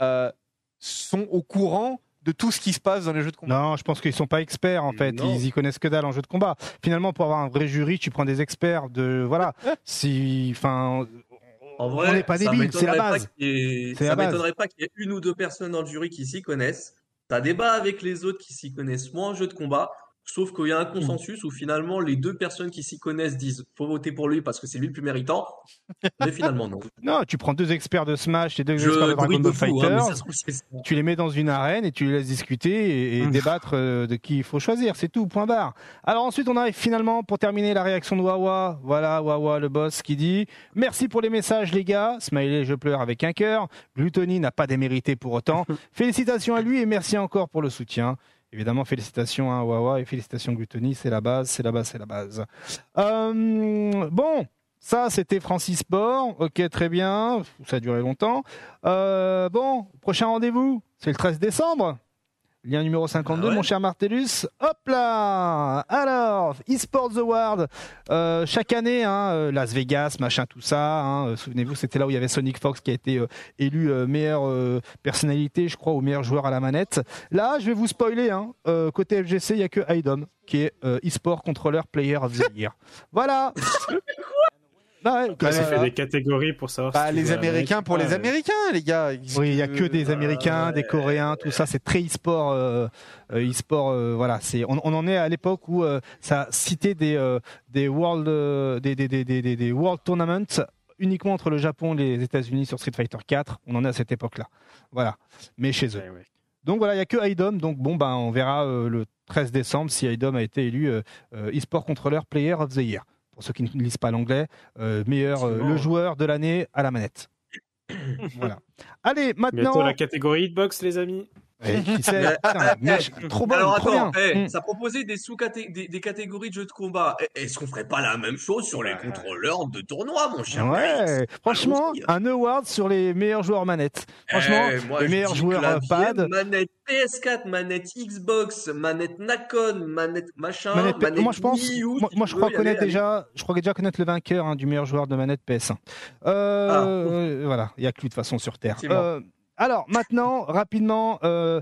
euh, sont au courant de tout ce qui se passe dans les jeux de combat Non, je pense qu'ils sont pas experts en fait. Non. Ils y connaissent que dalle en jeu de combat. Finalement, pour avoir un vrai jury, tu prends des experts de voilà. si, enfin, En vrai, on n'est pas débiles, c'est la base. ait- Ça m'étonnerait pas qu'il y ait une ou deux personnes dans le jury qui s'y connaissent. T'as débat avec les autres qui s'y connaissent moins en jeu de combat. Sauf qu'il y a un consensus où finalement les deux personnes qui s'y connaissent disent faut voter pour lui parce que c'est lui le plus méritant. Mais finalement non. non, tu prends deux experts de Smash et deux Je experts de Dragon Ball hein, ça. tu les mets dans une arène et tu les laisses discuter et, et Mmh. débattre euh, de qui il faut choisir. C'est tout, point barre. Alors ensuite, on arrive finalement pour terminer la réaction de Wawa. Voilà, Wawa, le boss, qui dit Merci pour les messages, les gars. Smiley, je pleure avec un cœur. Gluttony n'a pas démérité pour autant. Félicitations à lui et merci encore pour le soutien. Évidemment, félicitations à Wawa et félicitations Gluttony, c'est la base, c'est la base, c'est la base. Euh, bon, ça c'était Francis Sport, ok très bien, ça a duré longtemps. Euh, bon, prochain rendez-vous, c'est le 13 décembre. Lien numéro 52, Ah ouais mon cher Martellus. Hop là Alors, eSports Award, euh, chaque année, hein, euh, Las Vegas, machin, tout ça. hein, euh, Souvenez-vous, c'était là où il y avait Sonic Fox qui a été euh, élu euh, meilleure euh, personnalité, je crois, ou meilleur joueur à la manette. Là, je vais vous spoiler. Hein, euh, côté FGC, il n'y a que IDOM qui est euh, eSport Controller Player of the Year. Voilà Bah ouais, Là, ça euh, fait des catégories pour savoir. Bah, si les Américains pour les. Américains, les gars. Oui, il y a que des euh, Américains, des Coréens, tout ça. C'est très e-sport. euh, euh, e-sport, euh, voilà. C'est on, on en est à l'époque où euh, ça citait des euh, des world des, des, des, des, des- des world tournaments uniquement entre le Japon et les États-Unis sur Street Fighter 4. On en est à cette époque-là. Voilà. Mais chez eux. Donc voilà, il n'y a que IDOM. Donc bon, ben, on verra euh, le 13 décembre si IDOM a été élu euh, euh, eSport Controller Player of the Year. Pour ceux qui ne lisent pas l'anglais, euh, meilleur euh, le joueur de l'année à la manette. voilà. Allez, maintenant. Bientôt la catégorie hitbox, les amis. Trop Alors attends, bien. eh, Mm. ça proposait des sous des, des catégories de jeux de combat. Eh, Est-ce qu'on ferait pas la même chose sur les contrôleurs de tournoi, mon cher Ouais, franchement, Allons-y. un award sur les meilleurs joueurs manettes. Franchement, Eh, moi, les meilleurs joueurs euh, clavier, pad. Manette PS4, manette Xbox, manette Nacon, manette machin, Manette manette moi je pense, moi, je crois aller, connaître déjà, je crois déjà connaître le vainqueur hein, du meilleur joueur de manette PS1. Euh, Ah. voilà, il y a que lui de toute façon sur Terre. Alors maintenant, rapidement, euh,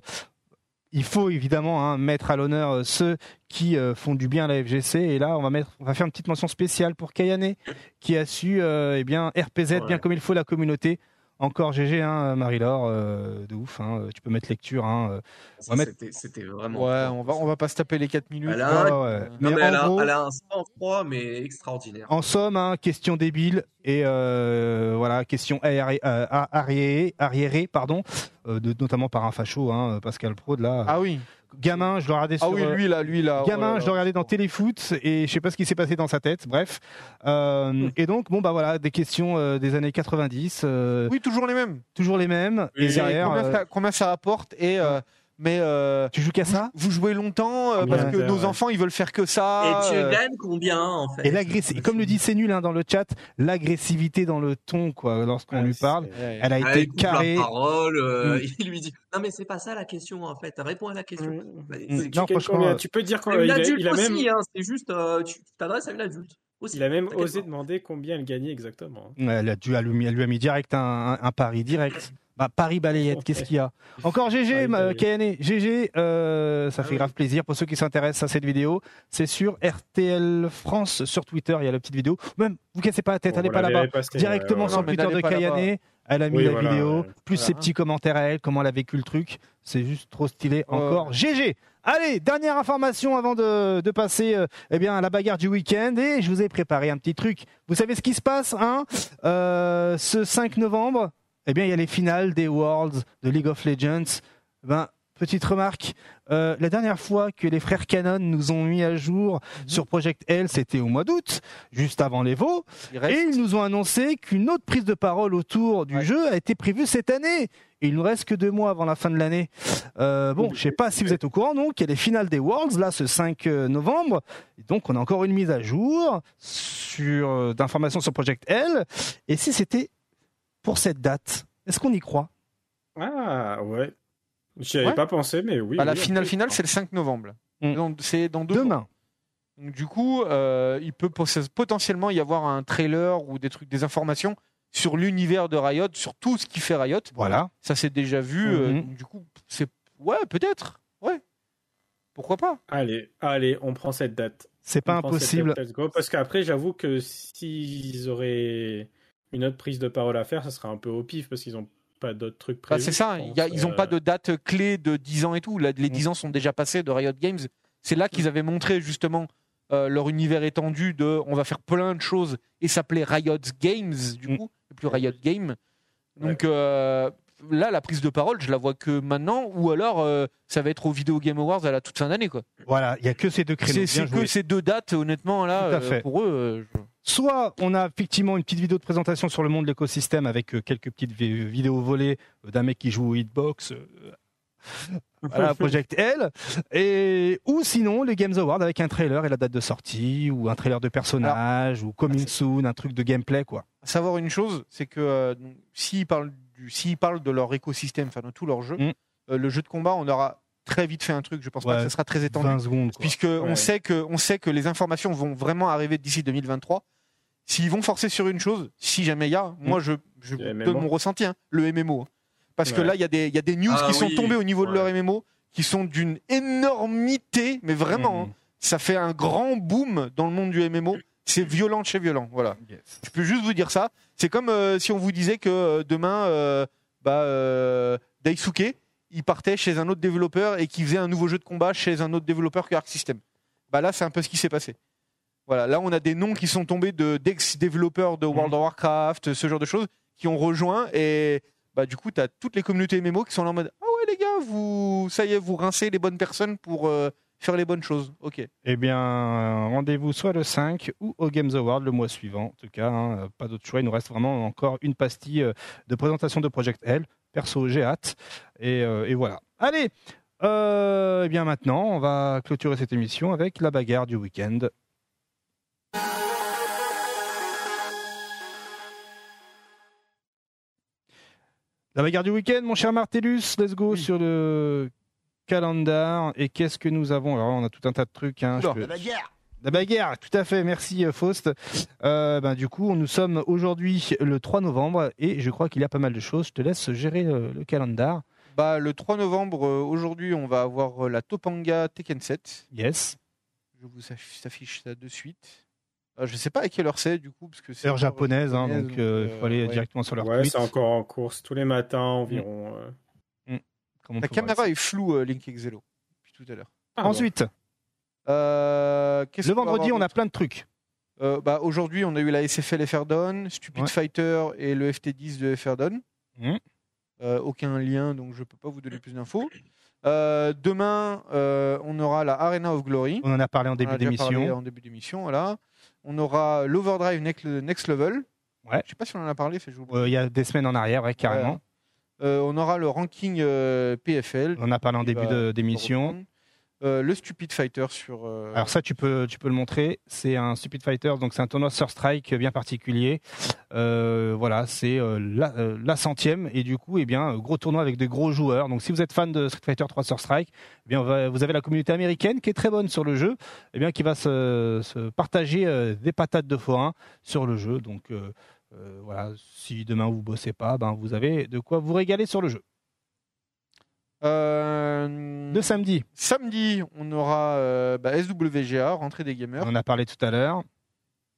il faut évidemment hein, mettre à l'honneur euh, ceux qui euh, font du bien à la FGC. Et là, on va mettre, on va faire une petite mention spéciale pour Kayane, qui a su, euh, eh bien, RPZ Ouais. bien comme il faut la communauté. Encore GG, hein, Marie-Laure, euh, de ouf. hein, tu peux mettre lecture. Hein, euh. Ça, on va mettre- C'était vraiment. Ouais, on va, on va pas se taper les 4 minutes. Elle a Ouais. Euh, Non, Mais elle, a, gros- elle a un sang-froid, mais extraordinaire. En somme, hein, question débile et euh, voilà, question arriérée, euh, arriérée, arriérée, pardon, euh, de- notamment par un facho, hein, Pascal Prod là. Ah oui. Gamin, je le regardais sur. Ah oui, euh, lui là, lui là. Gamin, oh là je le regardais dans Téléfoot et je sais pas ce qui s'est passé dans sa tête. Bref, Euh, et donc bon bah voilà, des questions euh, des années 90, euh, Oui, toujours les mêmes. toujours les mêmes. Et derrière, combien, euh, ça, combien ça rapporte et euh, mais euh, tu joues qu'à ça vous jouez longtemps euh, parce que nos ouais. enfants ils veulent faire que ça. Et tu euh, gagnes combien, en fait? Et l'agressivité, comme le dit c'est nul hein, dans le chat, l'agressivité dans le ton quoi, lorsqu'on Ouais, lui parle, elle a Ah, été la carrée. parole, euh, Mm. il lui dit Non, mais c'est pas ça la question, en fait. Réponds à la question. Bah, Mm. Non, franchement, combien Tu peux dire quand il a, adulte il a même, aussi, hein, c'est juste, euh, tu t'adresses à une adulte aussi. il a même osé pas. demander combien elle gagnait exactement. Elle, a dû, elle, lui, elle lui a mis direct un, un- un pari direct. Bah, Paris balayette, qu'est-ce qu'il y a? Encore GG, ma- balayette. KNE. GG, euh, ça Ah fait oui. grave plaisir pour ceux qui s'intéressent à cette vidéo. C'est sur RTL France sur Twitter, il y a la petite vidéo. Même, vous cassez pas la tête, Bon, allez on pas la là-bas. Directement ouais, sur Twitter de. Kayane. Elle a mis Oui, la voilà, vidéo, plus ses petits commentaires à elle, comment elle a vécu le truc. C'est juste trop stylé. Ouais. Encore GG. Allez, dernière information avant de, de passer euh, eh bien, à la bagarre du week-end. Et je vous ai préparé un petit truc. Vous savez ce qui se passe hein? Euh, Ce 5 novembre, eh bien, il y a les finales des Worlds de League of Legends. Ben, petite remarque, euh, la dernière fois que les frères Canon nous ont mis à jour sur Project L, c'était au mois d'août, juste avant les Vaux. Et ils nous ont annoncé qu'une autre prise de parole autour du Ouais. jeu a été prévue cette année. Et il nous reste que deux mois avant la fin de l'année. Euh, bon, je sais pas si vous êtes au courant, donc il y a les finales des Worlds là ce 5 novembre. Et donc on a encore une mise à jour sur euh, d'informations sur Project L. Et si c'était pour cette date, est-ce qu'on y croit? Ah ouais. J'y avais Ouais. pas pensé, mais oui. Bah, la finale finale c'est le 5 novembre. Mm. Donc, C'est dans deux mois. Demain. Donc, du coup, euh, il peut potentiellement y avoir un trailer ou des trucs, des informations sur l'univers de Riot, sur tout ce qui fait Riot. Voilà. Ça s'est déjà vu. euh, Mhm. donc, du coup, c'est ouais, peut-être. Ouais. Pourquoi pas? Allez, allez, on prend cette date. C'est pas impossible. date, let's go. Parce qu'après, j'avoue que s'ils auraient une autre prise de parole à faire, ça serait un peu au pif parce qu'ils ont pas d'autres trucs Bah, prévus. C'est ça. y a- ils n'ont pas Euh, de date clé de 10 ans et tout. Là, les 10 ans sont déjà passés de Riot Games. C'est là qu'ils avaient montré justement euh, leur univers étendu de on va faire plein de choses et s'appelait Riot Games du Mm. coup, et plus Riot Game. Donc euh, là, la prise de parole, je la vois que maintenant, ou alors euh, ça va être au Video Game Awards à la toute fin d'année quoi. Voilà, il y a que ces deux créneaux. C'est Bien c'est joué. que ces deux dates, honnêtement là, euh, pour eux. euh, je- Soit on a effectivement une petite vidéo de présentation sur le monde de l'écosystème avec euh, quelques petites vi- vidéos volées euh, d'un mec qui joue au hitbox. euh, voilà, Project L. Et, ou sinon les Games Awards avec un trailer et la date de sortie, ou un trailer de personnage, ou coming soon, un truc de gameplay, quoi. savoir une chose, c'est que euh, s'ils parlent, du- s'ils parlent de leur écosystème, enfin de tout leur jeu, Mm. euh, le jeu de combat, on aura très vite fait un truc. Je pense pas que ça sera très étendu. 20 secondes, quoi. puisque on sait que on sait que les informations vont vraiment arriver d'ici 2023. S'ils vont forcer sur une chose, si jamais il y a, moi je, je donne MMO. mon ressenti, hein, le MMO. Parce que là, il y, a des- il y a des news Ah qui sont tombées au niveau de leur MMO, qui sont d'une énormité, mais vraiment, Mhm. hein. ça fait un grand boom dans le monde du MMO. C'est violent de chez violent, voilà. Yes. Je peux juste vous dire ça. C'est comme euh, si on vous disait que euh, demain, euh, bah, euh, Daisuke, il partait chez un autre développeur et qu'il faisait un nouveau jeu de combat chez un autre développeur que Arc System. Bah là, c'est un peu ce qui s'est passé. Voilà, là, on a des noms qui sont tombés de d'ex-développeurs de World of Warcraft, ce genre de choses, qui ont rejoint et bah du coup, tu as toutes les communautés MMO qui sont là en mode ah ouais les gars, vous ça y est, vous rincez les bonnes personnes pour euh, faire les bonnes choses. OK. Eh bien, euh, rendez-vous soit le 5 ou au Games Award le mois suivant. En tout cas, hein, euh, pas d'autre choix. Il nous reste vraiment encore une pastille de présentation de Project L. Perso, j'ai hâte. Et, euh, et voilà. Allez, euh, eh bien maintenant, on va clôturer cette émission avec la bagarre du week-end. La bagarre du week-end, mon cher Martellus, let's go sur le calendar. Et qu'est-ce que nous avons? Alors, on a tout un tas de trucs. Hein, je La bagarre la bagarre, tout à fait, merci euh, Faust. Euh, ben, du coup, nous sommes aujourd'hui le 3 novembre et je crois qu'il y a pas mal de choses. Je te laisse gérer euh, le calendar. Bah, le 3 novembre, aujourd'hui, on va avoir la Topanga Tekken 7. Yes. Je vous aff- affiche ça de suite. Euh, je sais pas à quelle heure c'est, du coup, parce que c'est Heure japonaise, hein, donc euh, il faut aller ouais. directement sur leur Ouais, c'est encore en course tous les matins environ. euh. comme on La caméra est floue, euh, Link Exelo, depuis tout à l'heure. Ah, bon. Euh, qu'est-ce le qu'on va vendredi, avoir on a d'autre plein de trucs. Euh, bah, Aujourd'hui, on a eu la SFL FR Stupid Ouais. Fighter et le FT10 de FR Mhm. Euh, aucun lien, donc je peux pas vous donner plus d'infos. Euh, demain, euh, on aura la Arena of Glory. On en a parlé en On début a déjà parlé d'émission. En début d'émission, voilà. On aura l'Overdrive Next, Next Level. Ouais. Je sais pas si on en a parlé, fait, j'ai oublié. Euh, Il y a des semaines en arrière, ouais, carrément. Euh, on aura le ranking euh, PFL. On en a parlé en début de- d'émission. Euh, le Stupid Fighter sur. euh, Alors ça, tu peux, tu peux le montrer. C'est un Stupid Fighter, donc c'est un tournoi Sur Strike bien particulier. Euh, voilà, c'est la, centième et du coup, eh bien, gros tournoi avec des gros joueurs. Donc si vous êtes fan de Street Fighter 3 Sur Strike, eh bien, vous avez la communauté américaine qui est très bonne sur le jeu, eh bien, qui va se, partager des patates de forain sur le jeu. Donc voilà, si demain vous bossez pas, ben vous avez de quoi vous régaler sur le jeu. Euh, Le samedi, Samedi, on aura euh, bah, SWGA, rentrée des gamers. on en a parlé tout à l'heure.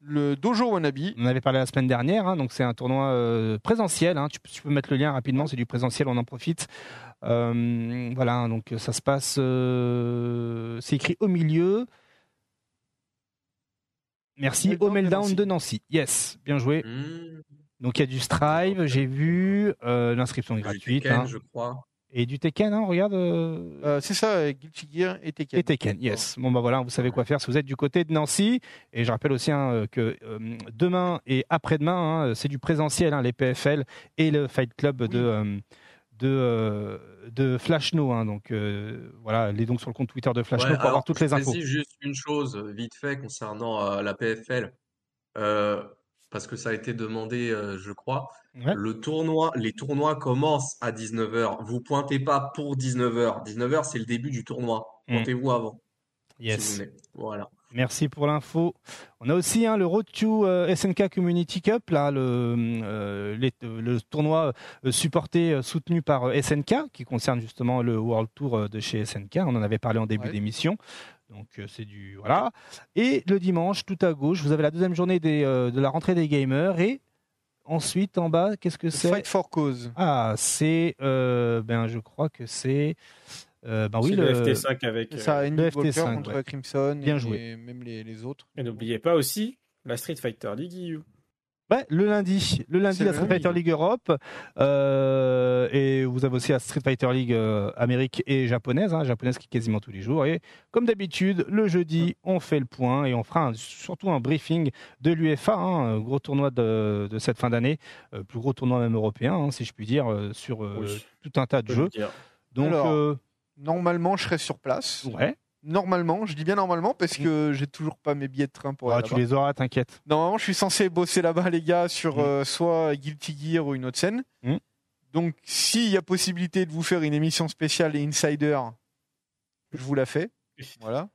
Le Dojo Wannabe. On en avait parlé la semaine dernière, hein, donc c'est un tournoi euh, présentiel. hein. tu, peux- tu peux mettre le lien rapidement, c'est du présentiel, on en profite. Euh, voilà, donc ça se passe. euh, c'est écrit au milieu. Merci, au de Meltdown Nancy. de Nancy. Yes, bien joué. Mmh. Donc il y a du Strive, j'ai vu. euh, L'inscription est gratuite. Hein. je crois. Et du Tekken, hein, regarde. euh, Euh, c'est ça, Guilty Gear et Tekken. et Tekken, yes. Bon, bah voilà, vous savez quoi faire si vous êtes du côté de Nancy. Et je rappelle aussi hein, euh, que euh, demain et après-demain, hein, c'est du présentiel, hein, les PFL et le Fight Club de, euh, de, euh, de Flashno. hein. donc euh, voilà, allez donc sur le compte Twitter de Flashno Ouais, pour avoir toutes les infos. juste une chose, vite fait, concernant euh, la PFL. Euh, parce que ça a été demandé, euh, je crois. Ouais. Le tournoi, les tournois commencent à 19h. Vous pointez pas pour 19h. 19h, c'est le début du tournoi. Mm. Pointez-vous avant, si Yes. vous voulez. Voilà. Merci pour l'info. On a aussi hein, le Road to euh, SNK Community Cup, là, le, euh, les- le tournoi euh, supporté, soutenu par euh, SNK, qui concerne justement le World Tour de chez SNK. On en avait parlé en début Ouais. d'émission. Donc euh, c'est du voilà. Et le dimanche, tout à gauche, vous avez la deuxième journée des, euh, de la rentrée des gamers. Et ensuite, en bas, qu'est-ce que c'est Fight for Cause. Ah, c'est, euh, ben, je crois que c'est, euh, ben oui, C'est le, le FT5 avec. C'est euh, ça, le Walker FT5, contre ouais. Crimson. Bien et joué. même les, les autres. Et n'oubliez pas aussi la Street Fighter League EU. Ouais, le lundi, le lundi la Street lundi. Fighter League Europe euh, et vous avez aussi la Street Fighter League euh, Amérique et japonaise, hein, japonaise qui est quasiment tous les jours. Et comme d'habitude, le jeudi, on fait le point et on fera un- surtout un briefing de l'UFA, hein, un gros tournoi de, de cette fin d'année, euh, plus gros tournoi même européen, hein, si je puis dire, euh, sur euh, Oui. tout un tas de jeux. Donc, Alors, euh, Normalement, je serai sur place. ouais, Normalement, je dis bien normalement parce que j'ai toujours pas mes billets de train pour Ah, aller tu là-bas. les auras, t'inquiète. Normalement, je suis censé bosser là-bas, les gars, sur Mm. euh, soit Guilty Gear ou une autre scène. Mm. Donc, s'il y a possibilité de vous faire une émission spéciale et Insider, je vous la fais. Voilà.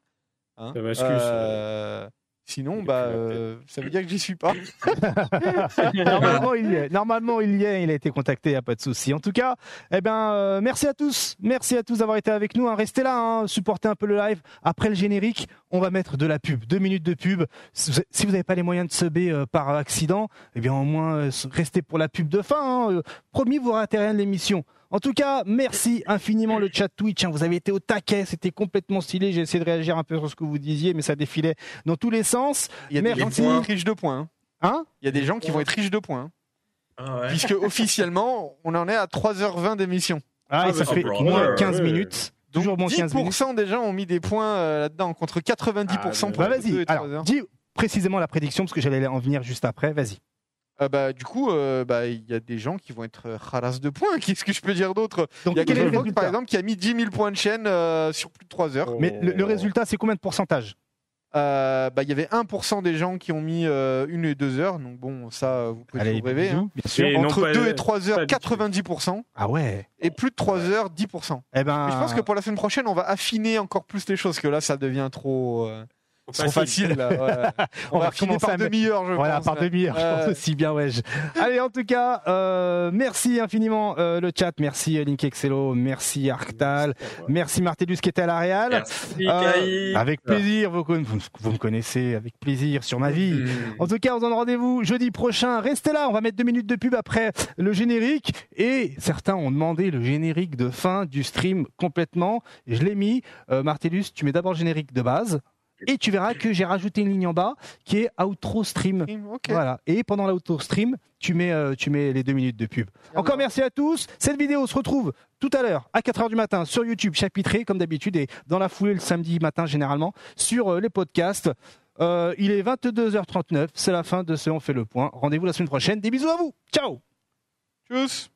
Hein. Ça m'excuse, Euh, Sinon, bah, euh, ça veut dire que j'y suis pas. Normalement, il y est. Normalement, il y est. Il a été contacté, il n'y a pas de souci. En tout cas, eh ben, euh, merci à tous. Merci à tous d'avoir été avec nous. hein. Restez là, hein. supportez un peu le live. Après le générique, on va mettre de la pub. Deux minutes de pub. Si vous n'avez pas les moyens de subber euh, par accident, eh bien, au moins, euh, restez pour la pub de fin. hein. Euh, Promis, vous raterez rien de l'émission. En tout cas, merci infiniment le chat Twitch. hein. Vous avez été au taquet, c'était complètement stylé. J'ai essayé de réagir un peu sur ce que vous disiez, mais ça défilait dans tous les sens. Il y a des Merci. gens qui vont être riches de points. hein. Hein? Il y a des gens qui vont être riches de points. hein. Ah ouais. Puisque officiellement, on en est à 3h20 d'émission. Ah, et Ah, ça bah, fait bravo. moins Ouais, 15 ouais. minutes. Donc Toujours moins 15 minutes. 10% des gens ont mis des points euh, là-dedans, contre 90% Ah, pour Bah vas-y, et trois alors heures. dis précisément la prédiction parce que j'allais en venir juste après, vas-y. Ah bah, du coup, euh, bah, il y a des gens qui vont être euh, haras de points. Qu'est-ce que je peux dire d'autre? Donc, Il y a quelqu'un, résultat? par exemple, qui a mis 10 000 points de chaîne euh, sur plus de 3 heures. Mais le, le résultat, c'est combien de pourcentage Euh, bah, il y avait 1% des gens qui ont mis euh, une et deux heures. Donc bon, ça, vous pouvez Allez, toujours rêver. bisous, hein. bien sûr. Et Entre pas- 2 et 3 heures, pas du tout. 90%. Ah ouais. Et plus de 3 heures, 10%. Eh ben, Mais je pense que pour la semaine prochaine, on va affiner encore plus les choses, parce que là, ça devient trop, euh, trop facile. là, ouais. On, On va commencer par demi-heure, je Voilà, pense. par là. demi-heure, je pense aussi bien, ouais. Allez, en tout cas, euh, merci infiniment euh, le chat, merci euh, Link Excello, merci Arctal, merci Martellus qui était à la Real. Merci, Euh, avec plaisir, vous, vous, vous me connaissez, avec plaisir sur ma vie. Mmh. En tout cas, on se donne rendez-vous jeudi prochain. Restez là, on va mettre deux minutes de pub après le générique. Et certains ont demandé le générique de fin du stream complètement. Je l'ai mis. Euh, Martellus, tu mets d'abord le générique de base. Et tu verras que j'ai rajouté une ligne en bas qui est outro stream. Voilà. Et pendant l'outro stream, tu mets, euh, tu mets les deux minutes de pub. Encore merci à tous. Cette vidéo se retrouve tout à l'heure à 4h du matin sur YouTube, chapitré comme d'habitude, et dans la foulée le samedi matin généralement sur euh, les podcasts. Euh, il est 22h39, c'est la fin de ce On fait le point. Rendez-vous la semaine prochaine. Des bisous à vous. Ciao Tchuss.